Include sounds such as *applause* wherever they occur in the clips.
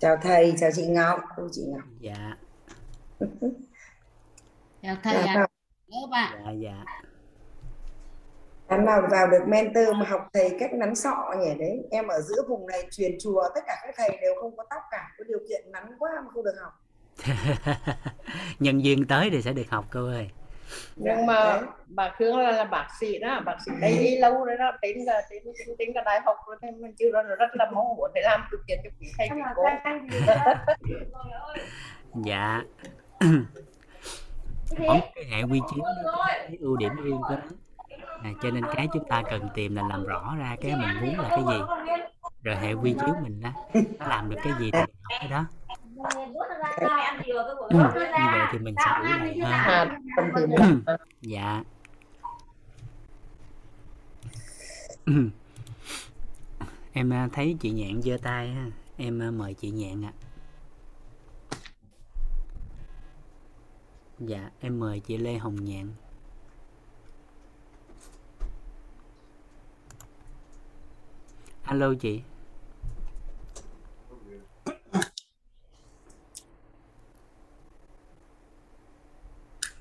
chào thầy chào chị Ngọc. Cô chị Ngọc. Dạ. *laughs* Chào thầy làm ạ. nào lớp ạ dạ dạ. Làm nào vào được mentor mà học thầy cách nắn sọ nhỉ? Đấy em ở giữa vùng này truyền chùa tất cả các thầy đều không có tóc cả. Có điều kiện nắn quá mà không được học. *laughs* Nhân viên tới thì sẽ được học cô ơi. dạ nhưng mà đấy. bà Khương là, là bác sĩ đó bác sĩ đây y lâu rồi đó đến cả đến đến, đến cả đại học rồi nên mình chưa rất là mong muốn để làm thực hiện cho quý thầy quý cô. Dạ. *laughs* Mỗi cái hệ quy chiếu cái ưu điểm riêng của nó. À, cho nên cái chúng ta cần tìm là làm rõ ra cái mình muốn là cái gì. Rồi hệ quy chiếu mình đó nó làm được cái gì thì học cái đó như vậy thì mình sẽ hơn à tâm từ dạ. *clears throat* Em à, thấy chị nhạn giơ tay ha. Em à, mời chị nhạn ạ. Dạ em mời chị lê hồng nhạn. Alo chị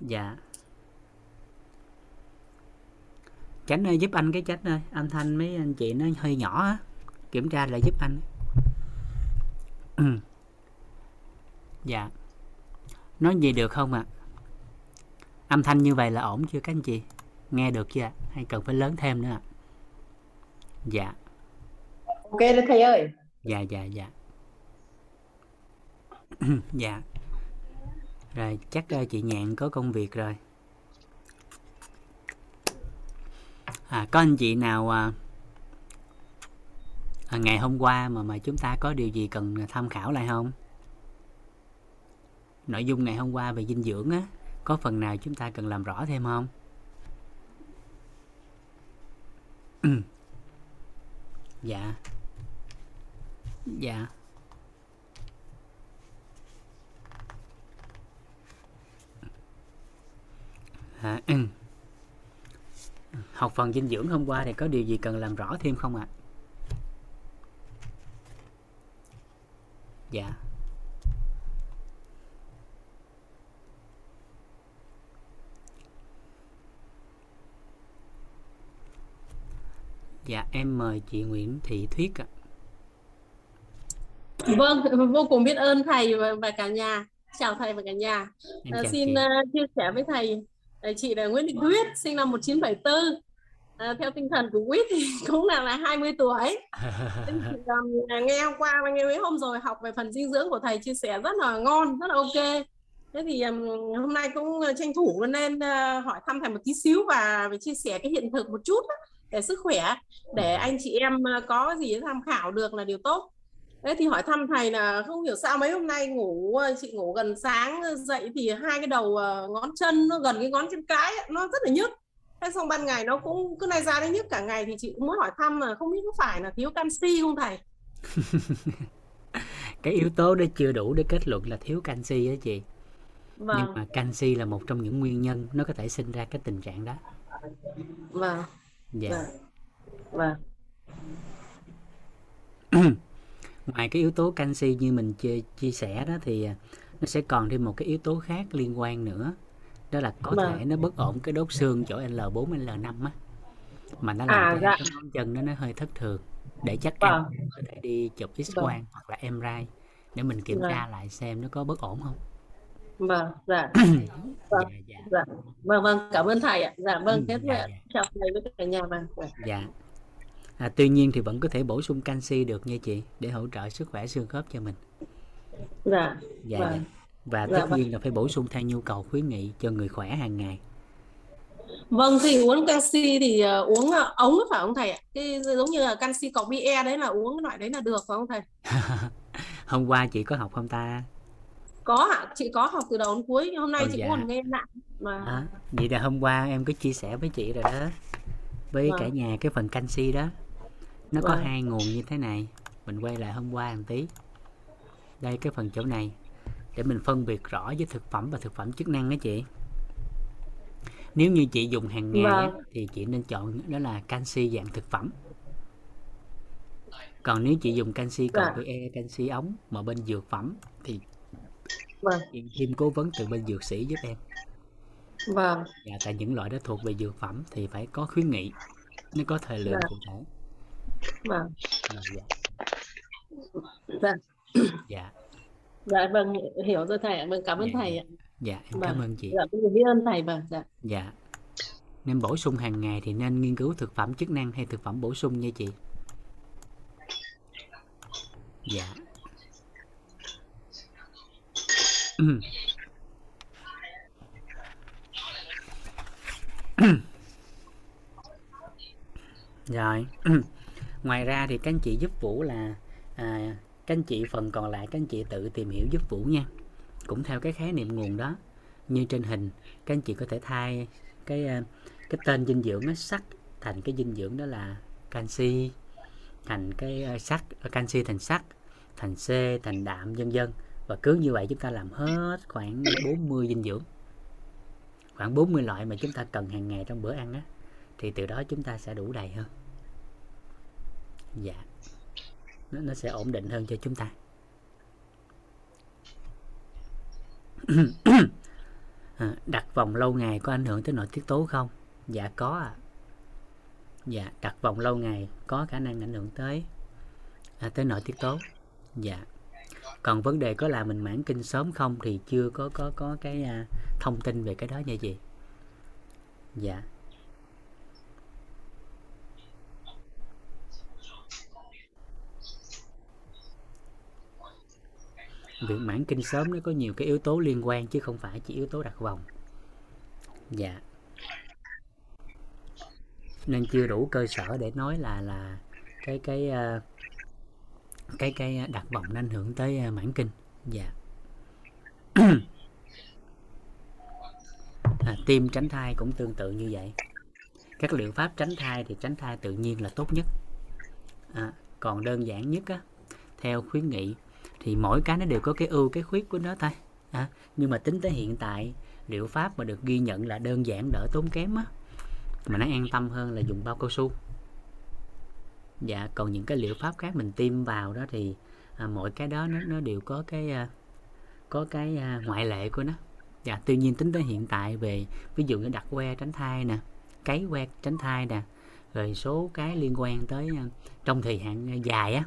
dạ. Chánh ơi giúp anh cái chánh ơi. Âm thanh mấy anh chị nó hơi nhỏ á. Kiểm tra lại giúp anh. *clears throat* Dạ. Nói gì được không ạ? Âm thanh như vậy là ổn chưa các anh chị? Nghe được chưa hay cần phải lớn thêm nữa ạ? Dạ. Ok đó thầy ơi. Dạ dạ dạ. *clears throat* Dạ rồi chắc ờ, chị nhạn có công việc rồi. À, có anh chị nào à, à, ngày hôm qua mà mà chúng ta có điều gì cần tham khảo lại không? Nội dung ngày hôm qua về dinh dưỡng á có phần nào chúng ta cần làm rõ thêm không? *clears throat* Dạ. Dạ. À, học phần dinh dưỡng hôm qua thì có điều gì cần làm rõ thêm không ạ? Dạ. Dạ em mời chị Nguyễn Thị Thuyết ạ. Vâng, vô cùng biết ơn thầy và, và cả nhà. Chào thầy và cả nhà. À, chào xin à, chia sẻ với thầy, à, chị là Nguyễn Thị Tuyết, sinh năm 1974. À, theo tinh thần của quýt thì *laughs* cũng là là 20 tuổi. *laughs* Um, nghe hôm qua và nghe mấy hôm rồi học về phần dinh dưỡng của thầy chia sẻ rất là ngon, rất là ok. Thế thì um, hôm nay cũng tranh thủ lên uh, hỏi thăm thầy một tí xíu và chia sẻ cái hiện thực một chút á, để sức khỏe, để anh chị em uh, có gì tham khảo được là điều tốt. Thế thì hỏi thăm thầy là không hiểu sao mấy hôm nay ngủ ờ, chị ngủ gần sáng ờ, dậy thì hai cái đầu ờ, ngón chân nó gần cái ngón chân cái ấy, nó rất là nhức. Thế xong ban ngày nó cũng cứ này ra đấy nhức cả ngày thì chị cũng muốn hỏi thăm là không biết có phải là thiếu canxi không thầy? *laughs* cái yếu tố đó chưa đủ để kết luận là thiếu canxi á chị nhưng Vâng, mà canxi là một trong những nguyên nhân nó có thể sinh ra cái tình trạng đó vâng, dạ vâng, vâng. *clears throat* ngoài cái yếu tố canxi như mình chia, chia sẻ đó thì à, nó sẽ còn thêm một cái yếu tố khác liên quan nữa đó là có Vâng. thể nó bất ổn cái đốt xương chỗ L4 L5 á mà nó làm À, cho dạ. cái ngón chân nó nó hơi thất thường để chắc ăn Vâng, có thể đi chụp X vâng, quang hoặc là MRI để mình kiểm vâng, tra lại xem nó có bất ổn không vâng, dạ, *coughs* dạ vâng, dạ dạ. Vâng, vâng, cảm ơn thầy ạ. Dạ, ừ, vâng, thế dạ dạ. dạ chào thầy với cả nhà vâng. Dạ. dạ à, tuy nhiên thì vẫn có thể bổ sung canxi được nha chị để hỗ trợ sức khỏe xương khớp cho mình. Dạ, dạ dạ. vâng, và dạ tất vâng. nhiên là phải bổ sung theo nhu cầu khuyến nghị cho người khỏe hàng ngày. Vâng thì uống canxi thì ờ, uống ờ, ống phải không thầy ạ? Cái giống như là canxi cọc BE đấy là uống cái loại đấy là được phải không thầy? *laughs* hôm qua chị có học không ta? Có ạ, chị có học từ đầu đến cuối, hôm nay ồ chị dạ còn nghe lại mà. Đó. vậy là hôm qua em có chia sẻ với chị rồi đó với cả vâng, nhà cái phần canxi đó nó có vâng, hai nguồn như thế này. Mình quay lại hôm qua một tí. Đây cái phần chỗ này. Để mình phân biệt rõ với thực phẩm và thực phẩm chức năng đó chị. Nếu như chị dùng hàng ngày vâng, thì chị nên chọn đó là canxi dạng thực phẩm. Còn nếu chị dùng canxi còn với e canxi ống mà bên dược phẩm thì Vâng. chị thêm cố vấn từ bên dược sĩ giúp em. Vâng. Dạ tại những loại đó thuộc về dược phẩm thì phải có khuyến nghị nó có thời lượng Dạ. cụ thể vâng. Dạ, dạ. Dạ. Dạ. Dạ vâng hiểu rồi thầy vâng cảm ơn Dạ, thầy dạ. ạ. Dạ em Vâng. cảm ơn chị. Dạ tôi biết ơn thầy vâng dạ. Dạ. Nên bổ sung hàng ngày thì nên nghiên cứu thực phẩm chức năng hay thực phẩm bổ sung nha chị. Dạ. Rồi ngoài ra thì các anh chị giúp vũ là à, các anh chị phần còn lại các anh chị tự tìm hiểu giúp vũ nha. Cũng theo cái khái niệm nguồn đó như trên hình các anh chị có thể thay cái à, cái tên dinh dưỡng nó sắt thành cái dinh dưỡng đó là canxi thành cái à, sắt à, canxi thành sắt thành C thành đạm vân vân. Và cứ như vậy chúng ta làm hết khoảng 40 dinh dưỡng. Khoảng 40 loại mà chúng ta cần hàng ngày trong bữa ăn á thì từ đó chúng ta sẽ đủ đầy hơn dạ. Nó, nó sẽ ổn định hơn cho chúng ta. *clears throat* À, đặt vòng lâu ngày có ảnh hưởng tới nội tiết tố không? Dạ có ạ. Dạ đặt vòng lâu ngày có khả năng ảnh hưởng tới à, tới nội tiết tố. Dạ. Còn vấn đề có là mình mãn kinh sớm không thì chưa có có có cái à, thông tin về cái đó như gì. Dạ. Việc mãn kinh sớm nó có nhiều cái yếu tố liên quan chứ không phải chỉ yếu tố đặt vòng. Dạ. Nên chưa đủ cơ sở để nói là là cái cái ờ, cái cái đặt vòng nó ảnh hưởng tới ờ, mãn kinh. Dạ. *clears throat* À, tiêm tránh thai cũng tương tự như vậy. Các liệu pháp tránh thai thì tránh thai tự nhiên là tốt nhất. À, còn đơn giản nhất á theo khuyến nghị thì mỗi cái nó đều có cái ưu cái khuyết của nó thôi. À, nhưng mà tính tới hiện tại liệu pháp mà được ghi nhận là đơn giản đỡ tốn kém á mà nó an tâm hơn là dùng bao cao su. Dạ còn những cái liệu pháp khác mình tiêm vào đó thì à, mỗi cái đó nó nó đều có cái à, có cái à, ngoại lệ của nó. Dạ tuy nhiên tính tới hiện tại về ví dụ như đặt que tránh thai nè cấy que tránh thai nè rồi số cái liên quan tới à, trong thời hạn dài á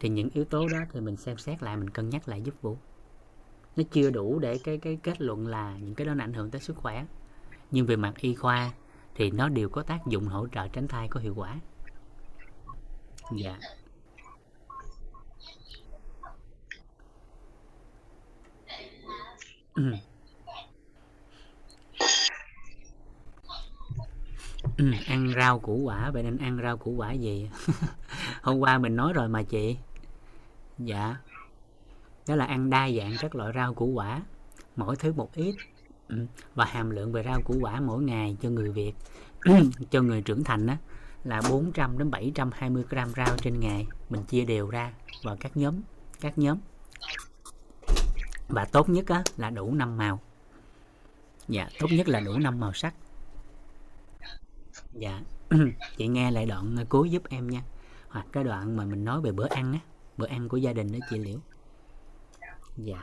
thì những yếu tố đó thì mình xem xét lại, mình cân nhắc lại giúp vũ. Nó chưa đủ để cái cái kết luận là những cái đó nó ảnh hưởng tới sức khỏe. Nhưng về mặt y khoa thì nó đều có tác dụng hỗ trợ tránh thai có hiệu quả. Dạ. Ừ. ừ ăn rau củ quả, vậy nên ăn rau củ quả gì? *laughs* Hôm qua mình nói rồi mà chị dạ. Đó là ăn đa dạng các loại rau củ quả mỗi thứ một ít. Ừ, và hàm lượng về rau củ quả mỗi ngày cho người Việt *clears throat* cho người trưởng thành đó là 400 đến 720 gram rau trên ngày. Mình chia đều ra vào các nhóm các nhóm. Và tốt nhất á, là đủ năm màu. Dạ tốt nhất là đủ năm màu sắc. Dạ. *clears throat* Chị nghe lại đoạn cuối giúp em nha. Hoặc cái đoạn mà mình nói về bữa ăn á bữa ăn của gia đình đó chị liễu. Dạ.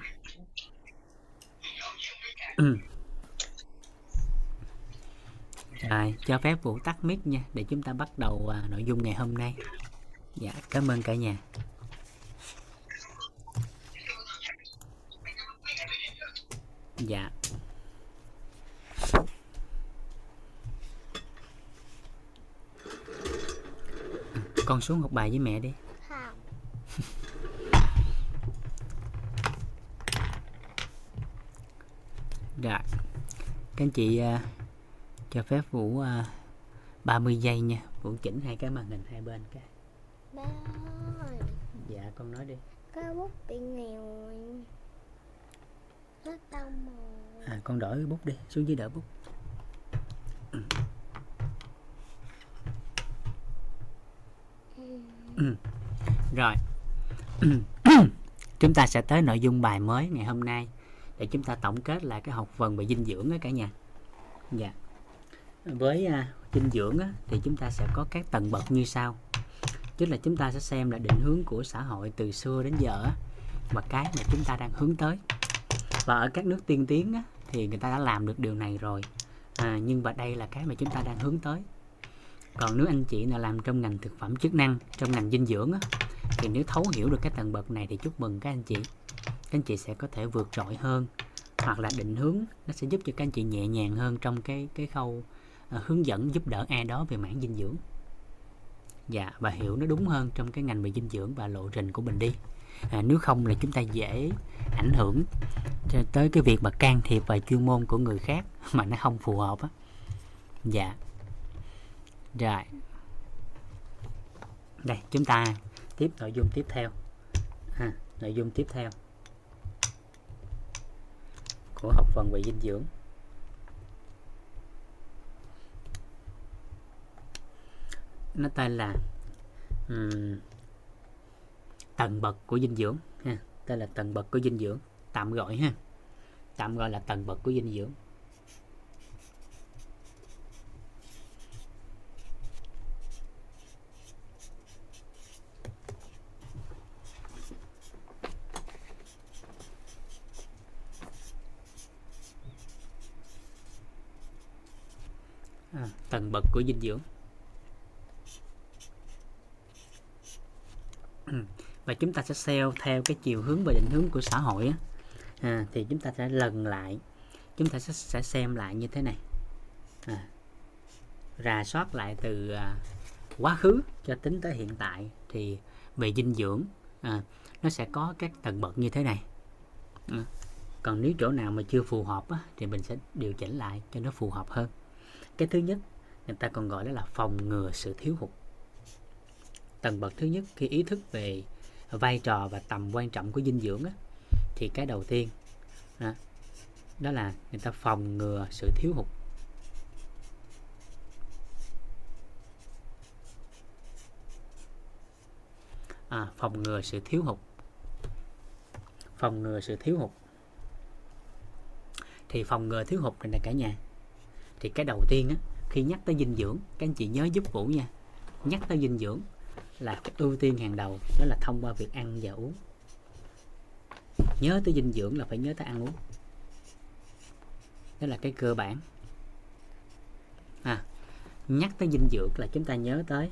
Rồi cho phép vũ tắt mic nha để chúng ta bắt đầu à, nội dung ngày hôm nay. Dạ cảm ơn cả nhà. Dạ. Con xuống học bài với mẹ đi Không. Rồi. Các anh chị à, cho phép Vũ à, 30 giây nha. Vũ chỉnh hai cái màn hình hai bên cái. Ba ơi, Dạ con nói đi. cái bút bị nghèo. Hết tông rồi. À con đổi cái bút đi, xuống dưới đỡ bút. Ừ. Rồi. *clears throat* chúng ta sẽ tới nội dung bài mới ngày hôm nay để chúng ta tổng kết lại cái học phần về dinh dưỡng đó cả nhà. Dạ. Với à, dinh dưỡng á, thì chúng ta sẽ có các tầng bậc như sau. tức là chúng ta sẽ xem là định hướng của xã hội từ xưa đến giờ á, và cái mà chúng ta đang hướng tới và ở các nước tiên tiến á, thì người ta đã làm được điều này rồi à, nhưng mà đây là cái mà chúng ta đang hướng tới còn nếu anh chị nào làm trong ngành thực phẩm chức năng trong ngành dinh dưỡng á, thì nếu thấu hiểu được cái tầng bậc này thì chúc mừng các anh chị các anh chị sẽ có thể vượt trội hơn hoặc là định hướng nó sẽ giúp cho các anh chị nhẹ nhàng hơn trong cái cái khâu uh, hướng dẫn giúp đỡ ai đó về mảng dinh dưỡng. Dạ và hiểu nó đúng hơn trong cái ngành về dinh dưỡng và lộ trình của mình đi. À, nếu không là chúng ta dễ ảnh hưởng tới cái việc mà can thiệp vào chuyên môn của người khác *laughs* mà nó không phù hợp á. Dạ. Rồi. Đây chúng ta tiếp nội dung tiếp theo. À, nội dung tiếp theo của học phần về dinh dưỡng. Nó tên là um, tầng bậc của dinh dưỡng ha tên là tầng bậc của dinh dưỡng tạm gọi ha. Tạm gọi là tầng bậc của dinh dưỡng à, tầng bậc của dinh dưỡng. Và chúng ta sẽ theo theo cái chiều hướng và định hướng của xã hội á. À, thì chúng ta sẽ lần lại chúng ta sẽ, sẽ xem lại như thế này. À, rà soát lại từ à, quá khứ cho tính tới hiện tại thì về dinh dưỡng à, nó sẽ có các tầng bậc như thế này. À, còn nếu chỗ nào mà chưa phù hợp á, thì mình sẽ điều chỉnh lại cho nó phù hợp hơn. Cái thứ nhất người ta còn gọi đó là phòng ngừa sự thiếu hụt. Tầng bậc thứ nhất khi ý thức về vai trò và tầm quan trọng của dinh dưỡng á, thì cái đầu tiên đó, đó là người ta phòng ngừa sự thiếu hụt. À, phòng ngừa sự thiếu hụt. Phòng ngừa sự thiếu hụt. Thì phòng ngừa thiếu hụt này là cả nhà. Thì cái đầu tiên á, khi nhắc tới dinh dưỡng các anh chị nhớ giúp vũ nha. Nhắc tới dinh dưỡng là cái ưu tiên hàng đầu đó là thông qua việc ăn và uống. Nhớ tới dinh dưỡng là phải nhớ tới ăn uống. Đó là cái cơ bản. À, nhắc tới dinh dưỡng là chúng ta nhớ tới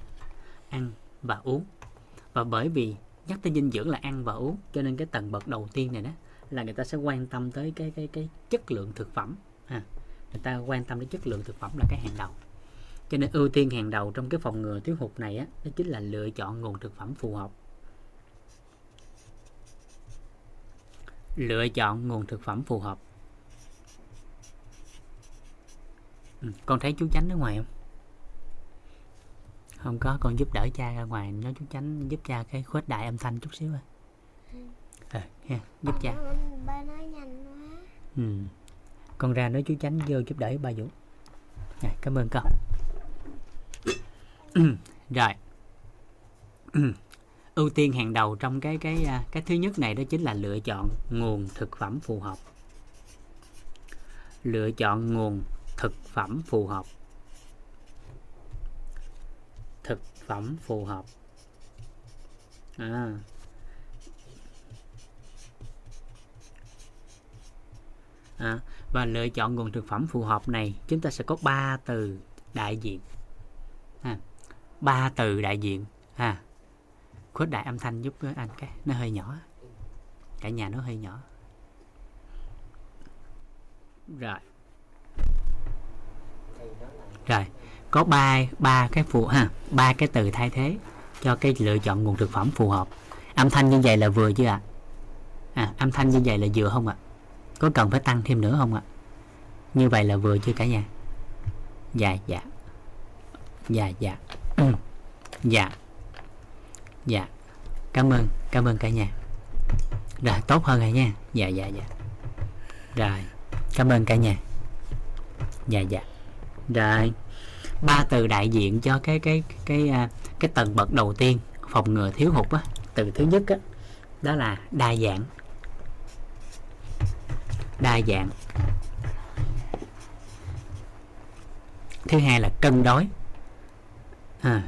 ăn và uống. Và bởi vì nhắc tới dinh dưỡng là ăn và uống cho nên cái tầng bậc đầu tiên này đó là người ta sẽ quan tâm tới cái cái cái chất lượng thực phẩm người ta quan tâm đến chất lượng thực phẩm là cái hàng đầu. Cho nên ưu tiên hàng đầu trong cái phòng ngừa thiếu hụt này á đó chính là lựa chọn nguồn thực phẩm phù hợp. Lựa chọn nguồn thực phẩm phù hợp. Ừ, con thấy chú chánh ở ngoài không? Không có con giúp đỡ cha ra ngoài nói chú chánh giúp cha cái khuếch đại âm thanh chút xíu à ờ ha giúp cha. ba nói nhanh quá. Ừ con ra nói chú chánh vô giúp đỡ ba vũ. À, cảm ơn con. *clears throat* Rồi. *clears throat* Ưu tiên hàng đầu trong cái cái à, cái thứ nhất này đó chính là lựa chọn nguồn thực phẩm phù hợp. Lựa chọn nguồn thực phẩm phù hợp. Thực phẩm phù hợp. À. À, và lựa chọn nguồn thực phẩm phù hợp này chúng ta sẽ có ba từ đại diện. Ha ba từ đại diện. Ha khuếch đại âm thanh giúp anh cái nó hơi nhỏ. Cả nhà nó hơi nhỏ. Rồi. Rồi có ba ba cái phụ ha ba cái từ thay thế cho cái lựa chọn nguồn thực phẩm phù hợp. Âm thanh như vậy là vừa chưa ạ? À? à, âm thanh như vậy là vừa không ạ? Có cần phải tăng thêm nữa không ạ? Như vậy là vừa chưa cả nhà. Dạ dạ. Dạ dạ. Ừ. Dạ. Dạ. Cảm ơn cảm ơn cả nhà. Rồi tốt hơn rồi nha. Dạ dạ dạ. Rồi cảm ơn cả nhà. Dạ dạ. Rồi ba từ đại diện cho cái cái cái cái, cái tầng bậc đầu tiên phòng ngừa thiếu hụt á từ thứ nhất á đó là đa dạng đa dạng. Thứ hai là cân đối. À,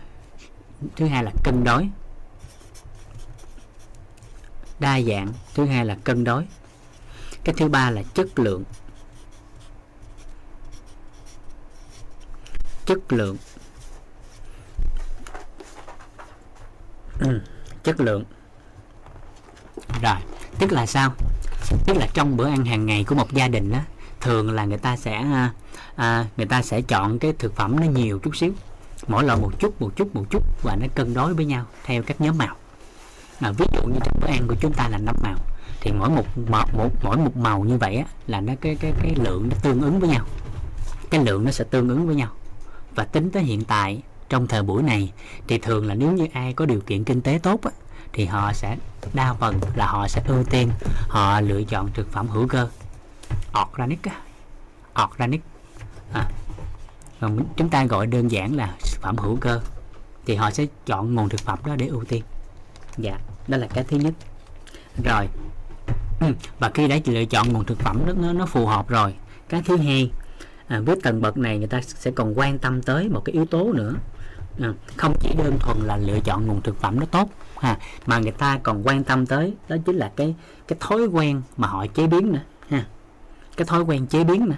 thứ hai là cân đối. Đa dạng thứ hai là cân đối. Cái thứ ba là chất lượng. Chất lượng. Ừ, chất lượng. Rồi tức là sao? Tức là trong bữa ăn hàng ngày của một gia đình á thường là người ta sẽ à, à người ta sẽ chọn cái thực phẩm nó nhiều chút xíu. Mỗi loại một chút một chút một chút và nó cân đối với nhau theo các nhóm màu. À, ví dụ như trong bữa ăn của chúng ta là năm màu thì mỗi một, một, một mỗi một màu như vậy á, là nó cái cái cái lượng nó tương ứng với nhau. Cái lượng nó sẽ tương ứng với nhau. Và tính tới hiện tại trong thời buổi này thì thường là nếu như ai có điều kiện kinh tế tốt á, thì họ sẽ đa phần là họ sẽ ưu tiên họ lựa chọn thực phẩm hữu cơ. Organic organic. À. còn chúng ta gọi đơn giản là thực phẩm hữu cơ. Thì họ sẽ chọn nguồn thực phẩm đó để ưu tiên. Dạ đó là cái thứ nhất. Rồi *clears throat* và khi đã lựa chọn nguồn thực phẩm đó, nó, nó phù hợp rồi. Cái thứ hai à, với tầng bậc này người ta sẽ còn quan tâm tới một cái yếu tố nữa. À, không chỉ đơn thuần là lựa chọn nguồn thực phẩm nó tốt ha mà người ta còn quan tâm tới đó chính là cái cái thói quen mà họ chế biến nữa ha. Cái thói quen chế biến nữa.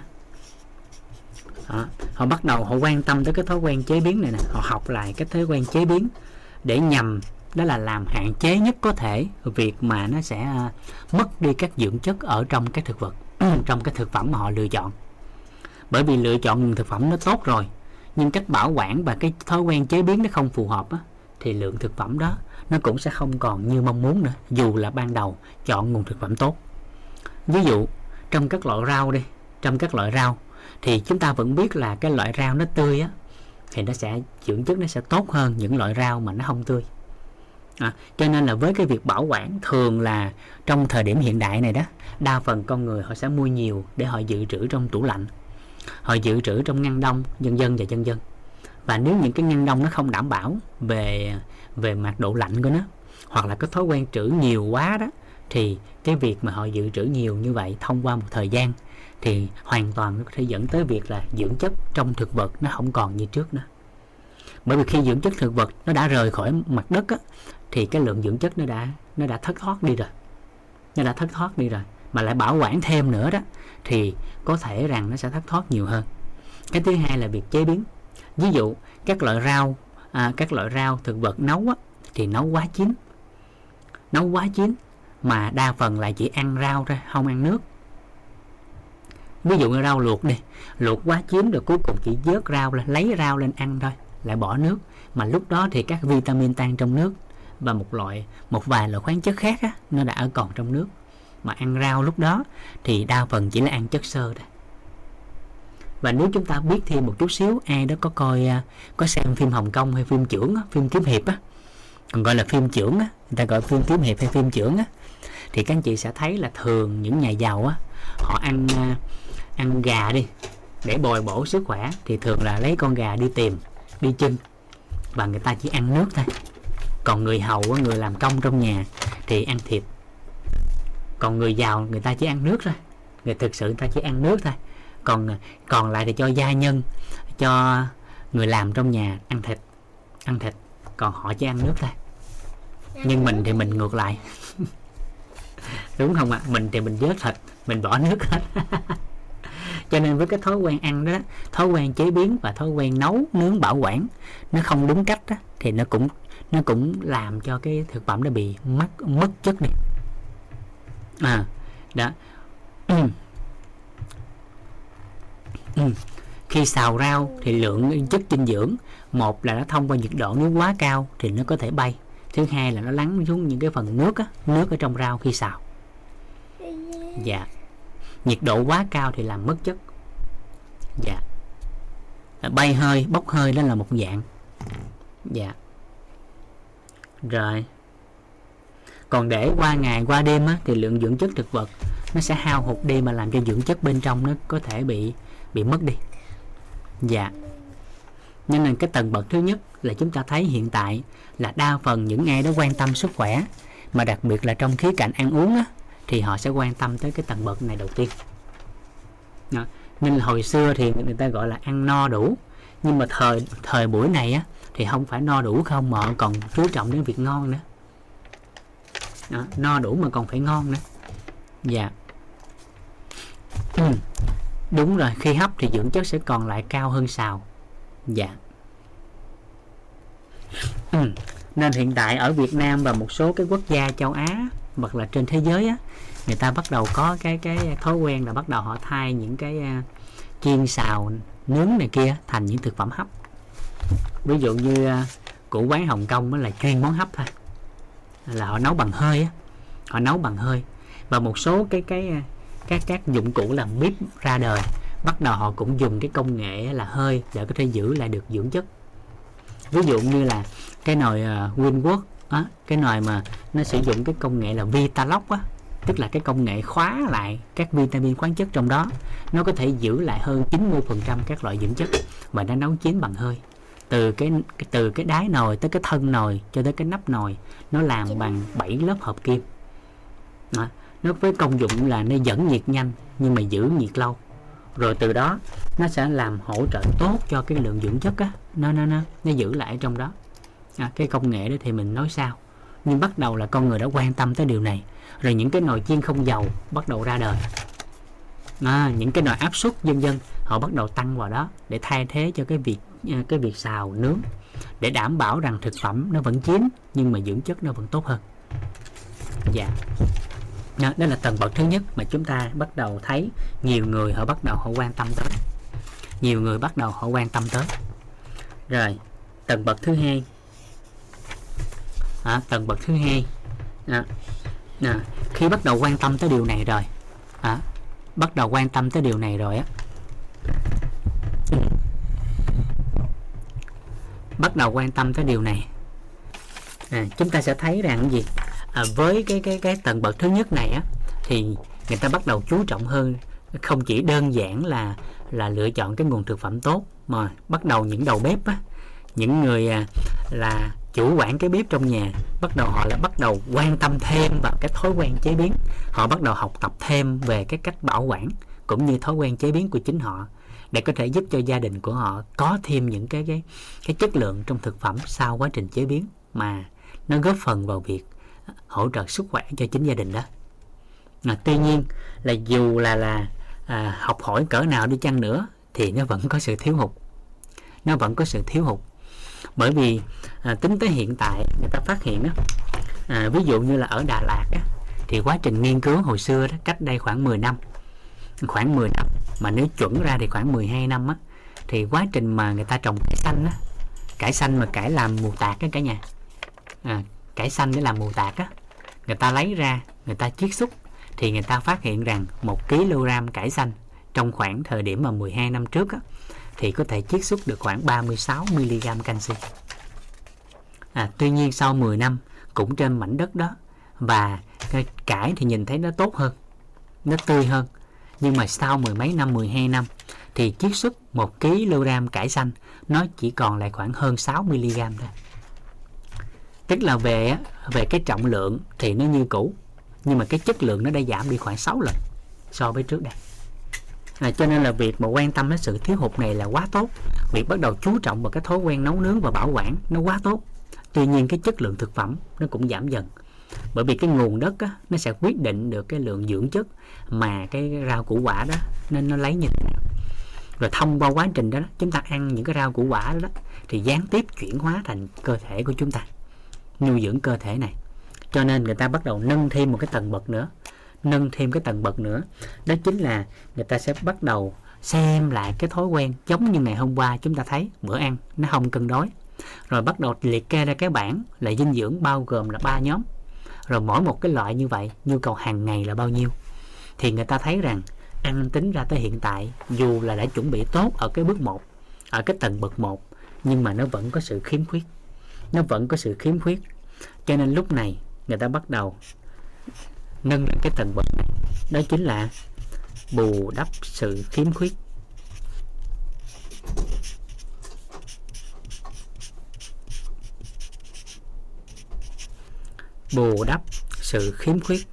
Họ, họ bắt đầu họ quan tâm tới cái thói quen chế biến này nè họ học lại cái thói quen chế biến để nhằm đó là làm hạn chế nhất có thể việc mà nó sẽ uh, mất đi các dưỡng chất ở trong các thực vật *clears throat* trong cái thực phẩm mà họ lựa chọn. Bởi vì lựa chọn nguồn thực phẩm nó tốt rồi nhưng cách bảo quản và cái thói quen chế biến nó không phù hợp á, thì lượng thực phẩm đó nó cũng sẽ không còn như mong muốn nữa dù là ban đầu chọn nguồn thực phẩm tốt. Ví dụ trong các loại rau đi trong các loại rau thì chúng ta vẫn biết là cái loại rau nó tươi á thì nó sẽ dưỡng chất nó sẽ tốt hơn những loại rau mà nó không tươi. À, cho nên là với cái việc bảo quản thường là trong thời điểm hiện đại này đó đa phần con người họ sẽ mua nhiều để họ dự trữ trong tủ lạnh họ dự trữ trong ngăn đông dân dân và dân dân. Và nếu những cái ngăn đông nó không đảm bảo về về mặt độ lạnh của nó. Hoặc là có thói quen trữ nhiều quá đó thì cái việc mà họ dự trữ nhiều như vậy thông qua một thời gian thì hoàn toàn nó có thể dẫn tới việc là dưỡng chất trong thực vật nó không còn như trước nữa. Bởi vì khi dưỡng chất thực vật nó đã rời khỏi mặt đất á, thì cái lượng dưỡng chất nó đã nó đã thất thoát đi rồi. Nó đã thất thoát đi rồi. Mà lại bảo quản thêm nữa đó thì có thể rằng nó sẽ thất thoát nhiều hơn. Cái thứ hai là việc chế biến. Ví dụ các loại rau à, các loại rau thực vật nấu á, thì nấu quá chín. Nấu quá chín mà đa phần lại chỉ ăn rau thôi không ăn nước. Ví dụ như rau luộc đi luộc quá chín rồi cuối cùng chỉ vớt rau lên lấy rau lên ăn thôi lại bỏ nước. Mà lúc đó thì các vitamin tan trong nước và một loại một vài loại khoáng chất khác á, nó đã ở còn trong nước. Mà ăn rau lúc đó thì đa phần chỉ là ăn chất xơ thôi và nếu chúng ta biết thêm một chút xíu, ai đó có coi à, có xem phim Hồng Kông hay phim trưởng phim kiếm hiệp á, còn gọi là phim trưởng á, người ta gọi phim kiếm hiệp hay phim trưởng á, thì các anh chị sẽ thấy là thường những nhà giàu á, họ ăn à, ăn gà đi, để bồi bổ sức khỏe, thì thường là lấy con gà đi tìm, đi chân và người ta chỉ ăn nước thôi. Còn người hầu người làm công trong nhà thì ăn thịt. Còn người giàu, người ta chỉ ăn nước thôi. Người thực sự, người ta chỉ ăn nước thôi còn còn lại thì cho gia nhân cho người làm trong nhà ăn thịt ăn thịt. Còn họ chỉ ăn nước thôi. Nhưng mình thì mình ngược lại. *laughs* Đúng không ạ? Mình thì mình vớt thịt mình bỏ nước hết. *laughs* Cho nên với cái thói quen ăn đó thói quen chế biến và thói quen nấu nướng bảo quản nó không đúng cách đó, thì nó cũng nó cũng làm cho cái thực phẩm nó bị mất mất chất đi. À đó *clears throat* ừ. Khi xào rau thì lượng chất dinh dưỡng một là nó thông qua nhiệt độ nếu quá cao thì nó có thể bay. Thứ hai là nó lắng xuống những cái phần nước á, nước ở trong rau khi xào. Dạ. Nhiệt độ quá cao thì làm mất chất. Dạ. Bay hơi bốc hơi đó là một dạng. Dạ. Rồi. Còn để qua ngày qua đêm á, thì lượng dưỡng chất thực vật nó sẽ hao hụt đi mà làm cho dưỡng chất bên trong nó có thể bị bị mất đi. Dạ. Nên là cái tầng bậc thứ nhất là chúng ta thấy hiện tại là đa phần những ai đó quan tâm sức khỏe mà đặc biệt là trong khía cạnh ăn uống á, thì họ sẽ quan tâm tới cái tầng bậc này đầu tiên. Đó. nên là hồi xưa thì người ta gọi là ăn no đủ nhưng mà thời thời buổi này á thì không phải no đủ không mà còn chú trọng đến việc ngon nữa. Đó, no đủ mà còn phải ngon nữa. Dạ đúng rồi khi hấp thì dưỡng chất sẽ còn lại cao hơn xào. Dạ. Ừ. nên hiện tại ở Việt Nam và một số cái quốc gia châu Á hoặc là trên thế giới á người ta bắt đầu có cái cái thói quen là bắt đầu họ thay những cái uh, chiên xào nướng này kia thành những thực phẩm hấp. Ví dụ như à, uh, của quán Hồng Kông là chuyên món hấp thôi. Là họ nấu bằng hơi á. Họ nấu bằng hơi. Và một số cái cái à, các các dụng cụ làm bếp ra đời. Bắt đầu họ cũng dùng cái công nghệ là hơi để có thể giữ lại được dưỡng chất. Ví dụ như là cái nồi uh, Winwood á, cái nồi mà nó sử dụng cái công nghệ là Vitalock á tức là cái công nghệ khóa lại các vitamin khoáng chất trong đó nó có thể giữ lại hơn 90% các loại dưỡng chất và nó nấu chín bằng hơi. Từ cái từ cái đáy nồi tới cái thân nồi cho tới cái nắp nồi nó làm bằng 7 lớp hợp kim. Đó nó với công dụng là nó dẫn nhiệt nhanh nhưng mà giữ nhiệt lâu. Rồi từ đó nó sẽ làm hỗ trợ tốt cho cái lượng dưỡng chất á. Nó nó nó nó giữ lại trong đó. À, cái công nghệ đó thì mình nói sao? Nhưng bắt đầu là con người đã quan tâm tới điều này. Rồi những cái nồi chiên không dầu bắt đầu ra đời. À, những cái nồi áp suất dân dân họ bắt đầu tăng vào đó để thay thế cho cái việc à, cái việc xào nướng. Để đảm bảo rằng thực phẩm nó vẫn chín nhưng mà dưỡng chất nó vẫn tốt hơn. Dạ đó, đó là tầng bậc thứ nhất mà chúng ta bắt đầu thấy nhiều người họ bắt đầu họ quan tâm tới. Nhiều người bắt đầu họ quan tâm tới. Rồi tầng bậc thứ hai. À, tầng bậc thứ hai. À, à, khi bắt đầu quan tâm tới điều này rồi à, bắt đầu quan tâm tới điều này rồi á bắt đầu quan tâm tới điều này. À, chúng ta sẽ thấy rằng cái gì? À, với cái cái cái tầng bậc thứ nhất này á thì người ta bắt đầu chú trọng hơn. Không chỉ đơn giản là là lựa chọn cái nguồn thực phẩm tốt mà bắt đầu những đầu bếp á những người à, là chủ quản cái bếp trong nhà bắt đầu họ là bắt đầu quan tâm thêm vào cái thói quen chế biến. Họ bắt đầu học tập thêm về cái cách bảo quản cũng như thói quen chế biến của chính họ để có thể giúp cho gia đình của họ có thêm những cái cái cái chất lượng trong thực phẩm sau quá trình chế biến mà nó góp phần vào việc hỗ trợ sức khỏe cho chính gia đình đó. À, tuy nhiên là dù là là à, học hỏi cỡ nào đi chăng nữa thì nó vẫn có sự thiếu hụt. Nó vẫn có sự thiếu hụt. Bởi vì à, tính tới hiện tại người ta phát hiện đó à, ví dụ như là ở Đà Lạt á, thì quá trình nghiên cứu hồi xưa đó cách đây khoảng 10 năm khoảng 10 năm mà nếu chuẩn ra thì khoảng 12 năm á thì quá trình mà người ta trồng cải xanh á cải xanh mà cải làm mù tạt á cả nhà. À, cải xanh để làm mù tạt á người ta lấy ra người ta chiết xuất thì người ta phát hiện rằng một kg cải xanh trong khoảng thời điểm mà 12 năm trước á, thì có thể chiết xuất được khoảng 36 mg canxi. À, tuy nhiên sau 10 năm cũng trên mảnh đất đó và cái cải thì nhìn thấy nó tốt hơn, nó tươi hơn. Nhưng mà sau mười mấy năm, 12 năm thì chiết xuất 1 kg cải xanh nó chỉ còn lại khoảng hơn 6 mg thôi. Tức là về về cái trọng lượng thì nó như cũ, nhưng mà cái chất lượng nó đã giảm đi khoảng 6 lần so với trước đây. À, cho nên là việc mà quan tâm đến sự thiếu hụt này là quá tốt. Việc bắt đầu chú trọng vào cái thói quen nấu nướng và bảo quản nó quá tốt. Tuy nhiên cái chất lượng thực phẩm nó cũng giảm dần. Bởi vì cái nguồn đất á, nó sẽ quyết định được cái lượng dưỡng chất mà cái rau củ quả đó nên nó lấy như thế nào. Rồi thông qua quá trình đó chúng ta ăn những cái rau củ quả đó, đó thì gián tiếp chuyển hóa thành cơ thể của chúng ta nuôi dưỡng cơ thể này. Cho nên người ta bắt đầu nâng thêm một cái tầng bậc nữa, nâng thêm cái tầng bậc nữa. Đó chính là người ta sẽ bắt đầu xem lại cái thói quen giống như ngày hôm qua chúng ta thấy, bữa ăn nó không cân đối. Rồi bắt đầu liệt kê ra cái bảng là dinh dưỡng bao gồm là ba nhóm. Rồi mỗi một cái loại như vậy, nhu cầu hàng ngày là bao nhiêu? Thì người ta thấy rằng ăn tính ra tới hiện tại, dù là đã chuẩn bị tốt ở cái bước 1 ở cái tầng bậc 1 nhưng mà nó vẫn có sự khiếm khuyết nó vẫn có sự khiếm khuyết. Cho nên lúc này người ta bắt đầu nâng lên cái tầng bậc này. Đó chính là bù đắp sự khiếm khuyết. Bù đắp sự khiếm khuyết.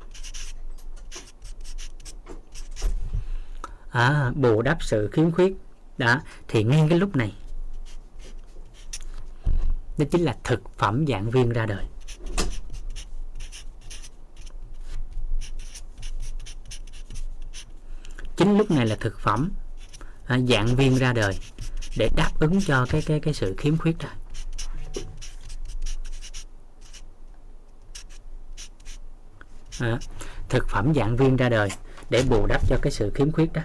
À, bù đắp sự khiếm khuyết. Đó thì ngay cái lúc này đó chính là thực phẩm dạng viên ra đời. Chính lúc này là thực phẩm à, dạng viên ra đời để đáp ứng cho cái cái cái sự khiếm khuyết đó. À, thực phẩm dạng viên ra đời để bù đắp cho cái sự khiếm khuyết đó.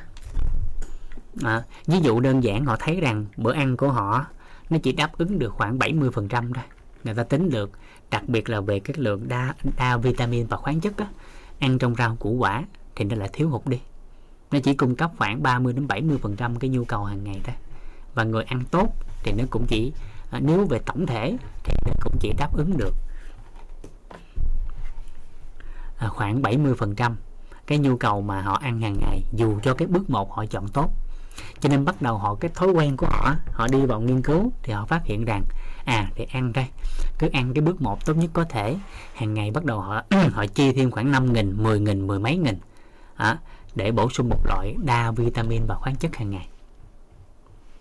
À, ví dụ đơn giản họ thấy rằng bữa ăn của họ nó chỉ đáp ứng được khoảng 70% thôi. Người ta tính được đặc biệt là về cái lượng đa đa vitamin và khoáng chất á, ăn trong rau củ quả thì nó lại thiếu hụt đi. Nó chỉ cung cấp khoảng 30 đến 70 phần trăm cái nhu cầu hàng ngày thôi. Và người ăn tốt thì nó cũng chỉ à, nếu về tổng thể thì nó cũng chỉ đáp ứng được à, khoảng 70 phần trăm cái nhu cầu mà họ ăn hàng ngày dù cho cái bước một họ chọn tốt cho nên bắt đầu họ cái thói quen của họ họ đi vào nghiên cứu thì họ phát hiện rằng à thì ăn đây cứ ăn cái bước một tốt nhất có thể. Hàng ngày bắt đầu họ *clears throat* họ chi thêm khoảng 5 nghìn 10 nghìn mười mấy nghìn à, để bổ sung một loại đa vitamin và khoáng chất hàng ngày.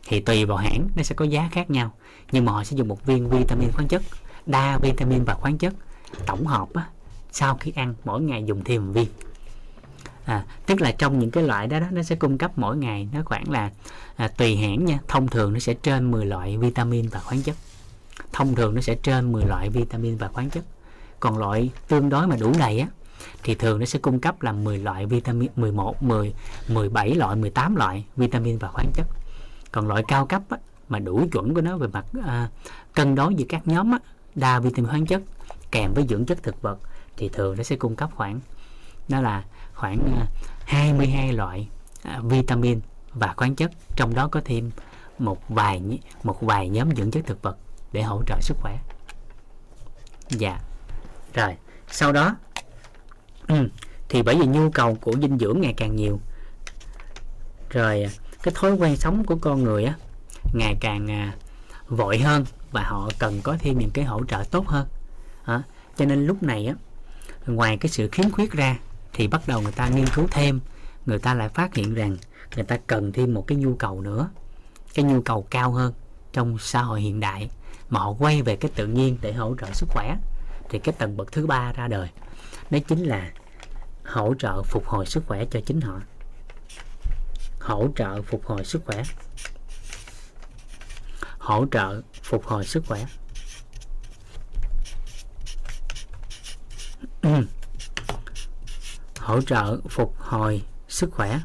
Thì tùy vào hãng nó sẽ có giá khác nhau nhưng mà họ sẽ dùng một viên vitamin khoáng chất đa vitamin và khoáng chất tổng hợp á, sau khi ăn mỗi ngày dùng thêm một viên à, tức là trong những cái loại đó, đó nó sẽ cung cấp mỗi ngày nó khoảng là à, tùy hãng nha. Thông thường nó sẽ trên 10 loại vitamin và khoáng chất. Thông thường nó sẽ trên 10 loại vitamin và khoáng chất. Còn loại tương đối mà đủ đầy á thì thường nó sẽ cung cấp là 10 loại vitamin 11 10 17 loại 18 loại vitamin và khoáng chất. Còn loại cao cấp á, mà đủ chuẩn của nó về mặt à, cân đối giữa các nhóm á, đa vitamin khoáng chất kèm với dưỡng chất thực vật thì thường nó sẽ cung cấp khoảng đó là khoảng à, 22 loại à, vitamin và khoáng chất, trong đó có thêm một vài một vài nhóm dưỡng chất thực vật để hỗ trợ sức khỏe. Dạ. Rồi, sau đó ừ, thì bởi vì nhu cầu của dinh dưỡng ngày càng nhiều, rồi à, cái thói quen sống của con người á, ngày càng vội hơn và họ cần có thêm những cái hỗ trợ tốt hơn. Cho nên lúc này á, ngoài cái sự khiếm khuyết ra thì bắt đầu người ta nghiên cứu thêm. Người ta lại phát hiện rằng người ta cần thêm một cái nhu cầu nữa. Cái nhu cầu cao hơn trong xã hội hiện đại. Mà họ quay về cái tự nhiên để hỗ trợ sức khỏe. Thì cái tầng bậc thứ ba ra đời, đó chính là hỗ trợ phục hồi sức khỏe cho chính họ. Hỗ trợ phục hồi sức khỏe. Hỗ trợ phục hồi sức khỏe. *clears throat* Ừ hỗ trợ phục hồi sức khỏe.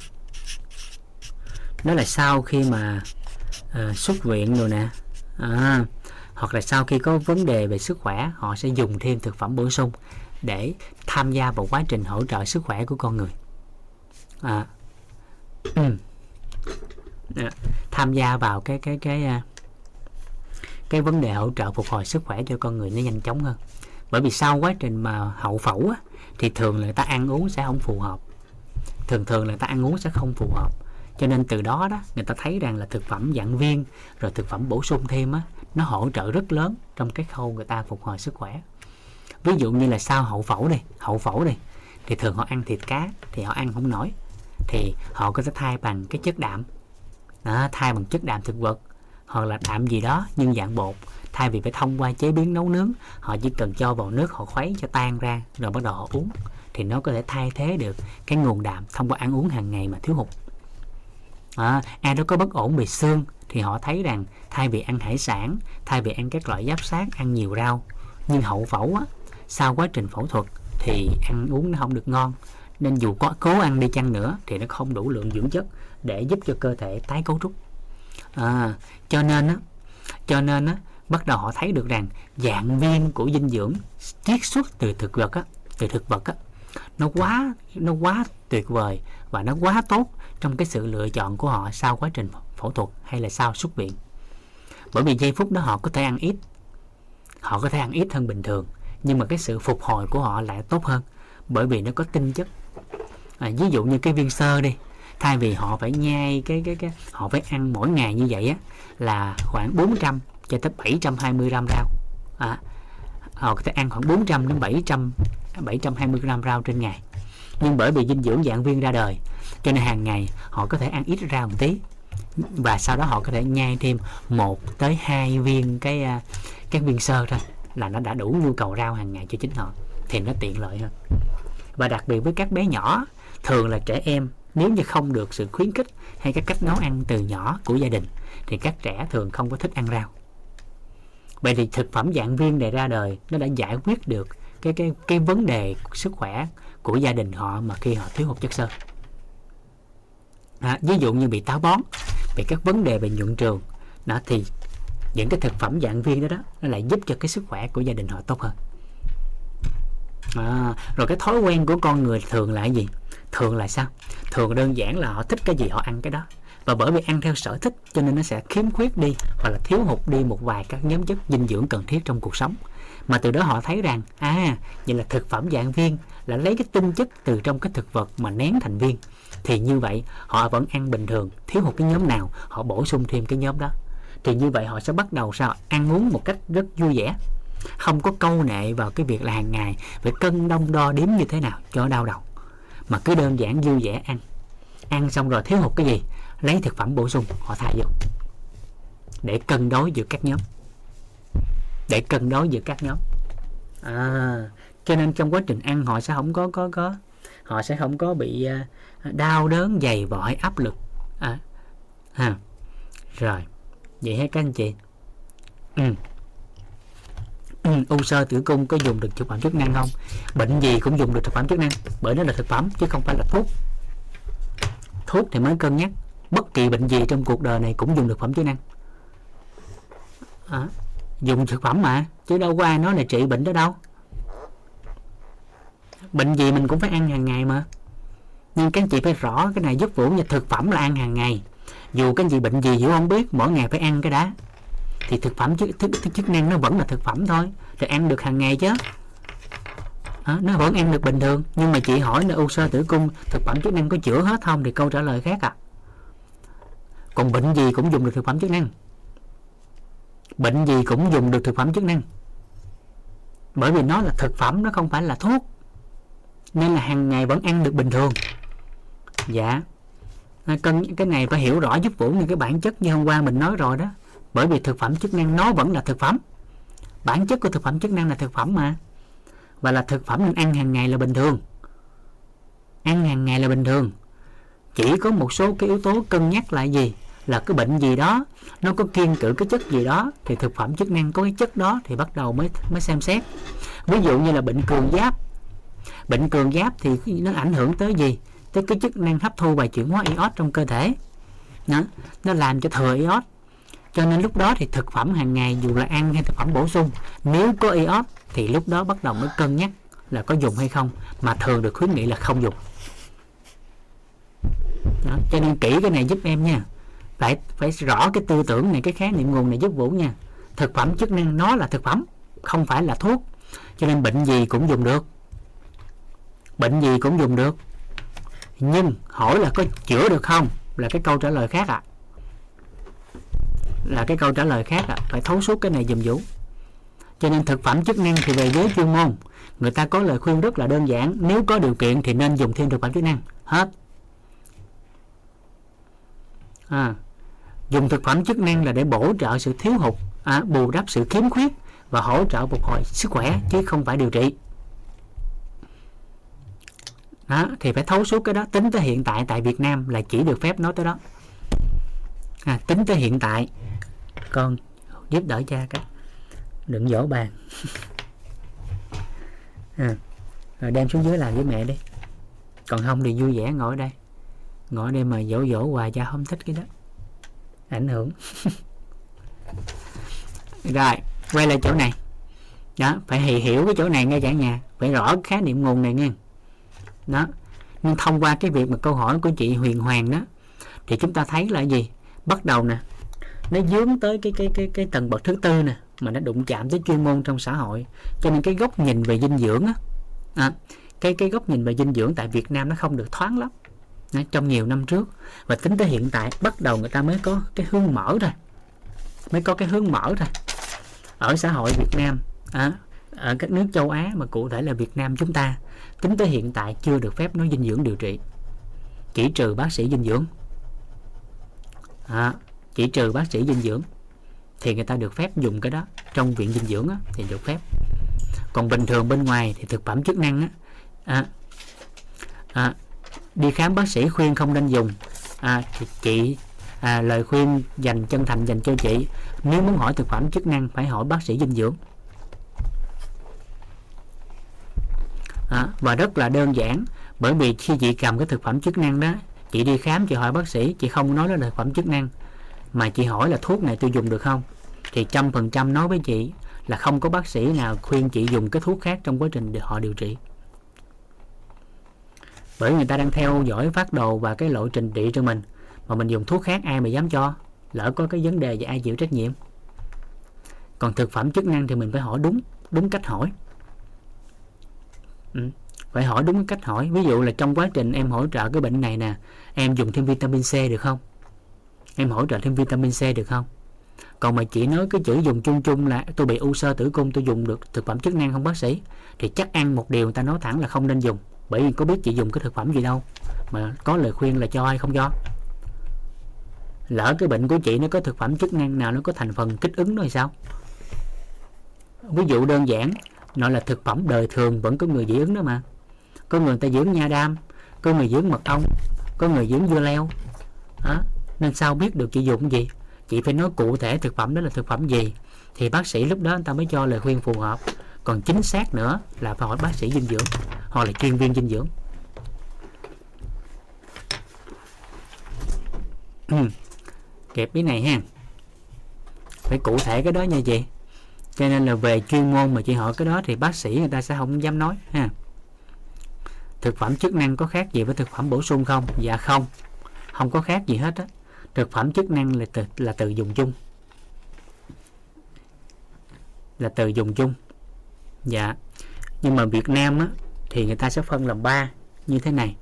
Đó là sau khi mà à, xuất viện rồi nè. À, hoặc là sau khi có vấn đề về sức khỏe họ sẽ dùng thêm thực phẩm bổ sung để tham gia vào quá trình hỗ trợ sức khỏe của con người. À, ừ. ờ, tham gia vào cái cái cái ờ, cái vấn đề hỗ trợ phục hồi sức khỏe cho con người nó nhanh chóng hơn. Bởi vì sau quá trình mà hậu phẫu á, thì thường là người ta ăn uống sẽ không phù hợp. Thường thường là người ta ăn uống sẽ không phù hợp. Cho nên từ đó đó người ta thấy rằng là thực phẩm dạng viên rồi thực phẩm bổ sung thêm á nó hỗ trợ rất lớn trong cái khâu người ta phục hồi sức khỏe. Ví dụ như là sau hậu phẫu đây hậu phẫu đây thì thường họ ăn thịt cá thì họ ăn không nổi thì họ có thể thay bằng cái chất đạm. Đó, thay bằng chất đạm thực vật hoặc là đạm gì đó nhưng dạng bột thay vì phải thông qua chế biến nấu nướng họ chỉ cần cho vào nước họ khuấy cho tan ra rồi bắt đầu họ uống. Thì nó có thể thay thế được cái nguồn đạm thông qua ăn uống hàng ngày mà thiếu hụt. À, ai đó có bất ổn về xương thì họ thấy rằng thay vì ăn hải sản thay vì ăn các loại giáp sát ăn nhiều rau nhưng hậu phẫu á, sau quá trình phẫu thuật thì ăn uống nó không được ngon. Nên dù có cố ăn đi chăng nữa thì nó không đủ lượng dưỡng chất để giúp cho cơ thể tái cấu trúc. À, cho nên á cho nên á bắt đầu họ thấy được rằng dạng viên của dinh dưỡng chiết xuất từ thực vật á từ thực vật á nó quá nó quá tuyệt vời và nó quá tốt trong cái sự lựa chọn của họ sau quá trình phẫu thuật hay là sau xuất viện. Bởi vì giây phút đó họ có thể ăn ít họ có thể ăn ít hơn bình thường nhưng mà cái sự phục hồi của họ lại tốt hơn bởi vì nó có tinh chất. À, ví dụ như cái viên sơ đi thay vì họ phải nhai cái cái cái họ phải ăn mỗi ngày như vậy á là khoảng 400 cho tới 720 gram rau. À, họ có thể ăn khoảng 400 đến 700 720 gram rau trên ngày. Nhưng bởi vì dinh dưỡng dạng viên ra đời cho nên hàng ngày họ có thể ăn ít rau một tí. Và sau đó họ có thể nhai thêm một tới hai viên cái à, các cái viên sơ thôi là nó đã đủ nhu cầu rau hàng ngày cho chính họ thì nó tiện lợi hơn. Và đặc biệt với các bé nhỏ thường là trẻ em nếu như không được sự khuyến khích hay các cách nấu ăn từ nhỏ của gia đình thì các trẻ thường không có thích ăn rau vậy thì thực phẩm dạng viên này ra đời nó đã giải quyết được cái cái cái vấn đề sức khỏe của gia đình họ mà khi họ thiếu hụt chất xơ. À, ví dụ như bị táo bón bị các vấn đề về nhuận trường đó thì những cái thực phẩm dạng viên đó đó nó lại giúp cho cái sức khỏe của gia đình họ tốt hơn. À, rồi cái thói quen của con người thường là cái gì? Thường là sao? Thường đơn giản là họ thích cái gì họ ăn cái đó và bởi vì ăn theo sở thích, cho nên nó sẽ khiếm khuyết đi, hoặc là thiếu hụt đi một vài các nhóm chất dinh dưỡng cần thiết trong cuộc sống. Mà từ đó họ thấy rằng à vậy là thực phẩm dạng viên là lấy cái tinh chất từ trong cái thực vật mà nén thành viên. Thì như vậy, họ vẫn ăn bình thường, thiếu hụt cái nhóm nào, họ bổ sung thêm cái nhóm đó. Thì như vậy họ sẽ bắt đầu sao ăn uống một cách rất vui vẻ. Không có câu nệ vào cái việc là hàng ngày phải cân đông đo đếm như thế nào cho đau đầu. Mà cứ đơn giản vui vẻ ăn. Ăn xong rồi thiếu hụt cái gì? Lấy thực phẩm bổ sung họ thay vô. Để cân đối giữa các nhóm. Để cân đối giữa các nhóm. À, cho nên trong quá trình ăn họ sẽ không có có có họ sẽ không có bị à, đau đớn dày vỏi áp lực. À, ha. Rồi vậy hết các anh chị. Ừ. Ừ, u sơ tử cung có dùng được thực phẩm chức năng không? Bệnh gì cũng dùng được thực phẩm chức năng bởi nó là thực phẩm chứ không phải là thuốc. Thuốc thì mới cân nhắc bất kỳ bệnh gì trong cuộc đời này cũng dùng thực phẩm chức năng. À, dùng thực phẩm mà chứ đâu có ai nói là trị bệnh đó đâu. Bệnh gì mình cũng phải ăn hàng ngày mà. Nhưng các anh chị phải rõ cái này giúp vũ như thực phẩm là ăn hàng ngày. Dù cái gì bệnh gì hiểu không biết mỗi ngày phải ăn cái đã thì thực phẩm chức, thức, thức chức năng nó vẫn là thực phẩm thôi rồi ăn được hàng ngày chứ. À, nó vẫn ăn được bình thường. Nhưng mà chị hỏi là u sơ tử cung thực phẩm chức năng có chữa hết không? Thì câu trả lời khác à còn bệnh gì cũng dùng được thực phẩm chức năng. Bệnh gì cũng dùng được thực phẩm chức năng. Bởi vì nó là thực phẩm, nó không phải là thuốc. Nên là hàng ngày vẫn ăn được bình thường. Dạ. À, cân, cái này phải hiểu rõ, giúp vũ như cái bản chất như hôm qua mình nói rồi đó. Bởi vì thực phẩm chức năng nó vẫn là thực phẩm. Bản chất của thực phẩm chức năng là thực phẩm mà. Và là thực phẩm mình ăn hàng ngày là bình thường. Ăn hàng ngày là bình thường chỉ có một số cái yếu tố cân nhắc là gì là cái bệnh gì đó, nó có kiên cử cái chất gì đó, thì thực phẩm chức năng có cái chất đó thì bắt đầu mới mới xem xét. Ví dụ như là bệnh cường giáp. Bệnh cường giáp thì nó ảnh hưởng tới gì? Tới cái chức năng hấp thu và chuyển hóa iốt trong cơ thể. Đó. nó làm cho thừa iốt. Cho nên lúc đó thì thực phẩm hàng ngày, dù là ăn hay thực phẩm bổ sung, nếu có iốt thì lúc đó bắt đầu mới cân nhắc là có dùng hay không. Mà thường được khuyến nghị là không dùng đó. cho nên kỹ cái này giúp em nha. Phải phải rõ cái tư tưởng này, cái khái niệm nguồn này giúp vũ nha. Thực phẩm chức năng nó là thực phẩm, không phải là thuốc. Cho nên bệnh gì cũng dùng được. Bệnh gì cũng dùng được. Nhưng hỏi là có chữa được không? Là cái câu trả lời khác ạ. À. là cái câu trả lời khác ạ. À. phải thấu suốt cái này dùm vũ. Cho nên thực phẩm chức năng thì về giới chuyên môn, người ta có lời khuyên rất là đơn giản. Nếu có điều kiện thì nên dùng thêm thực phẩm chức năng. Hết à, dùng thực phẩm chức năng là để bổ trợ sự thiếu hụt à, bù đắp sự khiếm khuyết và hỗ trợ phục hồi sức khỏe chứ không phải điều trị. Đó thì phải thấu suốt cái đó. Tính tới hiện tại tại Việt Nam là chỉ được phép nói tới đó. À, tính tới hiện tại con giúp đỡ cha cái. Đừng dỗ bàn. *laughs* À, rồi đem xuống dưới làm với mẹ đi. Còn không thì vui vẻ ngồi đây ngồi đây mà dỗ dỗ hoài cha không thích cái đó. Ảnh hưởng. *laughs* Rồi quay lại chỗ này. Đó phải hiểu cái chỗ này nghe cả nhà. Phải rõ khái niệm nguồn này nghe. Đó nhưng thông qua cái việc mà câu hỏi của chị Huyền Hoàng đó thì chúng ta thấy là gì? Bắt đầu nè nó dướng tới cái cái cái cái tầng bậc thứ tư nè mà nó đụng chạm tới chuyên môn trong xã hội. Cho nên cái góc nhìn về dinh dưỡng á à, cái cái góc nhìn về dinh dưỡng tại Việt Nam nó không được thoáng lắm trong nhiều năm trước. Và tính tới hiện tại bắt đầu người ta mới có cái hướng mở rồi mới có cái hướng mở rồi ở xã hội Việt Nam à, ở các nước châu Á mà cụ thể là Việt Nam chúng ta tính tới hiện tại chưa được phép nói dinh dưỡng điều trị. Chỉ trừ bác sĩ dinh dưỡng. À, chỉ trừ bác sĩ dinh dưỡng thì người ta được phép dùng cái đó. Trong viện dinh dưỡng á, thì được phép. Còn bình thường bên ngoài thì thực phẩm chức năng á, à, à, đi khám bác sĩ khuyên không nên dùng. À, thì chị à, lời khuyên dành chân thành dành cho chị. Nếu muốn hỏi thực phẩm chức năng phải hỏi bác sĩ dinh dưỡng. À, và rất là đơn giản bởi vì khi chị cầm cái thực phẩm chức năng đó chị đi khám chị hỏi bác sĩ chị không nói đó là thực phẩm chức năng mà chị hỏi là thuốc này tôi dùng được không? Thì trăm phần trăm nói với chị là không có bác sĩ nào khuyên chị dùng cái thuốc khác trong quá trình để họ điều trị bởi người ta đang theo dõi phát đồ và cái lộ trình trị cho mình. Mà mình dùng thuốc khác ai mà dám cho. Lỡ có cái vấn đề thì ai chịu trách nhiệm. Còn thực phẩm chức năng thì mình phải hỏi đúng đúng cách hỏi. Ừ. phải hỏi đúng cách hỏi. Ví dụ là trong quá trình em hỗ trợ cái bệnh này nè, em dùng thêm vitamin C được không? Em hỗ trợ thêm vitamin C được không? Còn mà chỉ nói cái chữ dùng chung chung là tôi bị u sơ tử cung, tôi dùng được thực phẩm chức năng không, bác sĩ, thì chắc ăn một điều người ta nói thẳng là không nên dùng bởi vì có biết chị dùng cái thực phẩm gì đâu. Mà có lời khuyên là cho hay không cho. Lỡ cái bệnh của chị nó có thực phẩm chức năng nào nó có thành phần kích ứng nó hay sao? Ví dụ đơn giản, nó là thực phẩm đời thường vẫn có người dị ứng đó mà. Có người ta dưỡng nha đam, có người dưỡng mật ong, có người dưỡng dưa leo. Đó. nên sao biết được chị dùng gì? Chị phải nói cụ thể thực phẩm đó là thực phẩm gì. Thì bác sĩ lúc đó người ta mới cho lời khuyên phù hợp còn chính xác nữa là phải hỏi bác sĩ dinh dưỡng. Hoặc là chuyên viên dinh dưỡng. Ừ. kẹp cái này ha. Phải cụ thể cái đó nha chị. Cho nên là về chuyên môn mà chị hỏi cái đó thì bác sĩ người ta sẽ không dám nói ha. Thực phẩm chức năng có khác gì với thực phẩm bổ sung không? Dạ không. Không có khác gì hết á. Thực phẩm chức năng là từ là từ dùng chung. Là từ dùng chung dạ. Nhưng mà Việt Nam á thì người ta sẽ phân làm ba như thế này.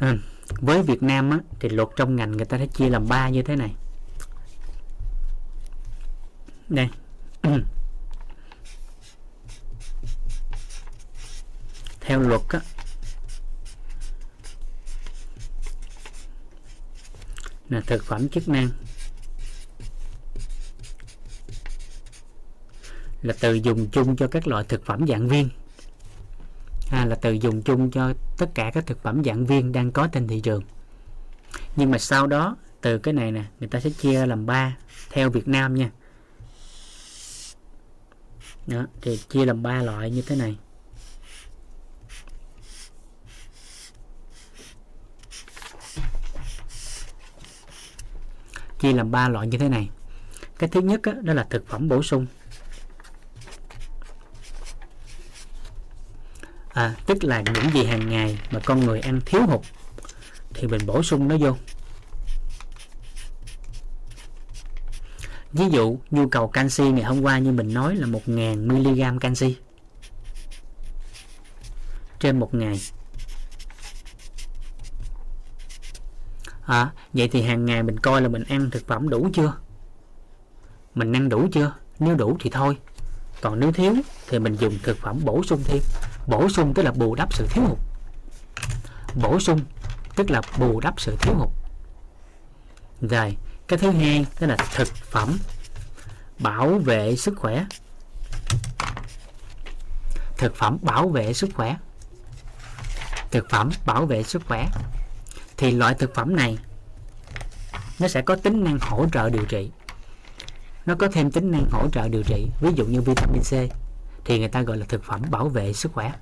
À, với Việt Nam á thì luật trong ngành người ta sẽ chia làm ba như thế này. Đây. *clears throat* Theo luật á là thực phẩm chức năng. Là từ dùng chung cho các loại thực phẩm dạng viên. À, là từ dùng chung cho tất cả các thực phẩm dạng viên đang có trên thị trường. Nhưng mà sau đó từ cái này nè người ta sẽ chia làm ba theo Việt Nam nha. Đó, thì chia làm ba loại như thế này. Chia làm ba loại như thế này. Cái thứ nhất đó, đó là thực phẩm bổ sung. À, tức là những gì hàng ngày mà con người ăn thiếu hụt thì mình bổ sung nó vô. Ví dụ nhu cầu canxi ngày hôm qua như mình nói là 1.000 mg canxi. Trên một ngày. À, vậy thì hàng ngày mình coi là mình ăn thực phẩm đủ chưa? Mình ăn đủ chưa? Nếu đủ thì thôi. Còn nếu thiếu thì mình dùng thực phẩm bổ sung thêm bổ sung tức là bù đắp sự thiếu hụt. Bổ sung tức là bù đắp sự thiếu hụt. Rồi, cái thứ hai tức là thực phẩm, bảo vệ sức khỏe. Thực phẩm bảo vệ sức khỏe. Thực phẩm bảo vệ sức khỏe. Thì loại thực phẩm này, nó sẽ có tính năng hỗ trợ điều trị. Nó có thêm tính năng hỗ trợ điều trị, ví dụ như vitamin C thì người ta gọi là thực phẩm bảo vệ sức khỏe.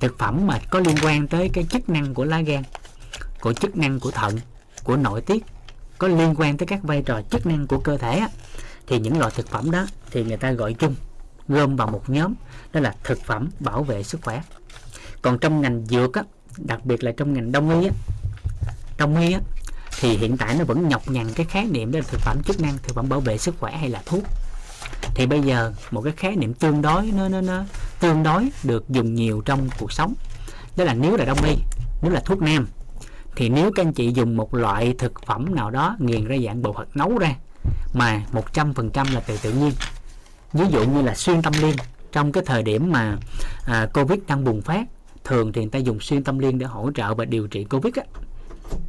Thực phẩm mà có liên quan tới cái chức năng của lá gan của chức năng của thận của nội tiết có liên quan tới các vai trò chức năng của cơ thể á, thì những loại thực phẩm đó thì người ta gọi chung gom vào một nhóm đó là thực phẩm bảo vệ sức khỏe. Còn trong ngành dược á, đặc biệt là trong ngành đông y á, đông y á, thì hiện tại nó vẫn nhọc nhằn cái khái niệm đó là thực phẩm chức năng thực phẩm bảo vệ sức khỏe hay là thuốc thì bây giờ một cái khái niệm tương đối nó nó nó tương đối được dùng nhiều trong cuộc sống. Đó là nếu là đông y nếu là thuốc nam thì nếu các anh chị dùng một loại thực phẩm nào đó nghiền ra dạng bột hoặc nấu ra mà 100% là từ tự nhiên ví dụ như là xuyên tâm liên trong cái thời điểm mà à, Covid đang bùng phát thường thì người ta dùng xuyên tâm liên để hỗ trợ và điều trị Covid á.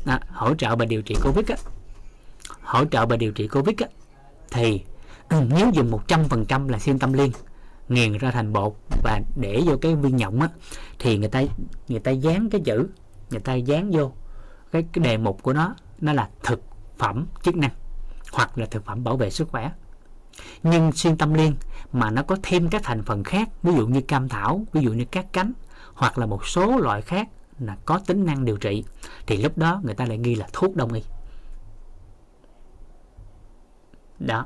À, hỗ trợ và điều trị covid á. Hỗ trợ và điều trị covid á. Thì Ừ, nếu dùng 100% là xuyên tâm liên, nghiền ra thành bột và để vô cái viên nhộng á, thì người ta người ta dán cái chữ, người ta dán vô cái cái đề mục của nó nó là thực phẩm chức năng hoặc là thực phẩm bảo vệ sức khỏe. Nhưng xuyên tâm liên mà nó có thêm các thành phần khác, ví dụ như cam thảo, ví dụ như các cánh hoặc là một số loại khác là có tính năng điều trị, thì lúc đó người ta lại ghi là thuốc đông y. Đó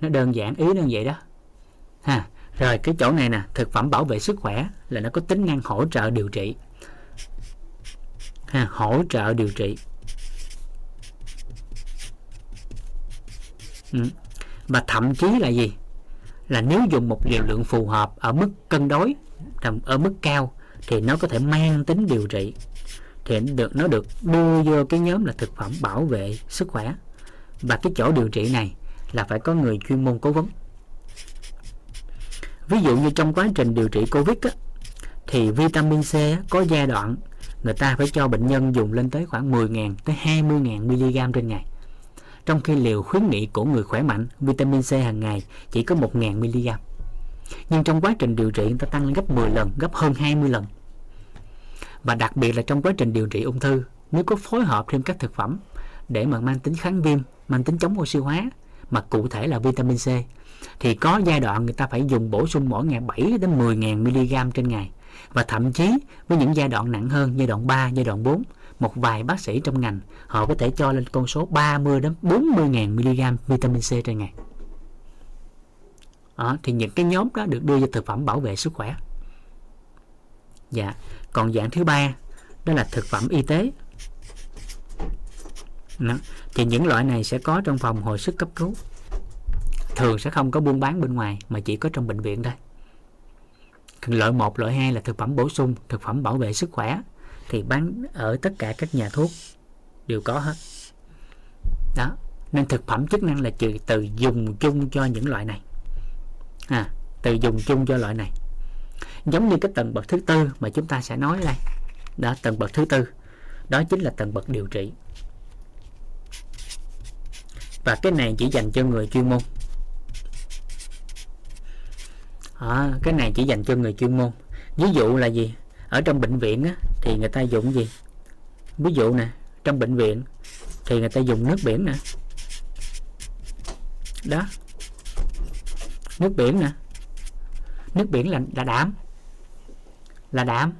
nó đơn giản, ý đơn vậy đó. Ha, rồi cái chỗ này nè, thực phẩm bảo vệ sức khỏe là nó có tính năng hỗ trợ điều trị. Ha, hỗ trợ điều trị. Ừ. và thậm chí là gì? Là nếu dùng một liều lượng phù hợp ở mức cân đối ở mức cao thì nó có thể mang tính điều trị. Thì được, nó được đưa vô cái nhóm là thực phẩm bảo vệ sức khỏe. Và cái chỗ điều trị này là phải có người chuyên môn cố vấn. Ví dụ như trong quá trình điều trị covid á, thì vitamin C có giai đoạn người ta phải cho bệnh nhân dùng lên tới khoảng 10.000 tới 20.000 mg trên ngày. Trong khi liều khuyến nghị của người khỏe mạnh vitamin C hàng ngày chỉ có 1.000 mg. Nhưng trong quá trình điều trị người ta tăng lên gấp 10 lần gấp hơn 20 lần. Và đặc biệt là trong quá trình điều trị ung thư nếu có phối hợp thêm các thực phẩm để mà mang tính kháng viêm mang tính chống oxy hóa mà cụ thể là vitamin C thì có giai đoạn người ta phải dùng bổ sung mỗi ngày 7 đến 10 000 mg trên ngày. Và thậm chí với những giai đoạn nặng hơn giai đoạn 3 giai đoạn 4 một vài bác sĩ trong ngành họ có thể cho lên con số 30 đến 40 000 mg vitamin C trên ngày. Đó, thì những cái nhóm đó được đưa vào thực phẩm bảo vệ sức khỏe. Dạ còn dạng thứ ba đó là thực phẩm y tế đó. thì những loại này sẽ có trong phòng hồi sức cấp cứu. Thường sẽ không có buôn bán bên ngoài mà chỉ có trong bệnh viện thôi. Loại 1, loại 2 là thực phẩm bổ sung thực phẩm bảo vệ sức khỏe thì bán ở tất cả các nhà thuốc đều có hết. Đó. Nên thực phẩm chức năng là trừ từ dùng chung cho những loại này. À, từ dùng chung cho loại này. Giống như cái tầng bậc thứ tư mà chúng ta sẽ nói đây. Đó tầng bậc thứ tư. Đó chính là tầng bậc điều trị và cái này chỉ dành cho người chuyên môn. À, cái này chỉ dành cho người chuyên môn. Ví dụ là gì? Ở trong bệnh viện á, thì người ta dùng gì? Ví dụ nè trong bệnh viện thì người ta dùng nước biển nè. Đó. Nước biển nè. Nước biển là là đạm. Là đạm.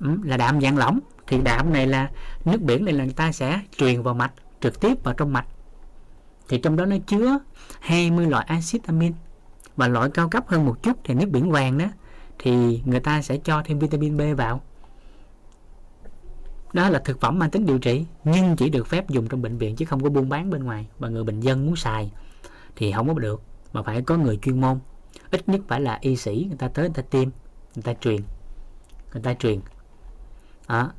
Ừ, là đạm dạng lỏng. Thì đạm này là nước biển này là người ta sẽ truyền vào mạch trực tiếp vào trong mạch thì trong đó nó chứa 20 loại axit amin và loại cao cấp hơn một chút thì nước biển vàng đó, thì người ta sẽ cho thêm vitamin B vào. Đó là thực phẩm mang tính điều trị, nhưng chỉ được phép dùng trong bệnh viện chứ không có buôn bán bên ngoài. Và người bệnh dân muốn xài thì không có được, mà phải có người chuyên môn. Ít nhất phải là y sĩ, người ta tới người ta tiêm, người ta truyền, người ta truyền. Đó.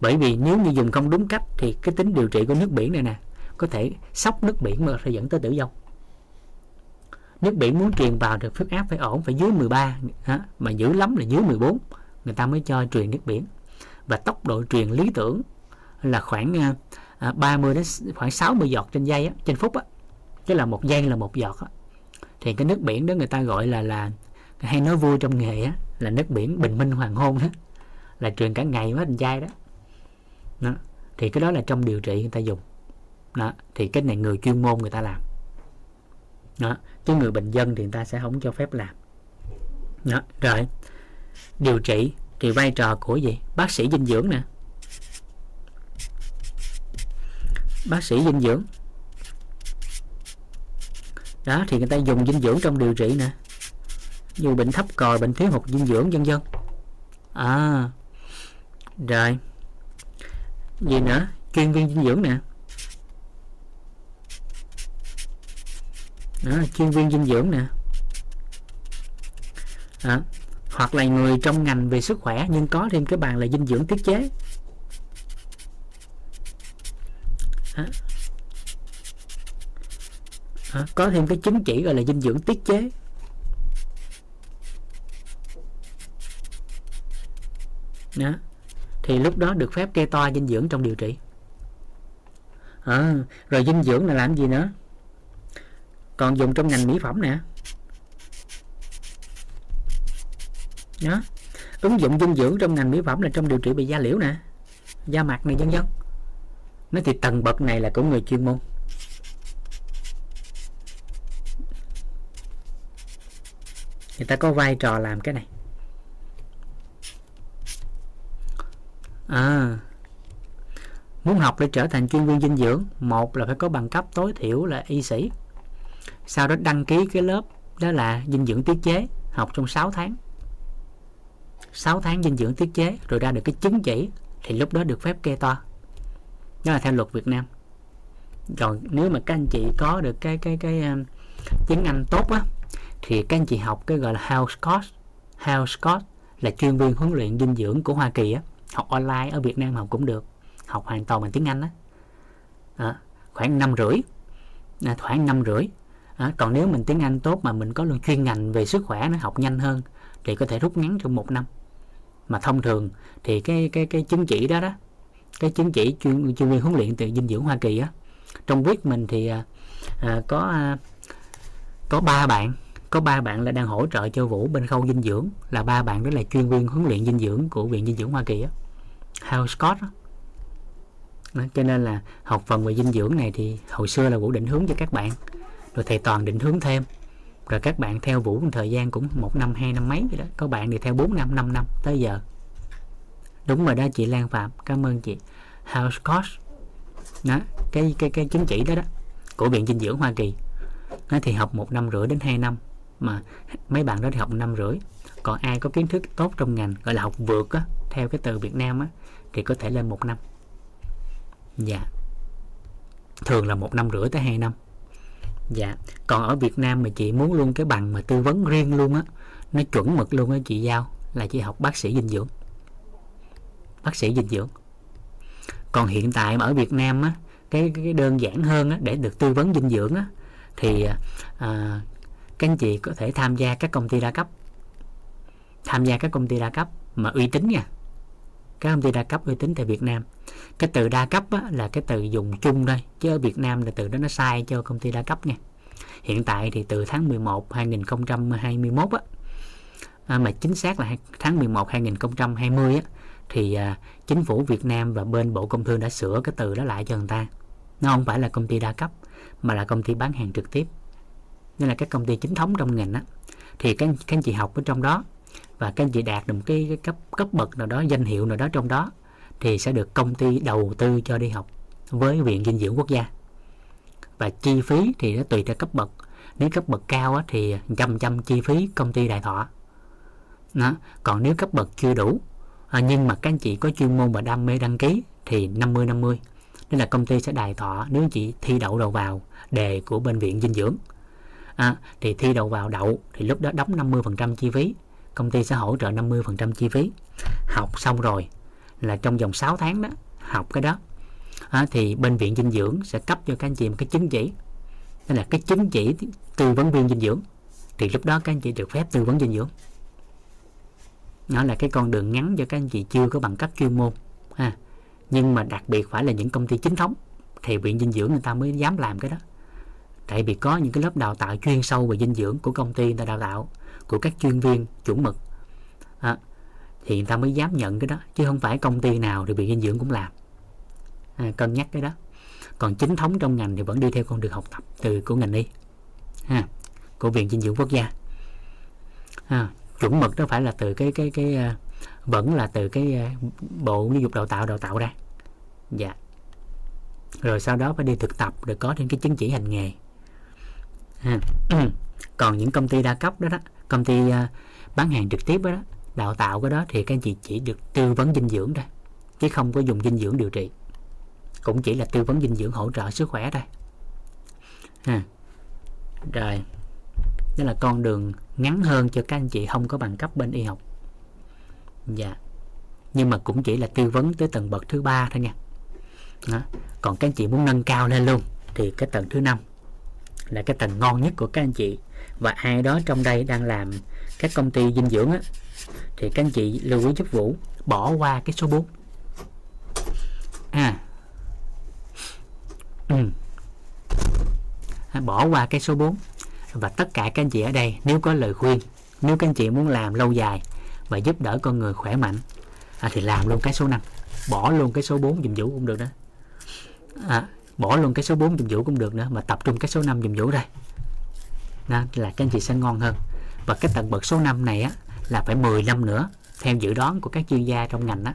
bởi vì nếu như dùng không đúng cách thì cái tính điều trị của nước biển này nè có thể sóc nước biển mà sẽ dẫn tới tử vong. Nước biển muốn truyền vào được huyết áp phải ổn phải dưới 13 ha, mà dữ lắm là dưới 14 người ta mới cho truyền nước biển. Và tốc độ truyền lý tưởng là khoảng à, à 30 đến khoảng 60 giọt trên giây á, trên phút á. Chứ là một giây là một giọt á. thì cái nước biển đó người ta gọi là là hay nói vui trong nghề á, là nước biển bình minh hoàng hôn đó. Là truyền cả ngày mới thành giây đó. đó. Thì cái đó là trong điều trị người ta dùng đó, thì cái này người chuyên môn người ta làm. Đó chứ người bệnh dân thì người ta sẽ không cho phép làm. Đó, rồi, điều trị thì vai trò của gì? Bác sĩ dinh dưỡng nè. Bác sĩ dinh dưỡng. Đó, thì người ta dùng dinh dưỡng trong điều trị nè. Như bệnh thấp còi, bệnh thiếu hụt dinh dưỡng, vân vân. À rồi, gì nữa? Chuyên viên dinh dưỡng nè. Đó, chuyên viên dinh dưỡng nè đó. hoặc là người trong ngành về sức khỏe nhưng có thêm cái bàn là dinh dưỡng tiết chế đó. Đó. có thêm cái chứng chỉ gọi là dinh dưỡng tiết chế đó thì lúc đó được phép kê toa dinh dưỡng trong điều trị à, rồi dinh dưỡng là làm gì nữa còn dùng trong ngành mỹ phẩm nè. Đó ứng dụng dinh dưỡng trong ngành mỹ phẩm là trong điều trị bị da liễu nè, da mặt này vân vân. Nó thì tầng bậc này là của người chuyên môn. Người ta có vai trò làm cái này. À. Muốn học để trở thành chuyên viên dinh dưỡng, một là phải có bằng cấp tối thiểu là y sĩ sau đó đăng ký cái lớp đó là dinh dưỡng tiết chế học trong 6 tháng. 6 tháng dinh dưỡng tiết chế rồi ra được cái chứng chỉ thì lúc đó được phép kê đó là theo luật Việt Nam. Rồi nếu mà các anh chị có được cái cái cái um, tiếng Anh tốt á thì các anh chị học cái gọi là house Coach house Coach là chuyên viên huấn luyện dinh dưỡng của Hoa Kỳ á. Học online ở Việt Nam học cũng được. Học hoàn toàn bằng tiếng Anh á. À, khoảng năm rưỡi. À, khoảng năm rưỡi à, còn nếu mình tiếng Anh tốt mà mình có luôn chuyên ngành về sức khỏe nó học nhanh hơn thì có thể rút ngắn trong một năm. Mà thông thường thì cái cái cái chứng chỉ đó đó cái chứng chỉ chuyên chuyên viên huấn luyện từ dinh dưỡng Hoa Kỳ á trong viết mình thì à, à có à, có ba bạn có ba bạn là đang hỗ trợ cho Vũ bên khâu dinh dưỡng là ba bạn đó là chuyên viên huấn luyện dinh dưỡng của viện dinh dưỡng Hoa Kỳ á Hal Scott đó. Đó, cho nên là học phần về dinh dưỡng này thì hồi xưa là Vũ định hướng cho các bạn rồi thầy Toàn định hướng thêm. Rồi các bạn theo Vũ một thời gian cũng một năm, hai năm mấy vậy đó. Có bạn thì theo 4 năm 5 năm tới giờ. Đúng rồi đó chị Lan Phạm, cảm ơn chị. House Coach. Đó, cái cái cái chứng chỉ đó đó, của viện dinh dưỡng Hoa Kỳ. Nó thì học một năm rưỡi đến 2 năm, mà mấy bạn đó thì học năm rưỡi. Còn ai có kiến thức tốt trong ngành, gọi là học vượt á, theo cái từ Việt Nam á, thì có thể lên một năm. Dạ. Thường là một năm rưỡi tới 2 năm dạ. Còn ở Việt Nam mà chị muốn luôn cái bằng mà tư vấn riêng luôn á nó chuẩn mực luôn á chị giao là chị học bác sĩ dinh dưỡng. Bác sĩ dinh dưỡng. Còn hiện tại mà ở Việt Nam á cái cái đơn giản hơn á, để được tư vấn dinh dưỡng á, thì à, các anh chị có thể tham gia các công ty đa cấp. Tham gia các công ty đa cấp mà uy tín nha các công ty đa cấp uy tín tại Việt Nam. Cái từ đa cấp á, là cái từ dùng chung thôi chứ ở Việt Nam là từ đó nó sai cho công ty đa cấp nha. Hiện tại thì từ tháng 11 2021 á à, mà chính xác là tháng 11 2020 á thì à, chính phủ Việt Nam và bên Bộ Công Thương đã sửa cái từ đó lại cho người ta. Nó không phải là công ty đa cấp mà là công ty bán hàng trực tiếp. Nên là các công ty chính thống trong ngành á thì các, các anh chị học ở trong đó và các anh chị đạt được một cái, cái cấp cấp bậc nào đó danh hiệu nào đó trong đó thì sẽ được công ty đầu tư cho đi học với viện dinh dưỡng quốc gia. Và chi phí thì nó tùy theo cấp bậc. Nếu cấp bậc cao á, thì trăm trăm chi phí công ty đại thọ. Đó. còn nếu cấp bậc chưa đủ à, nhưng mà các anh chị có chuyên môn và đam mê đăng ký thì 50 50 nên là công ty sẽ đài thọ nếu chị thi đậu đầu vào đề của bệnh viện dinh dưỡng. À, thì thi đầu vào đậu thì lúc đó đóng 50% chi phí công ty sẽ hỗ trợ 50% chi phí. Học xong rồi là trong vòng 6 tháng đó học cái đó. À, thì bệnh viện dinh dưỡng sẽ cấp cho các anh chị một cái chứng chỉ. Đó là cái chứng chỉ tư vấn viên dinh dưỡng. Thì lúc đó các anh chị được phép tư vấn dinh dưỡng. Nó là cái con đường ngắn cho các anh chị chưa có bằng cấp chuyên môn ha. Nhưng mà đặc biệt phải là những công ty chính thống thì viện dinh dưỡng người ta mới dám làm cái đó. Tại vì có những cái lớp đào tạo chuyên sâu về dinh dưỡng của công ty người ta đào tạo của các chuyên viên chuẩn mực. À, thì người ta mới dám nhận cái đó chứ không phải công ty nào thì bị dinh dưỡng cũng làm. À, cân nhắc cái đó. Còn chính thống trong ngành thì vẫn đi theo con đường học tập từ của ngành y ha, của viện dinh dưỡng quốc gia. À, chuẩn mực đó phải là từ cái cái cái à, vẫn là từ cái à, bộ giáo dục đào tạo đào tạo ra. Dạ. Rồi sau đó phải đi thực tập để có thêm cái chứng chỉ hành nghề. Ha. *clears throat* còn những công ty đa cấp đó đó công ty uh, bán hàng trực tiếp đó, đó đào tạo cái đó thì các anh chị chỉ được tư vấn dinh dưỡng thôi chứ không có dùng dinh dưỡng điều trị. Cũng chỉ là tư vấn dinh dưỡng hỗ trợ sức khỏe thôi. Ha. rồi đó là con đường ngắn hơn cho các anh chị không có bằng cấp bên y học. Dạ. Nhưng mà cũng chỉ là tư vấn tới tầng bậc thứ ba thôi nha. Đó. còn các anh chị muốn nâng cao lên luôn thì cái tầng thứ năm là cái tầng ngon nhất của các anh chị và ai đó trong đây đang làm các công ty dinh dưỡng á thì các anh chị lưu ý giúp Vũ. Bỏ qua cái số 4 à. Ừ. À, bỏ qua cái số 4 và tất cả các anh chị ở đây nếu có lời khuyên nếu các anh chị muốn làm lâu dài và giúp đỡ con người khỏe mạnh à, thì làm luôn cái số 5 bỏ luôn cái số 4 dùm vũ cũng được đó. À, bỏ luôn cái số 4 dùm vũ cũng được nữa mà tập trung cái số 5 dùm vũ đây đó, là các anh chị sẽ ngon hơn. Và cái tầng bậc số 5 này á là phải 10 năm nữa theo dự đoán của các chuyên gia trong ngành á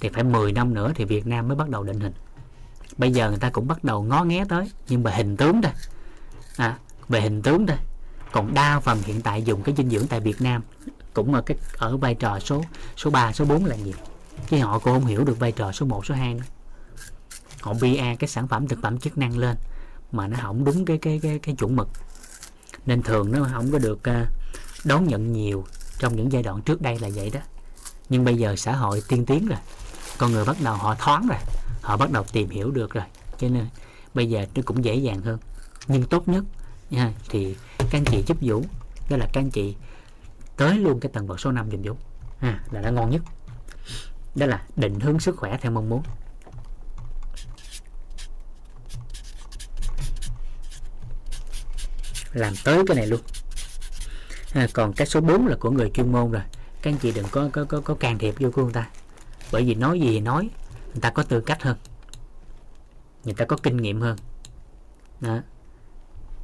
thì phải 10 năm nữa thì Việt Nam mới bắt đầu định hình. Bây giờ người ta cũng bắt đầu ngó nghé tới nhưng mà hình tướng thôi à, về hình tướng thôi còn đa phần hiện tại dùng cái dinh dưỡng tại Việt Nam cũng ở cái ở vai trò số số 3 số 4 là nhiều. Chứ họ cũng không hiểu được vai trò số 1 số 2 nữa. Họ bia cái sản phẩm thực phẩm chức năng lên mà nó không đúng cái cái cái cái chuẩn mực nên thường nó không có được à, đón nhận nhiều trong những giai đoạn trước đây là vậy đó. Nhưng bây giờ xã hội tiên tiến rồi con người bắt đầu họ thoáng rồi họ bắt đầu tìm hiểu được rồi. Cho nên bây giờ nó cũng dễ dàng hơn. Nhưng tốt nhất nha, thì các anh chị giúp Vũ đó là các anh chị tới luôn cái tầng bậc số 5 dùm Vũ. Ha, là đã ngon nhất. Đó là định hướng sức khỏe theo mong muốn. Làm tới cái này luôn. À, còn cái số 4 là của người chuyên môn rồi. Các anh chị đừng có có có, có can thiệp vô của người ta. Bởi vì nói gì thì nói người ta có tư cách hơn. Người ta có kinh nghiệm hơn. Đó.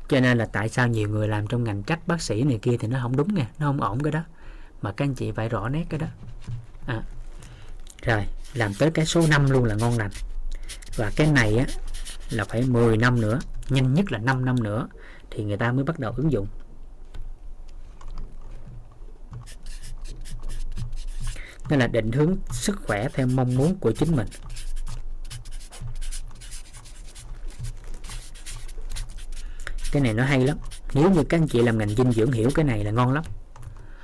Cho nên là tại sao nhiều người làm trong ngành trách bác sĩ này kia thì nó không đúng nè nó không ổn cái đó. Mà các anh chị phải rõ nét cái đó. À. rồi làm tới cái số 5 luôn là ngon lành. Và cái này á là phải 10 năm nữa nhanh nhất là 5 năm nữa thì người ta mới bắt đầu ứng dụng. Nên là định hướng sức khỏe theo mong muốn của chính mình. Cái này nó hay lắm. Nếu như các anh chị làm ngành dinh dưỡng hiểu cái này là ngon lắm.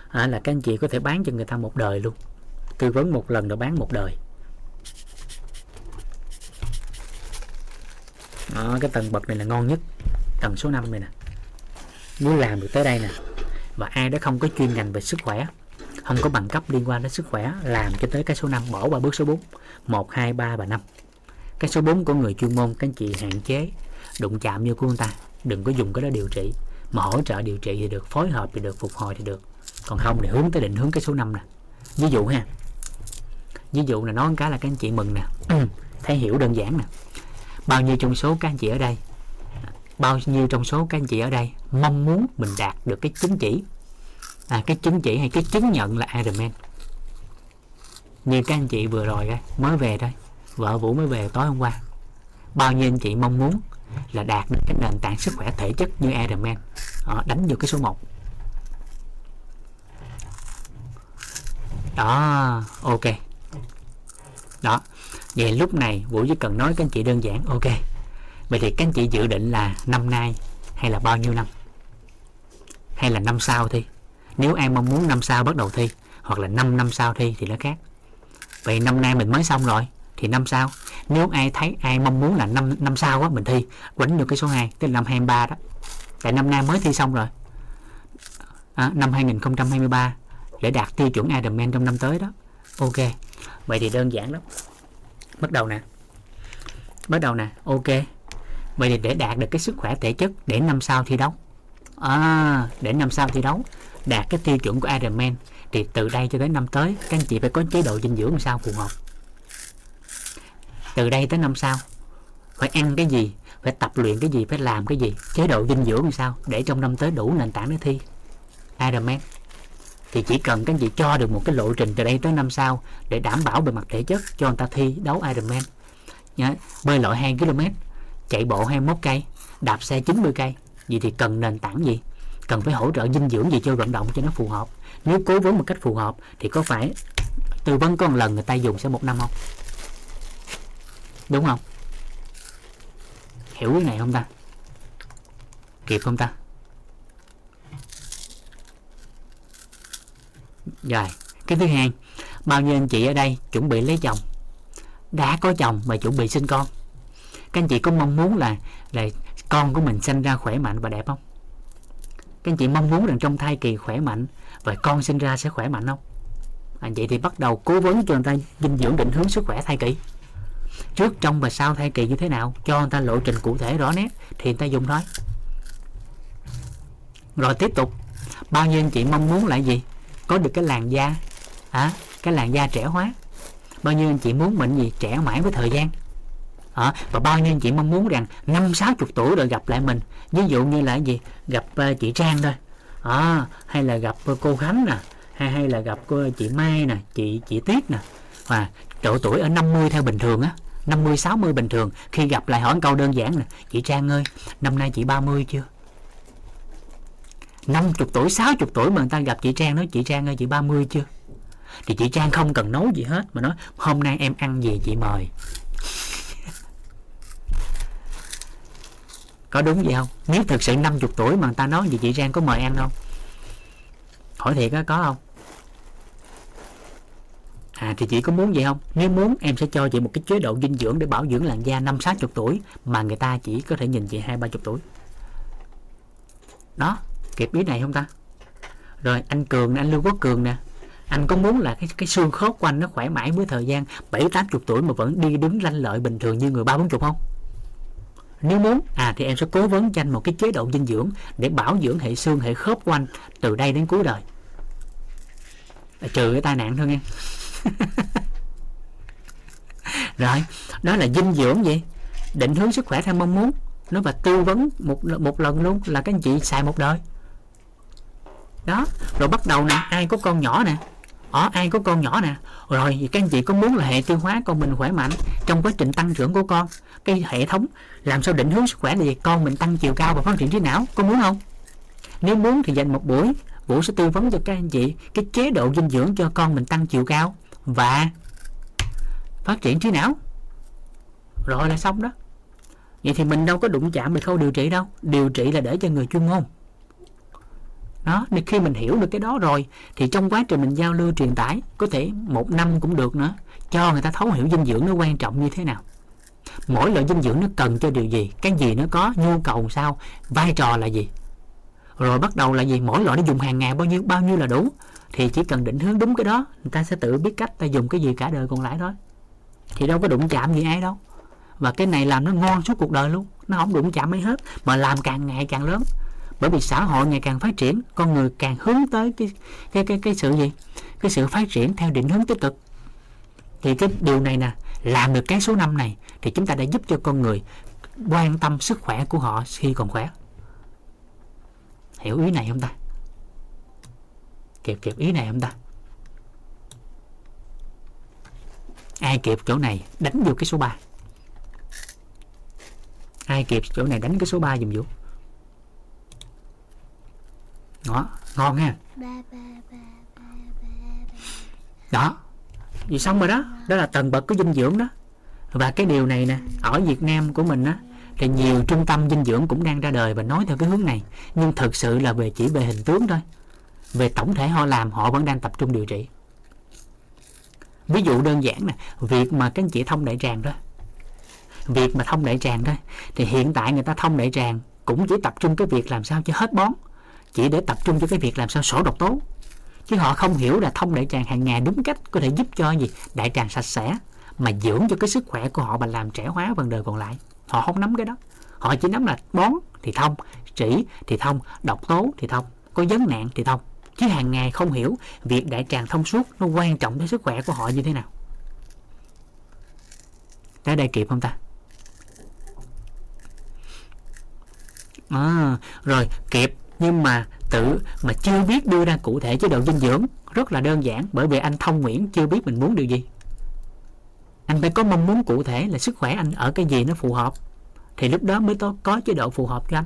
À, là các anh chị có thể bán cho người ta một đời luôn. Tư vấn một lần rồi bán một đời. À, cái tầng bậc này là ngon nhất. Tầng số 5 này nè muốn làm được tới đây nè. Và ai đó không có chuyên ngành về sức khỏe không có bằng cấp liên quan đến sức khỏe làm cho tới cái số 5 bỏ qua bước số 4 1, 2, 3 và 5 cái số 4 của người chuyên môn các anh chị hạn chế đụng chạm như của người ta. Đừng có dùng cái đó điều trị. Mà hỗ trợ điều trị thì được phối hợp thì được phục hồi thì được. Còn không thì hướng tới định hướng cái số 5 nè. Ví dụ ha ví dụ là nói một cái là các anh chị mừng nè. *clears throat* Thấy hiểu đơn giản nè. Bao nhiêu trong số các anh chị ở đây bao nhiêu trong số các anh chị ở đây mong muốn mình đạt được cái chứng chỉ? À, cái chứng chỉ hay cái chứng nhận là Ironman như các anh chị vừa rồi mới về đây vợ Vũ mới về tối hôm qua. Bao nhiêu anh chị mong muốn là đạt được cái nền tảng sức khỏe thể chất như Ironman đó, đánh vô cái số 1 đó ok. Đó vậy lúc này Vũ chỉ cần nói các anh chị đơn giản ok vậy thì các anh chị dự định là năm nay hay là bao nhiêu năm? Hay là năm sau thi? Nếu ai mong muốn năm sau bắt đầu thi hoặc là 5 năm sau thi thì nó khác. Vậy năm nay mình mới xong rồi thì năm sau. Nếu ai thấy ai mong muốn là năm năm sau á mình thi quánh được cái số 2 tức là năm 23 đó. Tại năm nay mới thi xong rồi. À, năm 2023 để đạt tiêu chuẩn Ironman trong năm tới đó. Ok. Vậy thì đơn giản lắm. Bắt đầu nè. Bắt đầu nè. Ok vậy thì để đạt được cái sức khỏe thể chất để năm sau thi đấu. À, để năm sau thi đấu đạt cái tiêu chuẩn của Ironman thì từ đây cho tới năm tới các anh chị phải có chế độ dinh dưỡng sao phù hợp. Từ đây tới năm sau phải ăn cái gì phải tập luyện cái gì phải làm cái gì chế độ dinh dưỡng làm sao để trong năm tới đủ nền tảng để thi Ironman. Thì chỉ cần các anh chị cho được một cái lộ trình từ đây tới năm sau để đảm bảo về mặt thể chất cho người ta thi đấu Ironman. Bơi lội 2 km chạy bộ 21 cây, đạp xe 90 cây. Vậy thì cần nền tảng gì? Cần phải hỗ trợ dinh dưỡng gì cho vận động cho nó phù hợp? Nếu cố vấn một cách phù hợp thì có phải tư vấn có một lần người ta dùng sẽ một năm không? Đúng không? Hiểu cái này không ta? Kịp không ta? Rồi, cái thứ hai, bao nhiêu anh chị ở đây chuẩn bị lấy chồng? Đã có chồng mà chuẩn bị sinh con các anh chị có mong muốn là là con của mình sinh ra khỏe mạnh và đẹp không? Các anh chị mong muốn rằng trong thai kỳ khỏe mạnh và con sinh ra sẽ khỏe mạnh không? À, anh chị thì bắt đầu cố vấn cho người ta dinh dưỡng định hướng sức khỏe thai kỳ. Trước trong và sau thai kỳ như thế nào? Cho người ta lộ trình cụ thể rõ nét thì người ta dùng thôi rồi tiếp tục. Bao nhiêu anh chị mong muốn là gì? Có được cái làn da à, cái làn da trẻ hóa. Bao nhiêu anh chị muốn mình gì trẻ mãi với thời gian? À, và bao nhiêu anh chị mong muốn rằng năm sáu chục tuổi rồi gặp lại mình? Ví dụ như là gì? Gặp uh, chị Trang thôi. À, hay là gặp uh, cô Khánh nè hay hay là gặp cô chị Mai nè chị chị Tiết nè. Và độ tuổi ở 50 theo bình thường á 50 60 bình thường. Khi gặp lại hỏi câu đơn giản nè chị Trang ơi năm nay chị 30 chưa? 50 tuổi 60 tuổi mà người ta gặp chị Trang nói chị Trang ơi chị 30 chưa? Thì chị Trang không cần nấu gì hết mà nói hôm nay em ăn gì chị mời? Có đúng vậy không nếu thực sự 50 tuổi mà người ta nói gì chị giang có mời ăn không hỏi thiệt á có không À thì chị có muốn vậy không? Nếu muốn em sẽ cho chị một cái chế độ dinh dưỡng để bảo dưỡng làn da năm sáu chục tuổi mà người ta chỉ có thể nhìn chị hai ba chục tuổi. Đó, kịp ý này không ta? Rồi anh Cường anh Lưu Quốc Cường nè. Anh có muốn là cái cái xương khớp của anh nó khỏe mãi với thời gian bảy tám chục tuổi mà vẫn đi đứng lanh lợi bình thường như người ba bốn chục không? Nếu muốn, à thì em sẽ cố vấn cho anh một cái chế độ dinh dưỡng để bảo dưỡng hệ xương, hệ khớp của anh từ đây đến cuối đời. À, trừ cái tai nạn thôi nghe. *laughs* rồi đó là dinh dưỡng vậy. Định hướng sức khỏe theo mong muốn. Nó và tư vấn một một lần luôn là các anh chị xài một đời. Đó rồi bắt đầu nè ai có con nhỏ nè. Ở ai có con nhỏ nè. Rồi các anh chị có muốn là hệ tiêu hóa con mình khỏe mạnh trong quá trình tăng trưởng của con? Cái hệ thống, làm sao định hướng sức khỏe là gì? Con mình tăng chiều cao và phát triển trí não, có muốn không? Nếu muốn thì dành một buổi, Vũ sẽ tư vấn cho các anh chị cái chế độ dinh dưỡng cho con mình tăng chiều cao và phát triển trí não. Rồi là xong đó. Vậy thì mình đâu có đụng chạm về khâu điều trị đâu. Điều trị là để cho người chuyên môn. Đó nên khi mình hiểu được cái đó rồi, thì trong quá trình mình giao lưu truyền tải, có thể một năm cũng được nữa, cho người ta thấu hiểu dinh dưỡng nó quan trọng như thế nào mỗi loại dinh dưỡng nó cần cho điều gì, cái gì nó có, nhu cầu sao, vai trò là gì? Rồi bắt đầu là gì? Mỗi loại nó dùng hàng ngày bao nhiêu bao nhiêu là đủ? Thì chỉ cần định hướng đúng cái đó, người ta sẽ tự biết cách ta dùng cái gì cả đời còn lại thôi. Thì đâu có đụng chạm gì ai đâu. Và cái này làm nó ngon suốt cuộc đời luôn. Nó không đụng chạm mấy hết, mà làm càng ngày càng lớn. Bởi vì xã hội ngày càng phát triển, con người càng hướng tới cái cái cái cái sự gì? Cái sự phát triển theo định hướng tích cực. Thì cái điều này nè làm được cái số năm này thì chúng ta đã giúp cho con người quan tâm sức khỏe của họ khi còn khỏe. Hiểu ý này không ta? Kịp kịp ý này không ta? Ai kịp chỗ này đánh vô cái số 3 ai kịp chỗ này đánh cái số 3 dùm vũ? Đó ngon ha? Đó vì xong rồi đó đó là tầng bậc của dinh dưỡng đó. Và cái điều này nè, ở Việt Nam của mình á, thì nhiều trung tâm dinh dưỡng cũng đang ra đời và nói theo cái hướng này. Nhưng thực sự là về chỉ về hình tướng thôi. Về tổng thể họ làm, họ vẫn đang tập trung điều trị. Ví dụ đơn giản nè, việc mà các anh chị thông đại tràng đó, việc mà thông đại tràng đó, thì hiện tại người ta thông đại tràng cũng chỉ tập trung cái việc làm sao cho hết bón, chỉ để tập trung cho cái việc làm sao sổ độc tố chứ họ không hiểu là thông đại tràng hàng ngày đúng cách có thể giúp cho gì? Đại tràng sạch sẽ mà dưỡng cho cái sức khỏe của họ và làm trẻ hóa phần đời còn lại. Họ không nắm cái đó. Họ chỉ nắm là bón thì thông chỉ thì thông độc tố thì thông có vấn nạn thì thông. Chứ hàng ngày không hiểu việc đại tràng thông suốt nó quan trọng tới sức khỏe của họ như thế nào. Tới đây kịp không ta? À, rồi kịp. Nhưng mà tự mà chưa biết đưa ra cụ thể chế độ dinh dưỡng. Rất là đơn giản, bởi vì anh thông nguyễn chưa biết mình muốn điều gì. Anh phải có mong muốn cụ thể là sức khỏe anh ở cái gì nó phù hợp. Thì lúc đó mới có chế độ phù hợp cho anh.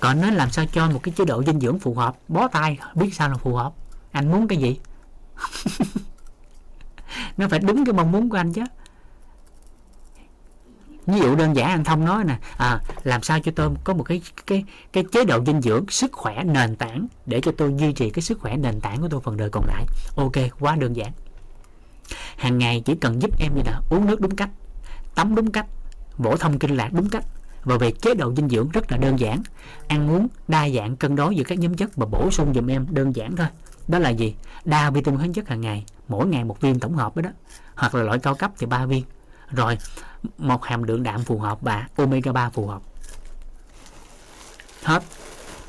Còn nó làm sao cho một cái chế độ dinh dưỡng phù hợp? Bó tay, biết sao là phù hợp. Anh muốn cái gì? *laughs* Nó phải đúng cái mong muốn của anh chứ ví dụ đơn giản anh thông nói nè à, làm sao cho tôi có một cái cái cái chế độ dinh dưỡng sức khỏe nền tảng để cho tôi duy trì cái sức khỏe nền tảng của tôi phần đời còn lại. Ok quá đơn giản. Hàng ngày chỉ cần giúp em như là uống nước đúng cách tắm đúng cách bổ thông kinh lạc đúng cách. Và về chế độ dinh dưỡng rất là đơn giản. Ăn uống đa dạng cân đối giữa các nhóm chất và bổ sung dùm em đơn giản thôi. Đó là gì? Đa vitamin khoáng chất hàng ngày mỗi ngày một viên tổng hợp đó, đó. Hoặc là loại cao cấp thì ba viên. Rồi một hàm lượng đạm phù hợp và omega 3 phù hợp. Hết.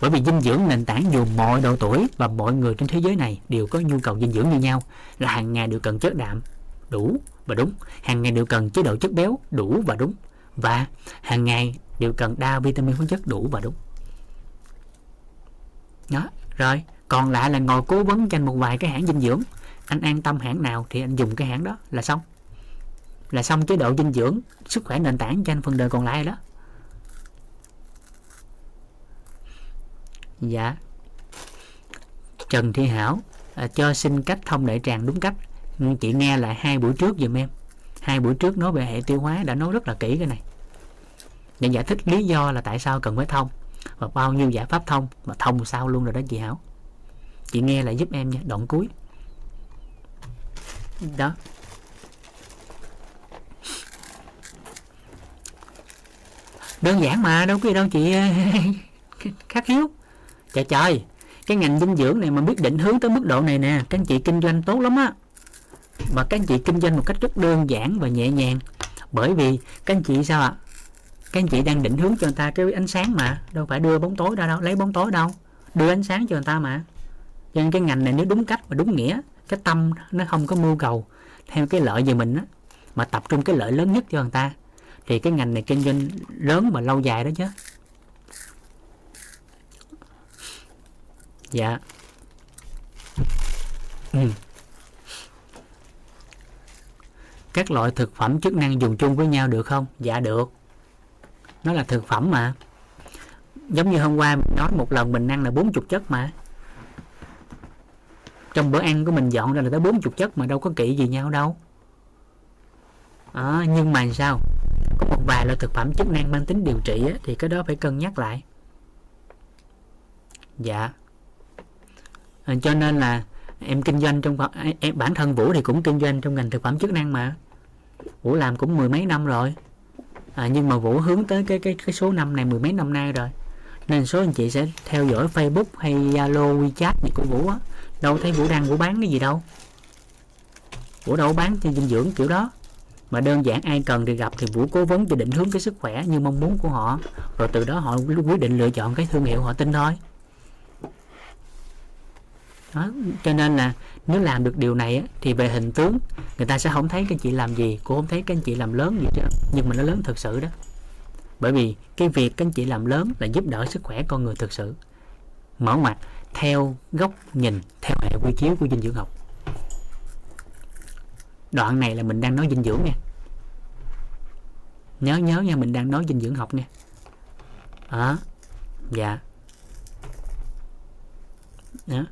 Bởi vì dinh dưỡng nền tảng dù mọi độ tuổi và mọi người trên thế giới này đều có nhu cầu dinh dưỡng như nhau là hàng ngày đều cần chất đạm đủ và đúng, hàng ngày đều cần chế độ chất béo đủ và đúng và hàng ngày đều cần đa vitamin khoáng chất đủ và đúng. Đó, rồi, còn lại là ngồi cố vấn cho anh một vài cái hãng dinh dưỡng. Anh an tâm hãng nào thì anh dùng cái hãng đó là xong là xong chế độ dinh dưỡng sức khỏe nền tảng cho anh phần đời còn lại đó. Dạ. Trần Thị Hảo à, cho xin cách thông đại tràng đúng cách. Ừ, chị nghe lại hai buổi trước giùm em. Hai buổi trước nói về hệ tiêu hóa đã nói rất là kỹ cái này. Để giải thích lý do là tại sao cần phải thông và bao nhiêu giải pháp thông mà thông sao luôn rồi đó chị Hảo. Chị nghe lại giúp em nha đoạn cuối. Đó. Đơn giản mà, đâu có gì đâu, chị ờ, *laughs* khắc hiếu trời trời, cái ngành dinh dưỡng này mà biết định hướng tới mức độ này nè, các anh chị kinh doanh tốt lắm á. Mà các anh chị kinh doanh một cách rất đơn giản và nhẹ nhàng. Bởi vì các anh chị sao ạ? Các anh chị đang định hướng cho người ta cái ánh sáng mà, đâu phải đưa bóng tối ra đâu, lấy bóng tối đâu. Đưa ánh sáng cho người ta mà. Cho nên cái ngành này nếu đúng cách và đúng nghĩa, cái tâm nó không có mưu cầu theo cái lợi về mình á, mà tập trung cái lợi lớn nhất cho người ta thì cái ngành này kinh doanh lớn và lâu dài đó chứ. Dạ. Ừ. các loại thực phẩm chức năng dùng chung với nhau được không? Dạ được. Nó là thực phẩm mà. Giống như hôm qua mình nói một lần mình ăn là 40 chất mà. Trong bữa ăn của mình dọn ra là tới 40 chất mà đâu có kỹ gì nhau đâu. À, nhưng mà sao? Vài loại thực phẩm chức năng mang tính điều trị á, thì cái đó phải cân nhắc lại. Dạ. À, cho nên là em kinh doanh trong em bản thân vũ thì cũng kinh doanh trong ngành thực phẩm chức năng mà. Vũ làm cũng mười mấy năm rồi. À, nhưng mà vũ hướng tới cái cái cái số năm này mười mấy năm nay rồi. Nên số anh chị sẽ theo dõi facebook hay zalo wechat gì của vũ á. Đâu thấy vũ đang vũ bán cái gì đâu. Vũ đâu bán cho dinh dưỡng kiểu đó mà đơn giản ai cần thì gặp thì vũ cố vấn cho định hướng cái sức khỏe như mong muốn của họ. Rồi từ đó họ quyết định lựa chọn cái thương hiệu họ tin thôi. Đó. cho nên là nếu làm được điều này á, thì về hình tướng người ta sẽ không thấy các chị làm gì cũng không thấy các anh chị làm lớn gì chứ nhưng mà nó lớn thực sự đó. Bởi vì cái việc các anh chị làm lớn là giúp đỡ sức khỏe con người thực sự. Mở mặt theo góc nhìn theo hệ quy chiếu của dinh dưỡng học đoạn này là mình đang nói dinh dưỡng nha. Nhớ nhớ nha, mình đang nói dinh dưỡng học nha. Đó. Dạ. Đó.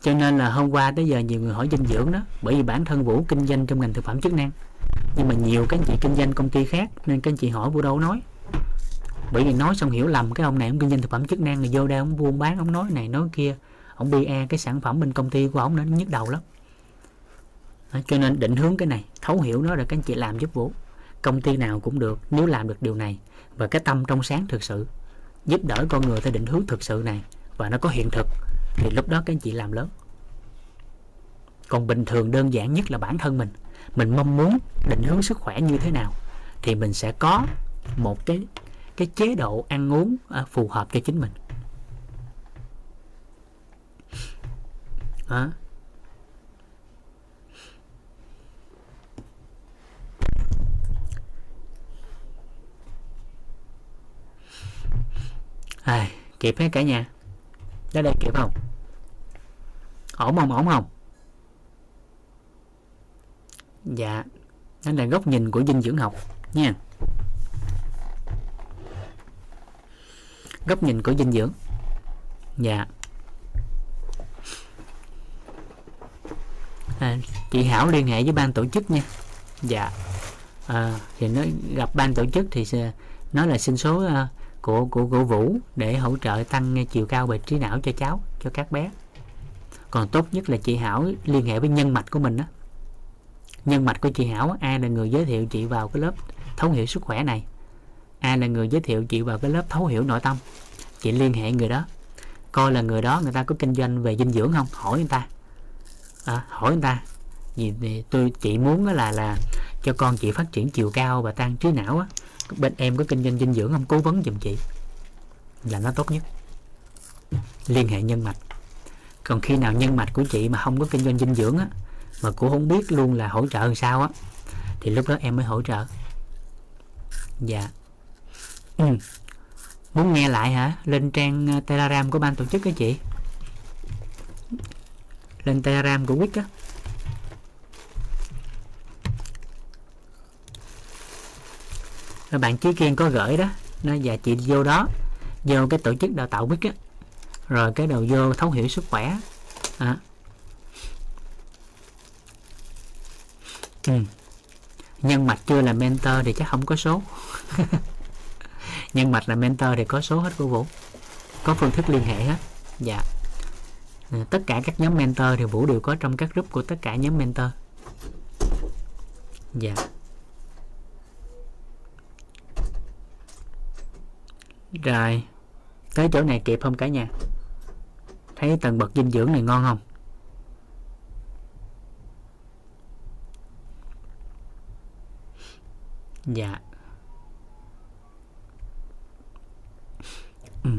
Cho nên là hôm qua tới giờ nhiều người hỏi dinh dưỡng đó, bởi vì bản thân vũ kinh doanh trong ngành thực phẩm chức năng. Nhưng mà nhiều các anh chị kinh doanh công ty khác, nên các anh chị hỏi vũ đâu nói. Bởi vì nói xong hiểu lầm, cái ông này ông kinh doanh thực phẩm chức năng là vô đây ông buôn bán, ông nói này, nói kia. Ông bia cái sản phẩm bên công ty của ông nó nhức đầu lắm cho nên định hướng cái này thấu hiểu nó rồi các anh chị làm giúp vũ. Công ty nào cũng được nếu làm được điều này. Và cái tâm trong sáng thực sự giúp đỡ con người theo định hướng thực sự này và nó có hiện thực thì lúc đó các anh chị làm lớn. Còn bình thường đơn giản nhất là bản thân mình. Mình mong muốn định hướng sức khỏe như thế nào thì mình sẽ có một cái cái chế độ ăn uống à, phù hợp cho chính mình. À. À, kịp hết cả nhà. Đó đây kịp không? Ổn không? Ổn không? Dạ Đó là góc nhìn của dinh dưỡng học nha. Góc nhìn của dinh dưỡng. Dạ. À, Chị Hảo liên hệ với ban tổ chức nha. Dạ. À, Thì nó gặp ban tổ chức thì nó là xin số uh, của của của Vũ để hỗ trợ tăng chiều cao về trí não cho cháu cho các bé. Còn tốt nhất là chị Hảo liên hệ với nhân mạch của mình đó nhân mạch của chị Hảo ai là người giới thiệu chị vào cái lớp thấu hiểu sức khỏe này. Ai là người giới thiệu chị vào cái lớp thấu hiểu nội tâm. Chị liên hệ người đó. Coi là người đó người ta có kinh doanh về dinh dưỡng không? Hỏi người ta. À, hỏi người ta. Vì tôi chị muốn là là cho con chị phát triển chiều cao và tăng trí não á bên em có kinh doanh dinh dưỡng không? Cố vấn giùm chị. Là nó tốt nhất. Liên hệ nhân mạch. Còn khi nào nhân mạch của chị mà không có kinh doanh dinh dưỡng á, mà cũng không biết luôn là hỗ trợ làm sao á, thì lúc đó em mới hỗ trợ. Dạ. Ừ. muốn nghe lại hả? Lên trang ờ, telegram của ban tổ chức á chị. Lên telegram của quýt á. Rồi bạn Chí Kiên có gửi đó nó và chị vô đó vô cái tổ chức đào tạo biết á. Rồi cái đầu vô thấu hiểu sức khỏe. À. ừ. nhân mạch chưa là mentor thì chắc không có số. *laughs* Nhân mạch là mentor thì có số hết của vũ. Có phương thức liên hệ hết. Dạ. À, tất cả các nhóm mentor thì vũ đều có trong các group của tất cả nhóm mentor. Dạ. Rồi. Tới chỗ này kịp không cả nhà? Thấy tầng bậc dinh dưỡng này ngon không? Dạ. Ừ.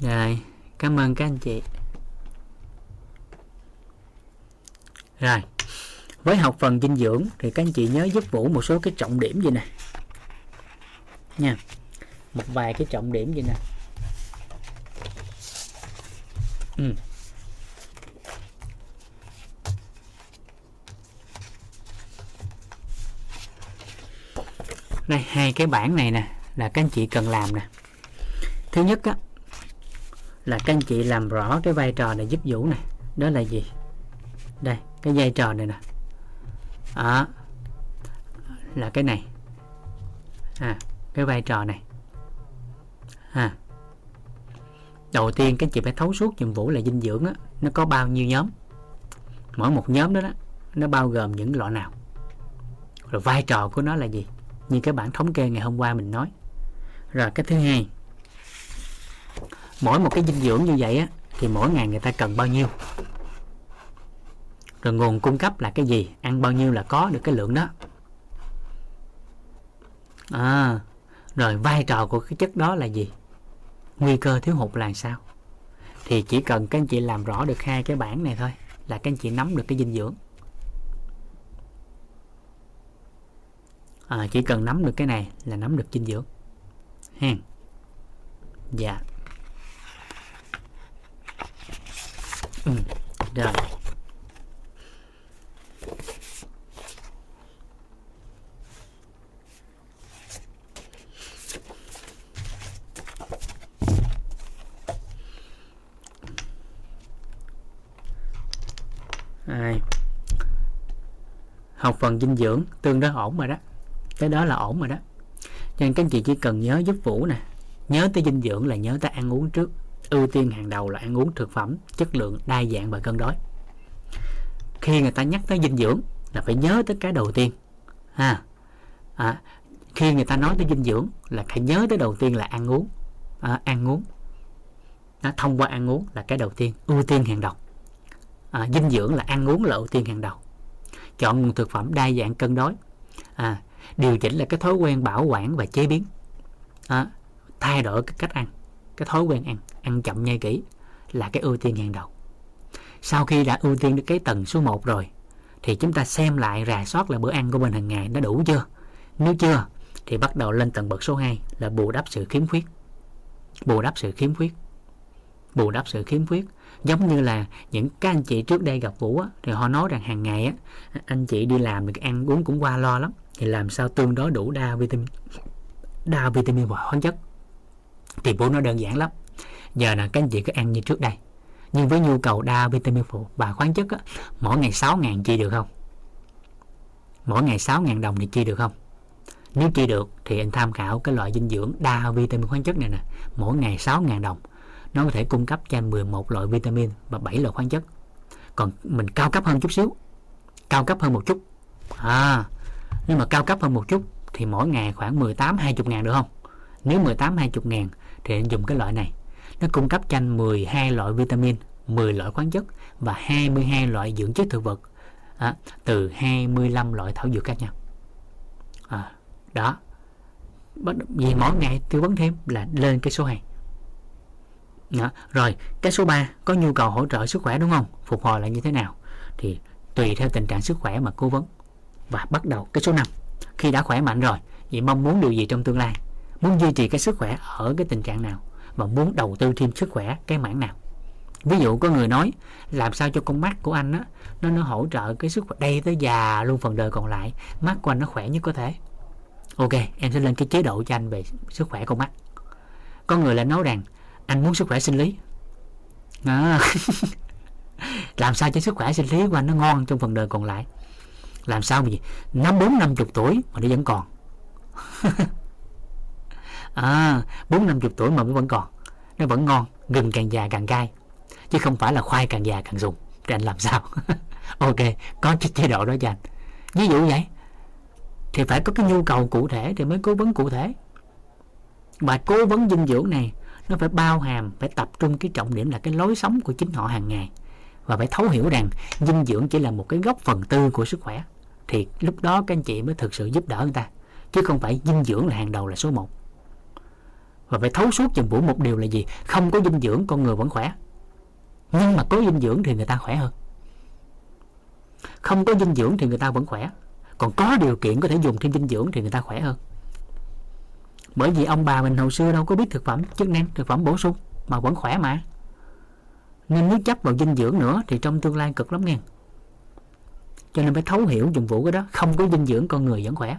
rồi. Cảm ơn các anh chị. Rồi. Với học phần dinh dưỡng, thì các anh chị nhớ giúp vũ một số cái trọng điểm gì nè nha. Một vài cái trọng điểm gì nè. Ừ. đây, hai cái bảng này nè, là các anh chị cần làm nè. Thứ nhất á, là các anh chị làm rõ cái vai trò này giúp vũ này đó là gì? Đây, cái vai trò này nè. Đó. Là cái này. À cái vai trò này. À đầu tiên các chị phải thấu suốt nhiệm vụ là dinh dưỡng á nó có bao nhiêu nhóm. Mỗi một nhóm đó, đó nó bao gồm những loại nào. Rồi vai trò của nó là gì như cái bản thống kê ngày hôm qua mình nói. Rồi cái thứ hai mỗi một cái dinh dưỡng như vậy á thì mỗi ngày người ta cần bao nhiêu? Rồi nguồn cung cấp là cái gì ăn bao nhiêu là có được cái lượng đó. À rồi vai trò của cái chất đó là gì? Nguy cơ thiếu hụt là sao? Thì chỉ cần các anh chị làm rõ được hai cái bảng này thôi là các anh chị nắm được cái dinh dưỡng. À, chỉ cần nắm được cái này là nắm được dinh dưỡng. Ha. Dạ. Ừ. rồi. Đây. học phần dinh dưỡng tương đối ổn rồi đó. Cái đó là ổn rồi đó. Cho nên các anh chị chỉ cần nhớ giúp vũ nè. Nhớ tới dinh dưỡng là nhớ tới ăn uống trước. Ưu tiên hàng đầu là ăn uống thực phẩm chất lượng đa dạng và cân đối. Khi người ta nhắc tới dinh dưỡng là phải nhớ tới cái đầu tiên. Ha. À, khi người ta nói tới dinh dưỡng là phải nhớ tới đầu tiên là ăn uống. À, ăn uống. Đó, thông qua ăn uống là cái đầu tiên ưu tiên hàng đầu à, dinh dưỡng là ăn uống là ưu tiên hàng đầu. Chọn nguồn thực phẩm đa dạng cân đối. À, điều chỉnh là cái thói quen bảo quản và chế biến. À, thay đổi cái cách ăn cái thói quen ăn ăn chậm nhai kỹ là cái ưu tiên hàng đầu. Sau khi đã ưu tiên được cái tầng số 1 rồi thì chúng ta xem lại rà soát lại bữa ăn của mình hàng ngày nó đủ chưa? Nếu chưa thì bắt đầu lên tầng bậc số 2 là bù đắp sự khiếm khuyết. Bù đắp sự khiếm khuyết. Bù đắp sự khiếm khuyết giống như là những các anh chị trước đây gặp vũ á, thì họ nói rằng hàng ngày á anh chị đi làm được ăn uống cũng qua lo lắm. Thì làm sao tương đối đủ đa vitamin đa vitamin và khoáng chất? Thì vũ nó đơn giản lắm. Giờ là các anh chị cứ ăn như trước đây. Nhưng với nhu cầu đa vitamin phụ và khoáng chất á, mỗi ngày 6 ngàn chi được không? Mỗi ngày 6 ngàn đồng thì chi được không? Nếu chi được thì anh tham khảo cái loại dinh dưỡng đa vitamin khoáng chất này nè. Mỗi ngày 6 ngàn đồng nó có thể cung cấp cho 11 loại vitamin và 7 loại khoáng chất. Còn mình cao cấp hơn chút xíu. Cao cấp hơn một chút. À nếu mà cao cấp hơn một chút thì mỗi ngày khoảng 18 20 ngàn được không? Nếu 18 20 ngàn thì anh dùng cái loại này. Nó cung cấp cho anh 12 loại vitamin 10 loại khoáng chất và 22 loại dưỡng chất thực vật. À, từ 25 loại thảo dược khác nhau. À, đó. Vì mỗi ngày tư vấn thêm là lên cái số hàng đó. rồi, cái số 3 có nhu cầu hỗ trợ sức khỏe đúng không? Phục hồi là như thế nào? Thì tùy theo tình trạng sức khỏe mà cố vấn. Và bắt đầu cái số 5 khi đã khỏe mạnh rồi, vậy mong muốn điều gì trong tương lai? Muốn duy trì cái sức khỏe ở cái tình trạng nào? Và muốn đầu tư thêm sức khỏe cái mảng nào? Ví dụ có người nói, làm sao cho con mắt của anh á, nó nó hỗ trợ cái sức khỏe, đây tới già luôn phần đời còn lại, mắt của anh nó khỏe nhất có thể. Ok, em sẽ lên cái chế độ cho anh về sức khỏe con mắt. Có người lại nói rằng anh muốn sức khỏe sinh lý. À. *laughs* làm sao cho sức khỏe sinh lý của anh nó ngon trong phần đời còn lại? Làm sao mà gì? Năm bốn, năm chục tuổi mà nó vẫn còn. *laughs* À bốn, năm chục tuổi mà nó vẫn còn. Nó vẫn ngon gừng càng già càng cay chứ không phải là khoai càng già càng dùng thì anh làm sao? *laughs* Ok, có cái chế độ đó cho anh. Ví dụ vậy, thì phải có cái nhu cầu cụ thể thì mới cố vấn cụ thể. Mà cố vấn dinh dưỡng này nó phải bao hàm, phải tập trung cái trọng điểm là cái lối sống của chính họ hàng ngày. Và phải thấu hiểu rằng dinh dưỡng chỉ là một cái góc phần tư của sức khỏe. Thì lúc đó các anh chị mới thực sự giúp đỡ người ta. Chứ không phải dinh dưỡng là hàng đầu là số 1 và phải thấu suốt chừng vũ một điều là gì? Không có dinh dưỡng, con người vẫn khỏe. Nhưng mà có dinh dưỡng thì người ta khỏe hơn. Không có dinh dưỡng thì người ta vẫn khỏe. Còn có điều kiện có thể dùng thêm dinh dưỡng thì người ta khỏe hơn bởi vì ông bà mình hồi xưa đâu có biết thực phẩm, chức năng thực phẩm bổ sung, mà vẫn khỏe mà. Nên nếu chấp vào dinh dưỡng nữa thì trong tương lai cực lắm nghe. Cho nên phải thấu hiểu dụng vụ cái đó, không có dinh dưỡng con người vẫn khỏe.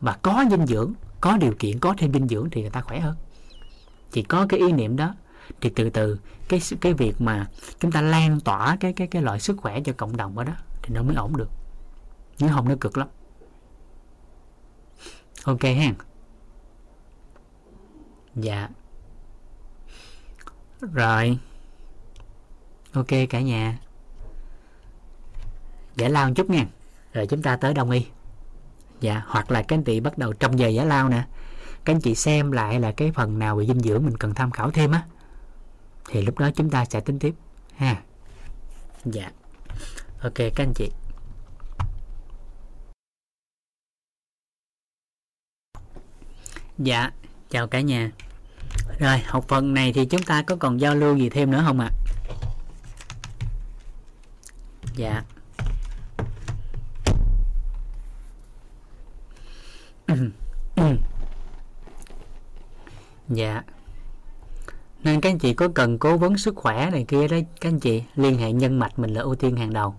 Và có dinh dưỡng, có điều kiện, có thêm dinh dưỡng thì người ta khỏe hơn. Chỉ có cái ý niệm đó, thì từ từ cái cái việc mà chúng ta lan tỏa cái cái cái loại sức khỏe cho cộng đồng ở đó thì nó mới ổn được. Nếu không, nó cực lắm. Ok ha dạ. Rồi. Ok cả nhà. Giải lao một chút nha. Rồi chúng ta tới đông y. Dạ hoặc là các anh chị bắt đầu trong giờ giải lao nè. Các anh chị xem lại là cái phần nào về dinh dưỡng mình cần tham khảo thêm á. Thì lúc đó chúng ta sẽ tính tiếp, ha. Dạ. Ok các anh chị. Dạ chào cả nhà rồi học phần này thì chúng ta có còn giao lưu gì thêm nữa không ạ? À? dạ. *clears throat* Dạ. Nên các anh chị có cần cố vấn sức khỏe này kia đấy các anh chị liên hệ nhân mạch mình là ưu tiên hàng đầu.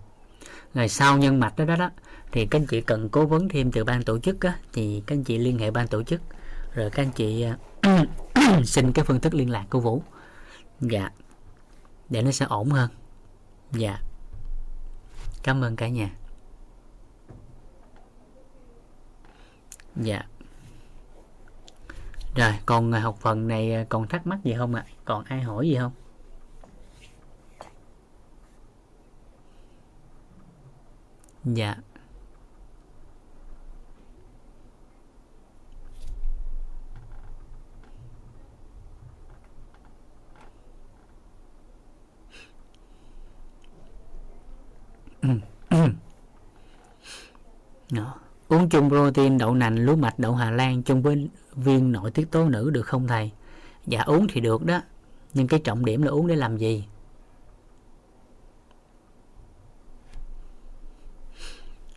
Rồi sau nhân mạch đó đó, đó thì các anh chị cần cố vấn thêm từ ban tổ chức á, thì các anh chị liên hệ ban tổ chức. Rồi các anh chị à, *clears throat* *clears throat* xin cái phương thức liên lạc của Vũ. Dạ. Để nó sẽ ổn hơn. Dạ. Cảm ơn cả nhà. Dạ. Rồi, còn học phần này, còn thắc mắc gì không ạ? À? còn ai hỏi gì không? Dạ. Ừ. Đó. Uống chung protein đậu nành, lúa mạch, đậu Hà Lan chung với viên nội tiết tố nữ được không thầy? Dạ uống thì được đó, nhưng cái trọng điểm là uống để làm gì?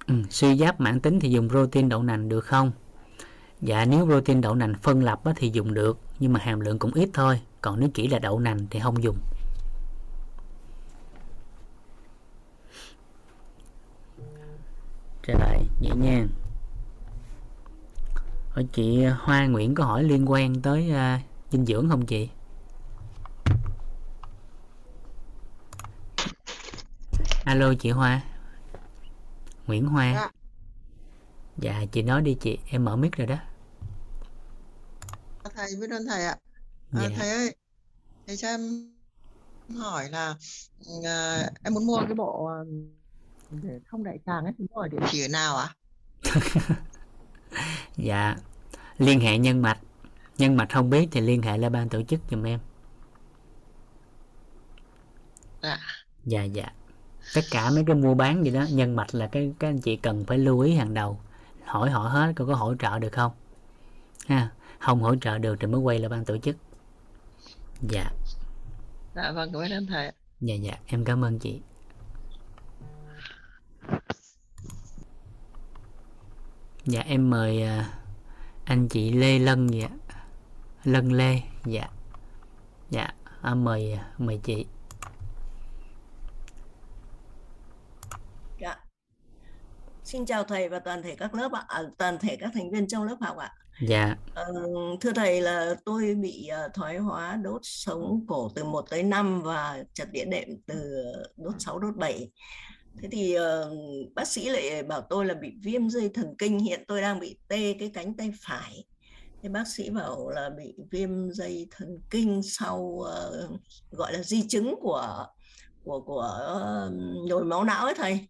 Ừ, suy giáp mãn tính thì dùng protein đậu nành được không? Dạ nếu protein đậu nành phân lập thì dùng được, nhưng mà hàm lượng cũng ít thôi. Còn nếu chỉ là đậu nành thì không dùng. Trở lại nhẹ nhàng. Hỏi chị Hoa Nguyễn có hỏi liên quan tới uh, dinh dưỡng không chị? Alo chị Hoa. Nguyễn Hoa. Dạ. dạ chị nói đi chị em mở mic rồi đó. Thầy biết ơn thầy ạ. À, dạ. thầy ơi thầy cho em hỏi là uh, em muốn mua cái bộ uh, không đại tràng ấy thì mua ở địa chỉ nào ạ? *laughs* dạ. Liên hệ nhân mạch nhân mạch không biết thì liên hệ lại ban tổ chức giùm em. À. dạ dạ. Tất cả mấy cái mua bán gì đó nhân mạch là cái các anh chị cần phải lưu ý hàng đầu. Hỏi họ hết có có hỗ trợ được không? Ha không hỗ trợ được thì mới quay lại ban tổ chức. Dạ. Dạ vâng cảm ơn thầy dạ dạ. Em cảm ơn chị dạ em mời à, anh chị Lê Lân dạ Lân Lê dạ dạ à, mời à, mời chị Dạ. Xin chào thầy và toàn thể các lớp ạ, à, toàn thể các thành viên trong lớp học ạ. dạ Ờ, thưa thầy là tôi bị ờ, thoái hóa đốt sống cổ từ 1 tới 5 và chật đĩa đệm từ đốt 6 đốt 7. Thế thì ờ, bác sĩ lại bảo tôi là bị viêm dây thần kinh, hiện tôi đang bị tê cái cánh tay phải. Thế bác sĩ bảo là bị viêm dây thần kinh sau ờ, gọi là di chứng của của của ờ, nhồi máu não ấy thầy.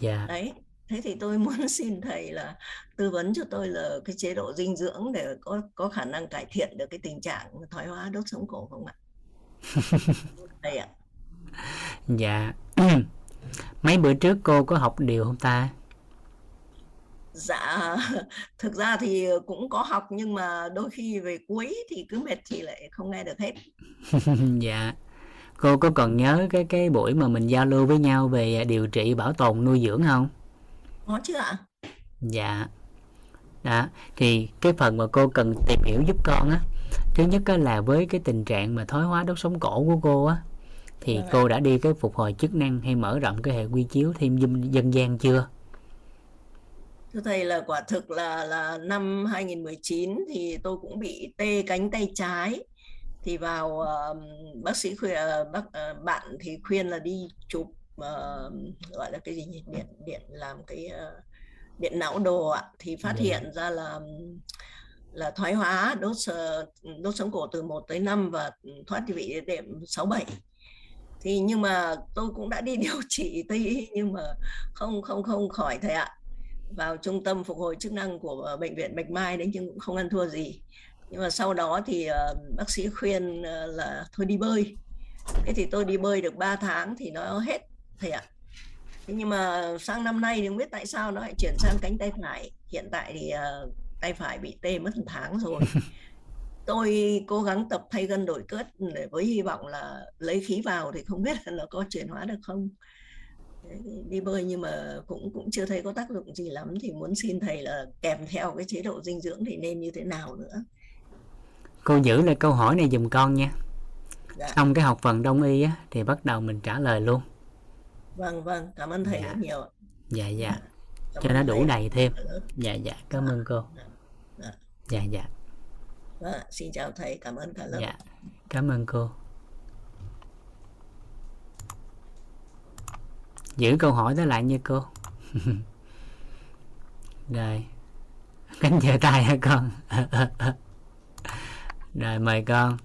dạ Đấy, thế thì tôi *laughs* muốn xin thầy là tư vấn cho tôi là cái chế độ dinh dưỡng để có có khả năng cải thiện được cái tình trạng thoái hóa đốt sống cổ không ạ? *laughs* Thầy ạ. dạ *clears throat* mấy bữa trước cô có học điều không ta Dạ, *laughs* thực ra thì cũng có học nhưng mà đôi khi về cuối thì cứ mệt thì lại không nghe được hết. *laughs* dạ cô có còn nhớ cái cái buổi mà mình giao lưu với nhau về điều trị bảo tồn nuôi dưỡng không Có chứ ạ? dạ đó thì cái phần mà cô cần tìm hiểu giúp con á thứ nhất á, là với cái tình trạng mà thoái hóa đốt sống cổ của cô á thì Vâng ạ. cô đã đi cái phục hồi chức năng hay mở rộng cái hệ quy chiếu thêm dân, dân gian chưa Thưa thầy là quả thực là là năm 2019 thì tôi cũng bị tê cánh tay trái. Thì vào ờ, bác sĩ khuyên ờ, bác ờ, bạn thì khuyên là đi chụp ờ, gọi là cái gì nhỉ? Điện điện làm cái ờ, điện não đồ ạ thì phát Dạ. hiện ra là là thoái hóa đốt đốt sống cổ từ 1 tới 5 và thoát vị đệm 6 7. Thì nhưng mà tôi cũng đã đi *laughs* điều trị Tây y nhưng mà không không không khỏi thầy ạ. Vào trung tâm phục hồi chức năng của ờ, bệnh viện Bạch Mai đấy nhưng cũng không ăn thua gì. Nhưng mà sau đó thì ờ, bác sĩ khuyên ờ, là thôi đi bơi. Thế thì tôi đi bơi được 3 tháng thì nó hết thầy ạ. Thế nhưng mà sang năm nay thì không biết tại sao nó lại chuyển sang cánh tay phải. Hiện tại thì tay phải bị tê mất một tháng rồi. *laughs* tôi cố gắng tập thay gân đổi cước để với hy vọng là lấy khí vào thì không biết *laughs* là nó có chuyển hóa được không. Đi bơi nhưng mà cũng cũng chưa thấy có tác dụng gì lắm thì muốn xin thầy là kèm theo cái chế độ dinh dưỡng thì nên như thế nào nữa. Cô giữ lại câu hỏi này dùm con nha. Dạ. xong cái học phần đông y á thì bắt đầu mình trả lời luôn. Vâng vâng. Cảm ơn thầy Dạ. rất nhiều ạ. dạ dạ. Cảm cho nó đủ đầy thêm. Dạ. dạ dạ. Cảm ơn cô. Dạ. dạ ạ. xin chào thầy cảm ơn cả lớp. Dạ cảm ơn cô. Giữ câu hỏi đó lại nha cô. *laughs* Rồi cánh giơ tay hả con? *laughs* Rồi mời con.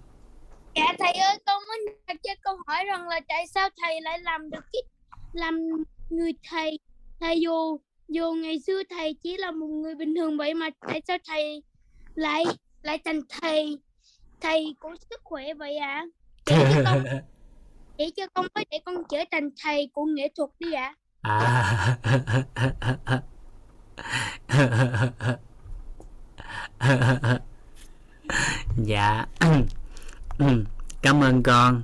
Dạ thầy ơi con muốn đặt cho câu hỏi rằng là tại sao thầy lại làm được cái làm người thầy thầy dù dù ngày xưa thầy chỉ là một người bình thường vậy mà tại sao thầy lại lại thành thầy thầy của sức khỏe vậy ạ. *laughs* Để cho con để cho con có để con trở thành thầy của nghệ thuật đi ạ. À. *laughs* Dạ. Ừ, cảm ơn con.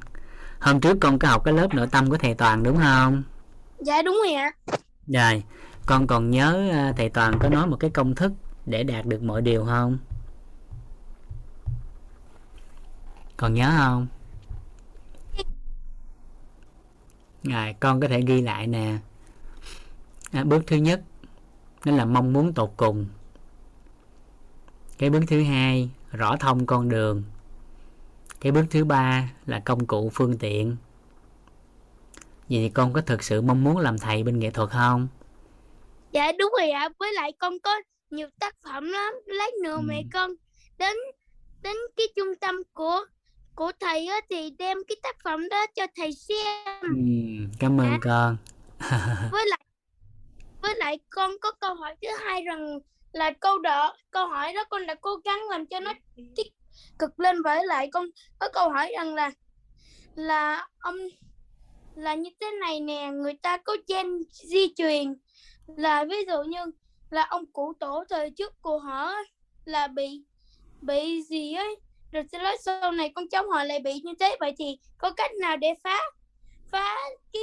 Hôm trước con có học cái lớp nội tâm của thầy toàn đúng không? Dạ đúng rồi ạ. Rồi con còn nhớ à, thầy toàn có nói một cái công thức để đạt được mọi điều không còn nhớ không? Rồi con có thể ghi lại nè. À, bước thứ nhất đó là mong muốn tột cùng. Cái bước thứ hai rõ thông con đường. Cái bước thứ ba là công cụ phương tiện. Vậy thì con có thực sự mong muốn làm thầy bên nghệ thuật không? Dạ đúng rồi ạ. Với lại con có nhiều tác phẩm lắm. Lát nữa Ừ. mẹ con đến đến cái trung tâm của của thầy á thì đem cái tác phẩm đó cho thầy xem. Ừm, cảm ơn Dạ. con. *laughs* Với lại với lại con có câu hỏi thứ hai rằng là câu đó câu hỏi đó con đã cố gắng làm cho nó tích cực lên. Với lại con có câu hỏi rằng là là ông là như thế này nè người ta có gen di truyền. Là ví dụ như là ông cụ tổ thời trước của họ là bị bị gì ấy rồi sau đó sau này con cháu họ lại bị như thế. Vậy thì có cách nào để phá phá cái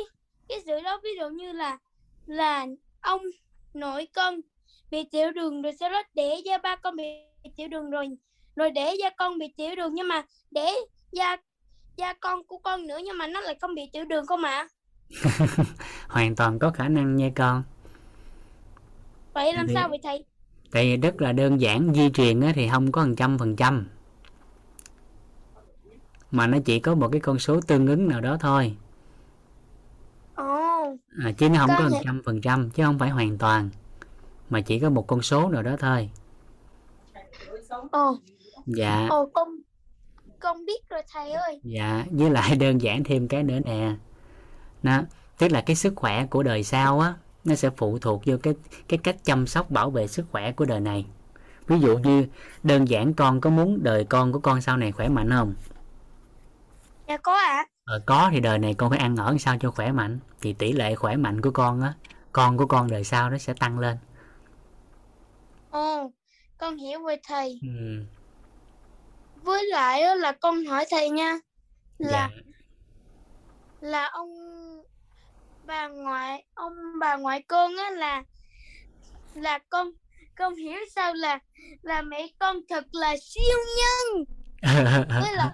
cái sự đó? Ví dụ như là là ông nội con bị tiểu đường rồi sau đó để cho ba con bị tiểu đường rồi rồi để cho con bị tiểu đường nhưng mà để da da con của con nữa nhưng mà nó lại không bị tiểu đường không ạ? *laughs* Hoàn toàn có khả năng nha con. Vậy làm Thì- sao vậy thầy? tại vì rất là đơn giản di truyền thì không có một trăm phần trăm mà nó chỉ có một cái con số tương ứng nào đó thôi. À, chứ nó không có một trăm phần trăm chứ không phải hoàn toàn. Mà chỉ có một con số nào đó thôi. Ồ. Dạ. Ồ con con biết rồi thầy ơi. Dạ với lại *laughs* đơn giản thêm cái nữa nè. Nó tức là cái sức khỏe của đời sau á nó sẽ phụ thuộc vô cái cái cách chăm sóc bảo vệ sức khỏe của đời này. Ví dụ như đơn giản con có muốn đời con của con sau này khỏe mạnh không dạ có ạ. Ờ, có thì đời này con phải ăn ở sao cho khỏe mạnh. Thì tỷ lệ khỏe mạnh của con á con của con đời sau nó sẽ tăng lên. Ồ con hiểu rồi thầy. Ừ. với lại là con hỏi thầy nha là dạ. là ông bà ngoại ông bà ngoại con á là là con con hiểu sao là là mẹ con thật là siêu nhân. *laughs* Với lại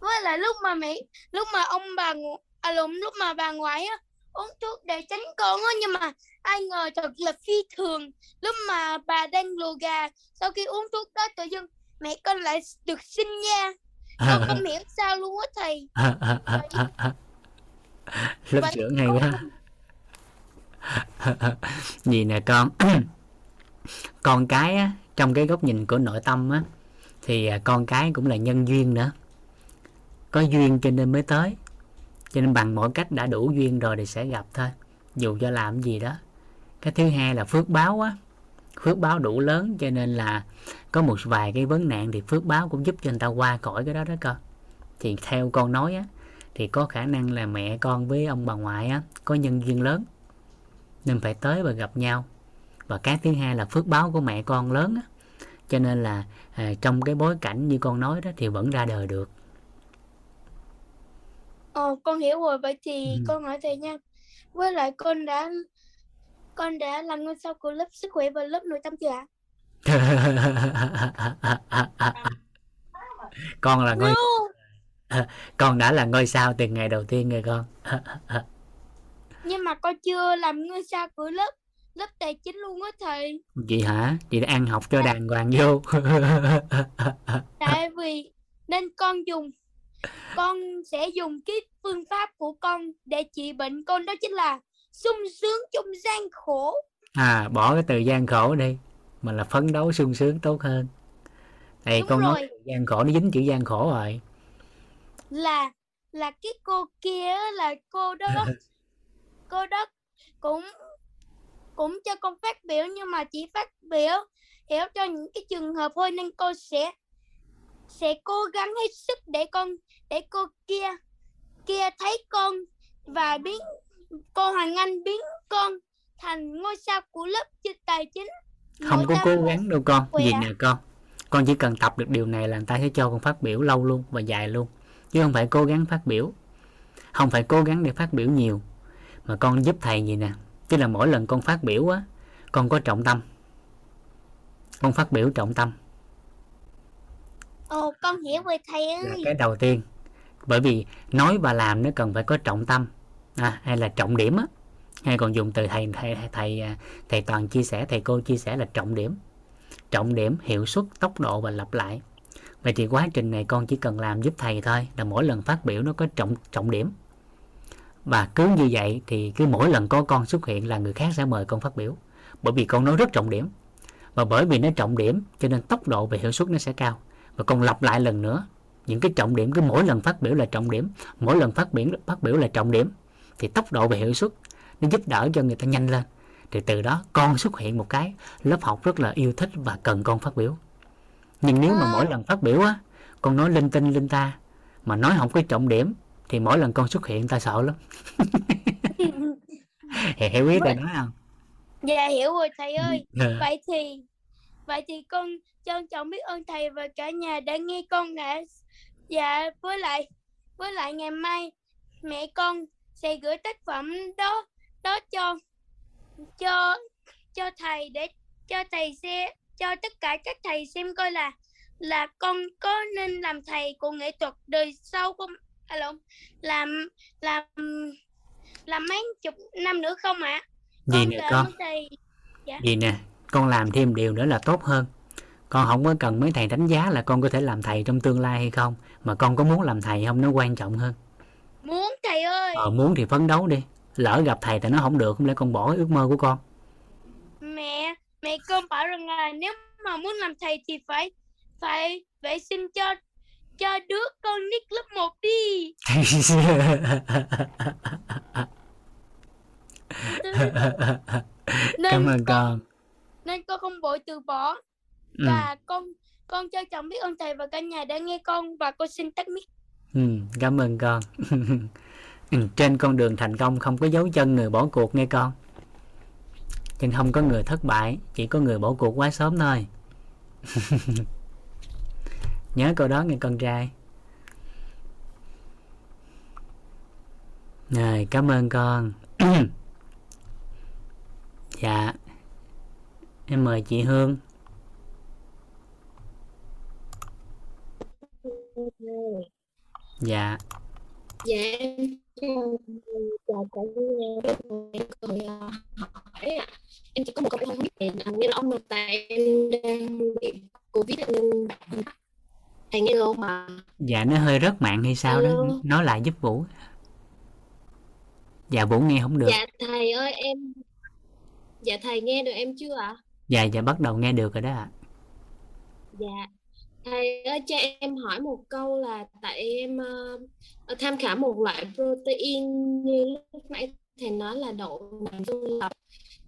với lại lúc mà mẹ lúc mà ông bà à lộn lúc mà bà ngoại á uống thuốc để tránh con á nhưng mà ai ngờ thật là phi thường. Lúc mà bà đang lùa gà sau khi uống thuốc đó tự dưng mẹ con lại được sinh nha. Con không *laughs* hiểu sao luôn á thầy. *laughs* Lớp trưởng hay con. quá. *laughs* Gì nè con? *clears throat* Con cái á, trong cái góc nhìn của nội tâm á thì à, con cái cũng là nhân duyên nữa có duyên cho nên mới tới. Cho nên bằng mọi cách đã đủ duyên rồi thì sẽ gặp thôi. Dù cho làm gì đó. Cái thứ hai là phước báo á. Phước báo đủ lớn cho nên là có một vài cái vấn nạn thì phước báo cũng giúp cho người ta qua khỏi cái đó đó con thì theo con nói á thì có khả năng là mẹ con với ông bà ngoại á có nhân duyên lớn. Nên phải tới và gặp nhau. Và cái thứ hai là phước báo của mẹ con lớn á. Cho nên là à, trong cái bối cảnh như con nói đó thì vẫn ra đời được. Ồ, con hiểu rồi. Vậy thì Ừ. con hỏi thầy nha. Với lại con đã con đã làm ngôi sao của lớp sức khỏe và lớp nội tâm chưa ạ? *laughs* con là ngôi No. *laughs* con đã là ngôi sao từ ngày đầu tiên rồi con *laughs* Nhưng mà con chưa làm ngôi sao của lớp lớp tài chính luôn á thầy. chị hả chị đã ăn học cho đàng hoàng vô Tại vì nên con dùng con sẽ dùng cái phương pháp của con để trị bệnh con đó chính là sung sướng trong gian khổ. à bỏ cái từ gian khổ đi mà là phấn đấu sung sướng tốt hơn đây Đúng con nói rồi. từ gian khổ nó dính chữ gian khổ rồi là là cái cô kia là cô đó *laughs* cô đó cũng cũng cho con phát biểu nhưng mà chỉ phát biểu hiểu cho những cái trường hợp thôi nên cô sẽ sẽ cố gắng hết sức để con để cô kia kia thấy con và biến cô Hoàng Anh biến con thành ngôi sao của lớp tài chính. Không có cố gắng đâu con. gì nè con. Con chỉ cần tập được điều này là người ta sẽ cho con phát biểu lâu luôn và dài luôn. Chứ không phải cố gắng phát biểu. Không phải cố gắng để phát biểu nhiều. Mà con giúp thầy gì nè. Tức là mỗi lần con phát biểu á con có trọng tâm. Con phát biểu trọng tâm. Ồ con hiểu rồi thầy là ơi. cái đầu tiên bởi vì nói và làm nó cần phải có trọng tâm à, hay là trọng điểm á. Hay còn dùng từ thầy thầy thầy à, thầy, toàn chia sẻ thầy cô chia sẻ là trọng điểm. Trọng điểm hiệu suất tốc độ và lặp lại. Vậy thì quá trình này con chỉ cần làm giúp thầy thôi là mỗi lần phát biểu nó có trọng trọng điểm. Và cứ như vậy thì cứ mỗi lần có con xuất hiện là người khác sẽ mời con phát biểu. Bởi vì con nói rất trọng điểm. Và bởi vì nó trọng điểm cho nên tốc độ và hiệu suất nó sẽ cao. Và con lặp lại lần nữa những cái trọng điểm cứ mỗi lần phát biểu là trọng điểm mỗi lần phát biểu phát biểu là trọng điểm thì tốc độ và hiệu suất nó giúp đỡ cho người ta nhanh lên. Thì từ đó con xuất hiện một cái lớp học rất là yêu thích và cần con phát biểu. Nhưng nếu mà mỗi lần phát biểu á con nói linh tinh linh ta mà nói không có trọng điểm thì mỗi lần con xuất hiện ta sợ lắm. Hiểu ý ta nói không? Dạ hiểu rồi thầy ơi. Ừ. vậy thì vậy thì con trân trọng biết ơn thầy và cả nhà đã nghe con đã dạ với lại với lại ngày mai mẹ con sẽ gửi tác phẩm đó đó cho cho cho thầy để cho thầy sẽ cho tất cả các thầy xem coi là là con có nên làm thầy của nghệ thuật đời sau không? À, lộn làm làm làm mấy chục năm nữa không ạ? Gì nè cảm con? thầy dạ. Gì nè con làm thêm điều nữa là tốt hơn. Con không có cần mấy thầy đánh giá là con có thể làm thầy trong tương lai hay không mà con có muốn làm thầy không? Nó quan trọng hơn. Muốn thầy ơi. Ờ muốn thì phấn đấu đi. Lỡ gặp thầy thì nó không được không lẽ con bỏ ước mơ của con? Mẹ mẹ con bảo rằng là nếu mà muốn làm thầy thì phải phải vệ sinh cho cho đứa con nít lớp 1 đi. *laughs* Nên cảm ơn con. nên con không vội từ bỏ. Ừ. và con con trân trọng biết ơn thầy và cả nhà đã nghe con và con xin tắt mic. Ừ, cảm ơn con. *laughs* Ừ, trên con đường thành công không có dấu chân người bỏ cuộc nghe con. Nhưng không có người thất bại chỉ có người bỏ cuộc quá sớm thôi. *laughs* Nhớ câu đó nghe con trai. Rồi cảm ơn con. *clears throat* Dạ em mời chị hương. Dạ. Dạ em chào cả nhà cười hỏi ạ. Em chỉ có một câu không biết à, nghe ông nội tại em đang bị covid nên thầy nghe không ạ dạ nó hơi rớt mạng hay sao đó. Alo. nói lại giúp vũ. Dạ vũ nghe không được. Dạ thầy ơi em dạ thầy nghe được em chưa ạ? Dạ dạ bắt đầu nghe được rồi đó ạ. Dạ thầy ơi cho em hỏi một câu là tại em ờ, tham khảo một loại protein như lúc nãy thầy nói là đậu nành phân lập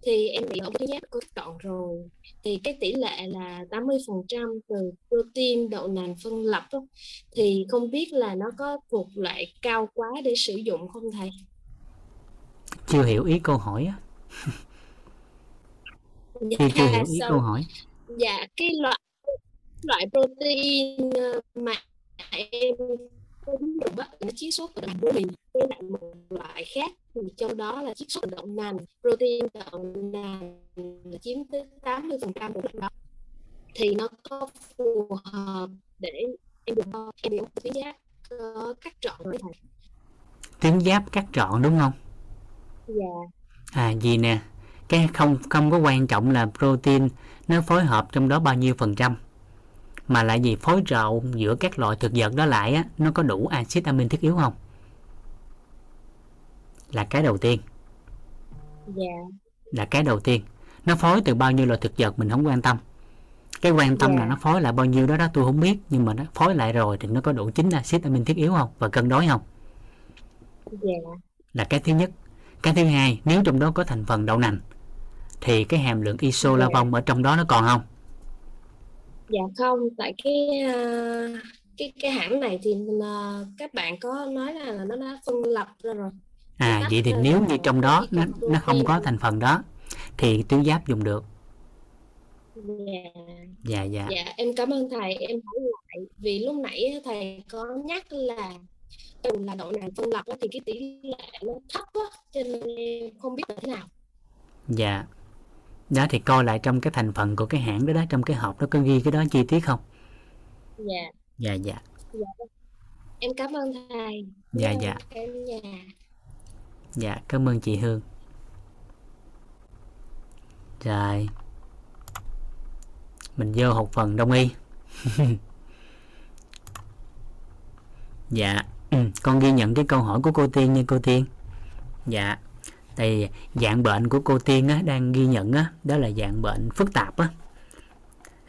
thì em bị ống giáp có chọn rồi. Thì cái tỷ lệ là 80% từ protein đậu nành phân lập đó. thì không biết là nó có thuộc loại cao quá để sử dụng không thầy? Chưa hiểu ý câu hỏi á. Chưa chưa hiểu ý xong- câu hỏi. dạ cái loại loại protein ờ, mà em ứng dụng á, nó chiết xuất từ đậu nành với lại một loại khác trong đó là chiết xuất từ đậu nành. Protein đậu nành chiếm tới 80 phần trăm của đó thì nó có phù hợp để em được em thư tuyến giáp có cắt trọn với thầy tuyến giáp cắt trọn đúng không? Dạ. À gì nè? Cái không không có quan trọng là protein nó phối hợp trong đó bao nhiêu phần trăm mà lại gì phối trộn giữa các loại thực vật đó lại á nó có đủ axit amin thiết yếu không? Là cái đầu tiên. Dạ. Là cái đầu tiên. Nó phối từ bao nhiêu loại thực vật mình không quan tâm. Cái quan tâm Dạ. là nó phối lại bao nhiêu đó đó tôi không biết nhưng mà nó phối lại rồi thì nó có đủ chín axit amin thiết yếu không? Và cân đối không? Dạ. Là cái thứ nhất. Cái thứ hai nếu trong đó có thành phần đậu nành thì cái hàm lượng isolavon ở trong đó nó còn không Dạ không, tại cái ờ, cái cái hãng này thì ờ, các bạn có nói là, là nó đã phân lập ra rồi. à Tách vậy thì nếu như trong đó nó, nó không có thành phần đó thì tuyến giáp dùng được. Dạ, dạ dạ. Dạ em cảm ơn thầy, em hỏi lại vì lúc nãy thầy có nhắc là từng là đậu nành phân lập thì cái tỷ lệ nó thấp quá cho nên không biết là thế nào. dạ đó thì coi lại trong cái thành phần của cái hãng đó đó trong cái hộp đó có ghi cái đó chi tiết không? Dạ, dạ dạ. Em cảm ơn thầy. Dạ, Cảm dạ. nhà. dạ cảm ơn chị hương. Rồi. Mình vô học phần đông y. *laughs* Dạ. *clears throat* Con ghi nhận cái câu hỏi của cô tiên nha cô tiên. Dạ thì dạng bệnh của cô tiên á, đang ghi nhận á, đó là dạng bệnh phức tạp á.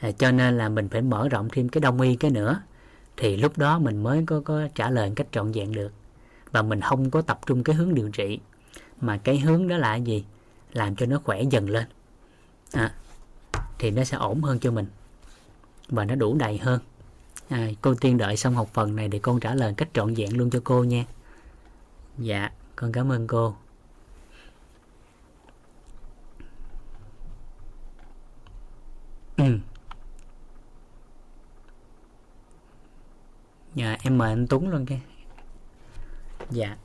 À, cho nên là mình phải mở rộng thêm cái đông y cái nữa. Thì lúc đó mình mới có có trả lời một cách trọn vẹn được. Và mình không có tập trung cái hướng điều trị mà cái hướng đó là gì? Làm cho nó khỏe dần lên. À, thì nó sẽ ổn hơn cho mình. Và nó đủ đầy hơn. À, cô tiên đợi xong học phần này để con trả lời cách trọn vẹn luôn cho cô nha. Dạ con cảm ơn cô. ừ. dạ em mời anh Tuấn luôn kia dạ.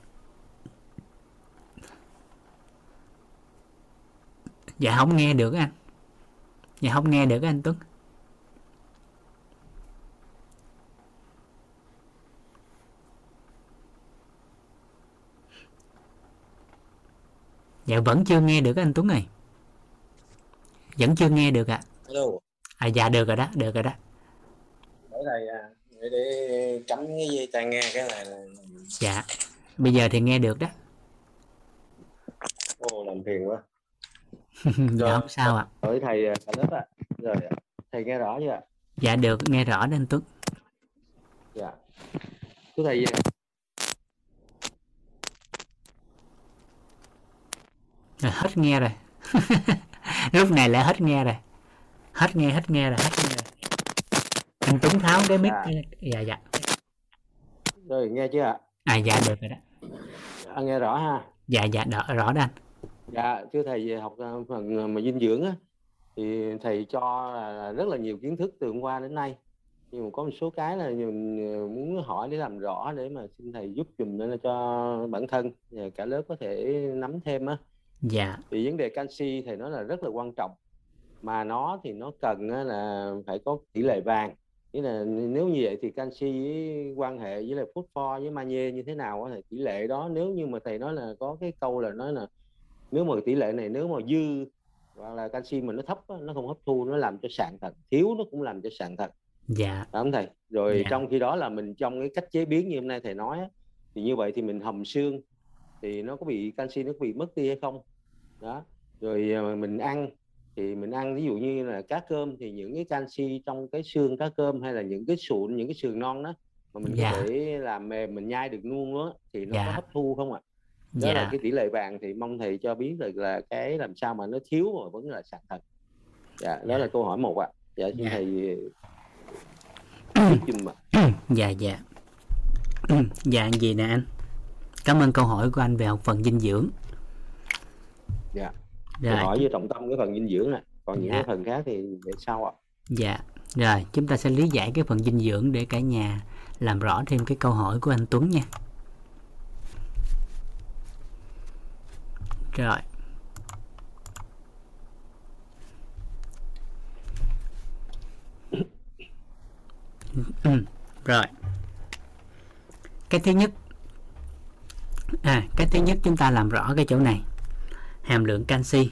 Dạ không nghe được anh. Dạ không nghe được anh Tuấn. Dạ vẫn chưa nghe được anh Tuấn này. Vẫn chưa nghe được ạ. À. hello à dạ được rồi đó được rồi đó Để thầy à, để, để cắm cái dây tai nghe cái này là dạ bây giờ thì nghe được đó ô làm phiền quá. *laughs* dạ không sao ạ Hỏi thầy à, cả lớp ạ. Rồi ạ. thầy nghe rõ chưa ạ? dạ được nghe rõ đó anh Tuấn Dạ. Thưa thầy à, hết nghe rồi *laughs* lúc này lại hết nghe rồi hết nghe hết nghe rồi hết nghe rồi anh Tuấn tháo cái mic Dạ. dạ dạ rồi nghe chưa ạ? à dạ được rồi đó À, nghe rõ ha. dạ dạ rõ, rõ đó anh Dạ, thưa thầy về học à, phần à, mà dinh dưỡng á thì thầy cho là rất là nhiều kiến thức từ hôm qua đến nay. Nhưng mà có một số cái là mình à, muốn hỏi để làm rõ để mà xin thầy giúp dùm để cho bản thân và cả lớp có thể nắm thêm á. dạ thì vấn đề canxi thì nó là rất là quan trọng mà nó thì nó cần là phải có tỷ lệ vàng. Nghĩa là nếu như vậy thì canxi với quan hệ với lại phosphor với magie như thế nào thì tỷ lệ đó nếu như mà thầy nói là có cái câu là nói là nếu mà tỷ lệ này nếu mà dư hoặc là canxi mà nó thấp nó không hấp thu nó làm cho sạn thận thiếu nó cũng làm cho sạn thận dạ. Đúng thầy? Rồi Dạ. trong khi đó là mình trong cái cách chế biến như hôm nay thầy nói thì như vậy thì mình hầm xương thì nó có bị canxi nó có bị mất đi hay không? Đó. Rồi à, mình ăn thì mình ăn ví dụ như là cá cơm thì những cái canxi trong cái xương cá cơm hay là những cái sụn những cái sườn non đó mà mình Dạ. có thể làm mềm mình nhai được luôn á thì nó Dạ. có hấp thu không ạ? Đó là dạ. cái tỷ lệ vàng thì mong thầy cho biết được là cái làm sao mà nó thiếu mà vẫn là sạn thận dạ đó Dạ. là câu hỏi một ạ. Dạ xin Dạ. thầy *clears throat* ạ. Dạ dạ. *clears throat* Dạ gì nè anh? Cảm ơn câu hỏi của anh về học phần dinh dưỡng. Dạ rồi Tôi hỏi với trọng tâm cái phần dinh dưỡng này còn những Dạ. cái phần khác thì để sau ạ Dạ, rồi chúng ta sẽ lý giải cái phần dinh dưỡng để cả nhà làm rõ thêm cái câu hỏi của anh Tuấn nha. Rồi. Ừ, *clears throat* rồi. Cái thứ nhất À, cái thứ nhất chúng ta làm rõ cái chỗ này. Hàm lượng canxi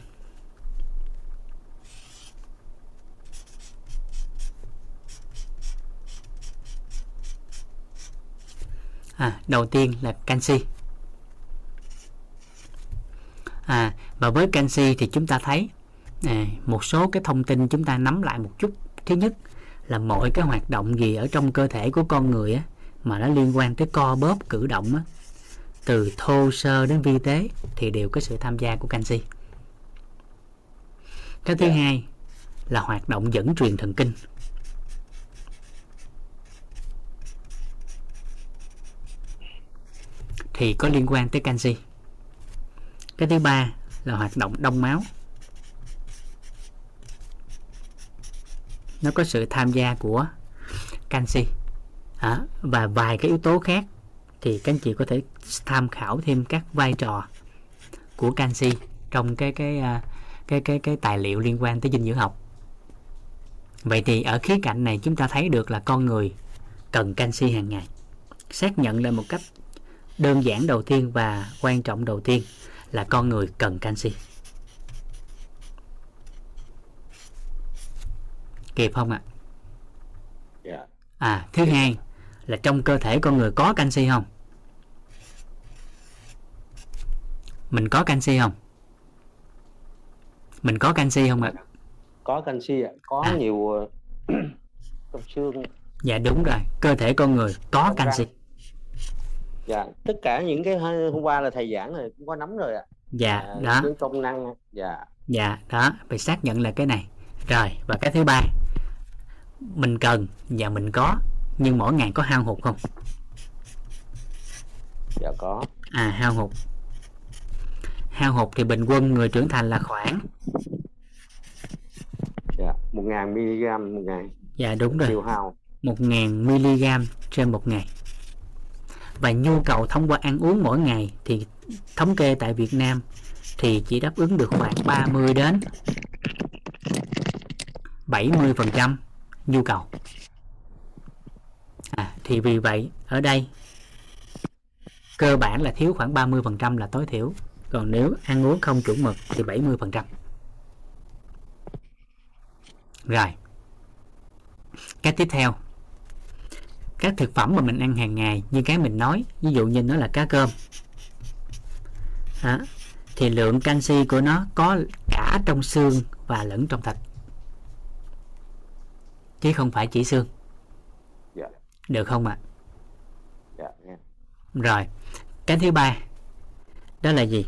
À, đầu tiên là canxi. À, và với canxi thì chúng ta thấy à, một số cái thông tin chúng ta nắm lại một chút. Thứ nhất là mọi cái hoạt động gì ở trong cơ thể của con người á, mà nó liên quan tới co bóp cử động á, từ thô sơ đến vi tế thì đều có sự tham gia của canxi. Cái thứ hai là hoạt động dẫn truyền thần kinh. thì có liên quan tới canxi. Cái thứ ba là hoạt động đông máu. Nó có sự tham gia của canxi. Hả? Và vài cái yếu tố khác thì các anh chị có thể tham khảo thêm các vai trò của canxi trong cái cái à, cái cái cái tài liệu liên quan tới dinh dưỡng học. Vậy thì ở khía cạnh này chúng ta thấy được là con người cần canxi hàng ngày. Xác nhận lại một cách đơn giản đầu tiên và quan trọng đầu tiên là con người cần canxi kịp không ạ dạ à thứ hai là trong cơ thể con người có canxi không mình có canxi không? Mình có canxi không ạ? Có canxi ạ. Có À. nhiều ờ, *clears throat* trong xương. Dạ đúng rồi. Cơ thể con người có canxi. Dạ tất cả những cái hôm qua là thầy giảng rồi cũng có nắm rồi ạ. Dạ À, đó. cái công năng dạ. Dạ, đó, phải xác nhận là cái này. Rồi, và cái thứ ba, mình cần và mình có, nhưng mỗi ngày có hao hụt không? dạ có. À, hao hụt. Hao hụt thì bình quân người trưởng thành là khoảng, dạ một ngàn mg một ngày. Dạ đúng rồi, tiêu hao. 1.000 mg trên một ngày. Và nhu cầu thông qua ăn uống mỗi ngày thì thống kê tại Việt Nam thì chỉ đáp ứng được khoảng 30 đến 70% nhu cầu. À, thì vì vậy ở đây cơ bản là thiếu khoảng 30% là tối thiểu còn nếu ăn uống không chuẩn mực thì 70% rồi. Cái tiếp theo. Các thực phẩm mà mình ăn hàng ngày như cái mình nói ví dụ như nó là cá cơm. À, thì lượng canxi của nó có cả trong xương và lẫn trong thịt. Chứ không phải chỉ xương. Dạ. Được không ạ? Dạ nghe. rồi. Cái thứ ba đó là gì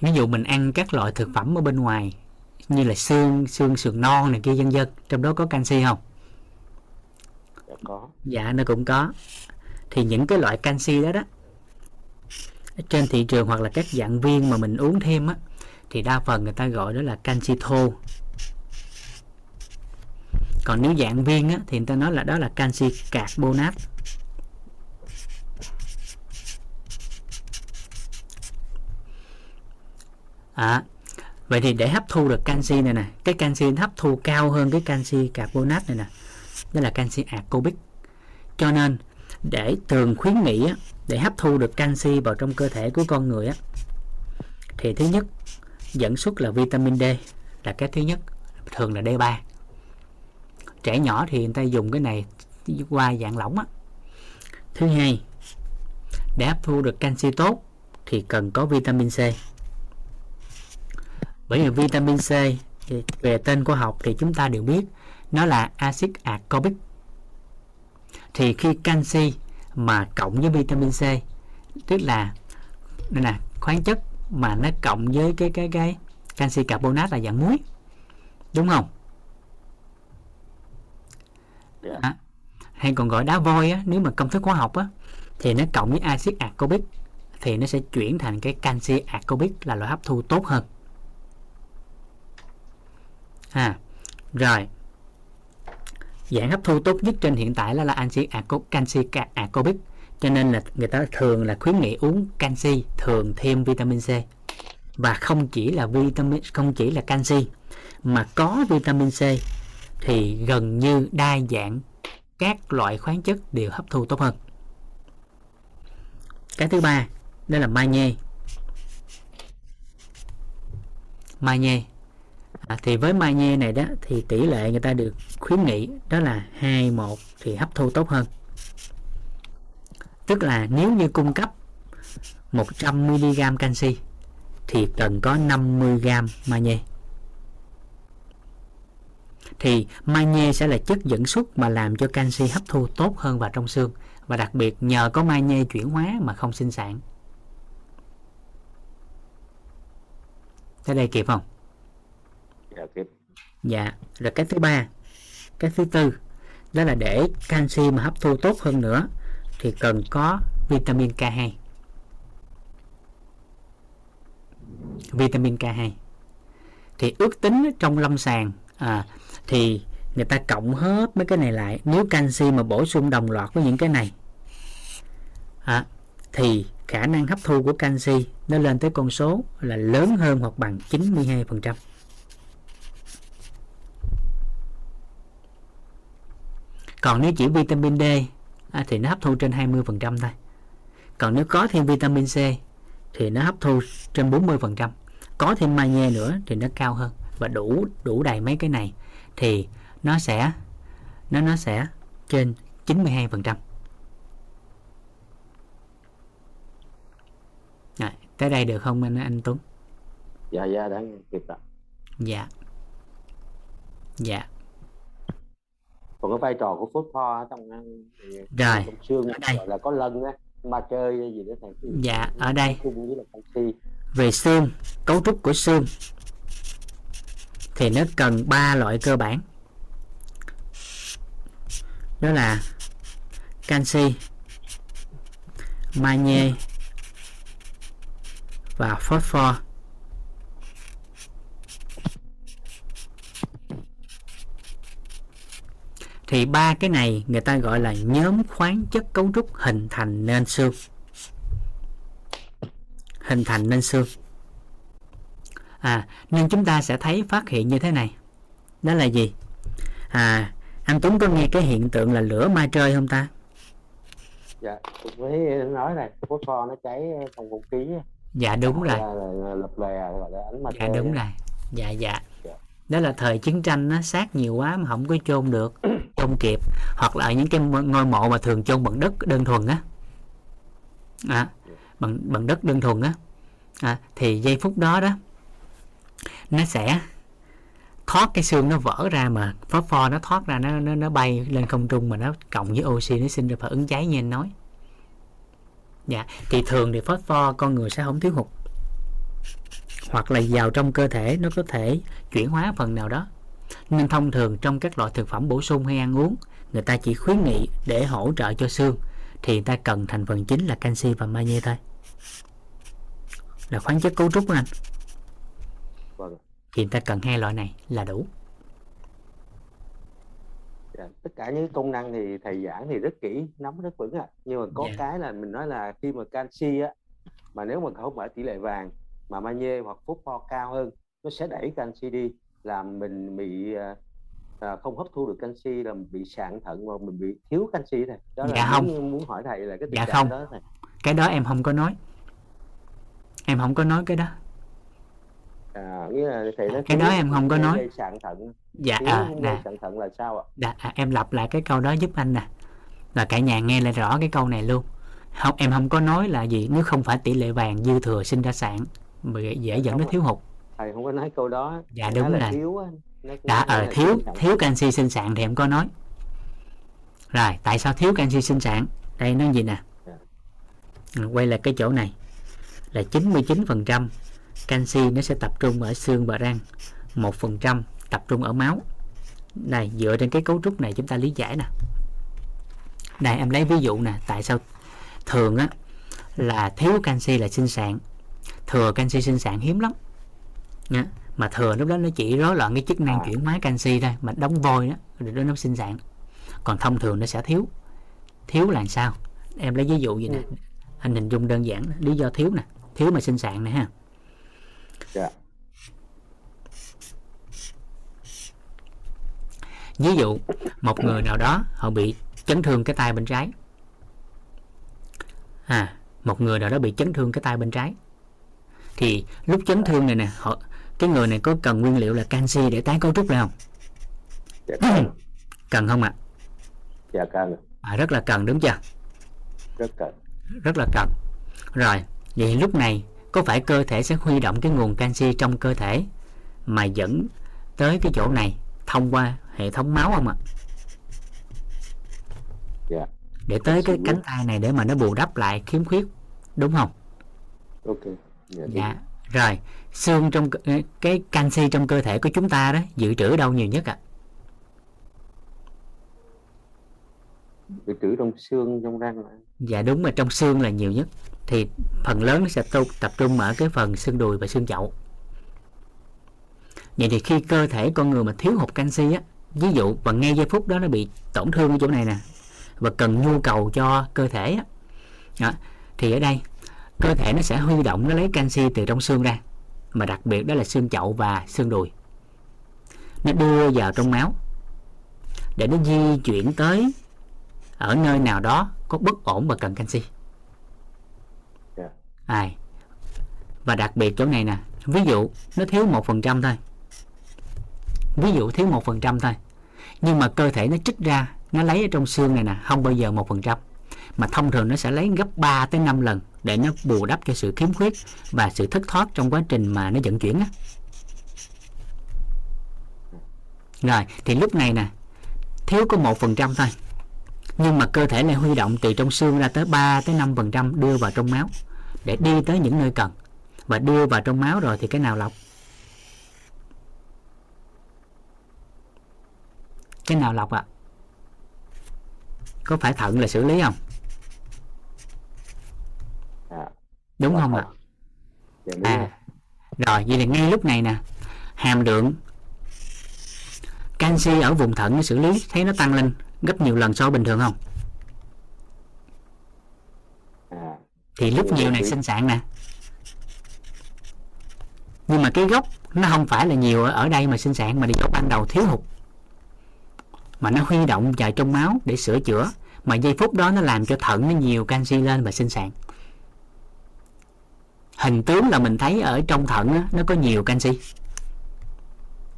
ví dụ mình ăn các loại thực phẩm ở bên ngoài như là xương xương sườn non này kia vân vân trong đó có canxi không? Dạ có. Dạ nó cũng có. Thì những cái loại canxi đó đó trên thị trường hoặc là các dạng viên mà mình uống thêm á thì đa phần người ta gọi đó là canxi thô. Còn nếu dạng viên á, thì người ta nói là đó là canxi carbonat à, vậy thì để hấp thu được canxi này nè cái canxi hấp thu cao hơn cái canxi carbonat này nè đó là canxi acobic cho nên để thường khuyến nghị á, để hấp thu được canxi vào trong cơ thể của con người á thì thứ nhất dẫn xuất là vitamin D là cái thứ nhất thường là D3 trẻ nhỏ thì người ta dùng cái này qua dạng lỏng á. Thứ hai để hấp thu được canxi tốt thì cần có vitamin C bởi vì vitamin C thì về tên khoa học thì chúng ta đều biết nó là axit ascorbic thì khi canxi mà cộng với vitamin C tức là đây nè khoáng chất mà nó cộng với cái cái cái canxi carbonat là dạng muối đúng không? À, hay còn gọi đá voi á, nếu mà công thức hóa học á thì nó cộng với axit ascorbic thì nó sẽ chuyển thành cái canxi ascorbic là loại hấp thu tốt hơn ha. Rồi. Dạng hấp thu tốt nhất trên hiện tại là là canxi canxi acobic. Cho nên là người ta thường là khuyến nghị uống canxi, thường thêm vitamin C. Và không chỉ là vitamin, không chỉ là canxi, mà có vitamin C thì gần như đa dạng các loại khoáng chất đều hấp thu tốt hơn. Cái thứ ba, đó là magie. Magie à, thì với magie này đó thì tỷ lệ người ta được khuyến nghị đó là 21 thì hấp thu tốt hơn. Tức là nếu như cung cấp 100mg canxi thì cần có 50g magie thì magie sẽ là chất dẫn xuất mà làm cho canxi hấp thu tốt hơn vào trong xương và đặc biệt nhờ có magie chuyển hóa mà không sinh sản. Tới đây kịp không? Dạ dạ rồi cái thứ ba cái thứ tư đó là để canxi mà hấp thu tốt hơn nữa thì cần có vitamin K2 vitamin K2 thì ước tính trong lâm sàng à, thì người ta cộng hết mấy cái này lại. Nếu canxi mà bổ sung đồng loạt với những cái này à, thì khả năng hấp thu của canxi nó lên tới con số là lớn hơn hoặc bằng 92%. Còn nếu chỉ vitamin D à, thì nó hấp thu trên 20% thôi. Còn nếu có thêm vitamin C thì nó hấp thu trên 40%. Có thêm magie nữa thì nó cao hơn và đủ đủ đầy mấy cái này thì nó sẽ nó nó sẽ trên 92%. Rồi, tới đây được không anh anh Tuấn? dạ dạ đã kịp rồi Dạ. Dạ. Còn cái vai trò của phốt pho trong thì Rồi, trong xương ở đây. gọi là có lân á ba chơi gì đó thầy Dạ, ở đây về xương, cấu trúc của xương thì nó cần ba loại cơ bản. Đó là canxi, magie và phosphor. Thì ba cái này người ta gọi là nhóm khoáng chất cấu trúc hình thành nên xương. Hình thành nên xương. À nên chúng ta sẽ thấy phát hiện như thế này. Đó là gì? À anh Tuấn có nghe cái hiện tượng là lửa ma trơi không ta? Dạ với nói này phốt pho nó cháy trong không khí. Dạ đúng rồi. là, là, là lập lè gọi là ánh mặt dạ đúng rồi. Dạ. Dạ đó là thời chiến tranh nó sát nhiều quá mà không có chôn được chôn kịp. Hoặc là những cái ngôi mộ mà thường chôn bằng đất đơn thuần á. À, bằng bằng đất đơn thuần á. À, thì giây phút đó đó nó sẽ thoát cái xương nó vỡ ra mà phó pho nó thoát ra nó nó nó bay lên không trung mà nó cộng với oxy nó sinh ra phản ứng cháy như anh nói. Dạ thì thường thì phó pho con người sẽ không thiếu hụt hoặc là vào trong cơ thể nó có thể chuyển hóa phần nào đó nên thông thường trong các loại thực phẩm bổ sung hay ăn uống người ta chỉ khuyến nghị để hỗ trợ cho xương thì người ta cần thành phần chính là canxi và magie thôi là khoáng chất cấu trúc anh vâng thì người ta cần hai loại này là đủ dạ. tất cả những công năng thì thầy giảng thì rất kỹ nắm rất vững ạ à. nhưng mà có Dạ. cái là mình nói là khi mà canxi á mà nếu mà không ở tỷ lệ vàng mà magie hoặc phốt pho cao hơn nó sẽ đẩy canxi đi làm mình bị à, à, không hấp thu được canxi là mình bị sạn thận và mình bị thiếu canxi này. Đó là Dạ không. muốn, hỏi thầy là cái tình Dạ không. đó thầy cái đó em không có nói. Em không có nói cái đó. À, nghĩa là thầy nói Cái đó em không có nói. sạn thận. Dạ thiếu à, nè. sạn thận là sao ạ? Dạ, à, em lặp lại cái câu đó giúp anh nè. Là cả nhà nghe lại rõ cái câu này luôn. Không em không có nói là gì nếu không phải tỷ lệ vàng dư thừa sinh ra sạn mà dễ dẫn đến thiếu hụt. Thầy không có nói câu đó. Dạ, đúng là rồi. thiếu á. Nói- đã ở là thiếu thiếu canxi sinh sản thì em có nói. Rồi tại sao thiếu canxi sinh sản? Đây nó gì nè? Ừ, quay lại cái chỗ này. Là 99% canxi nó sẽ tập trung ở xương và răng. 1% tập trung ở máu. Này dựa trên cái cấu trúc này chúng ta lý giải nè. Đây em lấy ví dụ nè. Tại sao thường á là thiếu canxi là sinh sản thừa canxi sinh sản hiếm lắm. Nha mà thừa lúc đó nó chỉ rối loạn cái chức năng chuyển hóa canxi thôi mà đóng vôi đó rồi đó nó sinh sản. Còn thông thường nó sẽ thiếu. Thiếu là sao? Em lấy ví dụ vậy nè. Anh hình dung đơn giản lý do thiếu nè thiếu mà sinh sản nè ha. Dạ. ví dụ một người nào đó họ bị chấn thương cái tay bên trái. À một người nào đó bị chấn thương cái tay bên trái thì lúc chấn thương này nè họ cái người này có cần nguyên liệu là canxi để tái cấu trúc lại không? Dạ *clears throat* cần. Không ạ? Dạ cần. À, rất là cần đúng chưa? Rất cần. Rất là cần. Rồi vậy lúc này có phải cơ thể sẽ huy động cái nguồn canxi trong cơ thể mà dẫn tới cái chỗ này thông qua hệ thống máu không ạ? Dạ. Để tới cái cánh tay này để mà nó bù đắp lại khiếm khuyết đúng không? Ok dạ, dạ. rồi xương trong cái canxi trong cơ thể của chúng ta đó dự trữ đâu nhiều nhất ạ? Dự trữ trong xương trong răng mà. dạ đúng mà trong xương là nhiều nhất. Thì phần lớn nó sẽ tập trung ở cái phần xương đùi và xương chậu. Vậy thì khi cơ thể con người mà thiếu hụt canxi á ví dụ và ngay giây phút đó nó bị tổn thương ở chỗ này nè và cần nhu cầu cho cơ thể á đó, thì ở đây cơ thể nó sẽ huy động nó lấy canxi từ trong xương ra mà đặc biệt đó là xương chậu và xương đùi. Nó đưa vào trong máu để nó di chuyển tới ở nơi nào đó có bất ổn và cần canxi. Ai? Và đặc biệt chỗ này nè ví dụ nó thiếu một phần trăm thôi. Ví dụ thiếu một phần trăm thôi. Nhưng mà cơ thể nó trích ra nó lấy ở trong xương này nè không bao giờ một phần trăm. Mà thông thường nó sẽ lấy gấp 3 tới 5 lần để nó bù đắp cho sự khiếm khuyết và sự thất thoát trong quá trình mà nó vận chuyển á. Rồi, thì lúc này nè, thiếu có một phần trăm thôi. Nhưng mà cơ thể lại huy động từ trong xương ra tới 3 tới 5 phần trăm đưa vào trong máu để đi tới những nơi cần. Và đưa vào trong máu rồi thì cái nào lọc? Cái nào lọc ạ? Có phải thận là xử lý không à, đúng Lọc không ạ? dạ, đúng rồi. à rồi. vậy là ngay lúc này nè hàm lượng canxi ở vùng thận nó xử lý thấy nó tăng lên gấp nhiều lần so bình thường không? À thì lúc Nhiều này sinh sản nè. Nhưng mà cái gốc nó không phải là nhiều ở, đây mà sinh sản mà là do ban đầu thiếu hụt. Mà nó huy động vào trong máu để sửa chữa. Mà giây phút đó nó làm cho thận nó nhiều canxi lên và sinh sản hình tướng là mình thấy ở trong thận á, nó có nhiều canxi.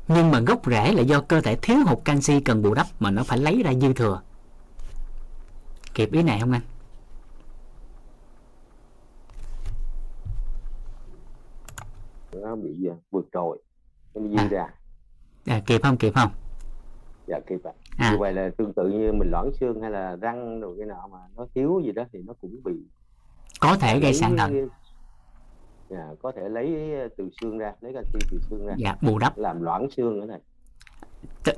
Nhưng mà gốc rễ là do cơ thể thiếu hụt canxi cần bù đắp mà nó phải lấy ra dư thừa. Kịp ý này không anh? Nó bị à, vượt trội. Nó dư ra. À, kịp không? Kịp không? Dạ kịp ạ. À. như vậy là tương tự như mình loãng xương hay là răng rồi cái nọ mà nó thiếu gì đó thì nó cũng bị có thể gây sạn thận dạ, có thể lấy từ xương ra lấy canxi từ xương ra. Dạ bù đắp. Làm loãng xương nữa này.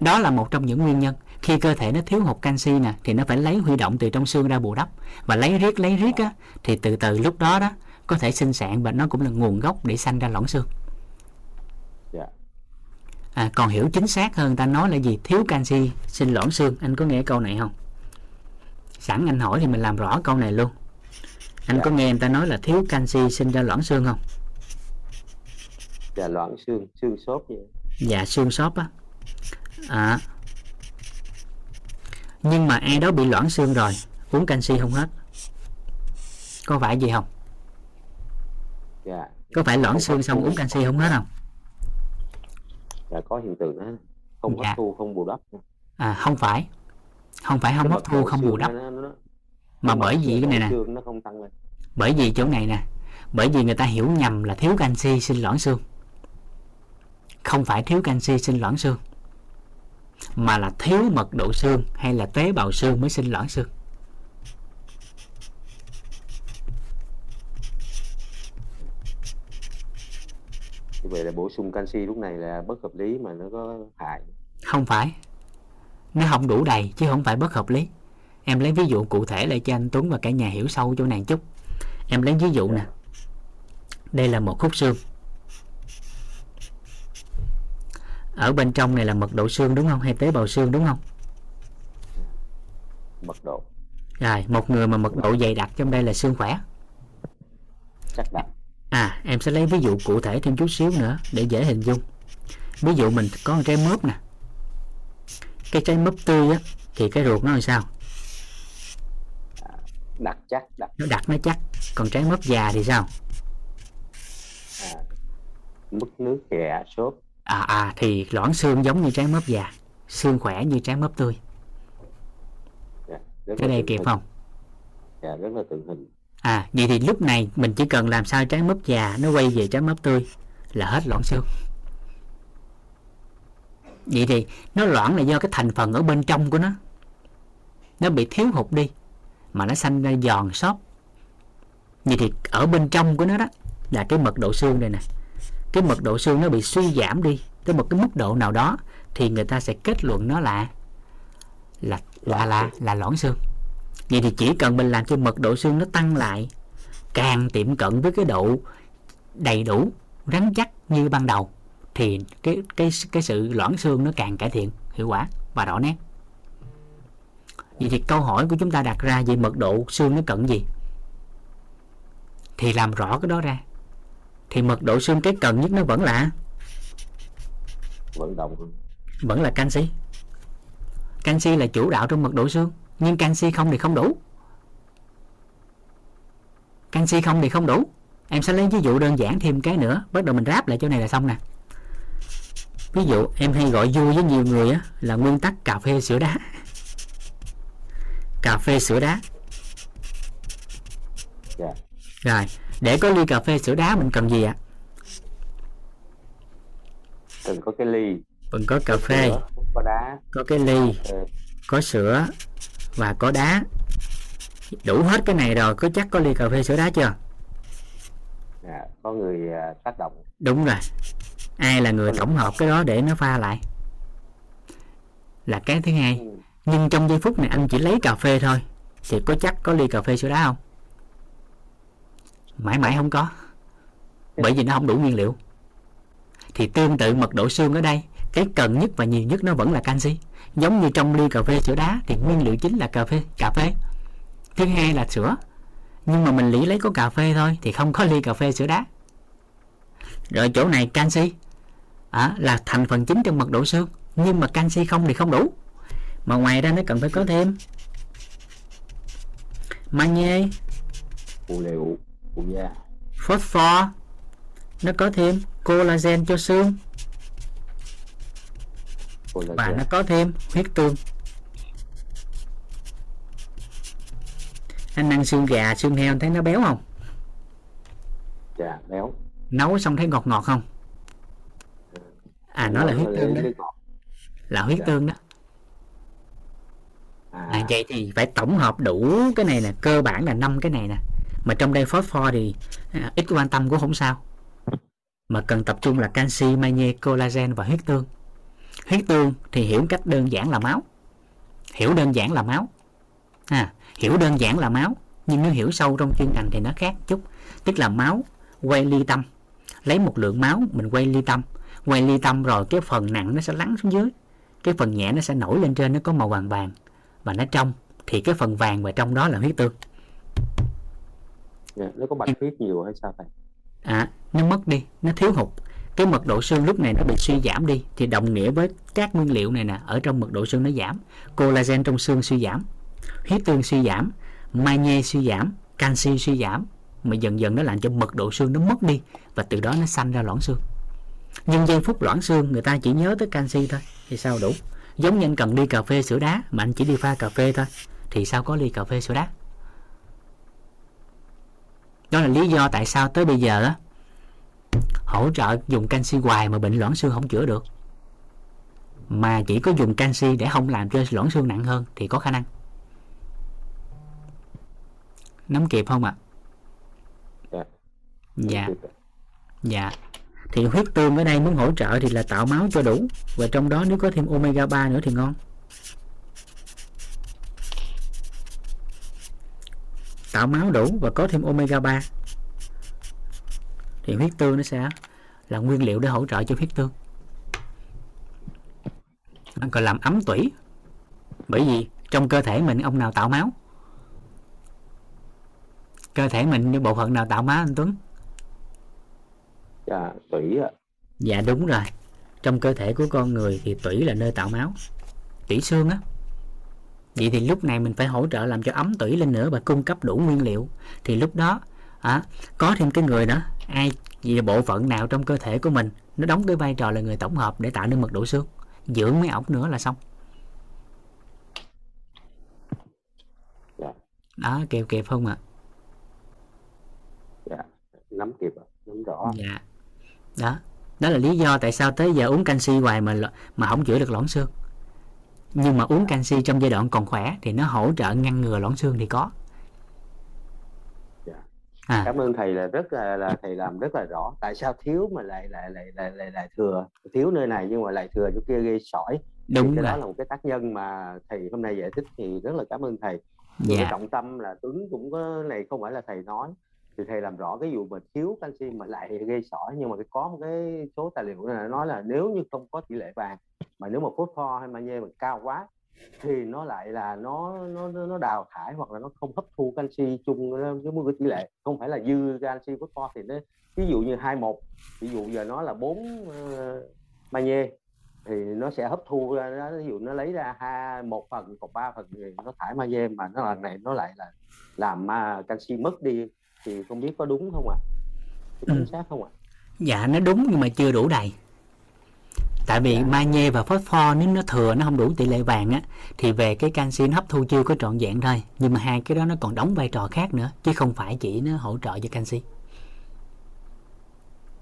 Đó là một trong những nguyên nhân. Khi cơ thể nó thiếu hụt canxi nè thì nó phải lấy huy động từ trong xương ra bù đắp. Và lấy riết lấy riết á thì từ từ lúc đó đó có thể sinh sản và nó cũng là nguồn gốc để sanh ra loãng xương. Dạ. À, còn hiểu chính xác hơn ta nói là gì? Thiếu canxi sinh loãng xương. Anh có nghe câu này không? Sẵn anh hỏi thì mình làm rõ câu này luôn anh Dạ. có nghe người ta nói là thiếu canxi sinh ra loãng xương không? Dạ loãng xương xương xốp vậy. Dạ xương xốp á. À. nhưng mà ai đó bị loãng xương rồi uống canxi không hết. Có phải gì không? Dạ. Có phải loãng Không xương xong uống canxi không hết không? Dạ có hiện tượng đó. Không Dạ. hấp thu không bù đắp à không phải. Không phải không hấp thu không bù đắp. nó- nó- mà bởi vì cái này nè bởi vì chỗ này nè bởi vì người ta hiểu nhầm là thiếu canxi sinh loãng xương. Không phải thiếu canxi sinh loãng xương mà là thiếu mật độ xương hay là tế bào xương mới sinh loãng xương. Như vậy là bổ sung canxi lúc này là bất hợp lý mà nó có hại. Không phải nó không đủ đầy chứ không phải bất hợp lý em lấy ví dụ cụ thể lại cho anh Tuấn và cả nhà hiểu sâu chỗ này chút. Em lấy ví dụ nè. Đây là một khúc xương. Ở bên trong này là mật độ xương đúng không? Hay tế bào xương đúng không? Mật độ. Rồi một người mà mật độ dày đặc trong đây là xương khỏe. Chắc đặt à em sẽ lấy ví dụ cụ thể thêm chút xíu nữa để dễ hình dung. Ví dụ mình có một trái mướp nè. Cái trái mướp tươi á thì cái ruột nó làm sao đặt chắc đặt nó đặc nó chắc. Còn trái mướp già thì sao? À, mức nước nhẹ xốp à à thì loãng xương giống như trái mướp già. Xương khỏe như trái mướp tươi. Dạ, rất cái đây kịp hình. không? Dạ rất là tượng hình. À vậy thì lúc này mình chỉ cần làm sao trái mướp già nó quay về trái mướp tươi là hết loãng xương. Vậy thì nó loãng là do cái thành phần ở bên trong của nó. Nó bị thiếu hụt đi mà nó xanh ra giòn xốp. Vậy thì ở bên trong của nó đó, là cái mật độ xương đây nè. Cái mật độ xương nó bị suy giảm đi tới một cái mức độ nào đó thì người ta sẽ kết luận nó là là là là là loãng xương. Vậy thì chỉ cần mình làm cho mật độ xương nó tăng lại, càng tiệm cận với cái độ đầy đủ, rắn chắc như ban đầu, thì cái cái cái sự loãng xương nó càng cải thiện, hiệu quả và rõ nét vậy thì câu hỏi của chúng ta đặt ra về mật độ xương nó cận gì? Thì làm rõ cái đó ra. Thì mật độ xương cái cần nhất nó vẫn là? Vận động. Hơn vẫn là canxi. Canxi là chủ đạo trong mật độ xương nhưng canxi không thì không đủ. Canxi không thì không đủ. Em sẽ lấy ví dụ đơn giản thêm cái nữa. Bắt đầu mình ráp lại chỗ này là xong nè. Ví dụ em hay gọi vui với nhiều người á là nguyên tắc cà phê sữa đá cà phê sữa đá. Dạ. Rồi để có ly cà phê sữa đá mình cần gì ạ? Cần có cái ly. Mình có cà phê. sữa, có đá. Có cái ly ờ, có sữa và có đá. Đủ hết cái này rồi có chắc có ly cà phê sữa đá chưa? Dạ, có người à, tác động. Đúng rồi. Ai là người tổng hợp cái đó để nó pha lại? Là cái thứ hai. Ừ nhưng trong giây phút này anh chỉ lấy cà phê thôi. Thì có chắc có ly cà phê sữa đá không? Mãi mãi không có. Bởi vì nó không đủ nguyên liệu. Thì tương tự mật độ xương ở đây cái cần nhất và nhiều nhất nó vẫn là canxi. Giống như trong ly cà phê sữa đá thì nguyên liệu chính là cà phê cà phê. Thứ hai là sữa. Nhưng mà mình lý lấy có cà phê thôi thì không có ly cà phê sữa đá. Rồi chỗ này canxi. À, là thành phần chính trong mật độ xương. Nhưng mà canxi không thì không đủ mà ngoài ra nó cần phải có thêm. Magie liệu phosphor. Nó có thêm collagen cho xương. Collagen. và nó có thêm huyết tương. Anh ăn xương gà xương heo thấy nó béo không? Dạ béo. Nấu xong thấy ngọt ngọt không? À nó là huyết tương đó. là huyết Dạ. tương đó à, à, vậy thì phải tổng hợp đủ cái này nè cơ bản là năm cái này nè. Mà trong đây phosphor thì à, ít quan tâm cũng không sao. Mà cần tập trung là canxi magie collagen và huyết tương. Huyết tương thì hiểu cách đơn giản là máu. Hiểu đơn giản là máu. À, hiểu đơn giản là máu nhưng nếu hiểu sâu trong chuyên ngành thì nó khác chút. Tức là máu quay ly tâm. Lấy một lượng máu mình quay ly tâm. Quay ly tâm rồi cái phần nặng nó sẽ lắng xuống dưới. Cái phần nhẹ nó sẽ nổi lên trên nó có màu vàng vàng và nó trong thì cái phần vàng và trong đó là huyết tương. Dạ. nó có bạch huyết nhiều hay sao thầy à, nó mất đi nó thiếu hụt. Cái mật độ xương lúc này nó bị suy giảm đi thì đồng nghĩa với các nguyên liệu này nè ở trong mật độ xương nó giảm. Collagen trong xương suy giảm huyết tương suy giảm magie suy giảm canxi suy giảm mà dần dần nó làm cho mật độ xương nó mất đi và từ đó nó sanh ra loãng xương. Nhưng giây phút loãng xương người ta chỉ nhớ tới canxi thôi thì sao đủ giống như anh cần ly cà phê sữa đá mà anh chỉ đi pha cà phê thôi. Thì sao có ly cà phê sữa đá? Đó là lý do tại sao tới bây giờ á hỗ trợ dùng canxi hoài mà bệnh loãng xương không chữa được. Mà chỉ có dùng canxi để không làm cho loãng xương nặng hơn thì có khả năng. Nắm kịp không ạ? Dạ. dạ. Dạ thì huyết tương ở đây muốn hỗ trợ thì là tạo máu cho đủ. Và trong đó nếu có thêm omega 3 nữa thì ngon. Tạo máu đủ và có thêm omega 3 thì huyết tương nó sẽ là nguyên liệu để hỗ trợ cho huyết tương. Nó còn làm ấm tủy. Bởi vì trong cơ thể mình ông nào tạo máu? Cơ thể mình như bộ phận nào tạo máu anh Tuấn? Dạ tủy ạ. Dạ đúng rồi. Trong cơ thể của con người thì tủy là nơi tạo máu. Tủy xương á. Vậy thì lúc này mình phải hỗ trợ làm cho ấm tủy lên nữa và cung cấp đủ nguyên liệu. Thì lúc đó à, có thêm cái người đó ai vì là bộ phận nào trong cơ thể của mình nó đóng cái vai trò là người tổng hợp để tạo nên mật độ xương. Dưỡng mấy ổng nữa là xong. Dạ. đó kịp kịp không ạ? Dạ nắm kịp ạ nắm rõ. Dạ đó. Đó là lý do tại sao tới giờ uống canxi hoài mà mà không chữa được loãng xương. Nhưng mà uống canxi trong giai đoạn còn khỏe thì nó hỗ trợ ngăn ngừa loãng xương thì có. Dạ. à. Cảm ơn thầy là rất là là thầy làm rất là rõ. Tại sao thiếu mà lại lại lại lại lại, lại thừa? Thiếu nơi này nhưng mà lại thừa chỗ kia gây sỏi. Thì đúng cái đó rồi. là một cái tác nhân mà thầy hôm nay giải thích thì rất là cảm ơn thầy. Cái dạ. trọng tâm là Tuấn cũng có này không phải là thầy nói thì thầy làm rõ cái vụ mà thiếu canxi mà lại gây sỏi nhưng mà cái có một cái số tài liệu này nói là nếu như không có tỷ lệ vàng mà nếu mà phosphor hay magie mà cao quá thì nó lại là nó nó nó đào thải hoặc là nó không hấp thu canxi chung với một cái tỷ lệ. Không phải là dư canxi phosphor thì nó ví dụ như hai một ví dụ giờ nó là bốn ờ, uh, magie thì nó sẽ hấp thu ra nó ví dụ nó lấy ra hai một phần còn ba phần thì nó thải magie mà nó lần này nó lại là làm mà canxi mất đi thì không biết có đúng không ạ? Có chính Ừ. xác không ạ? Dạ nó đúng nhưng mà chưa đủ đầy. Tại vì Dạ. magie và phosphor nếu nó thừa nó không đủ tỷ lệ vàng á thì về cái canxi nó hấp thu chưa có trọn vẹn thôi. Nhưng mà hai cái đó nó còn đóng vai trò khác nữa chứ không phải chỉ nó hỗ trợ cho canxi.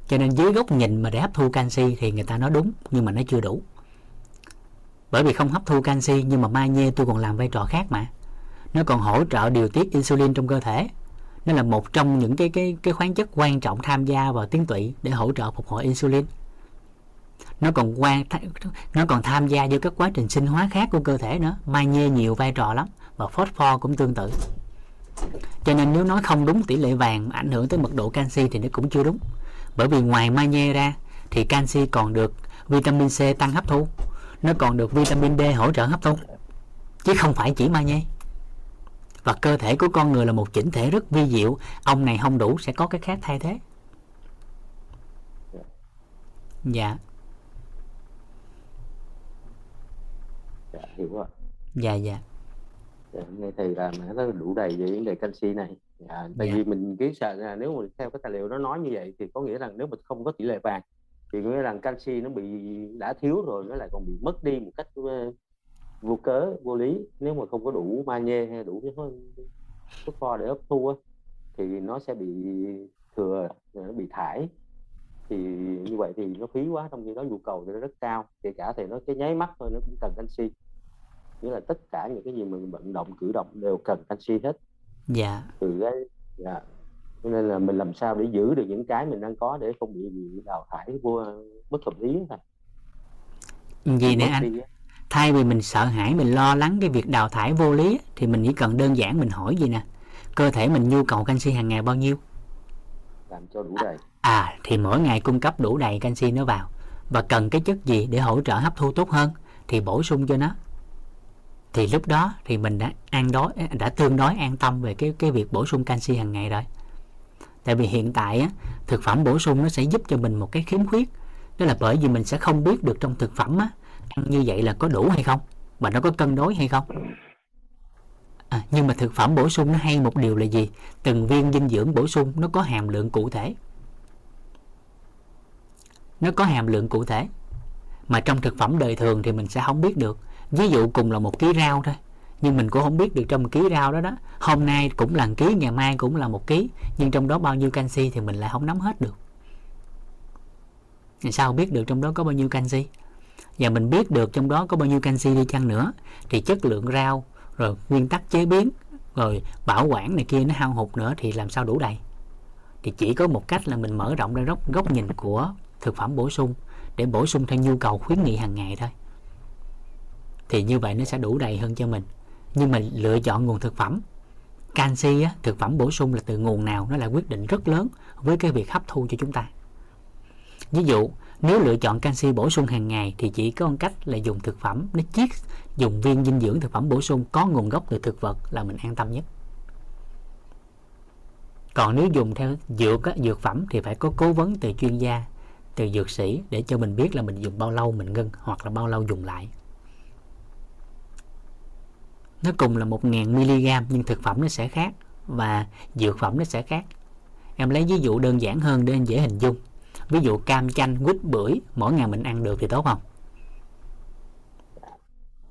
Cho nên dưới góc nhìn mà để hấp thu canxi thì người ta nói đúng nhưng mà nó chưa đủ. Bởi vì không hấp thu canxi nhưng mà magie tôi còn làm vai trò khác mà. Nó còn hỗ trợ điều tiết insulin trong cơ thể nó là một trong những cái cái cái khoáng chất quan trọng tham gia vào tuyến tụy để hỗ trợ phục hồi insulin. Nó còn quan nó còn tham gia vô các quá trình sinh hóa khác của cơ thể nữa magie nhiều vai trò lắm và phosphor cũng tương tự. Cho nên nếu nói không đúng, tỷ lệ vàng ảnh hưởng tới mật độ canxi thì nó cũng chưa đúng. Bởi vì ngoài magie ra thì canxi còn được vitamin C tăng hấp thu, nó còn được vitamin D hỗ trợ hấp thu, chứ không phải chỉ magie và cơ thể của con người là một chỉnh thể rất vi diệu. Ông này không đủ sẽ có cái khác thay thế. Dạ. Dạ hiểu rồi dạ dạ. Dạ, nghe thầy là nó đủ đầy về vấn đề canxi này. Dạ, tại Dạ. vì mình biết sợ là nếu mà theo cái tài liệu nó nói như vậy thì có nghĩa rằng nếu mà không có tỷ lệ vàng thì có nghĩa rằng canxi nó bị đã thiếu rồi nó lại còn bị mất đi một cách vô cớ vô lý nếu mà không có đủ magie hay đủ cái pho để hấp thu á, thì nó sẽ bị thừa nó bị thải. Thì như vậy thì nó phí quá trong khi đó nhu cầu thì nó rất cao. Kể cả thì nó cái nháy mắt thôi nó cũng cần canxi. Nghĩa là tất cả những cái gì mình vận động cử động đều cần canxi hết. Dạ. Từ cái dạ. cho nên là mình làm sao để giữ được những cái mình đang có để không bị, bị đào thải vô bất hợp lý thôi. Gì nè anh? đi. Thay vì mình sợ hãi mình lo lắng cái việc đào thải vô lý thì mình chỉ cần đơn giản mình hỏi gì nè. Cơ thể mình nhu cầu canxi hàng ngày bao nhiêu? Làm cho đủ đầy. À thì mỗi ngày cung cấp đủ đầy canxi nó vào. Và cần cái chất gì để hỗ trợ hấp thu tốt hơn thì bổ sung cho nó. Thì lúc đó thì mình đã an đối đã tương đối an tâm về cái cái việc bổ sung canxi hàng ngày rồi. Tại vì hiện tại á, thực phẩm bổ sung nó sẽ giúp cho mình một cái khiếm khuyết. Đó là bởi vì mình sẽ không biết được trong thực phẩm á, như vậy là có đủ hay không? Và nó có cân đối hay không? À, nhưng mà thực phẩm bổ sung nó hay một điều là gì? Từng viên dinh dưỡng bổ sung nó có hàm lượng cụ thể. Nó có hàm lượng cụ thể. Mà trong thực phẩm đời thường thì mình sẽ không biết được. Ví dụ cùng là một ký rau thôi. Nhưng mình cũng không biết được trong một ký rau đó đó. Hôm nay cũng là một ký ngày mai cũng là một ký. Nhưng trong đó bao nhiêu canxi thì mình lại không nắm hết được. Thì sao biết được trong đó có bao nhiêu canxi? Và mình biết được trong đó có bao nhiêu canxi đi chăng nữa. Thì chất lượng rau rồi nguyên tắc chế biến rồi bảo quản này kia nó hao hụt nữa thì làm sao đủ đầy? Thì chỉ có một cách là mình mở rộng ra góc góc nhìn của thực phẩm bổ sung để bổ sung theo nhu cầu khuyến nghị hàng ngày thôi. Thì như vậy nó sẽ đủ đầy hơn cho mình. Nhưng mà lựa chọn nguồn thực phẩm. Canxi á, thực phẩm bổ sung là từ nguồn nào nó là quyết định rất lớn với cái việc hấp thu cho chúng ta. Ví dụ nếu lựa chọn canxi bổ sung hàng ngày thì chỉ có một cách là dùng thực phẩm. Nó chiết dùng viên dinh dưỡng thực phẩm bổ sung có nguồn gốc từ thực vật là mình an tâm nhất. Còn nếu dùng theo dược á, dược phẩm thì phải có cố vấn từ chuyên gia từ dược sĩ để cho mình biết là mình dùng bao lâu mình ngưng hoặc là bao lâu dùng lại. Nó cùng là 1.000 mg nhưng thực phẩm nó sẽ khác và dược phẩm nó sẽ khác. Em lấy ví dụ đơn giản hơn để anh dễ hình dung ví dụ cam chanh quýt bưởi mỗi ngày mình ăn được thì tốt không?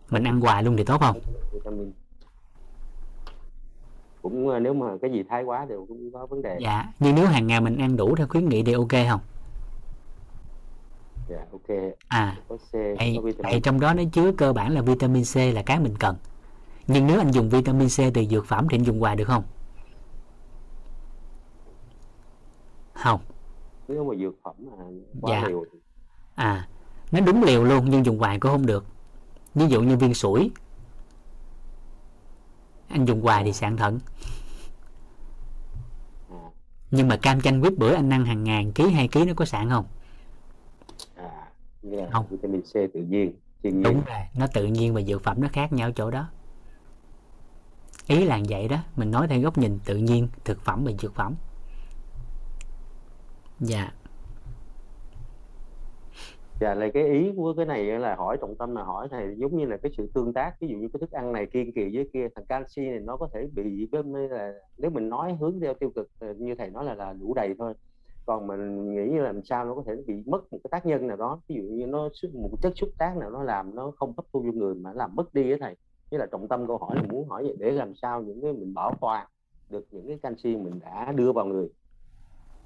Mình ăn hoài luôn thì tốt không? Cũng ờ, nếu mà cái gì thái quá đều cũng có vấn đề. Dạ nhưng nếu hàng ngày mình ăn đủ theo khuyến nghị thì ok không? Dạ ok. À có C tại, có tại trong đó nó chứa cơ bản là vitamin C là cái mình cần. Nhưng nếu anh dùng vitamin C từ dược phẩm thì anh dùng hoài được không? Không nếu mà dược phẩm mà quá Dạ. liều. À nó đúng liều luôn nhưng dùng hoài cũng không được. Ví dụ như viên sủi. Anh dùng hoài thì sạn thận. À, nhưng mà cam chanh quýt bữa anh ăn hàng ngàn ký hai ký nó có sạn không? À, là Không. vitamin C tự nhiên thiên nhiên. Đúng rồi nó tự nhiên và dược phẩm nó khác nhau chỗ đó. Ý là vậy đó mình nói theo góc nhìn tự nhiên thực phẩm và dược phẩm dạ. Dạ là cái ý của cái này là hỏi trọng tâm là hỏi thầy, giống như là cái sự tương tác, ví dụ như cái thức ăn này kiên kỳ với kia, thằng canxi này nó có thể bị với là, nếu mình nói hướng theo tiêu cực ờ, như thầy nói là là đủ đầy thôi. Còn mình nghĩ là làm sao nó có thể bị mất một cái tác nhân nào đó, ví dụ như nó một chất xúc tác nào nó làm nó không hấp thu vô người mà làm mất đi á thầy. Như là trọng tâm câu hỏi là muốn hỏi vậy để làm sao những cái mình bảo toàn được những cái canxi mình đã đưa vào người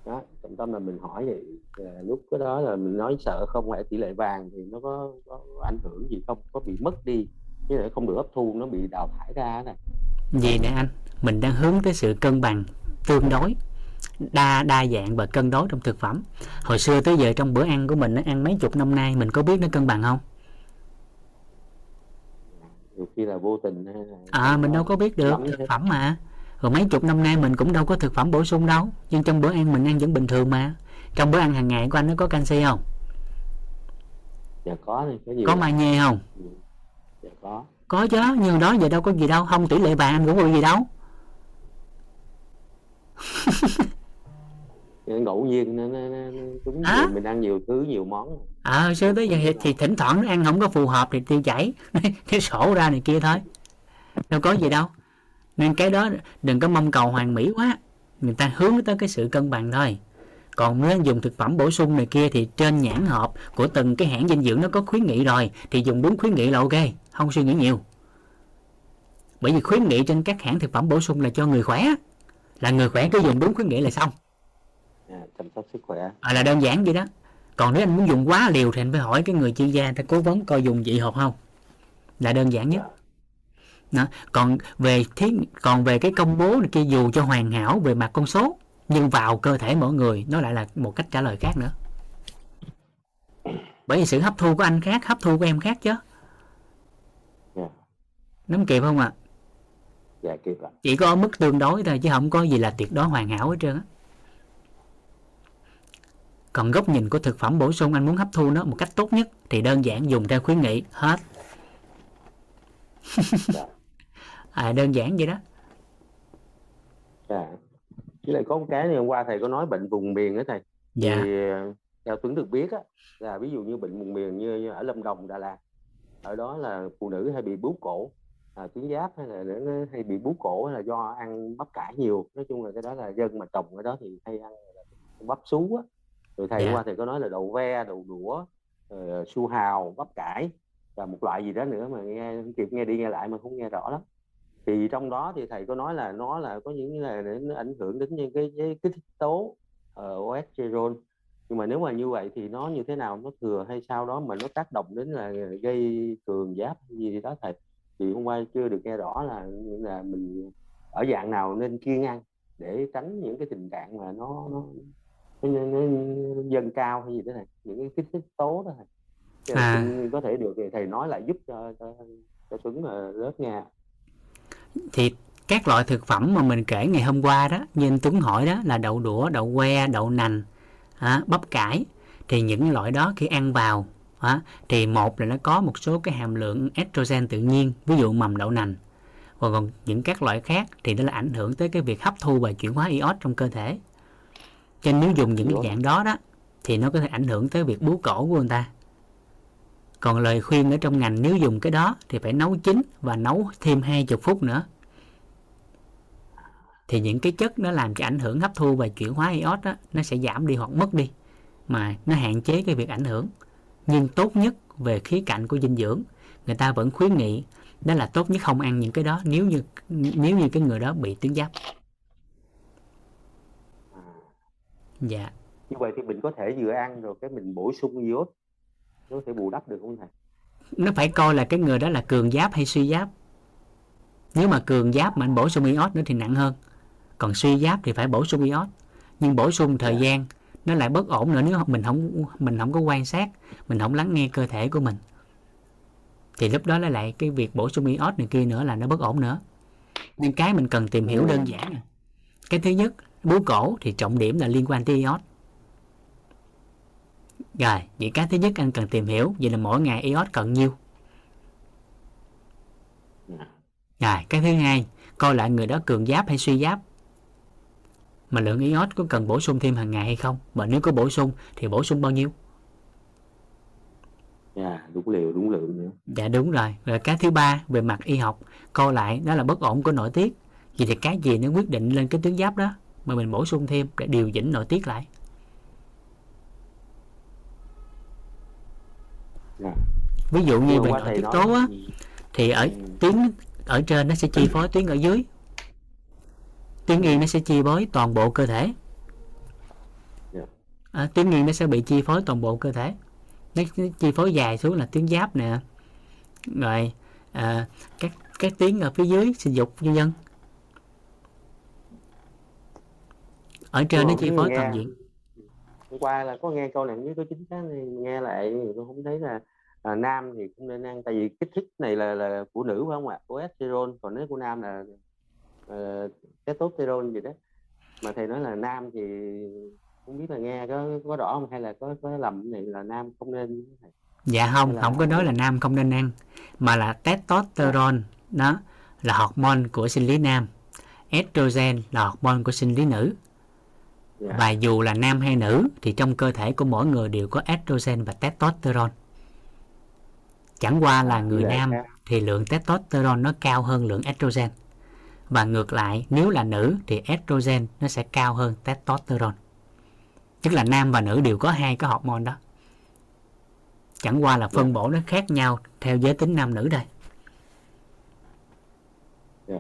đó trọng tâm là mình hỏi vậy là lúc cái đó là mình nói sợ không phải tỷ lệ vàng thì nó có, có ảnh hưởng gì không? Có bị mất đi chứ lại không được hấp thu nó bị đào thải ra này gì nè anh mình đang hướng tới sự cân bằng tương đối đa đa dạng và cân đối trong thực phẩm. Hồi xưa tới giờ trong bữa ăn của mình nó ăn mấy chục năm nay mình có biết nó cân bằng không? Nhiều khi là vô tình hay là à mình đâu có biết được thực phẩm mà rồi mấy chục năm nay mình cũng đâu có thực phẩm bổ sung đâu. Nhưng trong bữa ăn mình ăn vẫn bình thường mà. Trong bữa ăn hàng ngày của anh nó có canxi không? Dạ có này có nhiều. Có magie không? Dạ có. Có chứ nhưng đó giờ đâu có gì đâu. Không tỷ lệ vàng anh cũng có gì đâu. *laughs* Ngẫu nhiên nó, nó, nó, chúng À. mình ăn nhiều thứ nhiều món. Ờ à, sơ tới giờ thì, thì thỉnh thoảng nó ăn không có phù hợp thì tiêu chảy. *laughs* Cái sổ ra này kia thôi. Đâu có gì đâu nên cái đó đừng có mong cầu hoàn mỹ quá. Người ta hướng tới cái sự cân bằng thôi. Còn nếu dùng thực phẩm bổ sung này kia thì trên nhãn hộp của từng cái hãng dinh dưỡng nó có khuyến nghị rồi thì dùng đúng khuyến nghị là ok không suy nghĩ nhiều. Bởi vì khuyến nghị trên các hãng thực phẩm bổ sung là cho người khỏe. Là người khỏe cứ dùng đúng khuyến nghị là xong. À, chăm sóc sức khỏe. À, là đơn giản vậy đó. Còn nếu anh muốn dùng quá liều thì anh phải hỏi cái người chuyên gia ta cố vấn coi dùng dị hộp không? Là đơn giản nhất đó. còn về thiết còn về cái công bố này kia dù cho hoàn hảo về mặt con số nhưng vào cơ thể mỗi người nó lại là một cách trả lời khác nữa. Bởi vì sự hấp thu của anh khác hấp thu của em khác chứ. Dạ. nắm kịp không ạ? Dạ kịp ạ. Chỉ có mức tương đối thôi chứ không có gì là tuyệt đối hoàn hảo hết trơn á. Còn góc nhìn của thực phẩm bổ sung anh muốn hấp thu nó một cách tốt nhất thì đơn giản dùng theo khuyến nghị hết *laughs* à, đơn giản vậy đó. Dạ. Với lại có một cái hôm qua thầy có nói bệnh vùng miền đó thầy. Dạ. thì ờ, theo Tuấn được biết á là ví dụ như bệnh vùng miền như, như ở Lâm Đồng Đà Lạt ở đó là phụ nữ hay bị bướu cổ à, tuyến giáp hay là nó hay bị bướu cổ là do ăn bắp cải nhiều. Nói chung là cái đó là dân mà trồng ở đó thì hay ăn bắp sú á. Rồi thầy Dạ. hôm qua thầy có nói là đậu ve đậu đũa rồi su hào bắp cải và một loại gì đó nữa mà nghe không kịp nghe đi nghe lại mà không nghe rõ lắm thì trong đó thì thầy có nói là nó là có những là để nó ảnh hưởng đến những cái, cái kích thích tố oestrol nhưng mà nếu mà như vậy thì nó như thế nào nó thừa hay sao đó mà nó tác động đến là gây cường giáp gì đó thầy thì hôm qua chưa được nghe rõ là là mình ở dạng nào nên kiêng ăn để tránh những cái tình trạng mà nó nó, nó, nó, nó dâng cao hay gì đó thầy những cái kích thích tố đó thầy. À. có thể được thì thầy nói lại giúp cho cho, cho Tuấn mà lớp nghe thì các loại thực phẩm mà mình kể ngày hôm qua đó như anh Tuấn hỏi đó là đậu đũa đậu que đậu nành à, bắp cải. Thì những loại đó khi ăn vào à, thì một là nó có một số cái hàm lượng estrogen tự nhiên ví dụ mầm đậu nành. Và còn những các loại khác thì nó là ảnh hưởng tới cái việc hấp thu và chuyển hóa iốt trong cơ thể. Cho nên nếu dùng những cái dạng đó đó thì nó có thể ảnh hưởng tới việc bú cổ của người ta còn lời khuyên ở trong ngành nếu dùng cái đó thì phải nấu chín và nấu thêm 20 phút nữa. Thì những cái chất nó làm cho ảnh hưởng hấp thu và chuyển hóa iốt đó nó sẽ giảm đi hoặc mất đi mà nó hạn chế cái việc ảnh hưởng. Nhưng tốt nhất về khía cạnh của dinh dưỡng người ta vẫn khuyến nghị đó là tốt nhất không ăn những cái đó nếu như nếu như cái người đó bị tuyến giáp. Dạ. Như vậy thì mình có thể vừa ăn rồi cái mình bổ sung iốt nó có thể bù đắp được không thầy? Nó phải coi là cái người đó là cường giáp hay suy giáp. Nếu mà cường giáp mà anh bổ sung iốt nữa thì nặng hơn. Còn suy giáp thì phải bổ sung iốt. Nhưng bổ sung thời gian nó lại bất ổn nữa. Nếu mình không mình không có quan sát mình không lắng nghe cơ thể của mình thì lúc đó nó lại cái việc bổ sung iốt này kia nữa là nó bất ổn nữa. Nên cái mình cần tìm hiểu đơn giản cái thứ nhất bướu cổ thì trọng điểm là liên quan tới iốt rồi vậy cái thứ nhất anh cần tìm hiểu vậy là mỗi ngày iốt cần nhiêu? Rồi cái thứ hai coi lại người đó cường giáp hay suy giáp? Mà lượng iốt có cần bổ sung thêm hàng ngày hay không? Và nếu có bổ sung thì bổ sung bao nhiêu? Dạ đúng liều đúng lượng nữa. Dạ đúng rồi. Rồi cái thứ ba về mặt y học coi lại đó là bất ổn của nội tiết. Vậy thì cái gì nó quyết định lên cái tuyến giáp đó? Mà mình bổ sung thêm để điều chỉnh nội tiết lại ví dụ như nội thầy tiết tố á thì ở tuyến ở trên nó sẽ chi phối tuyến ở dưới. Tuyến yên nó sẽ chi phối toàn bộ cơ thể. Dạ. à, tuyến yên nó sẽ bị chi phối toàn bộ cơ thể. Nó nó chi phối dài xuống là tuyến giáp nè. Rồi à, các các tuyến ở phía dưới sinh dục nhân dân ở trên nó chi phối toàn diện. hôm qua là có nghe câu này với có chính xác này nghe lại thì tôi không thấy là à, nam thì cũng nên ăn tại vì kích thích này là là của nữ phải không ạ? Oestrol còn nếu của nam là uh, testosterone gì đó. Mà thầy nói là nam thì không biết là nghe có có rõ không hay là có có lầm này là nam không nên dạ không là- không có nói là nam không nên ăn mà là testosterone đó là hormone của sinh lý nam. Estrogen là hormone của sinh lý nữ. Dạ. và dù là nam hay nữ thì trong cơ thể của mỗi người đều có estrogen và testosterone chẳng qua là người Dạ, nam khác. thì lượng testosterone nó cao hơn lượng estrogen. Và ngược lại nếu là nữ thì estrogen nó sẽ cao hơn testosterone. Tức là nam và nữ đều có hai cái hormone đó. Chẳng qua là phân bổ nó khác nhau theo giới tính nam nữ Dạ,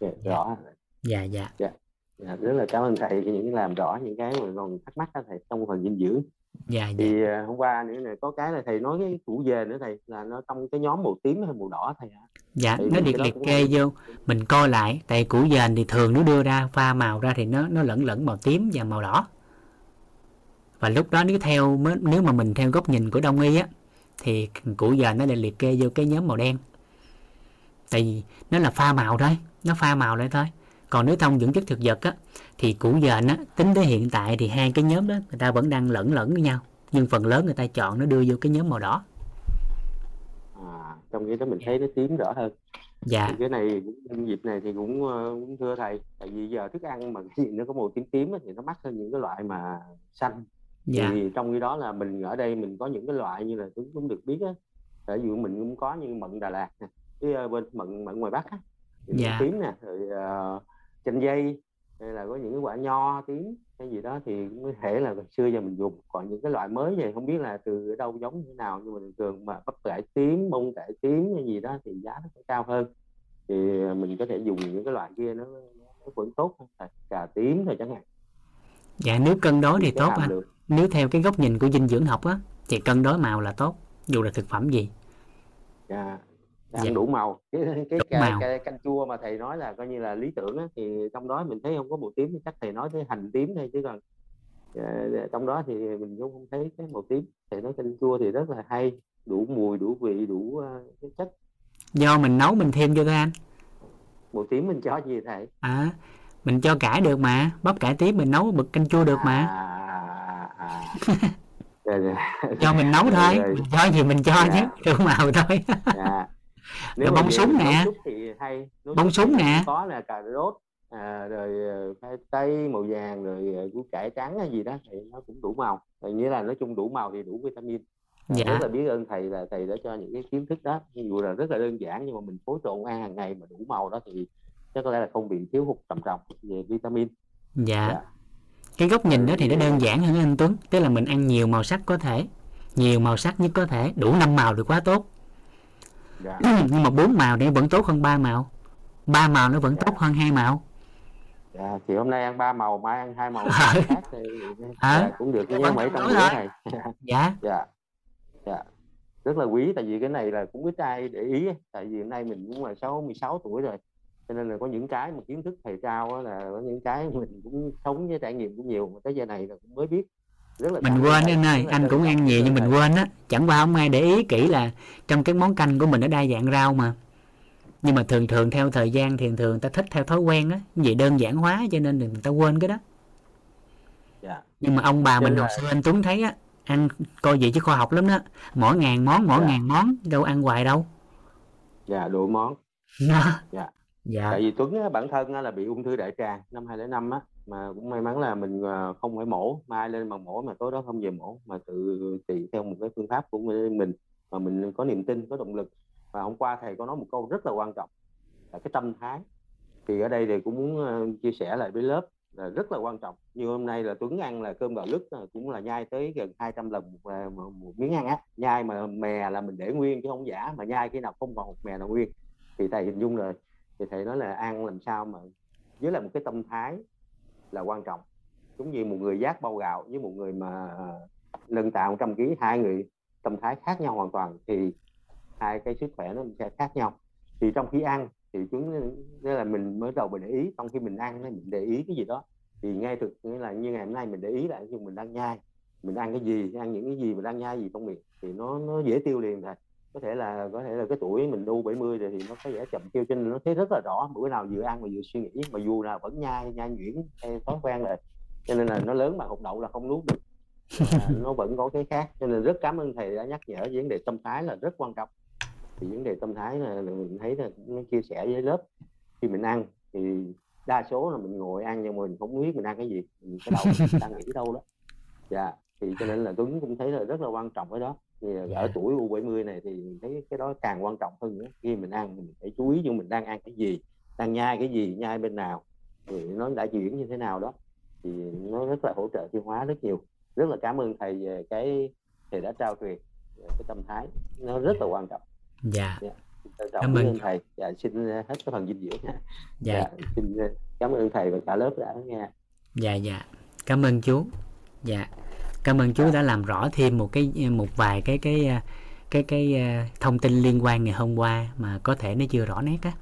dạ, rõ. Dạ dạ. Dạ, rất là cảm ơn thầy những cái làm rõ những cái mà còn thắc mắc đó thầy trong phần dinh dưỡng dạ dạ. thì à, hôm qua nữa này có cái là thầy nói cái củ dền nữa thầy là nó trong cái nhóm màu tím hay màu đỏ thầy ạ. Dạ Thì nó liệt liệt cũng kê không- vô mình coi lại tại củ dền thì thường nó đưa ra pha màu ra thì nó nó lẫn lẫn màu tím và màu đỏ. Và lúc đó nếu theo nếu mà mình theo góc nhìn của đông y á thì củ dền nó lại liệt kê vô cái nhóm màu đen. Tại vì nó là pha màu thôi nó pha màu lại thôi còn nếu thông dưỡng chất thực vật á thì củ dền á tính tới hiện tại thì hai cái nhóm đó người ta vẫn đang lẫn lẫn với nhau. Nhưng phần lớn người ta chọn nó đưa vô cái nhóm màu đỏ. À, trong cái đó mình thấy nó tím rõ hơn. Dạ. Thì cái này cũng dịp này thì cũng ờ, cũng thưa thầy. Tại vì giờ thức ăn mà cái gì nó có màu tím tím thì nó mắc hơn những cái loại mà xanh. Dạ. thì trong khi đó là mình ở đây mình có những cái loại như là Tuấn cũng được biết á. Tại vì mình cũng có như mận Đà Lạt nè cái ờ, bên mận mận ngoài Bắc á. Dạ. tím nè rồi uh, chanh dây hay là có những cái quả nho tím cái gì đó thì cũng có thể là xưa giờ mình dùng. Còn những cái loại mới này không biết là từ đâu giống như thế nào nhưng mà thường mà bắp cải tím bông cải tím hay gì đó thì giá nó sẽ cao hơn. Thì ờ, mình có thể dùng những cái loại kia nó, nó vẫn tốt hơn cà tím thôi chẳng hạn. Dạ nếu cân đối thì Cái tốt anh lượng. nếu theo cái góc nhìn của dinh dưỡng học á thì cân đối màu là tốt dù là thực phẩm gì. Dạ Dạ. ăn đủ màu cái cái màu. cà, canh chua mà thầy nói là coi như là lý tưởng á, thì trong đó mình thấy không có màu tím chắc thầy nói tới hành tím thôi chứ còn ờ, trong đó thì mình cũng không thấy cái màu tím thầy nói canh chua thì rất là hay đủ mùi đủ vị đủ ờ, cái chất do mình nấu mình thêm vô thôi anh màu tím mình cho gì thầy à mình cho cải được mà bắp cải tím mình nấu bực canh chua được mà à, à, *laughs* à. Cho mình nấu thôi mình cho gì mình cho Dạ. chứ đủ màu thôi dạ. Mà bông súng nè. thì hay Nấu Bông súng nè. có là cà rốt à, rồi ờ, khoai tây màu vàng rồi ờ, củ cải trắng hay gì đó thì nó cũng đủ màu Thì nghĩa là nói chung đủ màu thì đủ vitamin Dạ. rất là biết ơn thầy là thầy đã cho những cái kiến thức đó dù là rất là đơn giản nhưng mà mình phối trộn ăn hàng ngày mà đủ màu đó thì chắc có lẽ là không bị thiếu hụt trầm trọng về vitamin dạ Dạ. cái góc nhìn đó thì nó đơn giản hơn anh Tuấn tức là mình ăn nhiều màu sắc có thể nhiều màu sắc nhất có thể đủ năm màu thì quá tốt dạ. nhưng mà bốn màu thì vẫn tốt hơn ba màu. Ba màu nó vẫn Dạ. tốt hơn hai màu. Dạ thì hôm nay ăn ba màu mai ăn hai màu *laughs* khác thì Ờ. dạ, cũng được nhưng mấy trong bữa thầy *laughs* dạ. Dạ. Dạ. Rất là quý tại vì cái này là cũng ít ai để ý tại vì hôm nay mình cũng là 66 tuổi rồi cho nên là có những cái mà kiến thức thầy trao là có những cái mình cũng sống với trải nghiệm cũng nhiều mà tới giờ này là cũng mới biết mình quên anh ơi anh cũng ăn nhiều nhưng mình quên á. Chẳng qua không ai để ý kỹ là trong cái món canh của mình nó đa dạng rau mà. Nhưng mà thường thường theo thời gian thì thường người ta thích theo thói quen á. Vậy đơn giản hóa cho nên người ta quên cái đó. Dạ. Nhưng mà ông bà mình hồi xưa anh Tuấn thấy á ăn coi vậy chứ khoa học lắm đó. Mỗi ngàn món mỗi Dạ. ngàn món đâu ăn hoài đâu. Dạ đủ món. *laughs* Dạ. dạ. Tại vì Tuấn á, bản thân á, là bị ung thư đại tràng năm 2005 á mà cũng may mắn là mình à, không phải mổ mai lên bằng mổ mà tối đó không về mổ mà tự trị theo một cái phương pháp của mình mà mình có niềm tin có động lực. Và hôm qua thầy có nói một câu rất là quan trọng là cái tâm thái. Thì ở đây thì cũng muốn à, chia sẻ lại với lớp là rất là quan trọng. Như hôm nay là Tuấn ăn là cơm gạo lứt à, cũng là nhai tới gần 200 lần một, một, một miếng ăn á. Nhai mà mè là mình để nguyên chứ không giả mà nhai khi nào không còn một mè nào nguyên. Thì thầy hình dung rồi. Thì thầy nói là ăn làm sao mà với lại một cái tâm thái là quan trọng. Cũng như một người giác bao gạo với một người mà à, nâng tạ 100 kg hai người tâm thái khác nhau hoàn toàn thì hai cái sức khỏe nó sẽ khác nhau. Thì trong khi ăn thì chúng nghĩa là mình mới đầu mình để ý, trong khi mình ăn mình để ý cái gì đó. Thì ngay thực nghĩa là như ngày hôm nay mình để ý lại nhưng mình đang nhai, mình ăn cái gì, ăn những cái gì mình đang nhai gì trong miệng thì nó nó dễ tiêu liền thôi có thể là có thể là cái tuổi mình u 70 rồi thì nó có vẻ chậm cho nên nó thấy rất là rõ. Bữa nào vừa ăn mà vừa suy nghĩ mà dù nào vẫn nhai nhai nhuyễn theo thói quen rồi cho nên là nó lớn mà hụt đậu là không nuốt được. *laughs* Nó vẫn có cái khác cho nên rất cảm ơn thầy đã nhắc nhở vấn đề tâm thái là rất quan trọng. Thì vấn đề tâm thái là mình thấy là nó chia sẻ với lớp. Khi mình ăn thì đa số là mình ngồi ăn nhưng mà mình không biết mình ăn cái gì mình cái đầu *laughs* mình đang nghĩ đâu đó. Dạ thì cho nên là Tuấn cũng thấy là rất là quan trọng cái đó thì dạ. ở tuổi U70 này thì thấy cái đó càng quan trọng hơn nữa. Khi mình ăn mình phải chú ý cho mình đang ăn cái gì đang nhai cái gì nhai bên nào thì nó đã chuyển như thế nào đó. Thì nó rất là hỗ trợ tiêu hóa rất nhiều. Rất là cảm ơn thầy về cái thầy đã trao truyền cái tâm thái. Nó rất là quan trọng. Dạ, dạ. cảm ơn thầy. Dạ, xin hết cái phần dinh dưỡng nha. Dạ. dạ xin cảm ơn thầy và cả lớp đã nghe. Dạ dạ. Cảm ơn chú. Dạ cảm ơn chú đã làm rõ thêm một cái một vài cái cái cái cái, cái thông tin liên quan ngày hôm qua mà có thể nó chưa rõ nét á.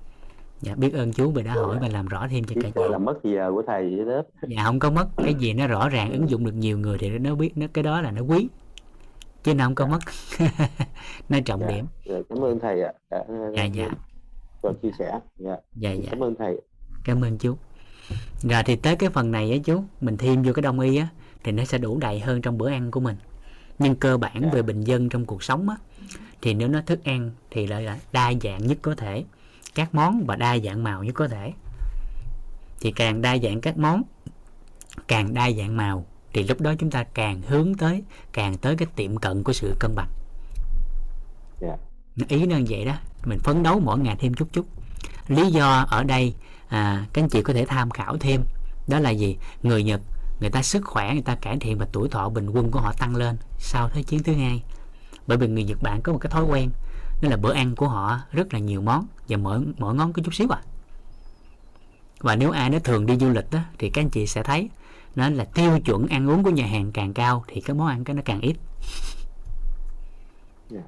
Dạ biết ơn chú vì đã hỏi và làm rõ thêm cho cả nhà. là mất giờ của thầy với lớp dạ không có mất. Cái gì nó rõ ràng ứng dụng được nhiều người thì nó biết nó cái đó là nó quý. Chứ nó không có mất. *laughs* Nó trọng dạ, điểm. Dạ, cảm ơn thầy ạ. Dạ dạ, dạ. cho chia sẻ. Dạ. dạ dạ. cảm ơn thầy. Cảm ơn chú. Rồi thì tới cái phần này á chú mình thêm vô cái đông y á thì nó sẽ đủ đầy hơn trong bữa ăn của mình. Nhưng cơ bản dạ. về bình dân trong cuộc sống á thì nếu nó thức ăn thì lại là đa dạng nhất có thể. Các món và đa dạng màu nhất có thể. Thì càng đa dạng các món càng đa dạng màu thì lúc đó chúng ta càng hướng tới càng tới cái tiệm cận của sự cân bằng. Yeah. ý nó như vậy đó. Mình phấn đấu mỗi ngày thêm chút chút. Lý do ở đây à, các anh chị có thể tham khảo thêm đó là gì? Người nhật người ta sức khỏe người ta cải thiện và tuổi thọ bình quân của họ tăng lên sau thế chiến thứ hai. Bởi vì người nhật bản có một cái thói quen đó là bữa ăn của họ rất là nhiều món và mỗi mỗi món có chút xíu à. Và nếu ai nó thường đi du lịch đó, thì các anh chị sẽ thấy nó là tiêu chuẩn ăn uống của nhà hàng càng cao thì cái món ăn cái nó càng ít. Dạ.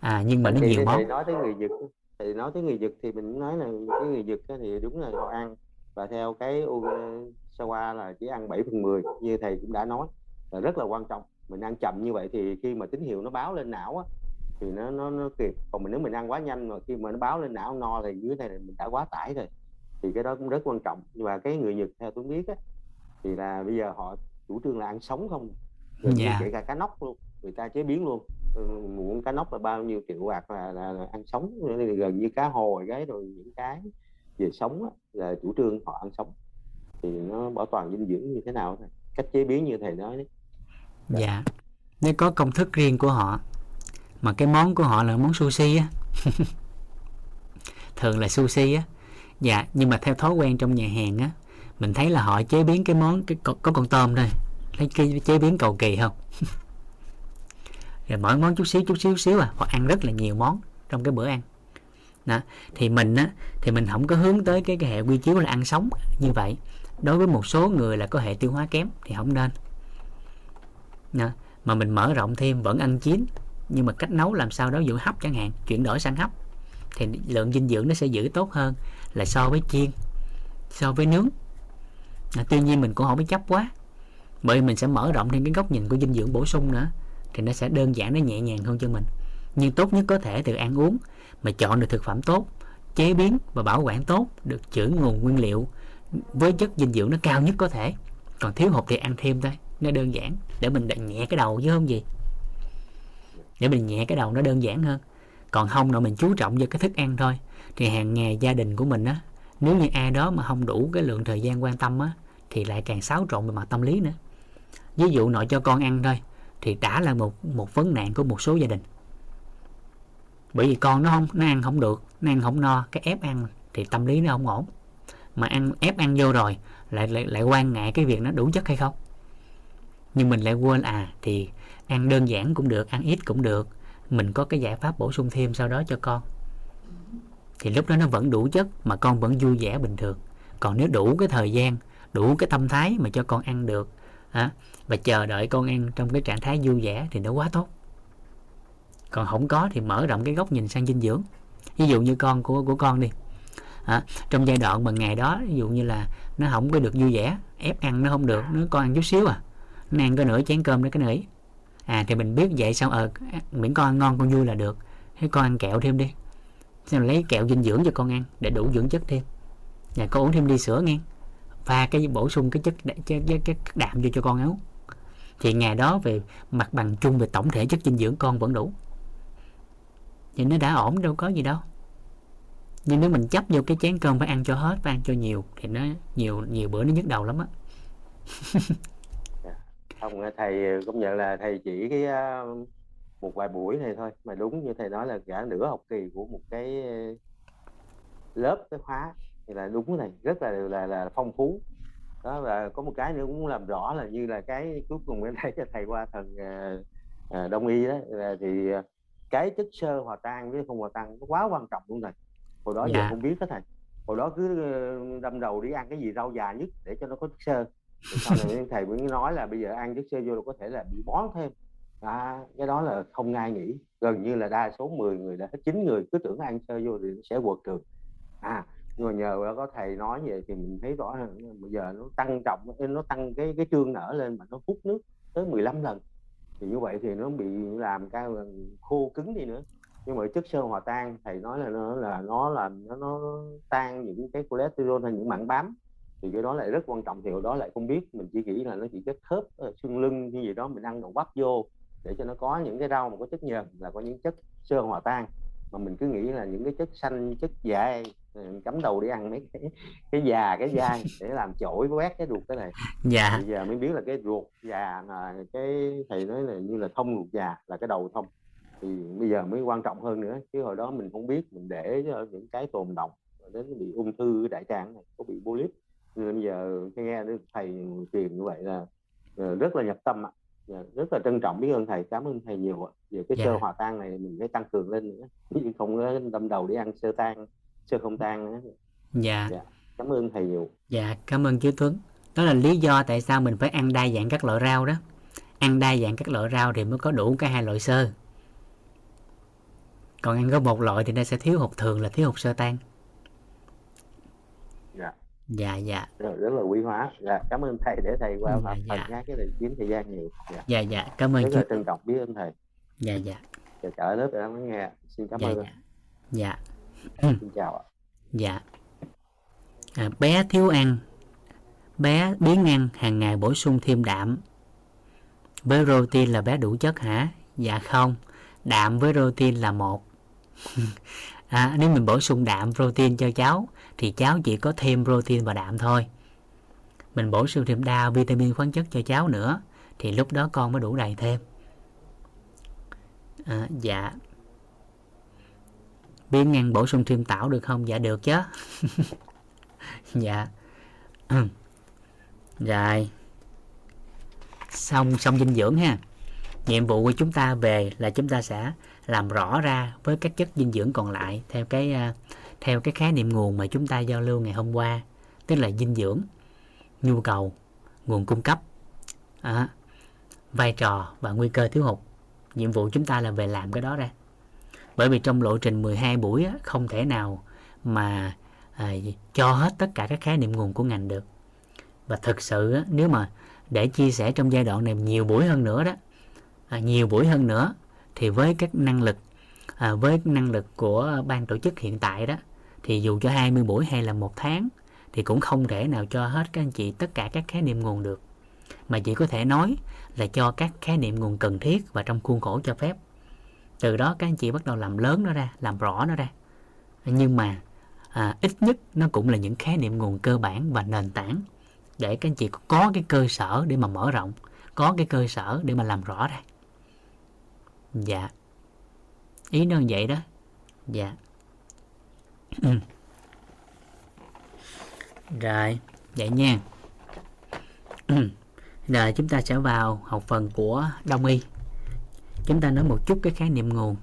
à nhưng mà nó thì nhiều món. thầy nói tới người Nhật thì nói tới người Nhật thì mình nói là cái người Nhật thì đúng là họ ăn. Và theo cái Sawa là chỉ ăn 7 phần 10 như thầy cũng đã nói là rất là quan trọng. Mình ăn chậm như vậy thì khi mà tín hiệu nó báo lên não á, thì nó nó nó kịp. Còn mình nếu mình ăn quá nhanh mà khi mà nó báo lên não no thì dưới này mình đã quá tải rồi thì cái đó cũng rất quan trọng. Nhưng mà cái người Nhật theo tôi biết á, thì là bây giờ họ chủ trương là ăn sống không rồi Dạ. kể cả cá nóc luôn người ta chế biến luôn. Ừ, muỗng cá nóc là bao nhiêu triệu bạc là, là, là ăn sống gần như cá hồi cái rồi những cái về sống á, là chủ trương họ ăn sống thì nó bảo toàn dinh dưỡng như thế nào thôi. Cách chế biến như thầy nói đấy. Dạ. Nó có công thức riêng của họ mà cái món của họ là món sushi á *laughs* thường là sushi á. Dạ nhưng mà theo thói quen trong nhà hàng á mình thấy là họ chế biến cái món cái có, có con tôm thôi lấy cái chế biến cầu kỳ không? *laughs* Rồi mỗi món chút xíu chút xíu xíu à. Họ ăn rất là nhiều món trong cái bữa ăn. Đó thì mình á thì mình không có hướng tới cái, cái hệ quy chiếu là ăn sống như vậy đối với một số người là có hệ tiêu hóa kém thì không nên đó. mà mình mở rộng thêm vẫn ăn chín nhưng mà cách nấu làm sao đó dụ hấp chẳng hạn chuyển đổi sang hấp thì lượng dinh dưỡng nó sẽ giữ tốt hơn là so với chiên so với nướng à, tuy nhiên mình cũng không có chấp quá bởi vì mình sẽ mở rộng thêm cái góc nhìn của dinh dưỡng bổ sung nữa thì nó sẽ đơn giản nó nhẹ nhàng hơn cho mình nhưng tốt nhất có thể từ ăn uống mà chọn được thực phẩm tốt chế biến và bảo quản tốt được chữ nguồn nguyên liệu với chất dinh dưỡng nó cao nhất có thể. Còn thiếu hụt thì ăn thêm thôi, nó đơn giản. Để mình đặt nhẹ cái đầu chứ không gì. Để mình nhẹ cái đầu nó đơn giản hơn. Còn không nào mình chú trọng vào cái thức ăn thôi. Thì hàng ngày gia đình của mình á, nếu như ai đó mà không đủ cái lượng thời gian quan tâm á, thì lại càng xáo trộn về mặt tâm lý nữa. Ví dụ nội cho con ăn thôi, thì đã là một một vấn nạn của một số gia đình. Bởi vì con nó không, nó ăn không được, nó ăn không no, cái ép ăn thì tâm lý nó không ổn mà ăn ép ăn vô rồi lại lại lại quan ngại cái việc nó đủ chất hay không? Nhưng mình lại quên à thì ăn đơn giản cũng được ăn ít cũng được. Mình có cái giải pháp bổ sung thêm sau đó cho con. Thì lúc đó nó vẫn đủ chất mà con vẫn vui vẻ bình thường. Còn nếu đủ cái thời gian đủ cái tâm thái mà cho con ăn được à, và chờ đợi con ăn trong cái trạng thái vui vẻ thì nó quá tốt. Còn không có thì mở rộng cái góc nhìn sang dinh dưỡng. Ví dụ như con của của con đi à, trong giai đoạn mà ngày đó ví dụ như là nó không có được vui vẻ ép ăn nó không được nó con ăn chút xíu à. Nó ăn có nửa chén cơm đó cái nỉ à thì mình biết vậy sao? Ờ miễn con ăn ngon con vui là được. Thế con ăn kẹo thêm đi. Xem lấy kẹo dinh dưỡng cho con ăn để đủ dưỡng chất thêm. Và con uống thêm ly sữa nghe. Pha cái bổ sung cái chất chất, chất, cái đạm vô cho con ấu thì ngày đó về mặt bằng chung về tổng thể chất dinh dưỡng con vẫn đủ. Thì nó đã ổn đâu có gì đâu nhưng nếu mình chấp vô cái chén cơm phải ăn cho hết phải ăn cho nhiều thì nó nhiều nhiều bữa nó nhức đầu lắm á *laughs* không thầy công nhận là thầy chỉ cái ờ, một vài buổi này thôi mà đúng như thầy nói là cả nửa học kỳ của một cái ờ, lớp cái khóa thì là đúng này rất là là là phong phú đó và có một cái nữa cũng làm rõ là như là cái cuối cùng em thấy cho thầy qua thần à, đông y đó là thì cái chất sơ hòa tan với không hòa tan nó quá quan trọng luôn này hồi đó dạ. giờ không biết đó thầy. Hồi đó cứ đâm đầu đi ăn cái gì rau già nhất để cho nó có chất xơ. Sau này thầy mới nói là bây giờ ăn chất xơ vô là có thể là bị bón thêm. À, cái đó là không ai nghĩ. Gần như là đa số 10 người đã chín người cứ tưởng ăn sơ vô thì nó sẽ quật trường à nhưng mà nhờ có thầy nói vậy thì mình thấy rõ là bây giờ nó tăng trọng nó tăng cái cái trương nở lên mà nó hút nước tới 15 lần. Thì như vậy thì nó bị làm cái khô cứng đi nữa nhưng mà chất sơ hòa tan thầy nói là nó là nó làm nó, nó tan những cái cholesterol hay những mảng bám. Thì cái đó lại rất quan trọng thì hồi đó lại không biết. Mình chỉ nghĩ là nó chỉ chất khớp xương lưng như gì đó mình ăn đậu bắp vô để cho nó có những cái rau mà có chất nhờn là có những chất sơ hòa tan. Mà mình cứ nghĩ là những cái chất xanh chất dai cắm đầu đi ăn mấy cái cái già cái dai để làm chổi quét cái ruột cái này. Dạ. Bây giờ mới biết là cái ruột già là cái thầy nói là như là thông ruột già là cái đầu thông thì bây giờ mới quan trọng hơn nữa chứ hồi đó mình không biết mình để cho những cái tồn động đến bị ung thư đại tràng này có bị polyp nên bây giờ nghe được thầy truyền như vậy là ờ, rất là nhập tâm ạ. Dạ, rất là trân trọng. Biết ơn thầy cảm ơn thầy nhiều ạ. Về cái yeah. sơ hòa tan này mình phải tăng cường lên nữa. Chứ không có đâm đầu đi ăn sơ tan sơ không tan nữa. Dạ. dạ cảm ơn thầy nhiều. Dạ cảm ơn chú Tuấn. Đó là lý do tại sao mình phải ăn đa dạng các loại rau đó. Ăn đa dạng các loại rau thì mới có đủ cả hai loại sơ còn ăn có một loại thì nó sẽ thiếu hụt thường là thiếu hụt sơ tan. Dạ. Dạ dạ. Rất, rất là quý hóa. Dạ cảm ơn thầy để thầy qua dạ, dạ. nhá cái này chiếm thời gian nhiều. Dạ. Dạ, dạ. cảm ơn rất chú... là trân trọng biết ơn thầy. Dạ dạ. Chờ trở lớp để lắng nghe. Xin cảm dạ, ơn. dạ. dạ. Xin chào ạ. Dạ. À, bé thiếu ăn bé biến ăn hàng ngày bổ sung thêm đạm. Với protein là bé đủ chất hả? Dạ không đạm với protein là một. *laughs* À, nếu mình bổ sung đạm protein cho cháu thì cháu chỉ có thêm protein và đạm thôi. Mình bổ sung thêm đa vitamin khoáng chất cho cháu nữa thì lúc đó con mới đủ đầy thêm. À, dạ. Biến ngăn bổ sung thêm tảo được không? Dạ được chứ. *laughs* Dạ. *clears throat* Rồi. Xong xong dinh dưỡng ha nhiệm vụ của chúng ta về là chúng ta sẽ làm rõ ra với các chất dinh dưỡng còn lại theo cái à, theo cái khái niệm nguồn mà chúng ta giao lưu ngày hôm qua tức là dinh dưỡng nhu cầu nguồn cung cấp à, vai trò và nguy cơ thiếu hụt. Nhiệm vụ chúng ta là về làm cái đó ra. Bởi vì trong lộ trình 12 buổi á, không thể nào mà à, cho hết tất cả các khái niệm nguồn của ngành được. Và thực sự á, nếu mà để chia sẻ trong giai đoạn này nhiều buổi hơn nữa đó à, nhiều buổi hơn nữa thì với các năng lực à, với năng lực của ban tổ chức hiện tại đó thì dù cho 20 buổi hay là một tháng thì cũng không thể nào cho hết các anh chị tất cả các khái niệm nguồn được. Mà chỉ có thể nói là cho các khái niệm nguồn cần thiết và trong khuôn khổ cho phép. Từ đó các anh chị bắt đầu làm lớn nó ra làm rõ nó ra. Nhưng mà à, ít nhất nó cũng là những khái niệm nguồn cơ bản và nền tảng để các anh chị có cái cơ sở để mà mở rộng có cái cơ sở để mà làm rõ ra dạ. Ý nó vậy đó. Dạ. *clears throat* Rồi vậy nha. *clears throat* Rồi chúng ta sẽ vào học phần của đông y. Chúng ta nói một chút cái khái niệm nguồn.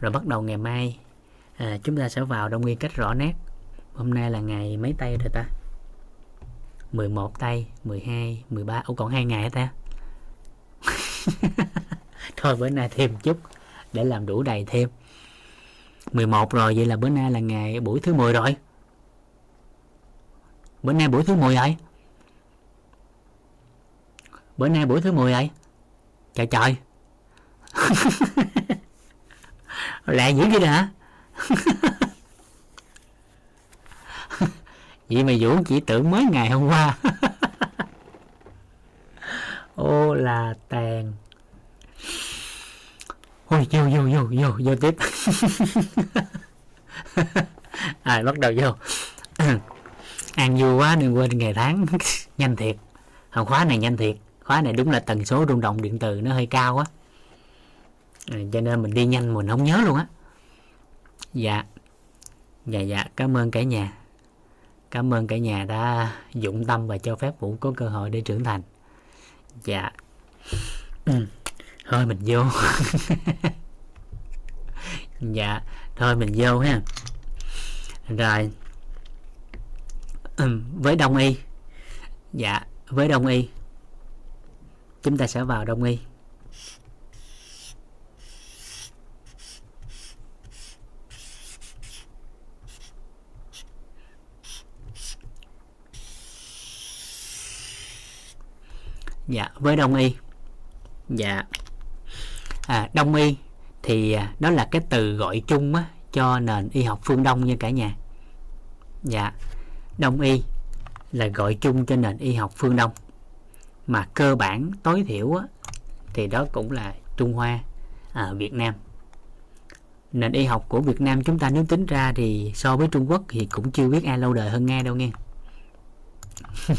Rồi bắt đầu ngày mai à, chúng ta sẽ vào đông y cách rõ nét. Hôm nay là ngày mấy tay rồi ta? 11 tay 12 13 Ủa còn hai ngày hả ta? *laughs* thôi bữa nay thêm chút, để làm đủ đầy thêm. 11 rồi, vậy là bữa nay là ngày buổi thứ 10 rồi. Bữa nay buổi thứ 10 rồi. Bữa nay buổi thứ 10 rồi. Trời trời. *laughs* Lại dữ vậy hả? *laughs* Vậy mà vũ chỉ tưởng mới ngày hôm qua. *laughs* Ô là tàn ôi vô vô vô vô vô tiếp. *laughs* À, bắt đầu vô. *clears throat* Ăn vui quá đừng quên ngày tháng. *laughs* Nhanh thiệt. Hồi khóa này nhanh thiệt. Khóa này đúng là tần số rung động điện từ nó hơi cao quá. À, cho nên mình đi nhanh mình không nhớ luôn á. Dạ. Dạ dạ. Cảm ơn cả nhà. Cảm ơn cả nhà đã dụng tâm và cho phép vũ có cơ hội để trưởng thành. Dạ. *clears throat* thôi mình vô. Dạ thôi mình vô ha. Rồi. Ừ. với đông y. Dạ với đông y. Chúng ta sẽ vào đông y. Dạ với đông y. Dạ à, đông y thì à, đó là cái từ gọi chung á, cho nền y học phương đông nha cả nhà. Dạ đông y là gọi chung cho nền y học phương đông. Mà cơ bản tối thiểu á, thì đó cũng là trung hoa à, việt nam. Nền y học của việt nam chúng ta nếu tính ra thì so với trung quốc thì cũng chưa biết ai lâu đời hơn nga đâu nghe. *laughs*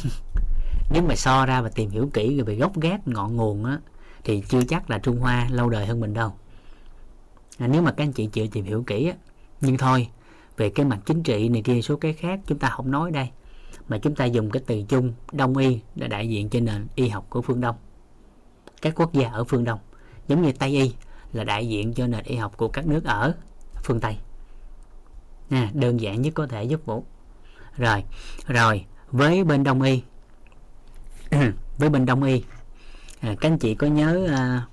Nếu mà so ra và tìm hiểu kỹ về gốc gác ngọn nguồn á thì chưa chắc là Trung Hoa lâu đời hơn mình đâu. À, nếu mà các anh chị chịu tìm hiểu kỹ á nhưng thôi về cái mặt chính trị này kia số cái khác chúng ta không nói đây. Mà chúng ta dùng cái từ chung đông y là đại diện cho nền y học của phương đông. Các quốc gia ở phương đông giống như tây y là đại diện cho nền y học của các nước ở phương tây. À, đơn giản nhất có thể giúp vũ. Rồi rồi với bên đông y *clears throat* với bên đông y à, các anh chị có nhớ à,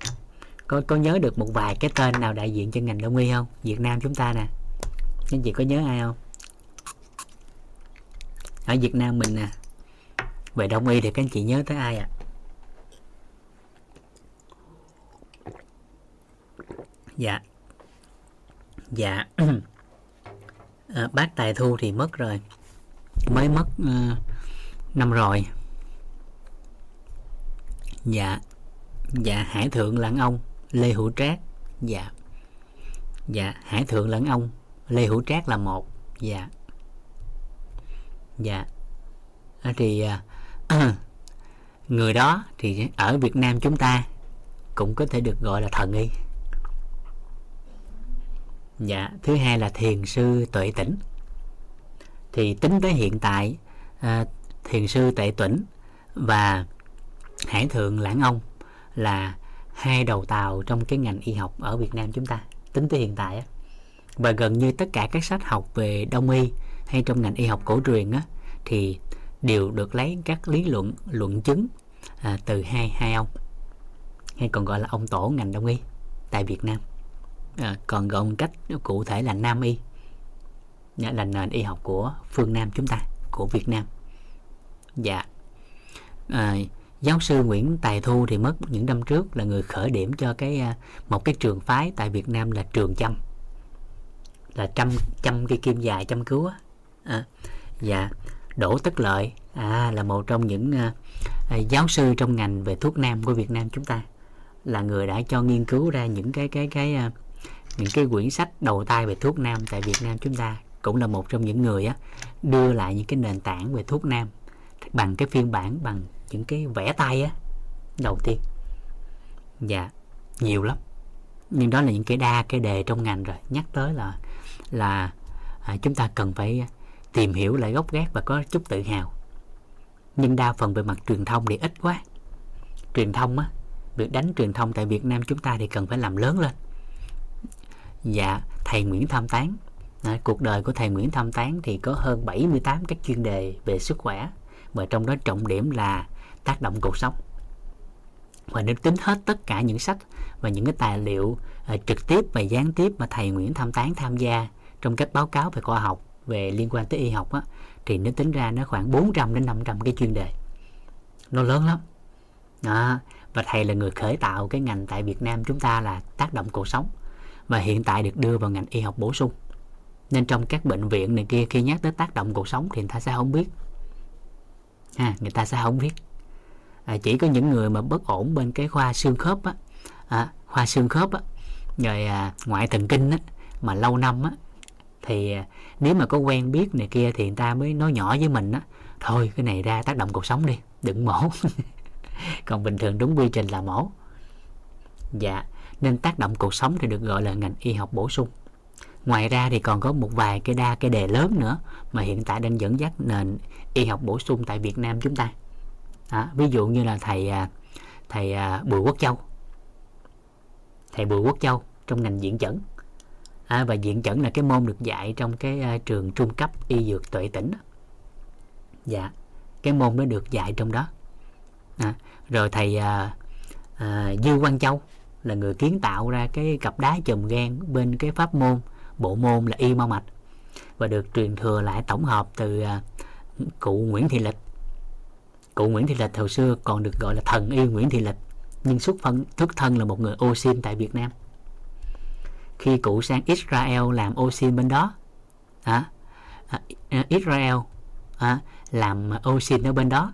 có có nhớ được một vài cái tên nào đại diện cho ngành đông y không? Việt Nam chúng ta nè. Các anh chị có nhớ ai không? Ở Việt Nam mình nè. Về đông y thì các anh chị nhớ tới ai ạ? À? dạ. Dạ. *clears throat* À, bác tài thu thì mất rồi. Mới mất uh, năm rồi dạ. Dạ hải thượng lẫn ông lê hữu trác. Dạ. Dạ hải thượng lẫn ông lê hữu trác là một. Dạ. Dạ. À, thì à, *clears throat* người đó thì ở việt nam chúng ta cũng có thể được gọi là thần y. Dạ thứ hai là thiền sư tuệ tỉnh thì tính tới hiện tại à, thiền sư tuệ tỉnh và Hải Thượng Lãng Ông là hai đầu tàu trong cái ngành y học ở Việt Nam chúng ta tính tới hiện tại á. và gần như tất cả các sách học về đông y hay trong ngành y học cổ truyền á, thì đều được lấy các lý luận luận chứng à, từ hai hai ông hay còn gọi là ông tổ ngành đông y tại Việt Nam. À, còn gọi một cách cụ thể là Nam y là nền y học của phương Nam chúng ta của Việt Nam. Dạ. À, giáo sư Nguyễn Tài Thu thì mất những năm trước là người khởi điểm cho cái à, một cái trường phái tại Việt Nam là trường chăm. Là trăm trăm cây kim dài chăm cứu à, dạ Đỗ Tất Lợi à, là một trong những à, à, giáo sư trong ngành về thuốc nam của Việt Nam chúng ta. Là người đã cho nghiên cứu ra những cái cái cái à, những cái quyển sách đầu tay về thuốc nam tại Việt Nam chúng ta. Cũng là một trong những người á, đưa lại những cái nền tảng về thuốc nam bằng cái phiên bản bằng những cái vẽ tay á đầu tiên. Dạ nhiều lắm. Nhưng đó là những cái đa cái đề trong ngành rồi. Nhắc tới là là à, chúng ta cần phải tìm hiểu lại gốc gác và có chút tự hào. Nhưng đa phần về mặt truyền thông thì ít quá. Truyền thông á việc đánh truyền thông tại Việt Nam chúng ta thì cần phải làm lớn lên. Dạ thầy Nguyễn Tham Tán. À, cuộc đời của thầy Nguyễn Tham Tán thì có hơn 78 các chuyên đề về sức khỏe và trong đó trọng điểm là tác động cuộc sống. Và nếu tính hết tất cả những sách và những cái tài liệu uh, trực tiếp và gián tiếp mà thầy Nguyễn Tham Tán tham gia trong các báo cáo về khoa học về liên quan tới y học á, thì nếu tính ra nó khoảng 400 đến 500 cái chuyên đề. Nó lớn lắm. Đó. và thầy là người khởi tạo cái ngành tại Việt Nam chúng ta là tác động cuộc sống và hiện tại được đưa vào ngành y học bổ sung. Nên trong các bệnh viện này kia khi nhắc tới tác động cuộc sống thì người ta sẽ không biết. Ha, người ta sẽ không biết à, chỉ có những người mà bất ổn bên cái khoa xương khớp á. À, khoa xương khớp á. Rồi à, ngoại thần kinh á mà lâu năm á thì à, nếu mà có quen biết này kia thì người ta mới nói nhỏ với mình á. Thôi cái này ra tác động cuộc sống đi đừng mổ. *laughs* Còn bình thường đúng quy trình là mổ. Dạ nên tác động cuộc sống thì được gọi là ngành y học bổ sung. Ngoài ra thì còn có một vài cái đa cái đề lớn nữa mà hiện tại đang dẫn dắt nền y học bổ sung tại Việt Nam chúng ta à, ví dụ như là thầy à, thầy à, Bùi Quốc Châu. Thầy Bùi Quốc Châu trong ngành diện chẩn. À, và diện chẩn là cái môn được dạy trong cái à, trường trung cấp y dược tuệ tỉnh dạ cái môn đó được dạy trong đó. À, rồi thầy à, à, Dư Quang Châu là người kiến tạo ra cái cặp đá chùm gan bên cái pháp môn bộ môn là y mau mạch và được truyền thừa lại tổng hợp từ à, cụ Nguyễn Thị Lịch cụ Nguyễn Thị Lịch hồi xưa còn được gọi là thần y Nguyễn Thị Lịch nhưng xuất phân xuất thân là một người ô xin tại Việt Nam. Khi cụ sang Israel làm ô xin bên đó à, à, Israel à, làm ô xin ở bên đó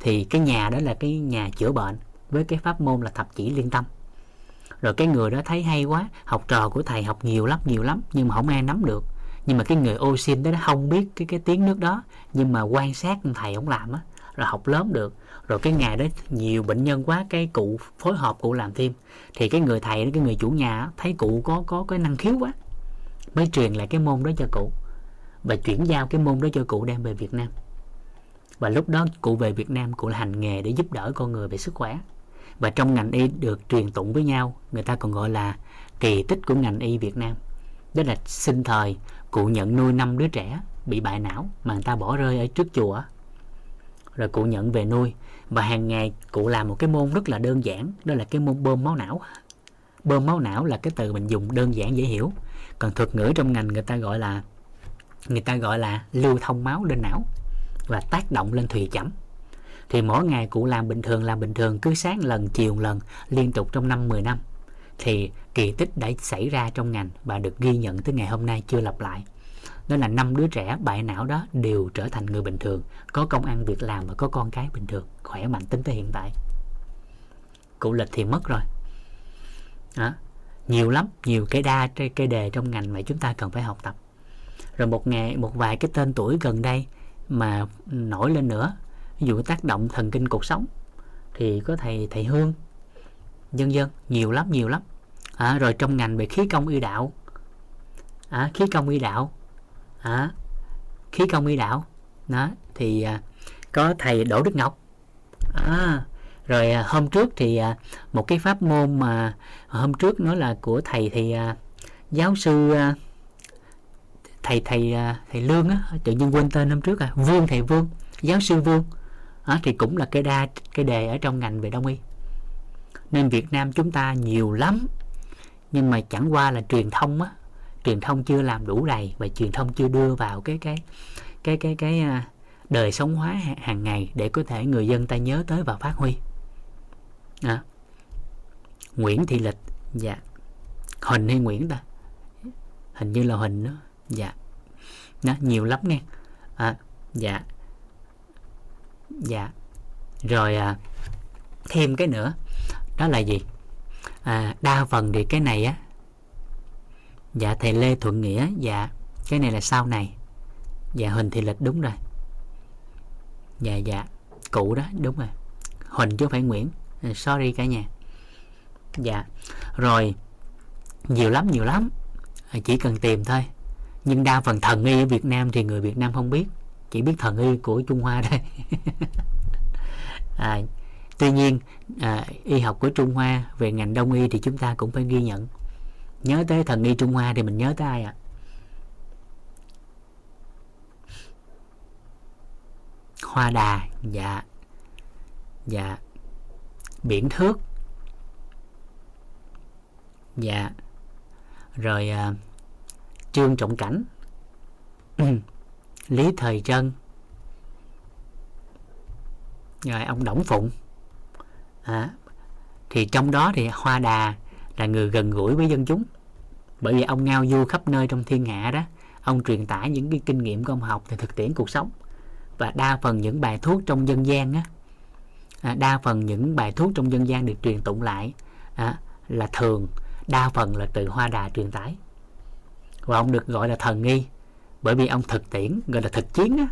thì cái nhà đó là cái nhà chữa bệnh với cái pháp môn là thập chỉ liên tâm. Rồi cái người đó thấy hay quá học trò của thầy học nhiều lắm nhiều lắm nhưng mà không ai nắm được. Nhưng mà cái người ô xin đó không biết cái cái tiếng nước đó nhưng mà quan sát thầy ông làm á rồi học lớn được. Rồi cái ngày đó nhiều bệnh nhân quá, cái cụ phối hợp cụ làm thêm. Thì cái người thầy, cái người chủ nhà thấy cụ có có cái năng khiếu quá, mới truyền lại cái môn đó cho cụ. Và chuyển giao cái môn đó cho cụ đem về Việt Nam. Và lúc đó cụ về Việt Nam, cụ hành nghề để giúp đỡ con người về sức khỏe. Và trong ngành y được truyền tụng với nhau, người ta còn gọi là kỳ tích của ngành y Việt Nam. Đó là sinh thời cụ nhận nuôi năm đứa trẻ bị bại não mà người ta bỏ rơi ở trước chùa rồi cụ nhận về nuôi. Và hàng ngày cụ làm một cái môn rất là đơn giản, đó là cái môn bơm máu não. Bơm máu não là cái từ mình dùng đơn giản dễ hiểu. Còn thuật ngữ trong ngành người ta gọi là, người ta gọi là lưu thông máu lên não và tác động lên thùy chẩm. Thì mỗi ngày cụ làm bình thường, làm bình thường cứ sáng lần, chiều lần, liên tục trong năm 10 năm. Thì kỳ tích đã xảy ra trong ngành và được ghi nhận tới ngày hôm nay, chưa lặp lại đó là năm đứa trẻ bại não đó đều trở thành người bình thường. Có công ăn việc làm và có con cái bình thường. Khỏe mạnh tính tới hiện tại. Cụ lịch thì mất rồi. Đó. nhiều lắm nhiều cái đa cái đề trong ngành mà chúng ta cần phải học tập. Rồi một ngày một vài cái tên tuổi gần đây mà nổi lên nữa. Ví dụ tác động thần kinh cuộc sống thì có thầy thầy hương. Dân dân nhiều lắm nhiều lắm. À, rồi trong ngành về khí công y đạo. À, khí công y đạo à, khí công y đạo. Đó thì à, có thầy đỗ đức ngọc. À, rồi à, hôm trước thì à, một cái pháp môn mà hôm trước nói là của thầy thì à, giáo sư à, thầy thầy à, thầy lương á tự nhiên quên tên hôm trước à vương thầy vương giáo sư vương. À, thì cũng là cái đa cái đề ở trong ngành về đông y. Nên Việt Nam chúng ta nhiều lắm nhưng mà chẳng qua là truyền thông á truyền thông chưa làm đủ đầy và truyền thông chưa đưa vào cái cái cái cái cái à, đời sống hóa hàng ngày để có thể người dân ta nhớ tới và phát huy. À. Nguyễn Thị Lịch dạ. Huỳnh hay Nguyễn ta? Hình như là Huỳnh đó. Dạ. Đó, nhiều lắm nghe. À, dạ. Dạ. Rồi à, thêm cái nữa. Đó là gì? À, đa phần thì cái này á dạ thầy Lê Thuận Nghĩa. Dạ cái này là sau này. Dạ Huỳnh Thị Lịch đúng rồi. Dạ dạ cụ đó đúng rồi. Huỳnh chứ không phải Nguyễn. Ừ, sorry cả nhà. Dạ rồi nhiều lắm nhiều lắm. À, chỉ cần tìm thôi. Nhưng đa phần thần y ở Việt Nam thì người Việt Nam không biết. Chỉ biết thần y của Trung Hoa thôi. *laughs* À, tuy nhiên à, y học của Trung Hoa về ngành đông y thì chúng ta cũng phải ghi nhận nhớ tới thần y Trung Hoa thì mình nhớ tới ai ạ? À? Hoa Đà dạ. Dạ. Biển thước. Dạ. Rồi uh, trương trọng cảnh. *clears throat* Lý thời trân. Rồi ông đổng phụng. À, thì trong đó thì hoa đà là người gần gũi với dân chúng. Bởi vì ông ngao du khắp nơi trong thiên hạ đó ông truyền tải những cái kinh nghiệm của ông học từ thực tiễn cuộc sống. Và đa phần những bài thuốc trong dân gian á à, đa phần những bài thuốc trong dân gian được truyền tụng lại à, là thường đa phần là từ hoa đà truyền tải. Và ông được gọi là thần nghi bởi vì ông thực tiễn gọi là thực chiến á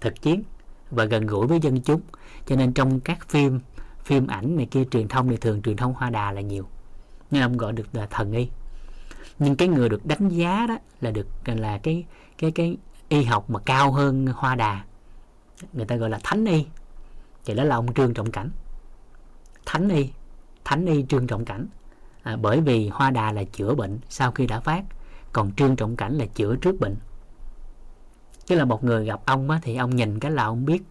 thực chiến và gần gũi với dân chúng. Cho nên trong các phim phim ảnh này kia truyền thông thì thường truyền thông hoa đà là nhiều nên ông gọi được là thần y. Nhưng cái người được đánh giá đó là được là cái cái cái y học mà cao hơn hoa đà. Người ta gọi là thánh y. Thì đó là ông trương trọng cảnh. Thánh y thánh y trương trọng cảnh. À, bởi vì hoa đà là chữa bệnh sau khi đã phát còn trương trọng cảnh là chữa trước bệnh. Tức là một người gặp ông á, thì ông nhìn cái là ông biết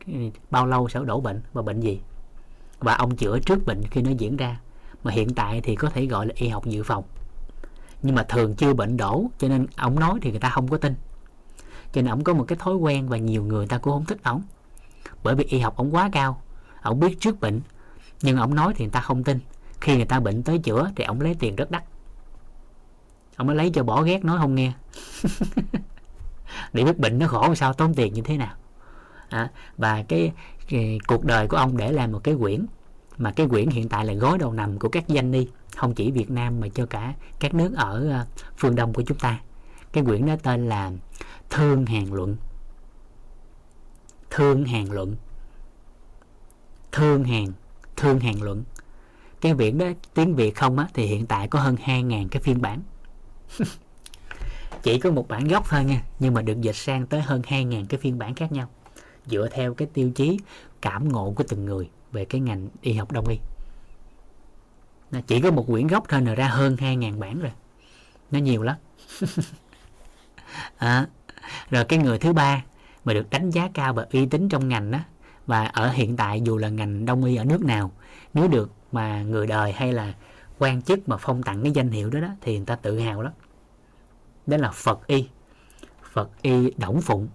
bao lâu sẽ đổ bệnh và bệnh gì. Và ông chữa trước bệnh khi nó diễn ra mà hiện tại thì có thể gọi là y học dự phòng. Nhưng mà thường chưa bệnh đổ cho nên ông nói thì người ta không có tin. Cho nên ông có một cái thói quen và nhiều người ta cũng không thích ông. Bởi vì y học ông quá cao ông biết trước bệnh. Nhưng ông nói thì người ta không tin. Khi người ta bệnh tới chữa thì ông lấy tiền rất đắt. Ông mới lấy cho bỏ ghét nói không nghe. *laughs* Để biết bệnh nó khổ sao tốn tiền như thế nào. À, và cái, cái cuộc đời của ông để làm một cái quyển mà cái quyển hiện tại là gối đầu nằm của các danh ni không chỉ Việt Nam mà cho cả các nước ở ờ, phương Đông của chúng ta. Cái quyển đó tên là Thương Hàng Luận. Thương Hàng Luận. Thương Hàng Thương Hàng Luận. Cái quyển đó tiếng Việt không á, thì hiện tại có hơn 2.000 cái phiên bản. *laughs* Chỉ có một bản gốc thôi nha, nhưng mà được dịch sang tới hơn 2.000 cái phiên bản khác nhau, dựa theo cái tiêu chí cảm ngộ của từng người về cái ngành y học đông y. Chỉ có một quyển gốc thôi là ra hơn 2.000 bản rồi. Nó nhiều lắm. *laughs* À, rồi cái người thứ ba mà được đánh giá cao và uy tín trong ngành đó và ở hiện tại dù là ngành đông y ở nước nào nếu được mà người đời hay là quan chức mà phong tặng cái danh hiệu đó đó thì người ta tự hào lắm. Đó là Phật y. Phật y Đổng Phụng.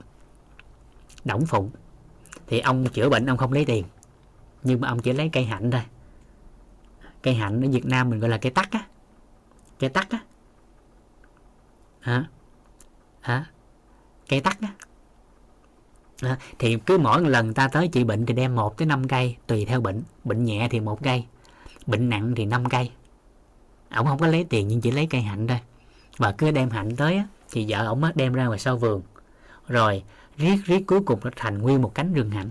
Đổng Phụng. Thì ông chữa bệnh ông không lấy tiền nhưng mà ông chỉ lấy cây hạnh thôi. Cây hạnh ở Việt Nam mình gọi là cây tắc á. Cây tắc á. Hả? Hả? Cây tắc á. À, thì cứ mỗi lần ta tới trị bệnh thì đem một tới năm cây tùy theo bệnh. Bệnh nhẹ thì một cây bệnh nặng thì 5 cây. Ổng không có lấy tiền nhưng chỉ lấy cây hạnh thôi. Và cứ đem hạnh tới á, thì vợ ổng đem ra ngoài sau vườn. Rồi riết riết cuối cùng nó thành nguyên một cánh rừng hạnh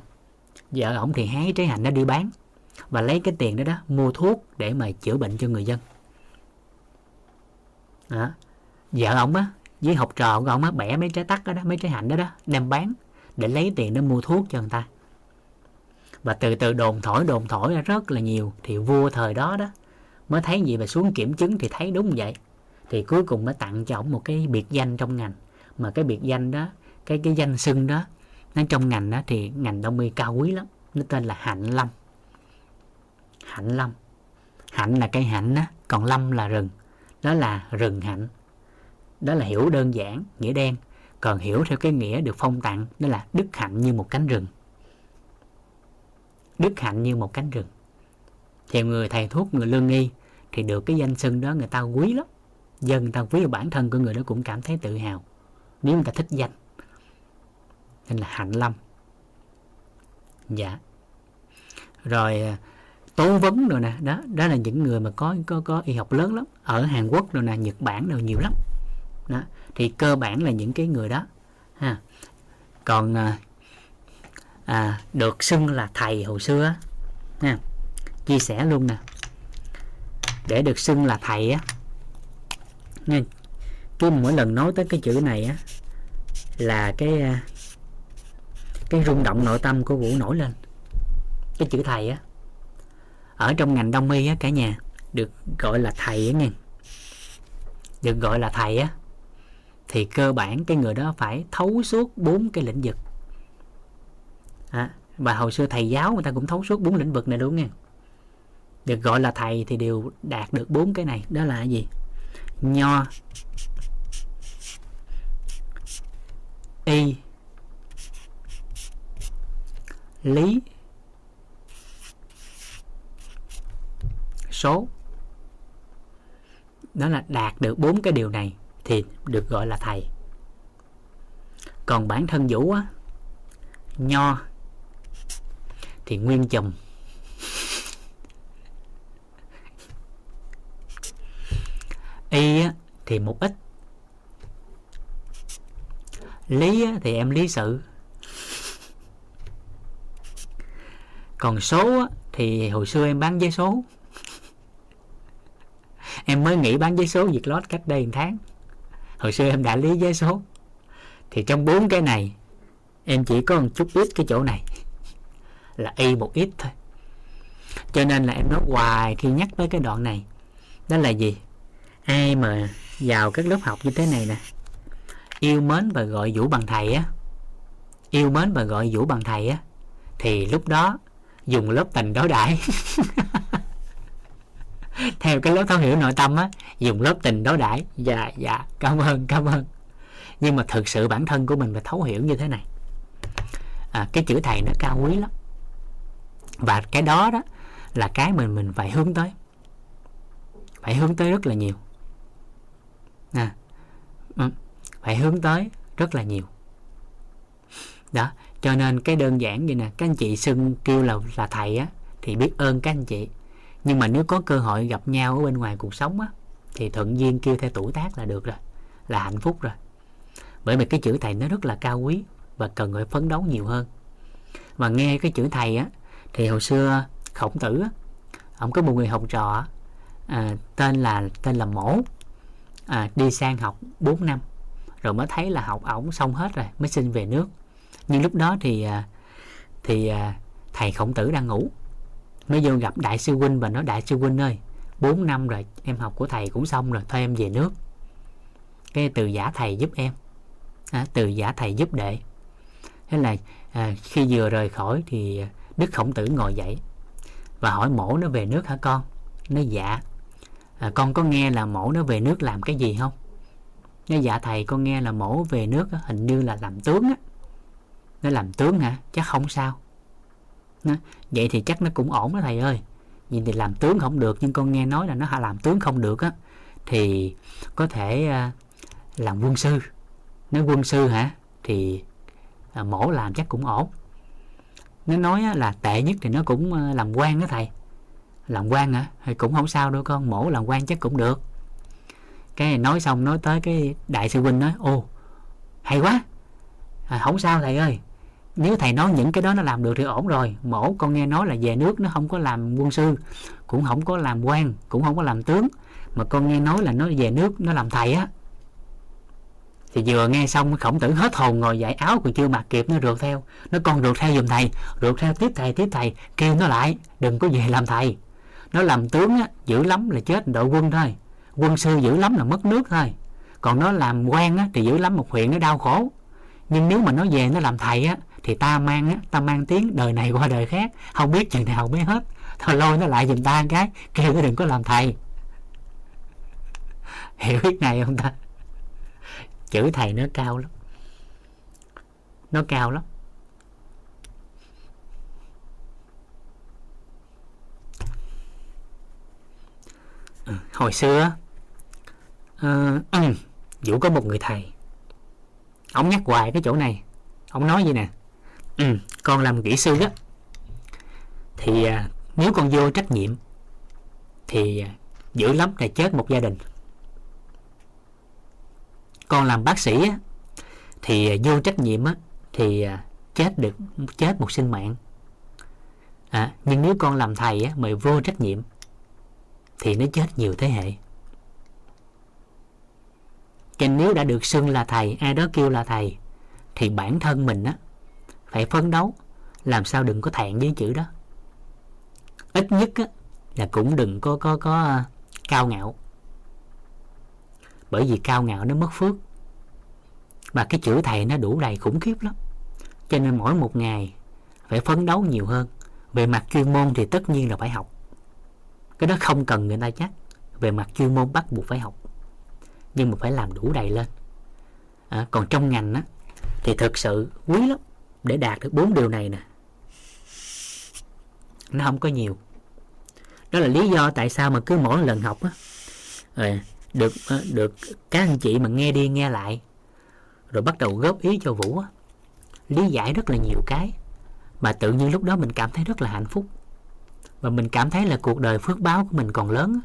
vợ ổng thì hái trái hạnh đó đi bán và lấy cái tiền đó đó mua thuốc để mà chữa bệnh cho người dân. Đó. vợ ổng á với học trò của ổng á bẻ mấy trái tắc đó, đó mấy trái hạnh đó đó đem bán để lấy tiền để mua thuốc cho người ta. Và từ từ đồn thổi đồn thổi ra rất là nhiều thì vua thời đó đó mới thấy gì và xuống kiểm chứng thì thấy đúng vậy. Thì cuối cùng mới tặng cho ổng một cái biệt danh trong ngành. Mà cái biệt danh đó cái cái danh xưng đó nó trong ngành đó thì ngành đông y cao quý lắm, nó tên là hạnh lâm. Hạnh lâm. Hạnh là cây hạnh đó còn lâm là rừng. Đó là rừng hạnh. Đó là hiểu đơn giản, nghĩa đen, còn hiểu theo cái nghĩa được phong tặng, đó là đức hạnh như một cánh rừng. Đức hạnh như một cánh rừng. Theo người thầy thuốc, người lương nghi thì được cái danh xưng đó người ta quý lắm. Dân người ta quý, bản thân của người đó cũng cảm thấy tự hào. Nếu người ta thích danh nên là hạnh lâm. Dạ. Rồi à, tố vấn rồi nè đó đó là những người mà có có có y học lớn lắm ở Hàn Quốc rồi nè Nhật Bản đều nhiều lắm. Đó thì cơ bản là những cái người đó ha. Còn à, à, được xưng là thầy hồi xưa ha chia sẻ luôn nè. Để được xưng là thầy á nghe, cứ mỗi lần nói tới cái chữ này á là cái à, cái rung động nội tâm của vũ nổi lên. Cái chữ thầy á ở trong ngành đông y á cả nhà được gọi là thầy á nghe. Được gọi là thầy á thì cơ bản cái người đó phải thấu suốt bốn cái lĩnh vực. À, và hồi xưa thầy giáo người ta cũng thấu suốt bốn lĩnh vực này đúng không được gọi là thầy thì đều đạt được bốn cái này. Đó là cái gì? Nho y lý. Số. Đó là đạt được bốn cái điều này thì được gọi là thầy. Còn bản thân vũ á nho thì nguyên chùm. *laughs* Y á thì một ít. Lý á, thì em lý sự. Còn số á, thì hồi xưa em bán giấy số. Em mới nghĩ bán giấy số việt lót cách đây một tháng. Hồi xưa em đã lý giấy số. Thì trong bốn cái này em chỉ có một chút ít cái chỗ này. Là y một ít thôi. Cho nên là em nói hoài khi nhắc tới cái đoạn này. Đó là gì? Ai mà vào các lớp học như thế này nè yêu mến và gọi vũ bằng thầy á yêu mến và gọi vũ bằng thầy á thì lúc đó dùng lớp tình đối đãi. Theo cái lớp thấu hiểu nội tâm á dùng lớp tình đối đãi. Dạ dạ cảm ơn cảm ơn. Nhưng mà thực sự bản thân của mình phải thấu hiểu như thế này à, cái chữ thầy nó cao quý lắm. Và cái đó đó là cái mình mình phải hướng tới. Phải hướng tới rất là nhiều. À, ừ, phải hướng tới rất là nhiều. Đó cho nên cái đơn giản vậy nè các anh chị xưng kêu là là thầy á thì biết ơn các anh chị. Nhưng mà nếu có cơ hội gặp nhau ở bên ngoài cuộc sống á thì thuận duyên kêu theo tuổi tác là được rồi là hạnh phúc rồi. Bởi vì cái chữ thầy nó rất là cao quý và cần phải phấn đấu nhiều hơn. Và nghe cái chữ thầy á thì hồi xưa khổng tử á ông có một người học trò à, tên là tên là mổ. À, đi sang học 4 năm rồi mới thấy là học ổng xong hết rồi mới xin về nước nhưng lúc đó thì à, thì à, thầy khổng tử đang ngủ. Mới vô gặp đại sư huynh và nói đại sư huynh ơi 4 năm rồi em học của thầy cũng xong rồi thôi em về nước. Cái từ giả thầy giúp em. À, từ giả thầy giúp đệ. Thế là à, khi vừa rời khỏi thì đức khổng tử ngồi dậy và hỏi mổ nó về nước hả con? Nó dạ. À, con có nghe là mổ nó về nước làm cái gì không? Nó dạ thầy con nghe là mổ về nước hình như là làm tướng á nó làm tướng hả? Chắc không sao. Nó, vậy thì chắc nó cũng ổn đó thầy ơi. Vậy thì làm tướng không được nhưng con nghe nói là nó làm tướng không được á thì có thể à, làm quân sư. Nói quân sư hả? Thì uh, mổ làm chắc cũng ổn. Nó nói là tệ nhất thì nó cũng à, làm quan đó thầy. Làm quan hả? Thì cũng không sao đâu con mổ làm quan chắc cũng được. Cái này nói xong nói tới cái đại sư huynh nói ô hay quá. À, không sao thầy ơi nếu thầy nói những cái đó nó làm được thì ổn rồi. Mổ con nghe nói là về nước nó không có làm quân sư, cũng không có làm quan, cũng không có làm tướng. Mà con nghe nói là nó về nước nó làm thầy á. Thì vừa nghe xong khổng tử hết hồn ngồi dạy áo còn chưa mặc kịp, nó rượt theo. Nó còn rượt theo giùm thầy, rượt theo, tiếp thầy tiếp thầy, kêu nó lại, đừng có về làm thầy. Nó làm tướng á, dữ lắm là chết đội quân thôi. Quân sư dữ lắm là mất nước thôi. Còn nó làm quan á, thì dữ lắm một huyện nó đau khổ. Nhưng nếu mà nó về nó làm thầy á thì ta mang á ta mang tiếng đời này qua đời khác. Không biết chừng nào biết hết. Thôi lôi nó lại giùm ta cái kêu nó đừng có làm thầy. *laughs* Hiểu biết này không ta? Chữ thầy nó cao lắm. Nó cao lắm. Ừ, hồi xưa uh, Vũ có một người thầy. Ông nhắc hoài cái chỗ này. Ông nói gì nè? Ừ, con làm kỹ sư á. Thì à, nếu con vô trách nhiệm thì à, dữ lắm là chết một gia đình. Con làm bác sĩ á thì à, vô trách nhiệm á thì à, chết được chết một sinh mạng. À, nhưng nếu con làm thầy á mà vô trách nhiệm thì nó chết nhiều thế hệ. Cho nếu đã được xưng là thầy ai đó kêu là thầy thì bản thân mình á phải phấn đấu. Làm sao đừng có thẹn với chữ đó. Ít nhất á, là cũng đừng có có có uh, cao ngạo. Bởi vì cao ngạo nó mất phước. Và cái chữ thầy nó đủ đầy khủng khiếp lắm. Cho nên mỗi một ngày phải phấn đấu nhiều hơn. Về mặt chuyên môn thì tất nhiên là phải học. Cái đó không cần người ta chắc. Về mặt chuyên môn bắt buộc phải học. Nhưng mà phải làm đủ đầy lên. À, còn trong ngành á thì thực sự quý lắm để đạt được bốn điều này nè. Nó không có nhiều. Đó là lý do tại sao mà cứ mỗi lần học á ờ, được ờ, được các anh chị mà nghe đi nghe lại, rồi bắt đầu góp ý cho vũ á, lý giải rất là nhiều cái, mà tự nhiên lúc đó mình cảm thấy rất là hạnh phúc. Và mình cảm thấy là cuộc đời phước báo của mình còn lớn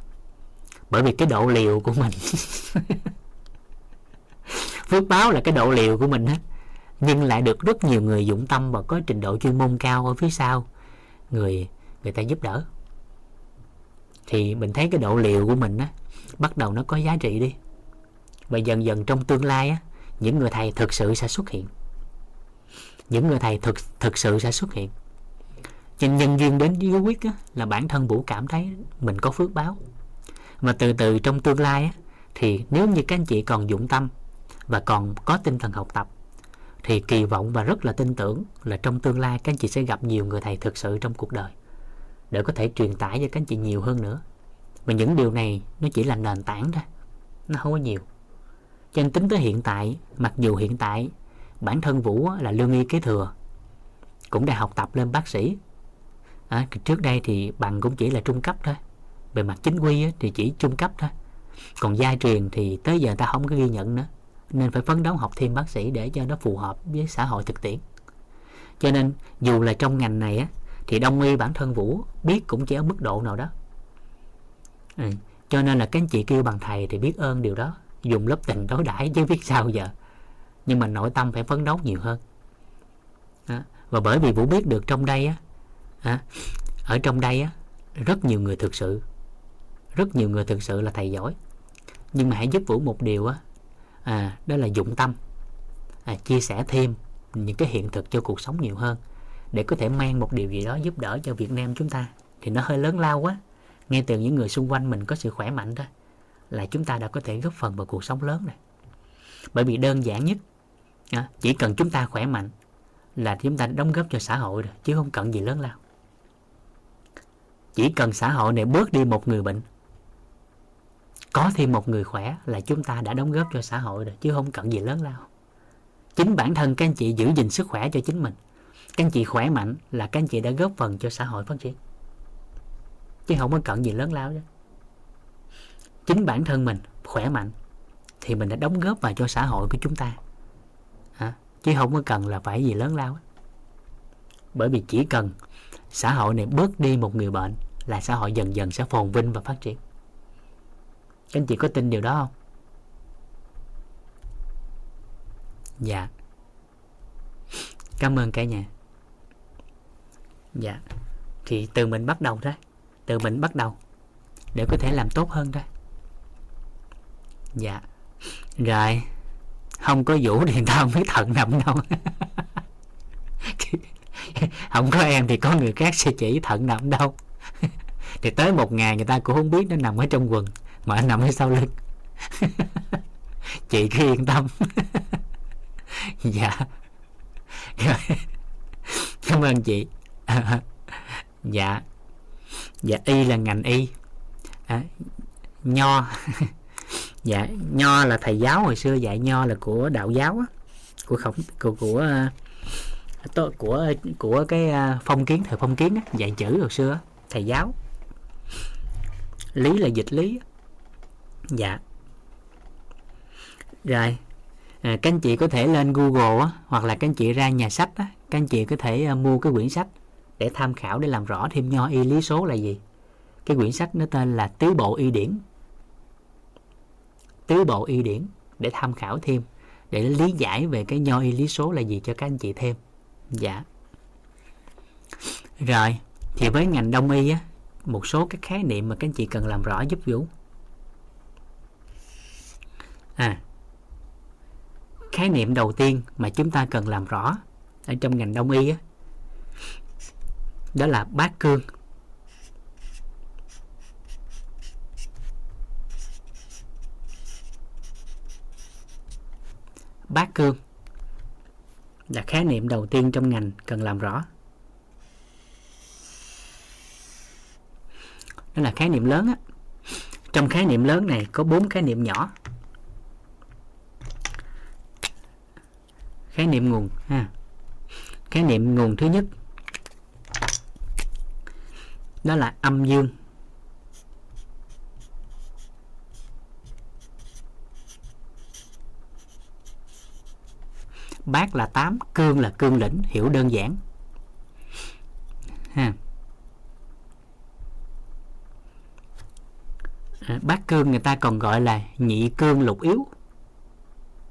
bởi vì cái độ liều của mình. *laughs* Phước báo là cái độ liều của mình á nhưng lại được rất nhiều người dụng tâm và có trình độ chuyên môn cao ở phía sau. Người người ta giúp đỡ. Thì mình thấy cái độ liều của mình á bắt đầu nó có giá trị đi. Và dần dần trong tương lai á những người thầy thực sự sẽ xuất hiện. Những người thầy thực thực sự sẽ xuất hiện. Trên nhân duyên đến với quyết á, là bản thân vũ cảm thấy mình có phước báo. Và từ từ trong tương lai á, thì nếu như các anh chị còn dụng tâm và còn có tinh thần học tập thì kỳ vọng và rất là tin tưởng là trong tương lai các anh chị sẽ gặp nhiều người thầy thực sự trong cuộc đời để có thể truyền tải cho các anh chị nhiều hơn nữa. Và những điều này nó chỉ là nền tảng thôi nó không có nhiều. Cho nên tính tới hiện tại mặc dù hiện tại bản thân vũ là lương y kế thừa cũng đã học tập lên bác sĩ. À, trước đây thì bằng cũng chỉ là trung cấp thôi về mặt chính quy thì chỉ trung cấp thôi. Còn gia truyền thì tới giờ ta không có ghi nhận nữa nên phải phấn đấu học thêm bác sĩ để cho nó phù hợp với xã hội thực tiễn cho nên dù là trong ngành này á thì đông y bản thân vũ biết cũng chỉ ở mức độ nào đó ừ. cho nên là các anh chị kêu bằng thầy thì biết ơn điều đó dùng lớp tình đối đãi chứ biết sao giờ nhưng mà nội tâm phải phấn đấu nhiều hơn đó. và bởi vì vũ biết được trong đây á à, ở trong đây á rất nhiều người thực sự rất nhiều người thực sự là thầy giỏi nhưng mà hãy giúp vũ một điều á à, đó là dụng tâm. À, chia sẻ thêm những cái hiện thực cho cuộc sống nhiều hơn để có thể mang một điều gì đó giúp đỡ cho Việt Nam chúng ta. Thì nó hơi lớn lao quá. Nghe từ những người xung quanh mình có sự khỏe mạnh thôi là chúng ta đã có thể góp phần vào cuộc sống lớn này. Bởi vì đơn giản nhất à, chỉ cần chúng ta khỏe mạnh là chúng ta đóng góp cho xã hội rồi chứ không cần gì lớn lao. Chỉ cần xã hội này bớt đi một người bệnh có thêm một người khỏe là chúng ta đã đóng góp cho xã hội rồi chứ không cần gì lớn lao. Chính bản thân các anh chị giữ gìn sức khỏe cho chính mình. Các anh chị khỏe mạnh là các anh chị đã góp phần cho xã hội phát triển. Chứ không có cần gì lớn lao chứ. Chính bản thân mình khỏe mạnh thì mình đã đóng góp vào cho xã hội của chúng ta. À, chứ không có cần là phải gì lớn lao. Bởi vì chỉ cần xã hội này bớt đi một người bệnh là xã hội dần dần sẽ phồn vinh và phát triển các anh chị có tin điều đó không? Dạ. Cảm ơn cả nhà. Dạ. Thì từ mình bắt đầu ra từ mình bắt đầu. Để có thể làm tốt hơn ra dạ. Rồi. Không có vũ thì tao không biết thận nằm đâu. *laughs* Không có em thì có người khác sẽ chỉ thận nằm đâu. *laughs* Thì tới một ngày người ta cũng không biết nó nằm ở trong quần mà anh nằm ở sau lưng. Chị cứ yên tâm. Dạ. Rồi cảm ơn chị. Dạ. Dạ y là ngành y. À, nho. Dạ nho là thầy giáo hồi xưa dạy nho là của đạo giáo á. Của khổng của của à, của của, của cái à, phong kiến thời phong kiến á, dạy chữ hồi xưa thầy giáo. Lý là dịch lý dạ. Rồi. À, các anh chị có thể lên google á, hoặc là các anh chị ra nhà sách á, các anh chị có thể uh, mua cái quyển sách để tham khảo để làm rõ thêm nho y lý số là gì. Cái quyển sách nó tên là tứ bộ y điển. Tứ bộ y điển để tham khảo thêm để lý giải về cái nho y lý số là gì cho các anh chị thêm. Dạ. Rồi thì với ngành đông y á một số các khái niệm mà các anh chị cần làm rõ giúp vũ à. Khái niệm đầu tiên mà chúng ta cần làm rõ ở trong ngành đông y á, đó là bát cương. Bát cương là khái niệm đầu tiên trong ngành cần làm rõ. Đó là khái niệm lớn á. Trong khái niệm lớn này có bốn khái niệm nhỏ. Khái niệm nguồn, ha. Khái niệm nguồn thứ nhất. Đó là âm dương. Bát là tám, cương là cương lĩnh, hiểu đơn giản. Ha. À, bát cương người ta còn gọi là nhị cương lục yếu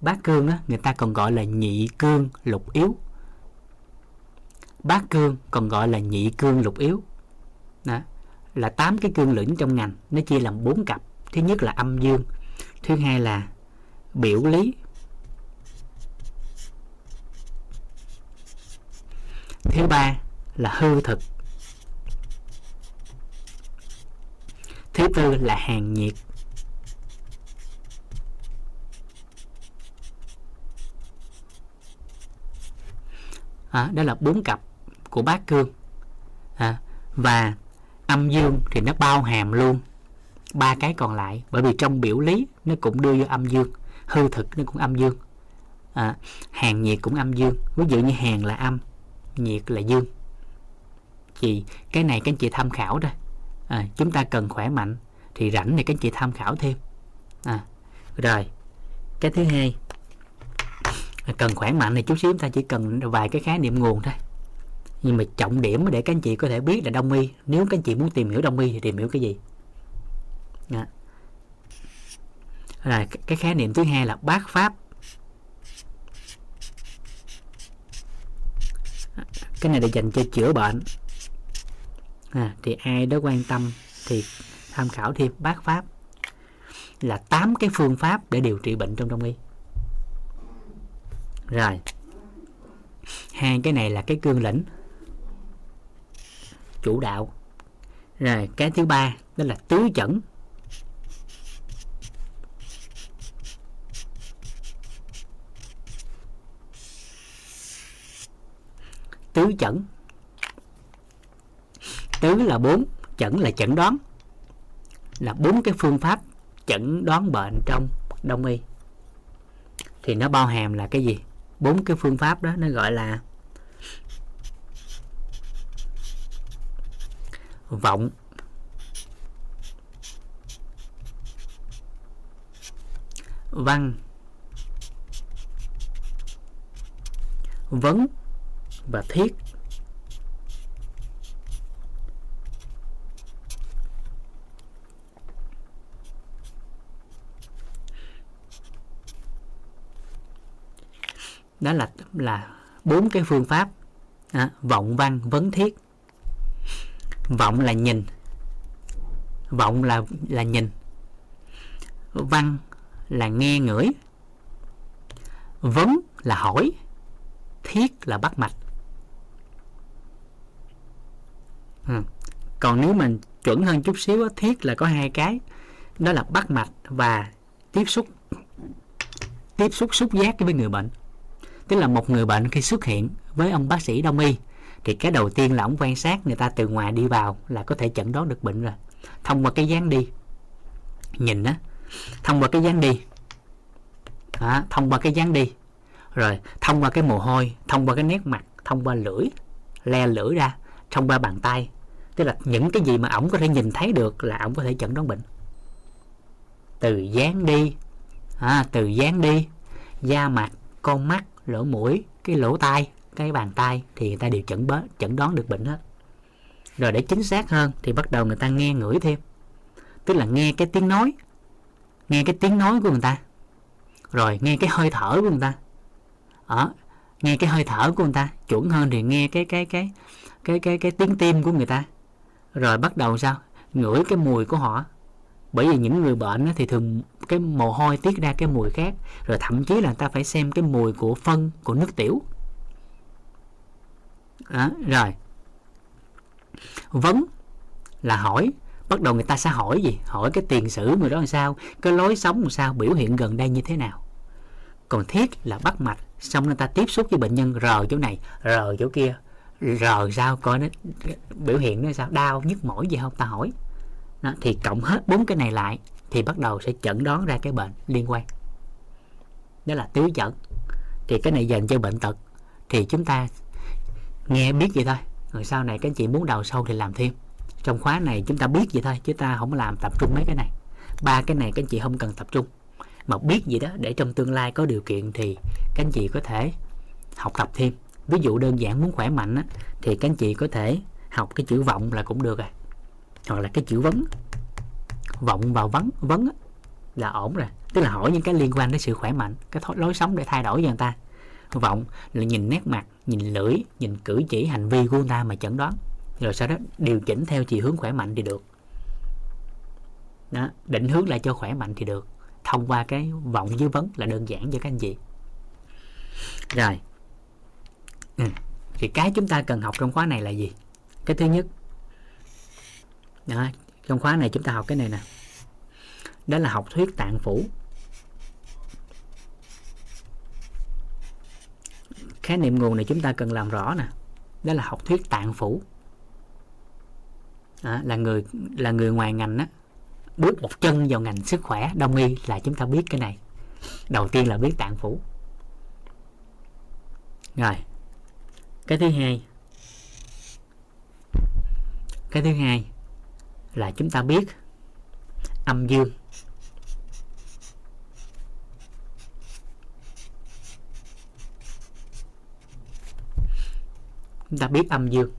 bát cương á, người ta còn gọi là nhị cương lục yếu. Bát cương còn gọi là nhị cương lục yếu. Đó là tám cái cương lĩnh trong ngành nó chia làm bốn cặp. Thứ nhất là âm dương thứ hai là biểu lý. Thứ ba là hư thực. Thứ tư là hàng nhiệt. À, đó là bốn cặp của bát cương. À, và âm dương thì nó bao hàm luôn ba cái còn lại bởi vì trong biểu lý nó cũng đưa vô âm dương hư thực nó cũng âm dương. À, hàng nhiệt cũng âm dương ví dụ như hàng là âm nhiệt là dương. Thì cái này các anh chị tham khảo thôi à, chúng ta cần khỏe mạnh thì rảnh này các anh chị tham khảo thêm. À, rồi cái thứ hai cần khỏe mạnh thì chút xíu chúng ta chỉ cần vài cái khái niệm nguồn thôi. Nhưng mà trọng điểm để các anh chị có thể biết là đông y. Nếu các anh chị muốn tìm hiểu đông y thì tìm hiểu cái gì? Dạ. Đó. là cái khái niệm thứ hai là bát pháp. Cái này để dành cho chữa bệnh. À, thì ai đó quan tâm thì tham khảo thêm bát pháp. Là tám cái phương pháp để điều trị bệnh trong đông y rồi. Hai cái này là cái cương lĩnh. Chủ đạo. Rồi, cái thứ ba, đó là tứ chẩn. Tứ chẩn. Tứ là bốn, chẩn là chẩn đoán. Là bốn cái phương pháp chẩn đoán bệnh trong đông y. Thì nó bao hàm là cái gì? Bốn cái phương pháp đó nó gọi là vọng. Văn. Vấn và thiết. Đó là là bốn cái phương pháp. À, vọng văn vấn thiết. Vọng là nhìn. Vọng là là nhìn. Văn là nghe ngửi. Vấn là hỏi. Thiết là bắt mạch. À. còn nếu mình chuẩn hơn chút xíu thiết là có hai cái. Đó là bắt mạch và tiếp xúc. Tiếp xúc xúc giác với người bệnh tức là một người bệnh khi xuất hiện với ông bác sĩ đông y thì cái đầu tiên là ông quan sát người ta từ ngoài đi vào là có thể chẩn đoán được bệnh rồi. Thông qua cái dáng đi nhìn á thông qua cái dáng đi đó, thông qua cái dáng đi rồi thông qua cái mồ hôi thông qua cái nét mặt thông qua lưỡi le lưỡi ra thông qua bàn tay. Tức là những cái gì mà ổng có thể nhìn thấy được là ổng có thể chẩn đoán bệnh. Từ dáng đi à, từ dáng đi da mặt con mắt lỗ mũi cái lỗ tai cái bàn tay thì người ta đều chẩn bớ, chẩn đoán được bệnh hết. Rồi để chính xác hơn thì bắt đầu người ta nghe ngửi thêm. Tức là nghe cái tiếng nói nghe cái tiếng nói của người ta. Rồi nghe cái hơi thở của người ta. Ở nghe cái hơi thở của người ta chuẩn hơn thì nghe cái cái cái cái cái cái tiếng tim của người ta. Rồi bắt đầu sao? Ngửi cái mùi của họ bởi vì những người bệnh thì thường cái mồ hôi tiết ra cái mùi khác rồi thậm chí là người ta phải xem cái mùi của phân của nước tiểu. À, rồi. Vấn là hỏi bắt đầu người ta sẽ hỏi gì? Hỏi cái tiền sử người đó làm sao? Cái lối sống làm sao? Biểu hiện gần đây như thế nào? Còn thiết là bắt mạch xong người ta tiếp xúc với bệnh nhân rờ chỗ này rờ chỗ kia rờ sao coi nó biểu hiện nó sao? Đau nhức mỏi gì không? Ta hỏi đó, thì cộng hết bốn cái này lại thì bắt đầu sẽ chẩn đoán ra cái bệnh liên quan. Đó là tứ chẩn. Thì cái này dành cho bệnh tật. Thì chúng ta nghe biết vậy thôi. Rồi sau này các anh chị muốn đào sâu thì làm thêm. Trong khóa này chúng ta biết vậy thôi chứ ta không làm tập trung mấy cái này. Ba cái này các anh chị không cần tập trung. Mà biết gì đó để trong tương lai có điều kiện thì các anh chị có thể học tập thêm. Ví dụ đơn giản muốn khỏe mạnh á, thì các anh chị có thể học cái chữ vọng là cũng được rồi hoặc là cái chữ vấn vọng vào vấn vấn là ổn rồi. Tức là hỏi những cái liên quan đến sự khỏe mạnh cái lối sống để thay đổi cho người ta. Vọng là nhìn nét mặt nhìn lưỡi nhìn cử chỉ hành vi của người ta mà chẩn đoán. Rồi sau đó điều chỉnh theo chiều hướng khỏe mạnh thì được. Đó, định hướng lại cho khỏe mạnh thì được. Thông qua cái vọng dưới vấn là đơn giản cho các anh chị. Rồi. Ừ. thì cái chúng ta cần học trong khóa này là gì? Cái thứ nhất đó, trong khóa này chúng ta học cái này nè. Đó là học thuyết tạng phủ. Khái niệm nguồn này chúng ta cần làm rõ nè. Đó là học thuyết tạng phủ. À, là người là người ngoài ngành á bước một chân vào ngành sức khỏe đông y là chúng ta biết cái này. Đầu tiên là biết tạng phủ. Rồi cái thứ hai. Cái thứ hai là chúng ta biết. Âm dương. Chúng ta biết âm dương.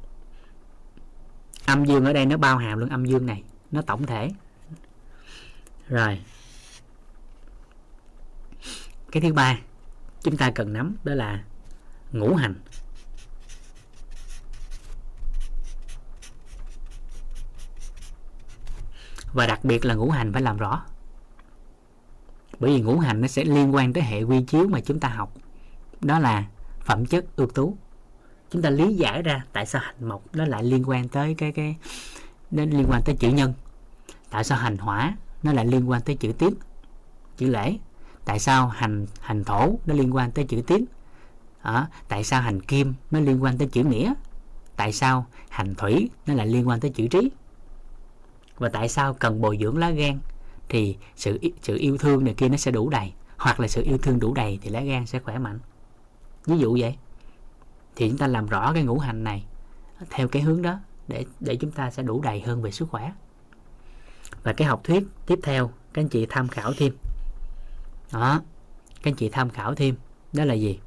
Âm dương ở đây nó bao hàm luôn âm dương này. Nó tổng thể. Rồi. Cái thứ ba chúng ta cần nắm đó là ngũ hành. Và đặc biệt là ngũ hành phải làm rõ. Bởi vì ngũ hành nó sẽ liên quan tới hệ quy chiếu mà chúng ta học. Đó là phẩm chất ưu tú. Chúng ta lý giải ra tại sao hành mộc nó lại liên quan tới cái cái nó liên quan tới chữ nhân. Tại sao hành hỏa nó lại liên quan tới chữ tiết chữ lễ? Tại sao hành hành thổ nó liên quan tới chữ tiết? À, tại sao hành kim nó liên quan tới chữ nghĩa? Tại sao hành thủy nó lại liên quan tới chữ trí? Và tại sao cần bồi dưỡng lá gan? Thì sự sự yêu thương này kia nó sẽ đủ đầy. Hoặc là sự yêu thương đủ đầy thì lá gan sẽ khỏe mạnh. Ví dụ vậy. Thì chúng ta làm rõ cái ngũ hành này theo cái hướng đó để để chúng ta sẽ đủ đầy hơn về sức khỏe. Và cái học thuyết tiếp theo, các anh chị tham khảo thêm. Đó, các anh chị tham khảo thêm. Đó là gì?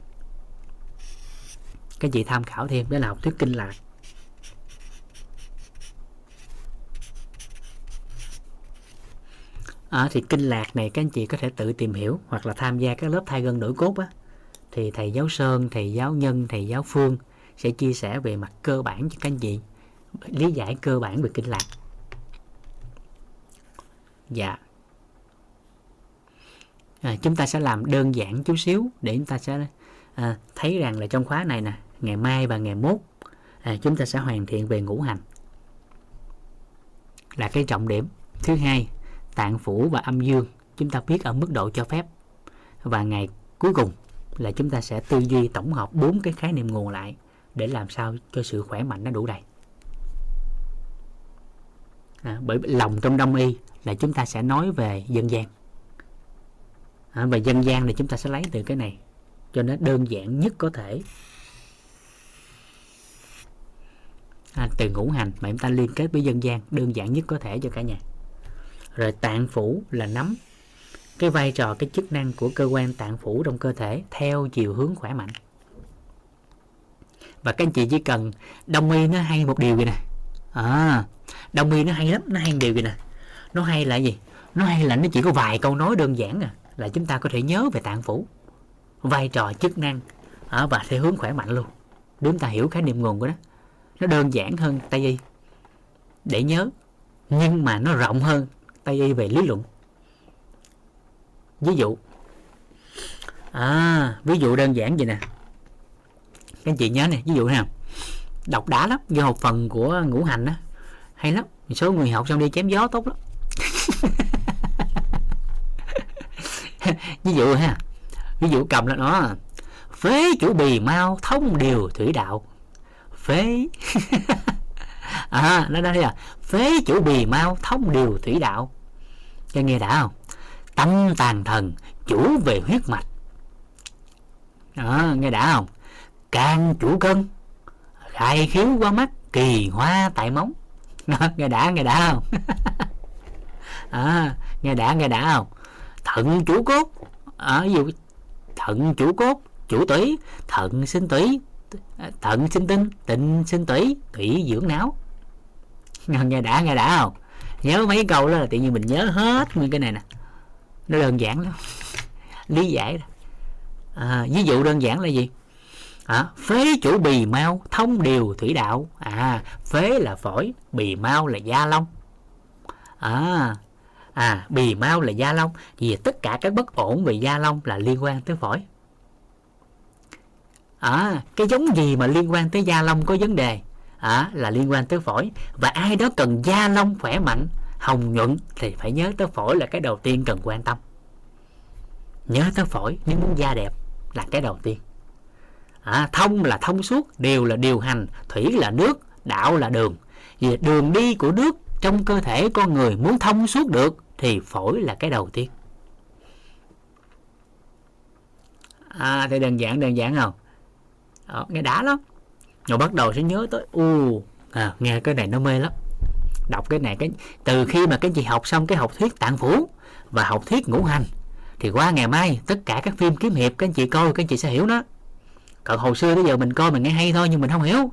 Các anh chị tham khảo thêm, đó là học thuyết kinh lạc. À, thì kinh lạc này các anh chị có thể tự tìm hiểu hoặc là tham gia các lớp thay gân đổi cốt á thì thầy giáo Sơn, thầy giáo Nhân, thầy giáo Phương sẽ chia sẻ về mặt cơ bản cho các anh chị lý giải cơ bản về kinh lạc. Dạ. À, chúng ta sẽ làm đơn giản chút xíu để chúng ta sẽ à, thấy rằng là trong khóa này nè, ngày mai và ngày mốt à, chúng ta sẽ hoàn thiện về ngũ hành là cái trọng điểm. Thứ hai, tạng phủ và âm dương chúng ta biết ở mức độ cho phép. Và ngày cuối cùng là chúng ta sẽ tư duy tổng hợp bốn cái khái niệm nguồn lại để làm sao cho sự khỏe mạnh nó đủ đầy. À, bởi lòng trong đông y là chúng ta sẽ nói về dân gian. À, và dân gian thì chúng ta sẽ lấy từ cái này cho nó đơn giản nhất có thể. À, từ ngũ hành mà chúng ta liên kết với dân gian đơn giản nhất có thể cho cả nhà rồi tạng phủ là nắm cái vai trò cái chức năng của cơ quan tạng phủ trong cơ thể theo chiều hướng khỏe mạnh. Và các anh chị chỉ cần đông y nó hay một điều gì nè. À đông y nó hay lắm nó hay một điều gì nè. Nó hay là gì? Nó hay là nó chỉ có vài câu nói đơn giản à là chúng ta có thể nhớ về tạng phủ. Vai trò chức năng à, và theo hướng khỏe mạnh luôn. Để chúng ta hiểu khái niệm nguồn của nó nó đơn giản hơn tây y. Để nhớ nhưng mà nó rộng hơn tây y về lý luận. Ví dụ à ví dụ đơn giản vậy nè. Các anh chị nhớ nè, ví dụ ha, độc đá lắm do học phần của ngũ hành á, hay lắm. Số người học xong đi chém gió tốt lắm. *laughs* Ví dụ ha, ví dụ cầm là nó phế chủ bì mau thông điều thủy đạo. Phế. *laughs* À nó đây là phế chủ bì mau thông điều thủy đạo cho nghe đã không? Tâm tàn thần chủ về huyết mạch. Đó, nghe đã không? Can chủ cân khai khiếu qua mắt kỳ hoa tại móng. Đó, nghe đã nghe đã không? *laughs* À, nghe đã nghe đã không? Thận chủ cốt ở à, ví dụ thận chủ cốt chủ tủy thận sinh tủy thận sinh tinh tịnh sinh tủy tủy dưỡng não. Nghe đã nghe đã không? Nhớ mấy câu đó là tự nhiên mình nhớ hết nguyên cái này nè. Nó đơn giản lắm. Lý giải đó. À, ví dụ đơn giản là gì? À, phế chủ bì mau thông điều thủy đạo. À phế là phổi bì mau là da lông. À à bì mau là da lông. Vì tất cả các bất ổn về da lông là liên quan tới phổi. À cái giống gì mà liên quan tới da lông có vấn đề? À, là liên quan tới phổi. Và ai đó cần da lông khỏe mạnh hồng nhuận thì phải nhớ tới phổi là cái đầu tiên cần quan tâm. Nhớ tới phổi nếu muốn da đẹp là cái đầu tiên. À, thông là thông suốt điều là điều hành thủy là nước đạo là đường. Vì đường đi của nước trong cơ thể con người muốn thông suốt được thì phổi là cái đầu tiên. À thì đơn giản đơn giản không? À, nghe đã lắm rồi bắt đầu sẽ nhớ tới u à, nghe cái này nó mê lắm. Đọc cái này cái từ khi mà cái chị học xong cái học thuyết tạng phủ và học thuyết ngũ hành thì qua ngày mai tất cả các phim kiếm hiệp các anh chị coi các anh chị sẽ hiểu nó. Còn hồi xưa tới giờ mình coi mình nghe hay thôi nhưng mình không hiểu.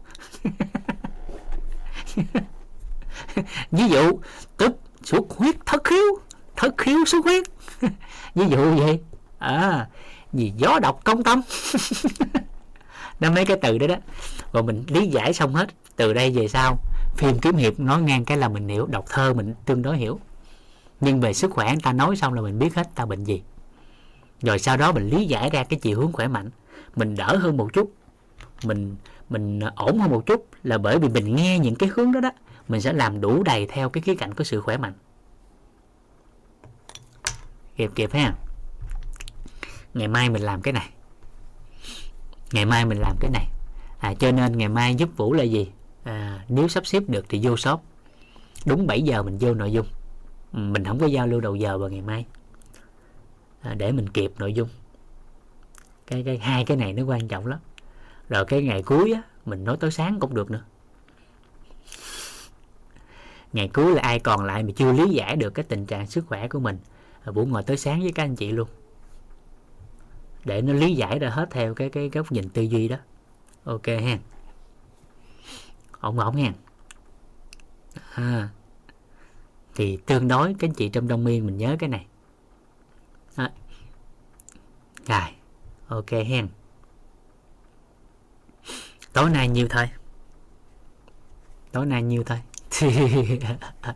*laughs* Ví dụ tức xuất huyết thất khiếu thất khiếu xuất huyết. *laughs* Ví dụ vậy. À gì gió độc công tâm. *laughs* nó mấy cái từ đó đó. Rồi mình lý giải xong hết, từ đây về sau, phim kiếm hiệp nói ngang cái là mình hiểu, đọc thơ mình tương đối hiểu. Nhưng về sức khỏe ta nói xong là mình biết hết ta bệnh gì. Rồi sau đó mình lý giải ra cái chiều hướng khỏe mạnh. Mình đỡ hơn một chút. Mình mình ổn hơn một chút là bởi vì mình nghe những cái hướng đó đó, mình sẽ làm đủ đầy theo cái khía cạnh của sự khỏe mạnh. Kịp kịp ha. Ngày mai mình làm cái này ngày mai mình làm cái này. À, cho nên ngày mai giúp vũ là gì? À, nếu sắp xếp được thì vô shop. Đúng 7 giờ mình vô nội dung. Ừ, mình không có giao lưu đầu giờ vào ngày mai. À, để mình kịp nội dung. Cái cái hai cái này nó quan trọng lắm. Rồi cái ngày cuối á mình nói tới sáng cũng được nữa. Ngày cuối là ai còn lại mà chưa lý giải được cái tình trạng sức khỏe của mình. À, vũ ngồi tới sáng với các anh chị luôn để nó lý giải ra hết theo cái cái góc nhìn tư duy đó. Ok ha. Ổn ổn ha. À, thì tương đối các anh chị trong đông miên mình nhớ cái này. À. rồi ok hen tối nay nhiều thôi? Tối nay nhiều thôi? *laughs*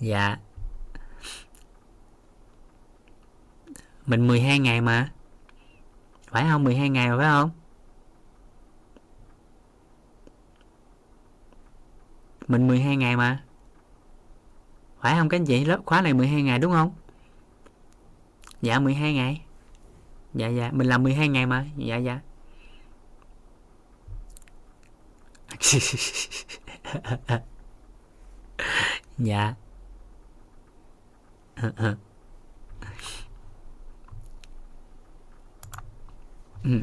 Dạ. Mình 12 ngày mà. Phải không? 12 ngày mà phải không? Mình 12 ngày mà. Phải không các anh chị? Lớp khóa này 12 ngày đúng không? Dạ 12 ngày. Dạ dạ. Mình làm 12 ngày mà. Dạ dạ. *laughs* Dạ. Ừ.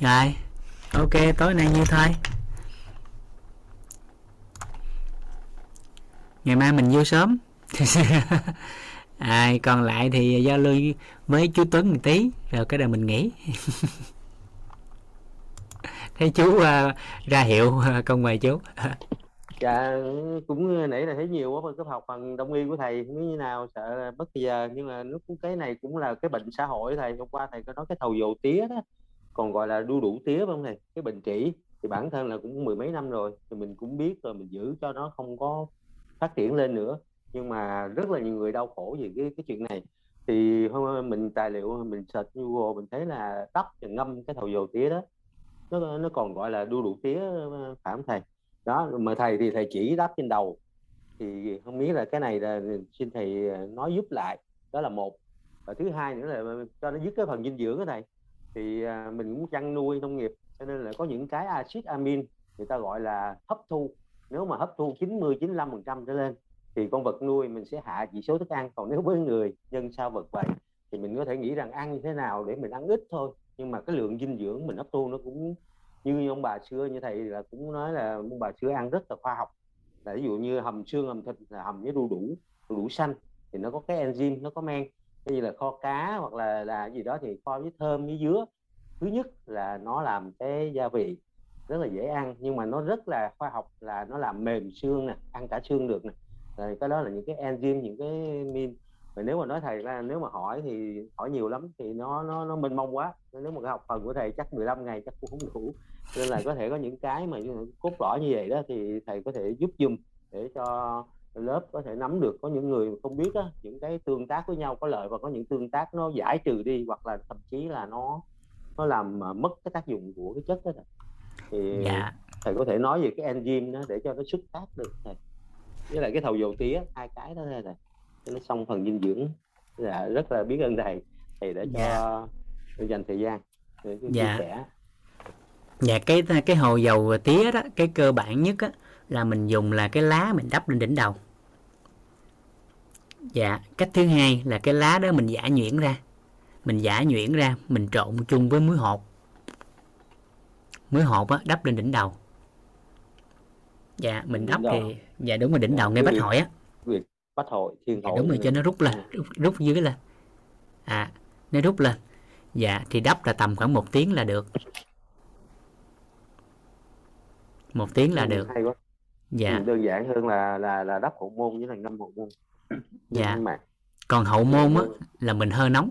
rồi ok tối nay như thôi ngày mai mình vô sớm *laughs* à, còn lại thì giao lưu với chú Tuấn một tí rồi cái đời mình nghỉ. *laughs* Thấy chú uh, ra hiệu à, công mời chú. *laughs* Dạ cũng nãy là thấy nhiều quá cấp học bằng đông y của thầy không biết như nào sợ bất kỳ giờ nhưng mà nó cũng cái này cũng là cái bệnh xã hội thầy hôm qua thầy có nói cái thầu dầu tía đó còn gọi là đu đủ tía không thầy? Cái bệnh trĩ thì bản thân là cũng mười mấy năm rồi thì mình cũng biết rồi mình giữ cho nó không có phát triển lên nữa nhưng mà rất là nhiều người đau khổ vì cái cái chuyện này. Thì hôm mình tài liệu, mình search Google, mình thấy là tóc và ngâm cái thầu dầu tía đó, nó nó còn gọi là đu đủ tía ờ, phải không thầy? Đó, mà thầy thì thầy chỉ đắp trên đầu. Thì không biết là cái này là xin thầy ờ, nói giúp lại. Đó là một. Và thứ hai nữa là ờ, cho nó dứt cái phần dinh dưỡng ở này thì mình cũng chăn nuôi nông nghiệp, cho nên là có những cái axit amin, người ta gọi là hấp thu. Nếu mà hấp thu 90 95 phần trăm trở lên thì con vật nuôi mình sẽ hạ chỉ số thức ăn, còn nếu với người nhân sao vật vậy thì mình có thể nghĩ rằng ăn như thế nào để mình ăn ít thôi. Nhưng mà cái lượng dinh dưỡng mình hấp thu nó cũng như ông bà xưa, như thầy là cũng nói là ông bà xưa ăn rất là khoa học. Là ví dụ như hầm xương, hầm thịt, là hầm với đu đủ đu đủ xanh thì nó có cái enzyme, nó có men. Như là kho cá hoặc là là gì đó thì kho với thơm, với dứa. Thứ nhất là nó làm cái gia vị rất là dễ ăn, nhưng mà nó rất là khoa học, là nó làm mềm xương nè, ăn cả xương được nè rồi cái đó là những cái enzyme những cái min và nếu mà nói thầy là nếu mà hỏi thì hỏi nhiều lắm thì nó nó nó mênh mông quá. Nếu mà cái học phần của thầy chắc 15 ngày chắc cũng không đủ. Nên là có thể có những cái mà cốt lõi như vậy đó thì thầy có thể giúp dùm để cho lớp có thể nắm được. Có những người không biết á, những cái tương tác với nhau có lợi và có những tương tác nó giải trừ đi hoặc là thậm chí là nó nó làm mất cái tác dụng của cái chất đó thầy. Thì dạ. thầy có thể nói về cái enzyme đó để cho nó xuất tác được thầy với lại cái thầu dầu tía hai cái đó thầy cho nó xong phần dinh dưỡng. Là rất là biết ơn thầy. Thầy đã cho dạ. dành thời gian để dạ. chia sẻ. Dạ cái cái hồ dầu tía đó cái cơ bản nhất á là mình dùng là cái lá mình đắp lên đỉnh đầu. Dạ cách thứ hai là cái lá đó mình giả nhuyễn ra. Mình giả nhuyễn ra mình trộn chung với muối hột. Muối hột á đắp lên đỉnh đầu. Dạ mình đắp thì dạ đúng rồi đỉnh đầu ngay bách hội á. Bách hội thiên hội dạ, đúng rồi cho nó rút lên rút, rút dưới lên. À nó rút lên. Dạ thì đắp là tầm khoảng một tiếng là được. Một tiếng là được. hay quá. Dạ. Đơn giản hơn là là là đắp hậu môn với là ngâm hậu môn. Dạ. Còn hậu môn á là mình hơi nóng.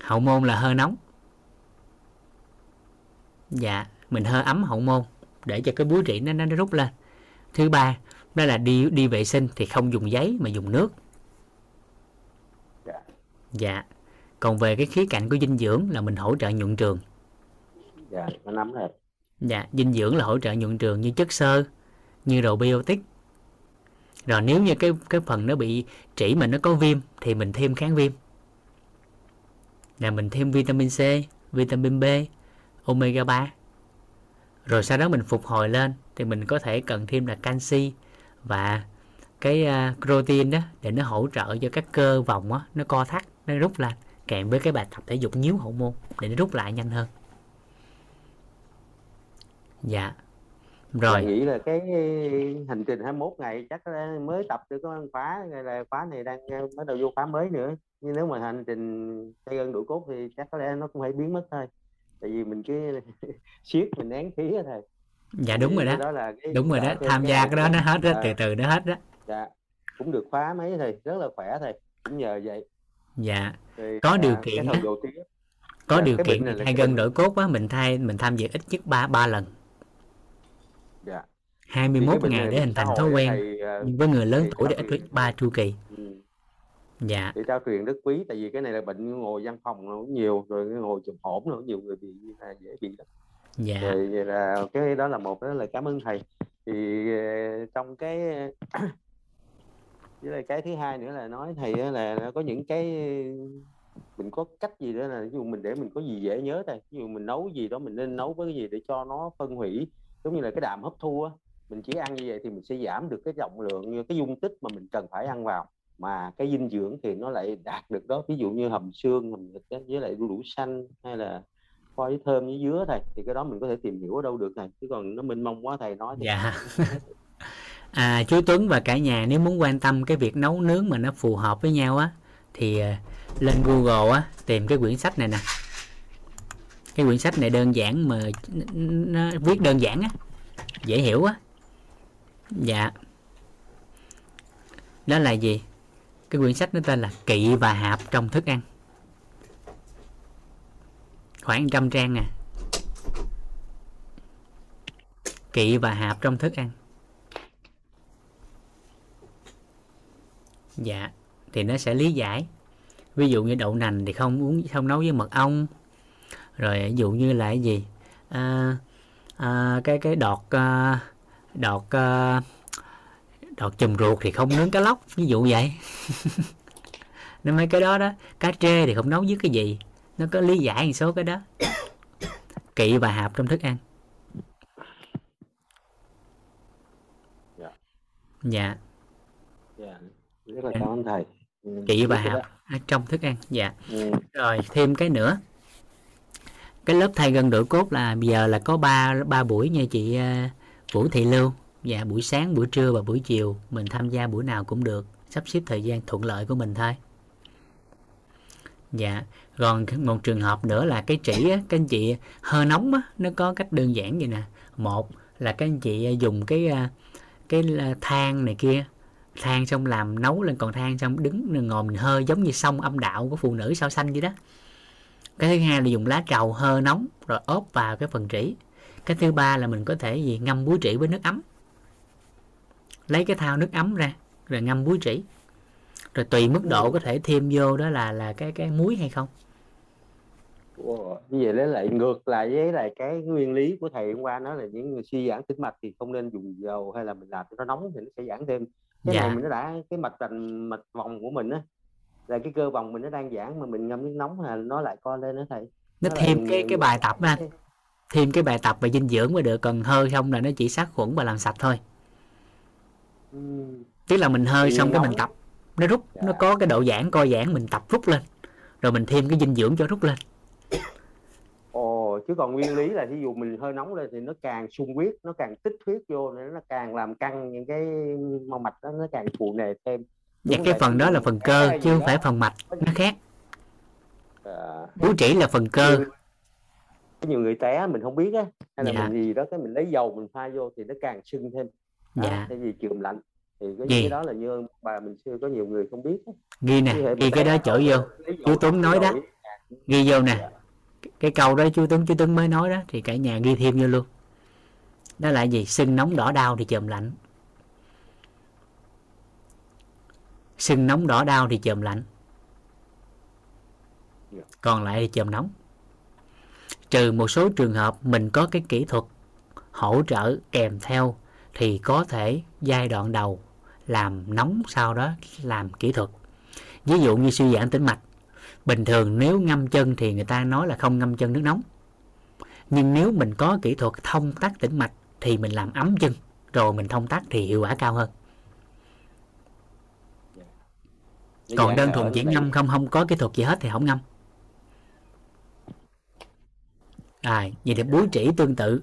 Hậu môn là hơi nóng. Dạ mình hơi ấm hậu môn để cho cái búi rỉ nó nó rút lên. Thứ ba đó là đi đi vệ sinh thì không dùng giấy mà dùng nước. Dạ. dạ. Còn về cái khía cạnh của dinh dưỡng là mình hỗ trợ nhuận trường. Dạ nó nắm rồi dạ dinh dưỡng là hỗ trợ nhuận trường như chất xơ như probiotic. Rồi nếu như cái cái phần nó bị trĩ mà nó có viêm thì mình thêm kháng viêm. Là mình thêm vitamin C vitamin B omega 3 rồi sau đó mình phục hồi lên thì mình có thể cần thêm là canxi và cái uh, protein đó để nó hỗ trợ cho các cơ vòng đó, nó co thắt nó rút lại kèm với cái bài tập thể dục nhíu hậu môn để nó rút lại nhanh hơn. Dạ. Rồi. Mình nghĩ là cái hành trình 21 ngày chắc mới tập được có khóa là khóa này đang à, bắt đầu vô khóa mới nữa. Nhưng nếu mà hành trình xây gân đủ cốt thì chắc có lẽ nó cũng phải biến mất thôi tại vì mình cứ *laughs* siết mình nén khí thôi dạ đúng rồi đó, đó là cái, đúng rồi đó tham gia cái đó nó hết đó, từ từ nó hết đó. Dạ cũng được khóa mấy thầy rất là khỏe thầy cũng nhờ vậy. Dạ Rồi, có điều kiện đó, có dạ, điều kiện thay gân đổi cốt á mình thay mình tham dự ít nhất ba ba lần. Dạ. 21 ngày để hình thành thói quen thầy, uh, nhưng với người lớn tuổi để ít nhất ba chu kỳ. Ừ. dạ. Để trao truyền rất quý tại vì cái này là bệnh ngồi văn phòng nó nhiều rồi ngồi chụp hổm nó nhiều người bị là dễ bị lắm. Dạ. Rồi là cái đó là một đó là cảm ơn thầy. Thì ờ, trong cái với lại cái thứ hai nữa là nói thầy là có những cái mình có cách gì đó là ví dụ mình để mình có gì dễ nhớ thầy ví dụ mình nấu gì đó mình nên nấu với cái gì để cho nó phân hủy giống như là cái đạm hấp thu á. Mình chỉ ăn như vậy thì mình sẽ giảm được cái trọng lượng cái dung tích mà mình cần phải ăn vào mà cái dinh dưỡng thì nó lại đạt được đó. Ví dụ như hầm xương hầm thịt với lại đu đủ xanh hay là kho với thơm với dứa thầy thì cái đó mình có thể tìm hiểu ở đâu được thầy chứ còn nó mênh mông quá thầy nói thì... dạ. *laughs* à, chú Tuấn và cả nhà nếu muốn quan tâm cái việc nấu nướng mà nó phù hợp với nhau á thì à, lên Google á tìm cái quyển sách này nè. Cái quyển sách này đơn giản mà nó viết đơn giản á dễ hiểu á. Dạ. Đó là gì cái quyển sách nó tên là kỵ và hạp trong thức ăn. Khoảng trăm trang nè kỵ và hạp trong thức ăn. Dạ thì nó sẽ lý giải. Ví dụ như đậu nành thì không uống không nấu với mật ong. Rồi ví dụ như là cái gì? À, à, cái cái đọt à, đọt à, đọt chùm ruột thì không nướng cá lóc ví dụ vậy. *laughs* Nên mấy cái đó đó cá trê thì không nấu với cái gì. Nó có lý giải một số cái đó. *coughs* Kỵ và hạp trong thức ăn. Dạ. Dạ, dạ. rất là cảm ơn thầy. Kỵ và hạp trong thức ăn dạ. Ừ. rồi thêm cái nữa. Cái lớp thay gân đổi cốt là bây giờ là có ba ba buổi nha chị uh, Vũ Thị Lưu dạ buổi sáng buổi trưa và buổi chiều mình tham gia buổi nào cũng được sắp xếp thời gian thuận lợi của mình thôi. Dạ còn một trường hợp nữa là cái chỉ á, các anh chị hơi nóng á, nó có cách đơn giản vậy nè. Một là các anh chị dùng cái à, cái à, than này kia than xong làm nấu lên còn than xong đứng ngồi mình hơi giống như sông âm đạo của phụ nữ sao xanh vậy đó. Cái thứ hai là dùng lá trầu hơi nóng rồi ốp vào cái phần trĩ. Cái thứ ba là mình có thể gì ngâm búi trĩ với nước ấm lấy cái thao nước ấm ra rồi ngâm búi trĩ rồi tùy mức độ có thể thêm vô đó là là cái cái muối hay không? Như vậy lấy lại ngược lại với lại cái nguyên lý của thầy hôm qua nói là những người suy giãn tĩnh mạch thì không nên dùng dầu hay là mình làm cho nó nóng thì nó sẽ giãn thêm. Cái Dạ. này mình nó đã cái mạch vành mạch vòng của mình á là cái cơ vòng mình nó đang giãn mà mình ngâm nước nóng là nó lại co lên đó thầy. Nó Nó thêm cái cái bài tập á thêm cái bài tập về dinh dưỡng mới được còn hơi xong là nó chỉ sát khuẩn và làm sạch thôi tức là mình hơi xong cái mình tập. Nó rút nó Dạ. có cái độ giãn co giãn mình tập rút lên. Rồi mình thêm cái dinh dưỡng cho rút lên. Ồ, chứ còn nguyên lý là thí dụ mình hơi nóng lên thì nó càng sung huyết, nó càng tích huyết vô nên nó càng làm căng những cái mau mạch đó nó càng phù nề thêm. và Đúng cái phần đó là phần cơ chứ không phải phần mạch nó khác. À, búi trĩ là phần cơ. Có nhiều người té mình không biết á. Hay là Dạ. mình gì đó cái mình lấy dầu mình pha vô thì nó càng sưng thêm dạ. Thay vì chườm lạnh. Thì cái, Gì? cái đó là như bà mình xưa có nhiều người không biết ghi nè ghi cái đó chở vô. chú Tuấn nói đó. ghi vô nè. Dạ. cái câu đó chú Tuấn chú Tuấn mới nói đó thì cả nhà ghi thêm vô luôn. Đó là gì? Sưng nóng đỏ đau thì chườm lạnh. Sưng nóng đỏ đau thì chườm lạnh. Dạ. còn lại thì chườm nóng. Trừ một số trường hợp mình có cái kỹ thuật hỗ trợ kèm theo thì có thể giai đoạn đầu làm nóng sau đó làm kỹ thuật. Ví dụ như suy giãn tĩnh mạch bình thường nếu ngâm chân thì người ta nói là không ngâm chân nước nóng. Nhưng nếu mình có kỹ thuật thông tắc tĩnh mạch thì mình làm ấm chân rồi mình thông tắc thì hiệu quả cao hơn. Nó còn đơn nở thuần chỉ nó ngâm không không có kỹ thuật gì hết thì không ngâm. À vậy thì búi trĩ tương tự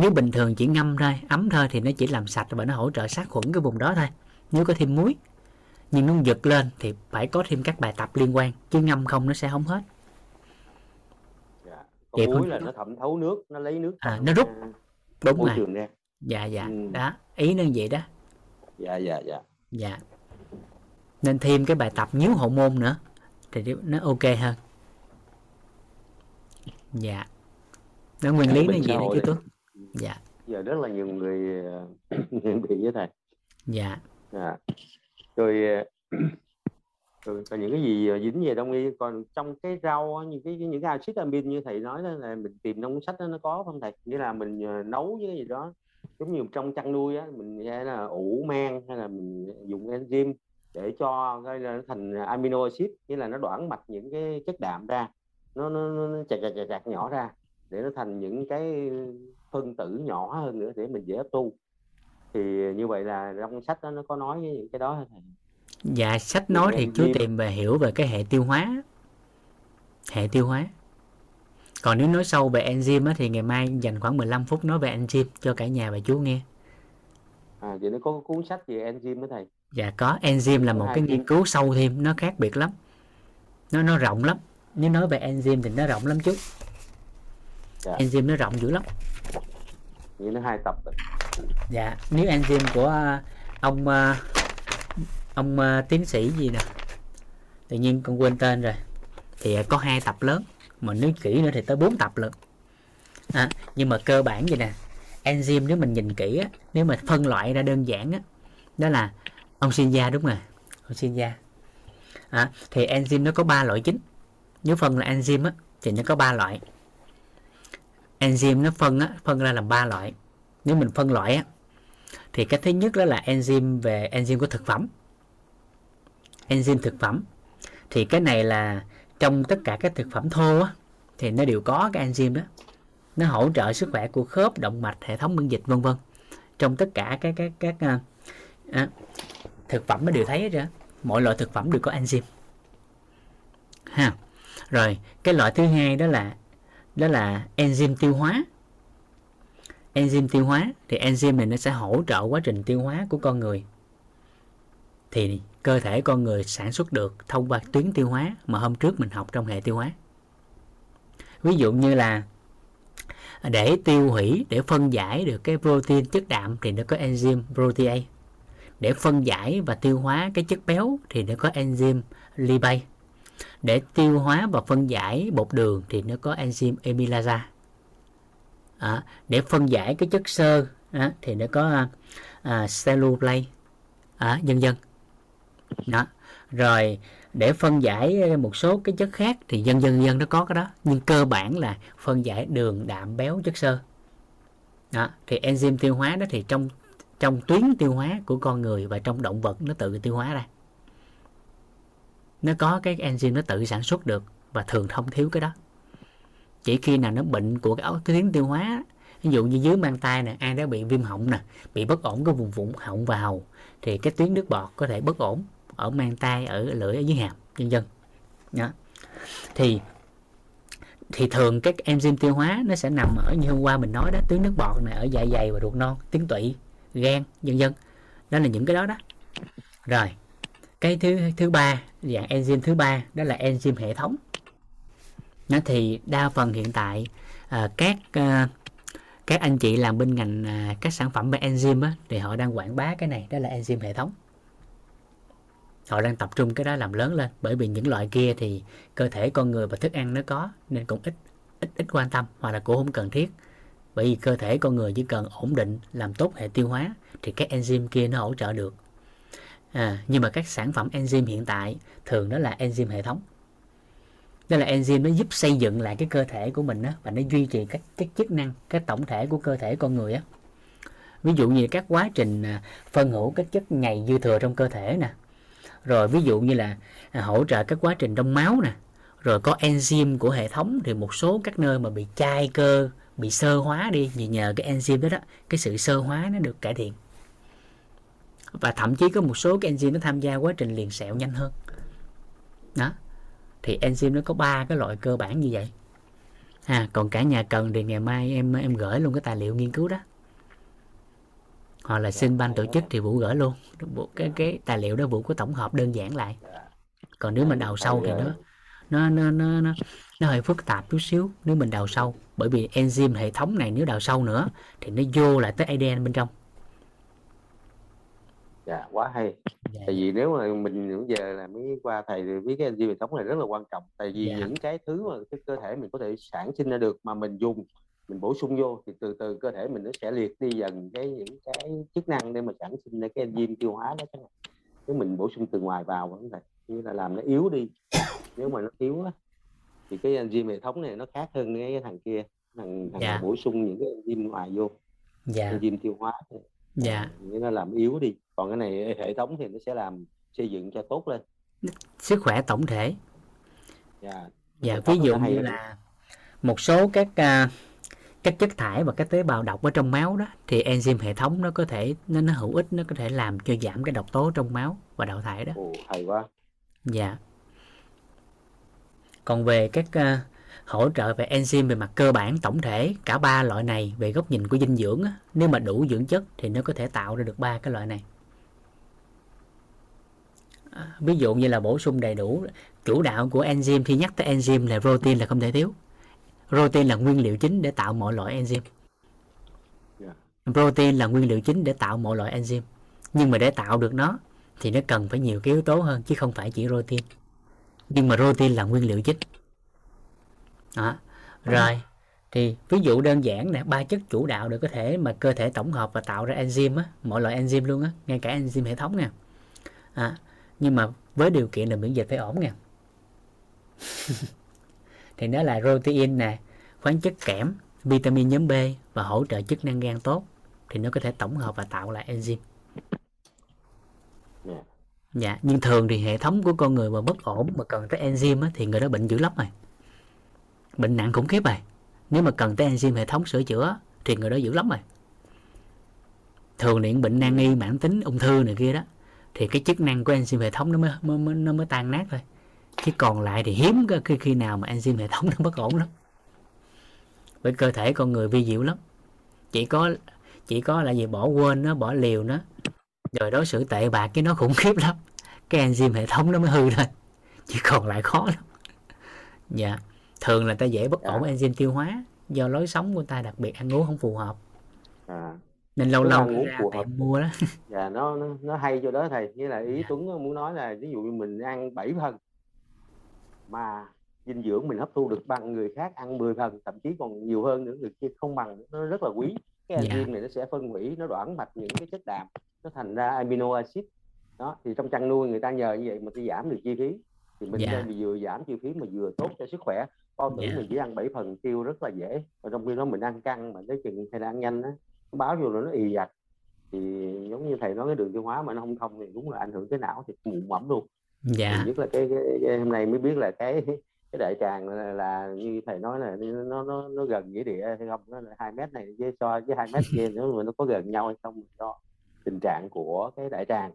nếu bình thường chỉ ngâm thôi ấm thôi thì nó chỉ làm sạch và nó hỗ trợ sát khuẩn cái vùng đó thôi nếu có thêm muối nhưng nó giật lên thì phải có thêm các bài tập liên quan chứ ngâm không nó sẽ không hết Dạ. Vậy Còn muối là nó thẩm thấu nước, nó lấy nước À, nó rút. đúng môi rồi trường ra. dạ dạ Ừ. đó ý nó vậy đó Dạ dạ dạ. dạ nên thêm cái bài tập nhíu hậu môn nữa thì nó ok hơn dạ nó nguyên lý nó xã đó này. Tuấn dạ. Giờ rất là nhiều người ờ, *clears throat* nhận bị với thầy. dạ. À. Rồi, *clears throat* rồi còn những cái gì ờ, dính về đông y? Còn trong cái rau những cái những cái axit amin như thầy nói đó là mình tìm trong sách đó nó có không thầy? Nghĩa là mình nấu với cái gì đó. Giống như trong chăn nuôi á mình hay là ủ men hay là mình dùng enzyme để cho coi là nó thành amino acid nghĩa là nó đoạn mạch những cái chất đạm ra. Nó nó, nó, nó chặt chặt chặt chặt nhỏ ra để nó thành những cái phân tử nhỏ hơn nữa để mình dễ hấp thu. Thì như vậy là trong sách đó nó có nói những cái đó thầy dạ sách nói thì chú tìm về hiểu về cái hệ tiêu hóa. Hệ tiêu hóa. Còn nếu nói sâu về enzyme á, thì ngày mai dành khoảng 15 phút nói về enzyme cho cả nhà và chú nghe. À vậy nó có cuốn sách về enzyme đó thầy? Dạ có. Enzyme là một cái nghiên cứu sâu thêm nó khác biệt lắm. Nó nó rộng lắm. Nếu nói về enzyme thì nó rộng lắm chú Dạ. enzyme nó rộng dữ lắm như nó hai tập rồi. dạ nếu enzyme của à, ông à, ông à, tiến sĩ gì nè? Tự nhiên con quên tên rồi. Thì có hai tập lớn mà nếu kỹ nữa thì tới bốn tập lận. À, nhưng mà cơ bản vậy nè enzyme nếu mình nhìn kỹ á, nếu mà phân loại ra đơn giản á đó là ông sinh gia đúng rồi ông sinh gia à, thì enzyme nó có ba loại chính. Nếu phân là enzyme á thì nó có ba loại enzyme nó phân á phân ra làm ba loại. Nếu mình phân loại á thì cái thứ nhất đó là enzyme về enzyme của thực phẩm. Enzyme thực phẩm. Thì cái này là trong tất cả các thực phẩm thô á thì nó đều có cái enzyme đó. Nó hỗ trợ sức khỏe của khớp động mạch hệ thống miễn dịch vân vân. Trong tất cả các các các à, à thực phẩm nó đều thấy hết rồi. mỗi loại thực phẩm đều có enzyme. Ha. Rồi cái loại thứ hai đó là đó là enzyme tiêu hóa. Enzyme tiêu hóa thì enzyme này nó sẽ hỗ trợ quá trình tiêu hóa của con người. Thì cơ thể con người sản xuất được thông qua tuyến tiêu hóa mà hôm trước mình học trong hệ tiêu hóa. Ví dụ như là để tiêu hủy, để phân giải được cái protein chất đạm thì nó có enzyme protease. Để phân giải và tiêu hóa cái chất béo thì nó có enzyme lipase để tiêu hóa và phân giải bột đường thì nó có enzyme amylase. À, để phân giải cái chất xơ à, thì nó có à, cellulase à, dân dân đó. Rồi để phân giải một số cái chất khác thì dân dân dân nó có cái đó. Nhưng cơ bản là phân giải đường đạm béo chất xơ. Đó. Thì enzyme tiêu hóa đó thì trong trong tuyến tiêu hóa của con người và trong động vật nó tự tiêu hóa ra nó có cái enzyme nó tự sản xuất được và thường không thiếu cái đó. Chỉ khi nào nó bệnh của cái, cái tuyến tiêu hóa ví dụ như dưới mang tay nè ai đó bị viêm họng nè bị bất ổn cái vùng vụng họng và hầu thì cái tuyến nước bọt có thể bất ổn ở mang tay ở lưỡi ở dưới hàm nhân dân đó. thì thì thường các enzyme tiêu hóa nó sẽ nằm ở như hôm qua mình nói đó tuyến nước bọt này ở dạ dày và ruột non tuyến tụy gan nhân dân đó là những cái đó đó. Rồi cái thứ thứ ba dạng enzyme thứ ba đó là enzyme hệ thống. Nó thì đa phần hiện tại à, các à, các anh chị làm bên ngành à, các sản phẩm về enzyme á, thì họ đang quảng bá cái này đó là enzyme hệ thống. Họ đang tập trung cái đó làm lớn lên bởi vì những loại kia thì cơ thể con người và thức ăn nó có nên cũng ít ít ít quan tâm hoặc là cũng không cần thiết. Bởi vì cơ thể con người chỉ cần ổn định làm tốt hệ tiêu hóa thì các enzyme kia nó hỗ trợ được à, nhưng mà các sản phẩm enzyme hiện tại thường đó là enzyme hệ thống. Đó là enzyme nó giúp xây dựng lại cái cơ thể của mình đó, và nó duy trì các cái chức năng cái tổng thể của cơ thể con người á. Ví dụ như các quá trình à, phân hữu các chất nhầy dư thừa trong cơ thể nè. Rồi ví dụ như là à, hỗ trợ các quá trình trong máu nè. Rồi có enzyme của hệ thống thì một số các nơi mà bị chai cơ bị sơ hóa đi vì nhờ cái enzyme đó đó cái sự sơ hóa nó được cải thiện và thậm chí có một số cái enzyme nó tham gia quá trình liền sẹo nhanh hơn. Đó. Thì enzyme nó có ba cái loại cơ bản như vậy. À còn cả nhà cần thì ngày mai em em gửi luôn cái tài liệu nghiên cứu đó. Hoặc là xin ban tổ chức thì vũ gửi luôn. Cái cái tài liệu đó vũ có tổng hợp đơn giản lại. Còn nếu mình đào sâu thì nó nó nó nó nó, nó hơi phức tạp chút xíu nếu mình đào sâu. Bởi vì enzyme hệ thống này nếu đào sâu nữa thì nó vô lại tới ADN bên trong dạ quá hay dạ. tại vì nếu mà mình những giờ là mới qua thầy thì biết cái enzyme hệ thống này rất là quan trọng tại vì dạ. những cái thứ mà cái cơ thể mình có thể sản sinh ra được mà mình dùng mình bổ sung vô thì từ từ cơ thể mình nó sẽ liệt đi dần cái những cái chức năng để mà sản sinh ra cái enzyme tiêu hóa đó chẳng nếu mình bổ sung từ ngoài vào vấn đề như là làm nó yếu đi nếu mà nó yếu á thì cái enzyme hệ thống này nó khác hơn cái thằng kia thằng, thằng dạ. bổ sung những cái enzyme ngoài vô dạ. enzyme tiêu hóa dạ nghĩa nó làm yếu đi còn cái này hệ thống thì nó sẽ làm xây dựng cho tốt lên sức khỏe tổng thể dạ dạ ví dụ như là một số các uh, các chất thải và các tế bào độc ở trong máu đó thì enzyme hệ thống nó có thể nó nó hữu ích nó có thể làm cho giảm cái độc tố trong máu và đào thải đó. Ồ, hay quá. Dạ. Còn về các uh, hỗ trợ về enzyme về mặt cơ bản tổng thể cả ba loại này về góc nhìn của dinh dưỡng nếu mà đủ dưỡng chất thì nó có thể tạo ra được ba cái loại này. À, ví dụ như là bổ sung đầy đủ chủ đạo của enzyme khi nhắc tới enzyme là protein là không thể thiếu. Protein là nguyên liệu chính để tạo mọi loại enzyme. Yeah. protein là nguyên liệu chính để tạo mọi loại enzyme. Nhưng mà để tạo được nó thì nó cần phải nhiều cái yếu tố hơn chứ không phải chỉ protein. Nhưng mà protein là nguyên liệu chính đó. rồi thì ví dụ đơn giản nè ba chất chủ đạo để có thể mà cơ thể tổng hợp và tạo ra enzyme á mọi loại enzyme luôn á ngay cả enzyme hệ thống nha à, nhưng mà với điều kiện là miễn dịch phải ổn nha *laughs* thì nó là protein nè khoáng chất kẽm vitamin nhóm B và hỗ trợ chức năng gan tốt thì nó có thể tổng hợp và tạo lại enzyme. Dạ. dạ nhưng thường thì hệ thống của con người mà bất ổn mà cần tới enzyme á, thì người đó bệnh dữ lắm rồi bệnh nặng khủng khiếp rồi nếu mà cần tới enzyme hệ thống sửa chữa thì người đó dữ lắm rồi thường những bệnh nan y mãn tính ung thư này kia đó thì cái chức năng của enzyme hệ thống nó mới, mới nó mới tan nát thôi. Chứ còn lại thì hiếm khi khi nào mà enzyme hệ thống nó bất ổn lắm. Với cơ thể con người vi diệu lắm. Chỉ có chỉ có là gì bỏ quên nó bỏ liều nó. Rồi đối xử tệ bạc cái nó khủng khiếp lắm. Cái enzyme hệ thống nó mới hư thôi chỉ còn lại khó lắm. Dạ thường là ta dễ bất ổn Dạ. enzyme tiêu hóa do lối sống của ta đặc biệt ăn uống không phù hợp à. nên lâu lâu uống ra phù hợp. mua đó và *laughs* nó, nó nó hay cho đó thầy như là ý Dạ. Tuấn muốn nói là ví dụ như mình ăn 7 phần mà dinh dưỡng mình hấp thu được bằng người khác ăn 10 phần thậm chí còn nhiều hơn nữa người kia không bằng nó rất là quý cái Dạ. enzyme này nó sẽ phân hủy nó đoạn mạch những cái chất đạm nó thành ra amino acid đó thì trong chăn nuôi người ta nhờ như vậy mà đi giảm được chi phí thì mình Dạ. đang vừa giảm chi phí mà vừa tốt cho sức khỏe con tưởng Dạ. mình chỉ ăn 7 phần tiêu rất là dễ. Và trong khi đó mình ăn căng mà tới chừng hay là ăn nhanh á nó báo vô là nó ì dạch thì giống như thầy nói cái đường tiêu hóa mà nó không thông thì đúng là ảnh hưởng tới não thì mụn mẫm luôn. Dạ. Thì nhất là cái, cái, cái hôm nay mới biết là cái cái đại tràng là, là như thầy nói là nó nó nó gần nghĩa địa hay không nó là hai mét này với so với hai mét kia nữa mà nó có gần nhau hay không do tình trạng của cái đại tràng.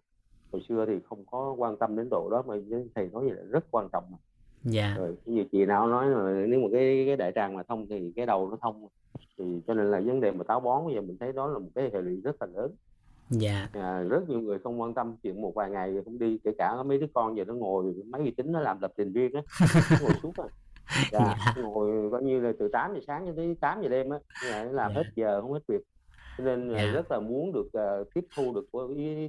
Hồi xưa thì không có quan tâm đến độ đó mà thầy nói vậy là rất quan trọng mà. Dạ. Rồi như chị nào nói là nếu mà cái cái đại tràng mà thông thì cái đầu nó thông. Thì cho nên là vấn đề mà táo bón bây giờ mình thấy đó là một cái hệ lụy rất là lớn. Dạ. À, rất nhiều người không quan tâm chuyện một vài ngày không đi kể cả mấy đứa con giờ nó ngồi máy vi tính nó làm lập trình viên á ngồi suốt à *laughs* dạ, Dạ. ngồi coi như là từ 8 giờ sáng cho tới 8 giờ đêm á làm Dạ. hết giờ không hết việc. Cho nên là Dạ. rất là muốn được ờ, tiếp thu được với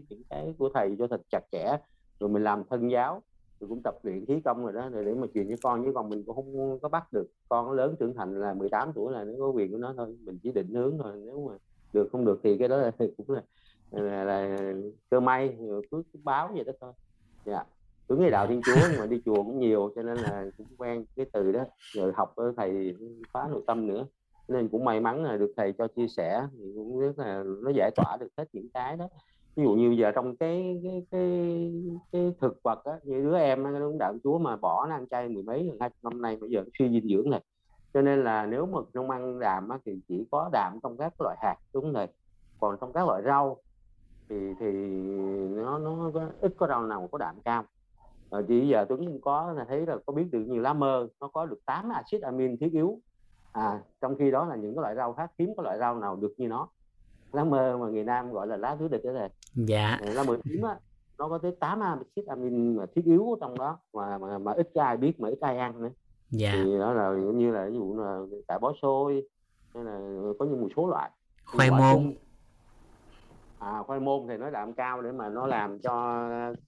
những cái của thầy cho thật chặt chẽ rồi mình làm thân giáo rồi cũng tập luyện khí công rồi đó rồi để mà truyền cho con. Chứ còn mình cũng không có bắt được. Con lớn trưởng thành là 18 tuổi là nó có quyền của nó thôi. Mình chỉ định hướng thôi. Nếu mà được không được thì cái đó là *laughs* cũng là là, là cơ may cứ, báo vậy đó thôi. Dạ. Tuấn thì đạo thiên chúa nhưng mà đi chùa cũng nhiều cho nên là cũng quen cái từ đó. Rồi học với thầy phá nội tâm nữa. Nên cũng may mắn là được thầy cho chia sẻ thì cũng rất là nó giải tỏa được hết những cái đó ví dụ như giờ trong cái cái cái, cái thực vật á như đứa em nó cũng đạo chúa mà bỏ nó ăn chay mười mấy hai năm nay bây giờ nó suy dinh dưỡng này. Cho nên là nếu mà nông ăn đạm á, thì chỉ có đạm trong các loại hạt đúng rồi còn trong các loại rau thì thì nó nó có, ít có rau nào có đạm cao. Và chỉ giờ Tuấn cũng có là thấy là có biết được nhiều lá mơ nó có được 8 axit amin thiết yếu. À trong khi đó là những cái loại rau khác hiếm có loại rau nào được như nó. Lá mơ mà người Nam gọi là lá thứ địch đó này dạ. Mơ tím á nó có tới 8 axit amin mà thiết yếu trong đó mà mà, mà ít ai biết mà ít ai ăn nữa. Dạ. Thì đó là như là ví dụ là cải bó xôi hay là có những một số loại. Khoai môn. chung- à khoai môn thì nó đạm cao để mà nó làm cho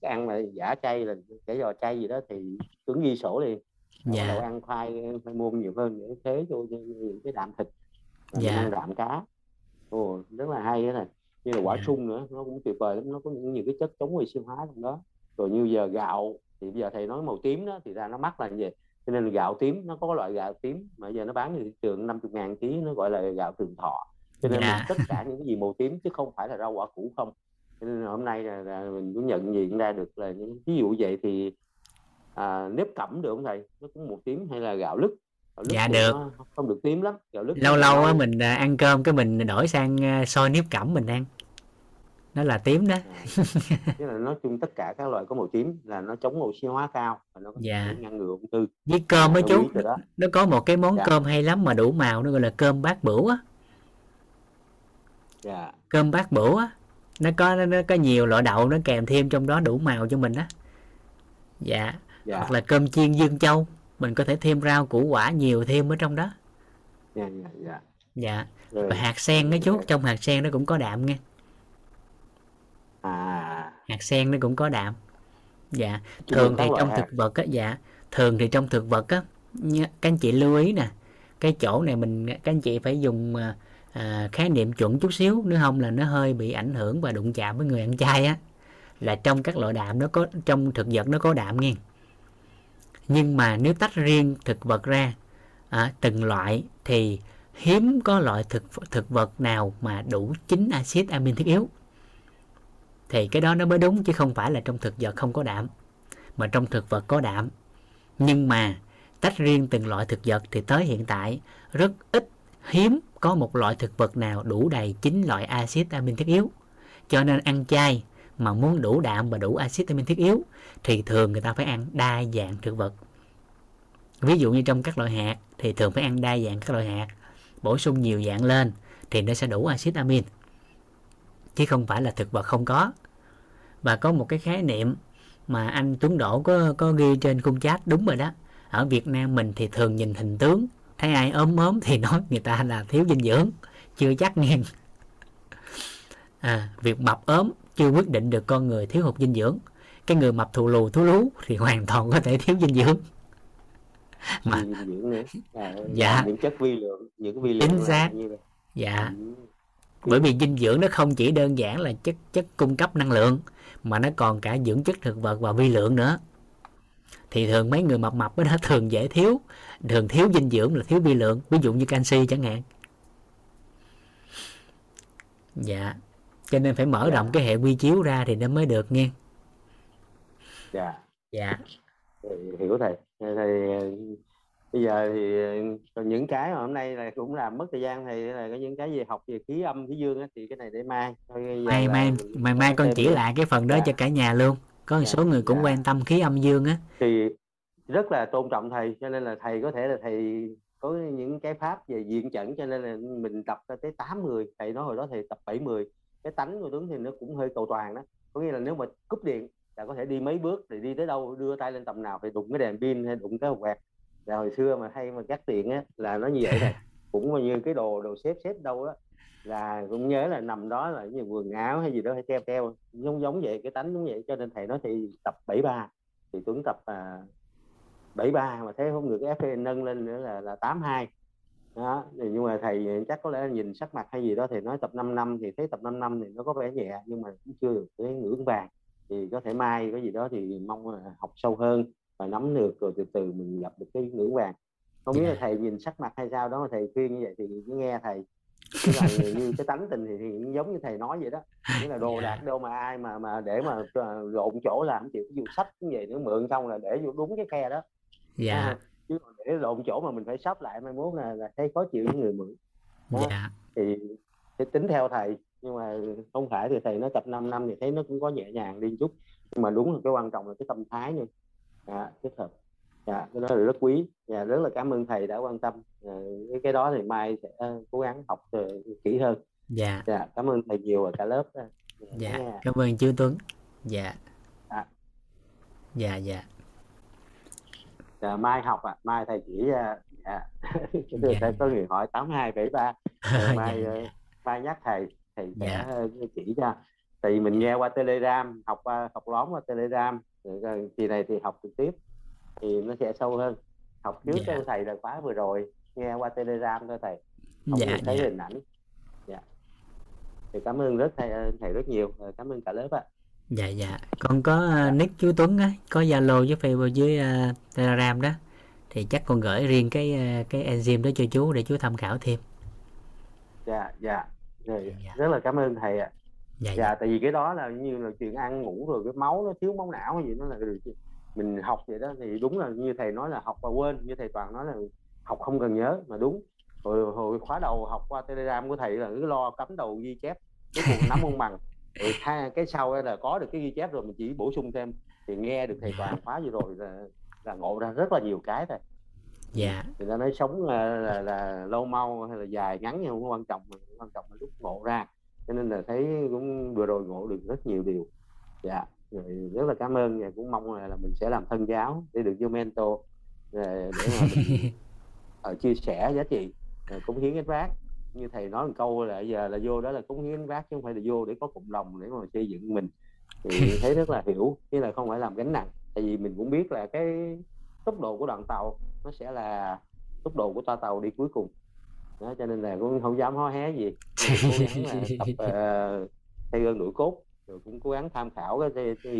ăn mà giả chay là cái giò chay gì đó thì Tuấn ghi sổ liền. Dạ. đầu ăn khoai khoai môn nhiều hơn để thế cho những cái đạm thịt. Dạ. ăn đạm cá. Ồ rất là hay đó này như là quả Dạ. sung nữa nó cũng tuyệt vời lắm nó có những nhiều cái chất chống oxy hóa trong đó. Rồi như giờ gạo thì bây giờ thầy nói màu tím đó thì ra nó mắc là như vậy. Cho nên gạo tím nó có loại gạo tím mà giờ nó bán trên thị trường 50 ngàn ký nó gọi là gạo trường thọ. Cho nên Dạ. mình tất cả những cái gì màu tím chứ không phải là rau quả củ không. Cho nên hôm nay là, là mình cũng nhận diện ra được là những ví dụ vậy thì à, nếp cẩm được không thầy? Nó cũng màu tím hay là gạo lứt gạo lứt Dạ, thì được. nó không được tím lắm gạo lứt lâu nó lâu á nâu. mình à, ăn cơm cái mình đổi sang à, xôi nếp cẩm mình ăn nó là tím đó tức là nói chung tất cả các loại có màu tím là nó chống oxy hóa cao và nó có Dạ. thể ngăn ngừa ung thư với cơm á Lưu chú đó. nó có một cái món Dạ. cơm hay lắm mà đủ màu nó gọi là cơm bát bửu á dạ cơm bát bửu á nó có nó, nó có nhiều loại đậu nó kèm thêm trong đó đủ màu cho mình á dạ dạ hoặc là cơm chiên dương châu mình có thể thêm rau củ quả nhiều thêm ở trong đó. Dạ dạ dạ. Dạ. Rồi. Và hạt sen đó chú trong hạt sen nó cũng có đạm nghe. À. Hạt sen nó cũng có đạm. Dạ. Thường thì trong thực vật á dạ. Thường thì trong thực vật á các anh chị lưu ý nè cái chỗ này mình các anh chị phải dùng à, à, khái niệm chuẩn chút xíu nếu không là nó hơi bị ảnh hưởng và đụng chạm với người ăn chay á. Là trong các loại đạm nó có trong thực vật nó có đạm nghe nhưng mà nếu tách riêng thực vật ra à, từng loại thì hiếm có loại thực thực vật nào mà đủ chín axit amin thiết yếu. Thì cái đó nó mới đúng chứ không phải là trong thực vật không có đạm mà trong thực vật có đạm. Nhưng mà tách riêng từng loại thực vật thì tới hiện tại rất ít hiếm có một loại thực vật nào đủ đầy chín loại axit amin thiết yếu. Cho nên ăn chay mà muốn đủ đạm và đủ axit amin thiết yếu thì thường người ta phải ăn đa dạng thực vật. Ví dụ như trong các loại hạt thì thường phải ăn đa dạng các loại hạt bổ sung nhiều dạng lên thì nó sẽ đủ axit amin. Chứ không phải là thực vật không có. Và có một cái khái niệm mà anh Tuấn Đỗ có có ghi trên khung chat đúng rồi đó. Ở Việt Nam mình thì thường nhìn hình tướng thấy ai ốm ốm thì nói người ta là thiếu dinh dưỡng chưa chắc nghe. À, việc mập ốm chưa quyết định được con người thiếu hụt dinh dưỡng cái người mập thù lù thú lú thì *laughs* hoàn toàn có thể thiếu dinh dưỡng. Mà dinh dưỡng nữa. À, dạ. những chất vi lượng những vi lượng chính xác. như dạ. Ừ. bởi vì dinh dưỡng nó không chỉ đơn giản là chất chất cung cấp năng lượng mà nó còn cả dưỡng chất thực vật và vi lượng nữa. Thì thường mấy người mập mập đó thường dễ thiếu thường thiếu dinh dưỡng là thiếu vi lượng ví dụ như canxi chẳng hạn. Dạ. Cho nên phải mở dạ. rộng cái hệ quy chiếu ra thì nó mới được nghe dạ. Dạ. Hiểu thầy. Thầy bây giờ thì những cái mà hôm nay là cũng làm mất thời gian thì là có những cái gì học về khí âm khí dương á, thì cái này để mai. Mai mai mai mai con chỉ lại cái phần đó dạ. cho cả nhà luôn. Có một dạ. số người cũng dạ. quan tâm khí âm dương á. Thì rất là tôn trọng thầy cho nên là thầy có thể là thầy có những cái pháp về diện trận cho nên là mình tập tới 8 người. Thầy nói hồi đó thầy tập 70 cái tánh của tướng thì nó cũng hơi cầu toàn đó. Có nghĩa là nếu mà cúp điện là có thể đi mấy bước thì đi tới đâu đưa tay lên tầm nào thì đụng cái đèn pin hay đụng cái hộp quẹt là hồi xưa mà hay mà cắt điện á là nó như vậy này *laughs* cũng như cái đồ đồ xếp xếp đâu đó là cũng nhớ là nằm đó là như quần áo hay gì đó hay treo treo giống giống vậy cái tánh giống vậy. Cho nên thầy nói thì tập 73 thì Tuấn tập à, 73 mà thấy không được cái FP nâng lên nữa là là 82 đó nhưng mà thầy chắc có lẽ nhìn sắc mặt hay gì đó thì nói tập 5 năm thì thấy tập 5 năm thì nó có vẻ nhẹ nhưng mà cũng chưa được cái ngưỡng vàng thì có thể mai cái gì đó thì mong là học sâu hơn và nắm được rồi từ từ mình gặp được cái ngưỡng vàng. Không biết là thầy nhìn sắc mặt hay sao đó mà thầy khuyên như vậy thì cứ nghe thầy. Cái là như cái tánh tình thì, thì giống như thầy nói vậy đó. Nghĩa là đồ đạc đâu mà ai mà mà để mà lộn chỗ làm chịu ví dụ sách cũng vậy nữa mượn xong là để vô đúng cái khe đó. Dạ. Chứ còn để lộn chỗ mà mình phải sắp lại mai mốt là, là thấy khó chịu với người mượn. Đó. dạ. Thì, thì tính theo thầy nhưng mà không phải thì thầy nó tập 5 năm thì thấy nó cũng có nhẹ nhàng đi chút. Nhưng mà đúng là cái quan trọng là cái tâm thái nữa à, kết hợp dạ cái đó là rất quý. Dạ rất là cảm ơn thầy đã quan tâm. À, cái cái đó thì mai sẽ cố gắng học uh, kỹ hơn. Dạ. Dạ cảm ơn thầy nhiều và cả lớp dạ yeah. cảm ơn chú Tuấn. Dạ. À. dạ dạ. Dạ mai học à mai thầy chỉ dạ. Dạ. *laughs* thầy có người hỏi tám hai bảy ba. *laughs* Mai dạ, dạ. mai nhắc thầy thầy sẽ dạ. chỉ cho thì mình nghe qua telegram học qua học lóm qua telegram rồi kỳ này thì học trực tiếp thì nó sẽ sâu hơn học trước dạ. thầy là khóa vừa rồi nghe qua telegram thôi thầy không dạ, thấy dạ. hình ảnh dạ thì cảm ơn rất thầy thầy rất nhiều cảm ơn cả lớp ạ dạ dạ con có dạ. nick chú Tuấn á có zalo với facebook với uh, telegram đó thì chắc con gửi riêng cái uh, cái enzyme đó cho chú để chú tham khảo thêm dạ dạ rồi, dạ. rất là cảm ơn thầy ạ. Dạ, dạ, dạ. tại vì cái đó là như là chuyện ăn ngủ rồi cái máu nó thiếu máu não hay gì nó là mình học vậy đó thì đúng là như thầy nói là học và quên như thầy toàn nói là học không cần nhớ mà đúng. Hồi hồi khóa đầu học qua telegram của thầy là cứ lo cắm đầu ghi chép cái cuộc nắm không bằng. Rồi tha, cái sau là có được cái ghi chép rồi mình chỉ bổ sung thêm. Thì nghe được thầy toàn khóa vừa rồi là là ngộ ra rất là nhiều cái thôi dạ. Người ta nói sống là, là, là lâu mau hay là dài ngắn nhưng không quan trọng mà quan trọng là lúc ngộ ra. Cho nên là thấy cũng vừa rồi ngộ được rất nhiều điều. Dạ. Rồi rất là cảm ơn và cũng mong là, là mình sẽ làm thân giáo để được vô mentor để mà mình ở *laughs* chia sẻ giá trị cống hiến cái rác như thầy nói một câu là giờ là vô đó là cống hiến rác chứ không phải là vô để có cộng đồng để mà xây dựng mình. Thì thấy rất là hiểu chứ là không phải làm gánh nặng tại vì mình cũng biết là cái tốc độ của đoàn tàu nó sẽ là tốc độ của toa tàu đi cuối cùng. Đó cho nên là cũng không dám hó hé gì. Cố gắng là tập uh, theo gương đuổi cốt rồi cũng cố gắng tham khảo cái, cái, cái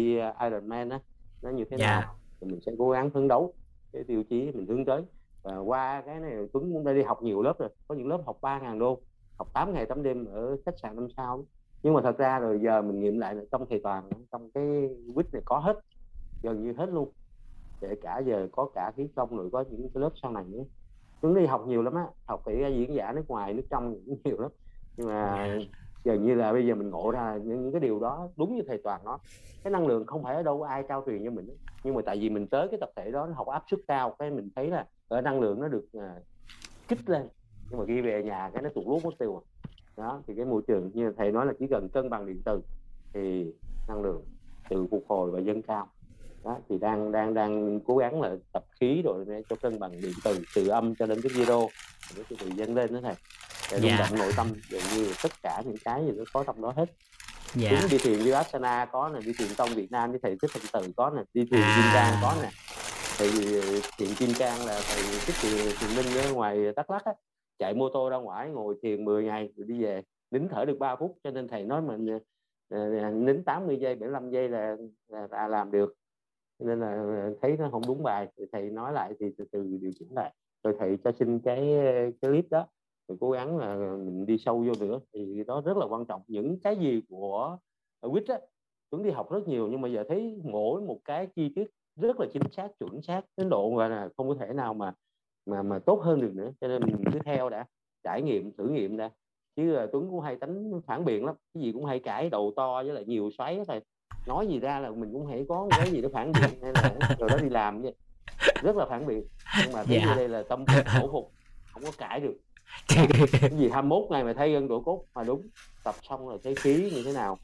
Iron Man á nó như thế yeah. Dạ. nào. Thì mình sẽ cố gắng phấn đấu cái tiêu chí mình hướng tới. Và qua cái này Tuấn cũng đã đi học nhiều lớp rồi. Có những lớp học 3 ngàn đô học 8 ngày 8 đêm ở khách sạn năm sao nhưng mà thật ra rồi giờ mình nghiệm lại là trong thầy toàn trong cái quýt này có hết gần như hết luôn kể cả giờ có cả khí công rồi có những cái lớp sau này nữa. Tuấn đi học nhiều lắm á học kỹ diễn giả nước ngoài nước trong cũng nhiều lắm. Nhưng mà gần như là bây giờ mình ngộ ra những, những cái điều đó đúng như thầy toàn nói. Cái năng lượng không phải ở đâu ai trao truyền cho mình nhưng mà tại vì mình tới cái tập thể đó nó học áp suất cao cái mình thấy là ở năng lượng nó được uh, kích lên. Nhưng mà khi về nhà cái nó tụt lút mất tiêu rồi đó thì cái môi trường như thầy nói là chỉ cần cân bằng điện từ thì năng lượng tự phục hồi và dâng cao đó thì đang đang đang cố gắng là tập khí rồi để cho cân bằng điện từ từ âm cho đến cái zero để từ từ dâng lên đó thầy. Để rung Dạ. động nội tâm gần như tất cả những cái gì nó có trong đó hết. Dạ. Đúng đi thiền như Asana có nè đi thiền tông Việt Nam với thầy thích thanh từ có nè đi thiền À. Kim Cang có nè. Thầy thiền Kim Cang là thầy thích thiền, thiền minh ở ngoài Đắk Lắk á. Chạy mô tô ra ngoài ngồi thiền 10 ngày rồi đi về. Nín thở được 3 phút cho nên thầy nói mình ờ, nín 80 giây 75 giây là, là, là làm được. cho nên là ờ, thấy nó không đúng bài, thì thầy nói lại, thì từ từ điều chỉnh lại. Rồi thầy cho xin cái cái clip đó, rồi cố gắng là mình đi sâu vô nữa. Thì đó rất là quan trọng. Những cái gì của quýt á, Tuấn đi học rất nhiều, nhưng mà giờ thấy mỗi một cái chi tiết rất là chính xác, chuẩn xác, đến độ gọi là không có thể nào mà mà mà tốt hơn được nữa. Cho nên mình cứ theo đã, trải nghiệm, thử nghiệm đã. Chứ là Tuấn cũng hay tính phản biện lắm. Cái gì cũng hay cãi, đầu to với lại nhiều xoáy thôi nói gì ra là mình cũng hay có cái gì đó phản biện hay là *laughs* rồi đó đi làm vậy rất là phản biện nhưng mà thấy Dạ. đây là tâm phục khẩu phục không có cãi được *laughs* cái gì 21 ngày mà thấy gân độ cốt mà đúng tập xong rồi thấy khí như thế nào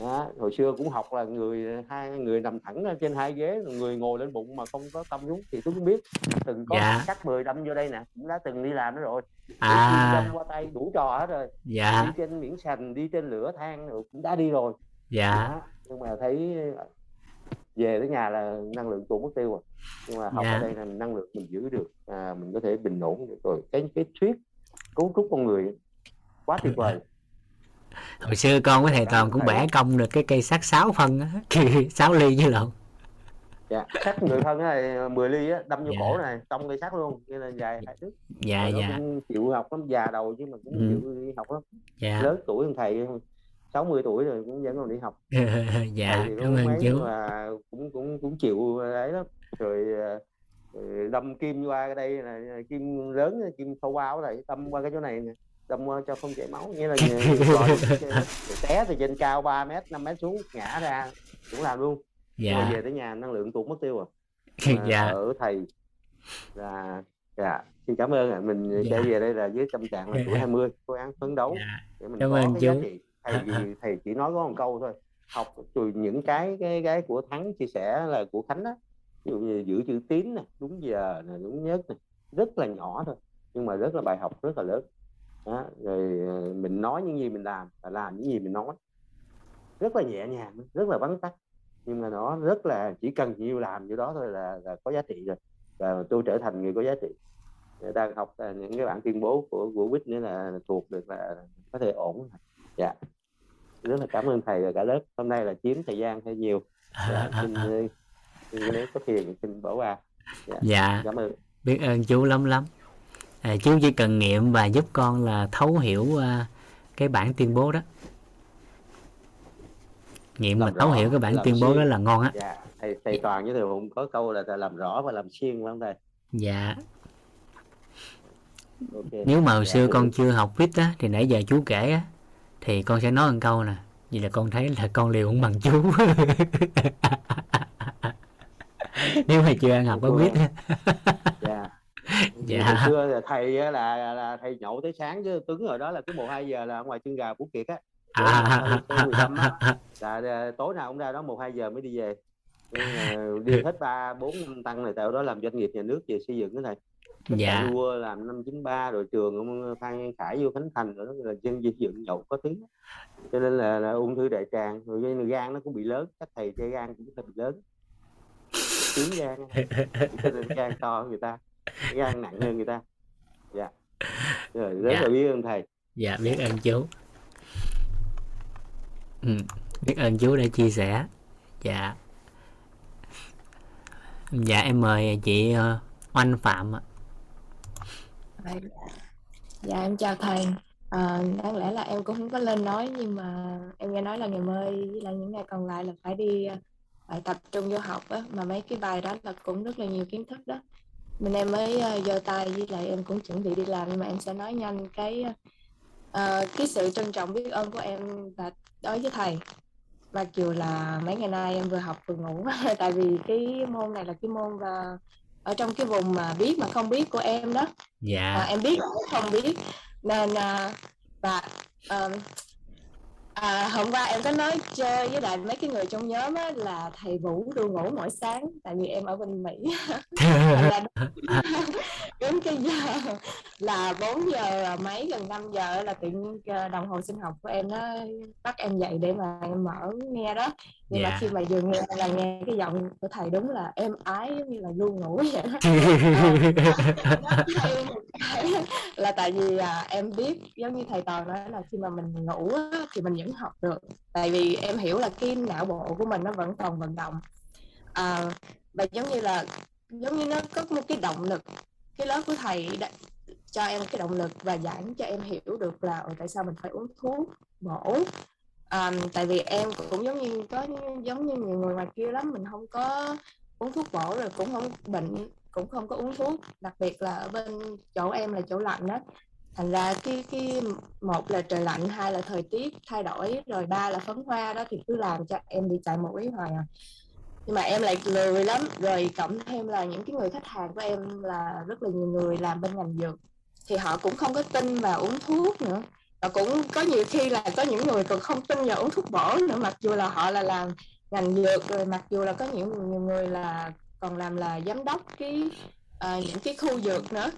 đó. hồi xưa cũng học là người hai người nằm thẳng trên hai ghế rồi người ngồi lên bụng mà không có tâm đúng thì tôi cũng biết từng có Dạ. cắt 10 đâm vô đây nè cũng đã từng đi làm đó rồi À. đâm qua tay đủ trò hết rồi Dạ. đi trên miễn sành đi trên lửa than rồi cũng đã đi rồi dạ đó. Nhưng mà thấy về tới nhà là năng lượng tuột mất tiêu rồi nhưng mà học Dạ. ở đây là năng lượng mình giữ được à, mình có thể bình ổn được rồi cái cái thuyết cấu trúc con người quá tuyệt vời *laughs* hồi xưa con với thầy toàn cũng bẻ cong được cái cây sắt 6 phân á *laughs* 6 ly với lộn dạ sắt người thân này 10 ly á đâm vô Dạ. cổ này tông cây sắt luôn như là dài hai thước dạ Rồi dạ cũng chịu học lắm già đầu chứ mà cũng Ừ. chịu đi học lắm Dạ. lớn tuổi hơn thầy 60 tuổi rồi cũng vẫn còn đi học. *laughs* Dạ cảm ơn chú. mà cũng cũng cũng chịu ấy lắm. Rồi ờ, rồi đâm kim qua cái đây là kim lớn kim khâu bao này đâm qua cái chỗ này nè. Đâm qua cho không chảy máu nghĩa là *laughs* té từ trên cao 3 mét 5 mét xuống ngã ra cũng làm luôn. Dạ. rồi về tới nhà năng lượng tụt mất tiêu rồi. *laughs* Mà Dạ. ở thầy là dạ xin cảm ơn ạ. Mình Dạ. trở về đây là với tâm trạng là tuổi 20 cố gắng phấn đấu để mình Cảm có ơn cái chú. giá trị thầy thầy chỉ nói có một câu thôi học từ những cái cái cái của thắng chia sẻ là của khánh á. Ví dụ như giữ chữ tín nè đúng giờ nè đúng nhất nè rất là nhỏ thôi nhưng mà rất là bài học rất là lớn. Đó. rồi ờ, mình nói những gì mình làm và làm những gì mình nói. Rất là nhẹ nhàng rất là vắn tắt nhưng mà nó rất là chỉ cần nhiêu làm nhiêu đó thôi là, là có giá trị rồi. Và tôi trở thành người có giá trị. Đang học à, những cái bản tuyên bố của của quýt nữa là thuộc được là có thể ổn dạ rất là cảm ơn thầy và cả lớp. Hôm nay là chiếm thời gian hơi nhiều. Dạ, *laughs* xin, ờ, xin nếu có phiền xin bỏ qua dạ, dạ. cảm ơn. Biết ơn chú lắm lắm. À, chú chỉ cần nghiệm và giúp con là thấu hiểu à, cái bản tuyên bố đó. Nghiệm mà Làm thấu rõ, hiểu cái bản tuyên bố đó là ngon á. Dạ thầy thầy toàn với thầy hùng có câu là làm rõ và làm xuyên phải không thầy? Dạ. Ok. Nếu mà hồi Dạ, xưa con chưa học viết á thì nãy giờ chú kể á thì con sẽ nói một câu nè. Vì là con thấy là con liều không bằng chú. *laughs* Nếu mà chưa ăn học có biết. Dạ. *laughs* Dạ. xưa là thầy là, là, là thầy nhậu tới sáng chứ Tuấn ở đó là cái bộ 2 giờ là ngoài chân gà Phú Kiệt á. À. nào có- có 15 á. là, là tối nào cũng ra đó một hai giờ mới đi về. Đi hết ba bốn tăng này tại đó làm doanh nghiệp nhà nước về xây dựng cái này Dạ. đua làm năm 93 rồi trường ông Phan Văn Khải vô Khánh Thành rồi đó là dân xây dựng nhậu có tiếng. Cho nên là, là ung thư đại tràng rồi cho nên gan nó cũng bị lớn các thầy chơi gan cũng bị lớn. Tiếng gan. Cho nên gan to hơn người ta gan nặng hơn người ta. Dạ. Rồi rất Dạ. là biết ơn thầy. Dạ biết ơn chú. Ừ, biết ơn chú đã chia sẻ. Dạ. Dạ em mời chị ờ, oanh phạm ạ thầy dạ em chào thầy. À, đáng lẽ là em cũng không có lên nói nhưng mà em nghe nói là ngày mai với lại những ngày còn lại là phải đi à, phải tập trung vô học á. Mà mấy cái bài đó là cũng rất là nhiều kiến thức đó. Mình em mới uh, giơ tay với lại em cũng chuẩn bị đi làm nhưng mà em sẽ nói nhanh cái uh, cái sự trân trọng biết ơn của em và đối với thầy. Mặc dù là mấy ngày nay em vừa học vừa ngủ *laughs* tại vì cái môn này là cái môn và ở trong cái vùng mà biết mà không biết của em đó. Dạ. À, em biết không biết. Nên à, và um, À, hôm qua em có nói chơi với lại mấy cái người trong nhóm á, là thầy Vũ đu ngủ mỗi sáng tại vì em ở bên Mỹ. Là *laughs* đúng cái giờ là 4 giờ mấy gần 5 giờ là tự nhiên ờ, đồng hồ sinh học của em nó bắt em dậy để mà em mở nghe đó. Nhưng yeah. mà khi mà vừa nghe là nghe cái giọng của thầy đúng là em ái giống như là luôn ngủ vậy đó. *laughs* *laughs* Là tại vì à, em biết giống như thầy toàn nói là khi mà mình ngủ á, thì mình điểm học được. Tại vì em hiểu là cái não bộ của mình nó vẫn còn vận động. À, và giống như là giống như nó có một cái động lực cái lớp của thầy đã cho em cái động lực và giảng cho em hiểu được là tại sao mình phải uống thuốc bổ? À, tại vì em cũng giống như có giống như nhiều người ngoài kia lắm mình không có uống thuốc bổ rồi cũng không bệnh cũng không có uống thuốc. Đặc biệt là ở bên chỗ em là chỗ lạnh đó thành ra cái cái một là trời lạnh hai là thời tiết thay đổi rồi ba là phấn hoa đó thì cứ làm cho em bị chạy mũi hoài à. Nhưng mà em lại lười lắm rồi cộng thêm là những cái người khách hàng của em là rất là nhiều người làm bên ngành dược. Thì họ cũng không có tin vào uống thuốc nữa. Và cũng có nhiều khi là có những người còn không tin vào uống thuốc bổ nữa mặc dù là họ là làm ngành dược rồi mặc dù là có những nhiều người là còn làm là giám đốc cái à, những cái khu dược nữa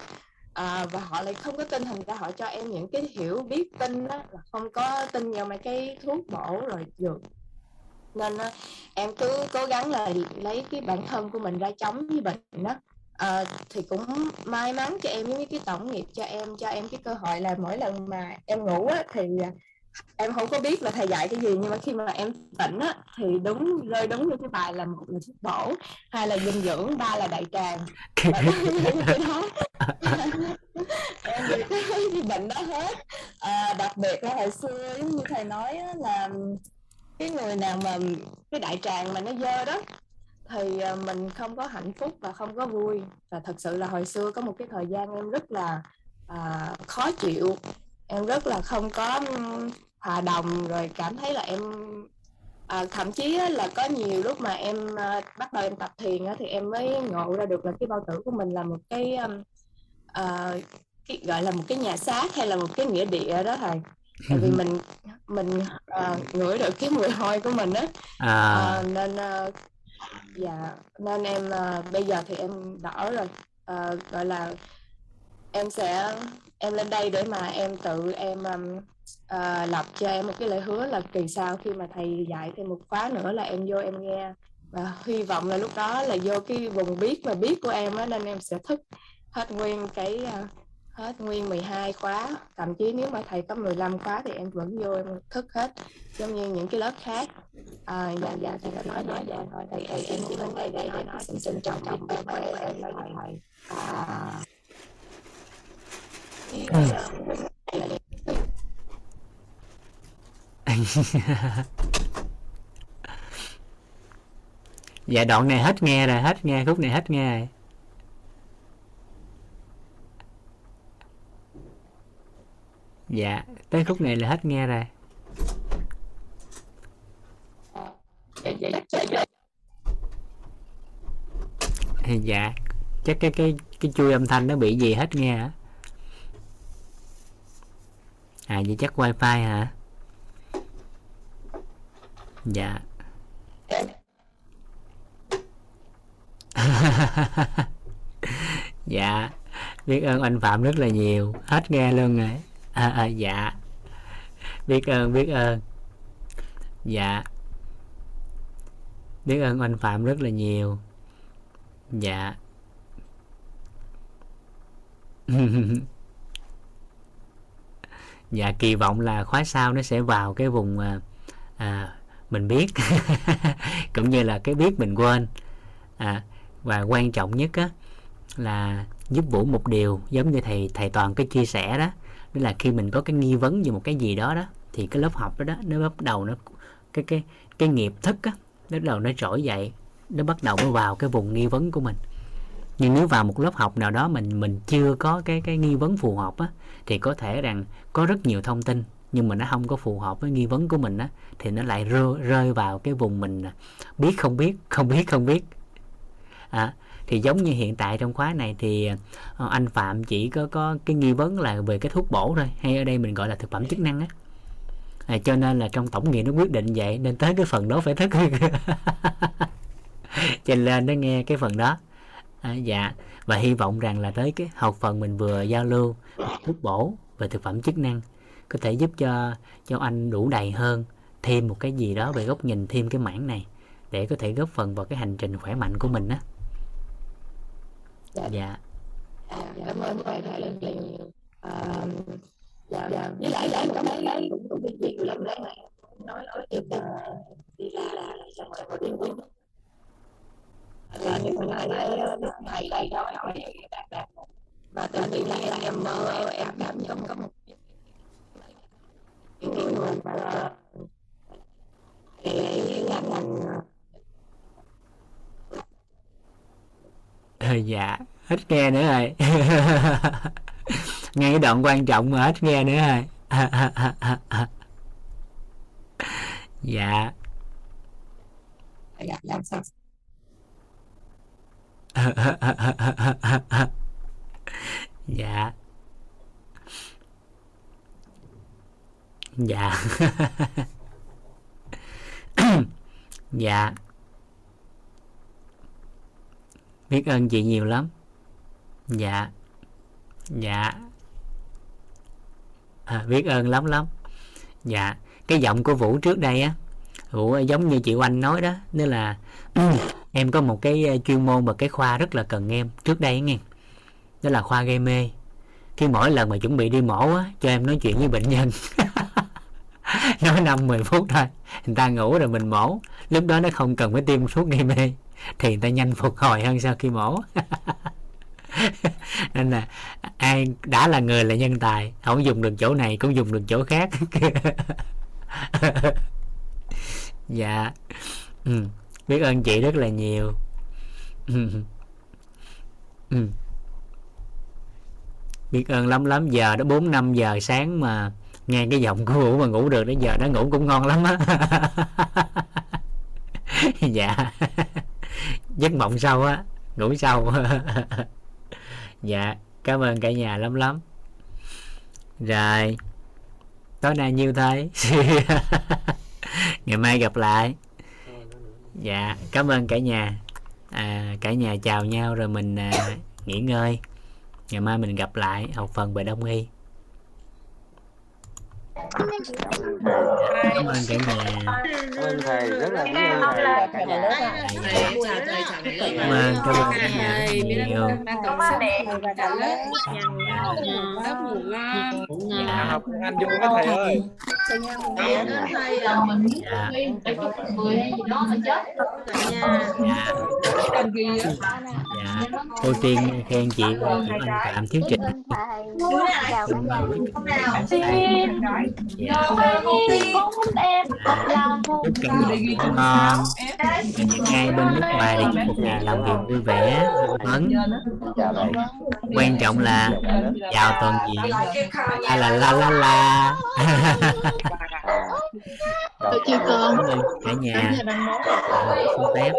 à, và họ lại không có tin thành ra họ cho em những cái hiểu biết tin đó là không có tin vào mấy cái thuốc bổ rồi dược. Nên á, em cứ cố gắng là lấy cái bản thân của mình ra chống với bệnh đó à, ờ, thì cũng may mắn cho em với cái tổng nghiệp cho em cho em cái cơ hội là mỗi lần mà em ngủ á, thì em không có biết là thầy dạy cái gì nhưng mà khi mà em tỉnh á, thì đúng rơi đúng như cái bài là một là thuốc bổ hai là dinh dưỡng ba là đại tràng. *laughs* Và cái đó? Em bị *laughs* cái bệnh đó hết. À, đặc biệt là hồi xưa giống như thầy nói á, là cái người nào mà cái đại tràng mà nó dơ đó thì à, mình không có hạnh phúc và không có vui. Và thật sự là hồi xưa có một cái thời gian em rất là à, khó chịu. Em rất là không có hòa đồng rồi cảm thấy là em à, thậm chí là có nhiều lúc mà em à, bắt đầu em tập thiền á, thì em mới ngộ ra được là cái bao tử của mình là một cái à, cái gọi là một cái nhà xác hay là một cái nghĩa địa đó thầy. Tại vì *laughs* mình mình uh, ngửi được cái mùi hôi của mình á. À, uh, nên uh, dạ nên em uh, bây giờ thì em đỡ rồi. Uh, gọi là em sẽ em lên đây để mà em tự em um, uh, lập cho em một cái lời hứa là kỳ sau khi mà thầy dạy thêm một khóa nữa là em vô em nghe và hy vọng là lúc đó là vô cái vùng biết và biết của em á nên em sẽ thức hết nguyên cái uh, hết nguyên 12 khóa thậm chí nếu mà thầy có 15 khóa thì em vẫn vô em thức hết giống như những cái lớp khác à, dạ dạ thầy đã nói nói dạ thôi thầy em em chỉ lên đây để nói xin trân trọng trọng em em em là thầy à, Ừ. *laughs* dạ đoạn này hết nghe rồi, hết nghe, khúc này hết nghe rồi. Dạ tới khúc này là hết nghe rồi. Thì dạ chắc cái cái cái chui âm thanh nó bị gì hết nghe hả? À vậy chắc wifi hả? Dạ. *laughs* Dạ. Biết ơn anh phạm rất là nhiều. Hết nghe luôn rồi. À, à, dạ. Biết ơn biết ơn. Dạ. Biết ơn anh phạm rất là nhiều. Dạ. *laughs* dạ kỳ vọng là khóa sau nó sẽ vào cái vùng à, à, mình biết. *laughs* Cũng như là cái biết mình quên. À, và quan trọng nhất á là giúp vũ một điều giống như thầy thầy toàn cái chia sẻ đó. Đó là khi mình có cái nghi vấn về một cái gì đó đó thì cái lớp học đó đó nó bắt đầu nó cái cái cái nghiệp thức á nó bắt đầu nó trỗi dậy nó bắt đầu nó vào cái vùng nghi vấn của mình nhưng nếu vào một lớp học nào đó mình mình chưa có cái cái nghi vấn phù hợp á thì có thể rằng có rất nhiều thông tin nhưng mà nó không có phù hợp với nghi vấn của mình á thì nó lại rơi, rơi vào cái vùng mình à, biết không biết không biết không biết. À, thì giống như hiện tại trong khóa này thì à, anh Phạm chỉ có có cái nghi vấn là về cái thuốc bổ thôi hay ở đây mình gọi là thực phẩm chức năng á. À, cho nên là trong tổng nghiệp nó quyết định vậy nên tới cái phần đó phải thức *laughs* cho nên nó nghe cái phần đó à, dạ. Và hy vọng rằng là tới cái học phần mình vừa giao lưu thuốc bổ về thực phẩm chức năng có thể giúp cho cho anh đủ đầy hơn thêm một cái gì đó về góc nhìn thêm cái mảng này để có thể góp phần vào cái hành trình khỏe mạnh của mình á. Dạ. Dạ. Cảm ơn thầy thầy rất là nhiều. À, dạ dạ. Với lại lại cảm ơn cái cũng cũng việc lần này nói nói tiếp đi ra là trong một tiếng là những ngày này ngày đây đó hỏi đạt đạt và từ từ này là em mơ em cảm nhận có một những cái người mà cái ngành ngành dạ hết nghe nữa rồi. *laughs* Nghe cái đoạn quan trọng mà hết nghe nữa rồi. *laughs* Dạ. Dạ làm sao *laughs* dạ. Dạ. *coughs* Dạ. Biết ơn chị nhiều lắm. Dạ. Dạ. À, biết ơn lắm lắm. Dạ. Cái giọng của vũ trước đây á vũ giống như chị oanh nói đó nên là em có một cái ờ, chuyên môn và cái khoa rất là cần em trước đây nghe. Đó là khoa gây mê. Khi mỗi lần mà chuẩn bị đi mổ á, cho em nói chuyện với bệnh nhân. *laughs* Nói năm 10 phút thôi, người ta ngủ rồi mình mổ. Lúc đó nó không cần phải tiêm thuốc gây mê, thì người ta nhanh phục hồi hơn sau khi mổ. *laughs* Nên là, ai đã là người là nhân tài, không dùng được chỗ này cũng dùng được chỗ khác. *laughs* Dạ. Ừ biết ơn chị rất là nhiều. Ừ. Biết ơn lắm lắm, giờ đó bốn năm giờ sáng mà nghe cái giọng của vũ mà ngủ được đến giờ nó ngủ cũng ngon lắm á. *laughs* Dạ. Giấc mộng sâu á, ngủ sâu. *laughs* Dạ cảm ơn cả nhà lắm lắm. Rồi, tối nay nhiêu thế *laughs* ngày mai gặp lại dạ cảm ơn cả nhà. À, cả nhà chào nhau rồi mình à, nghỉ ngơi. Ngày mai mình gặp lại học phần về đông y cảm ơn cả nhà. Cảm ơn thầy rất là biết ơn thầy cả nhà. Cảm ơn cảm ơn cả nhà. Rất nhiều dạ học anh vui quá thầy ơi dạ cô tiên khen chị anh phạm thiếu trình cả nhà ngủ ngon những ai bên nước ngoài thì chúc một ngày làm việc vui vẻ phấn quan trọng là chào toàn diện hay là la la la Tôi chưa cơm. cả nhà xin phép.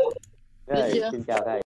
Rồi, xin chào thầy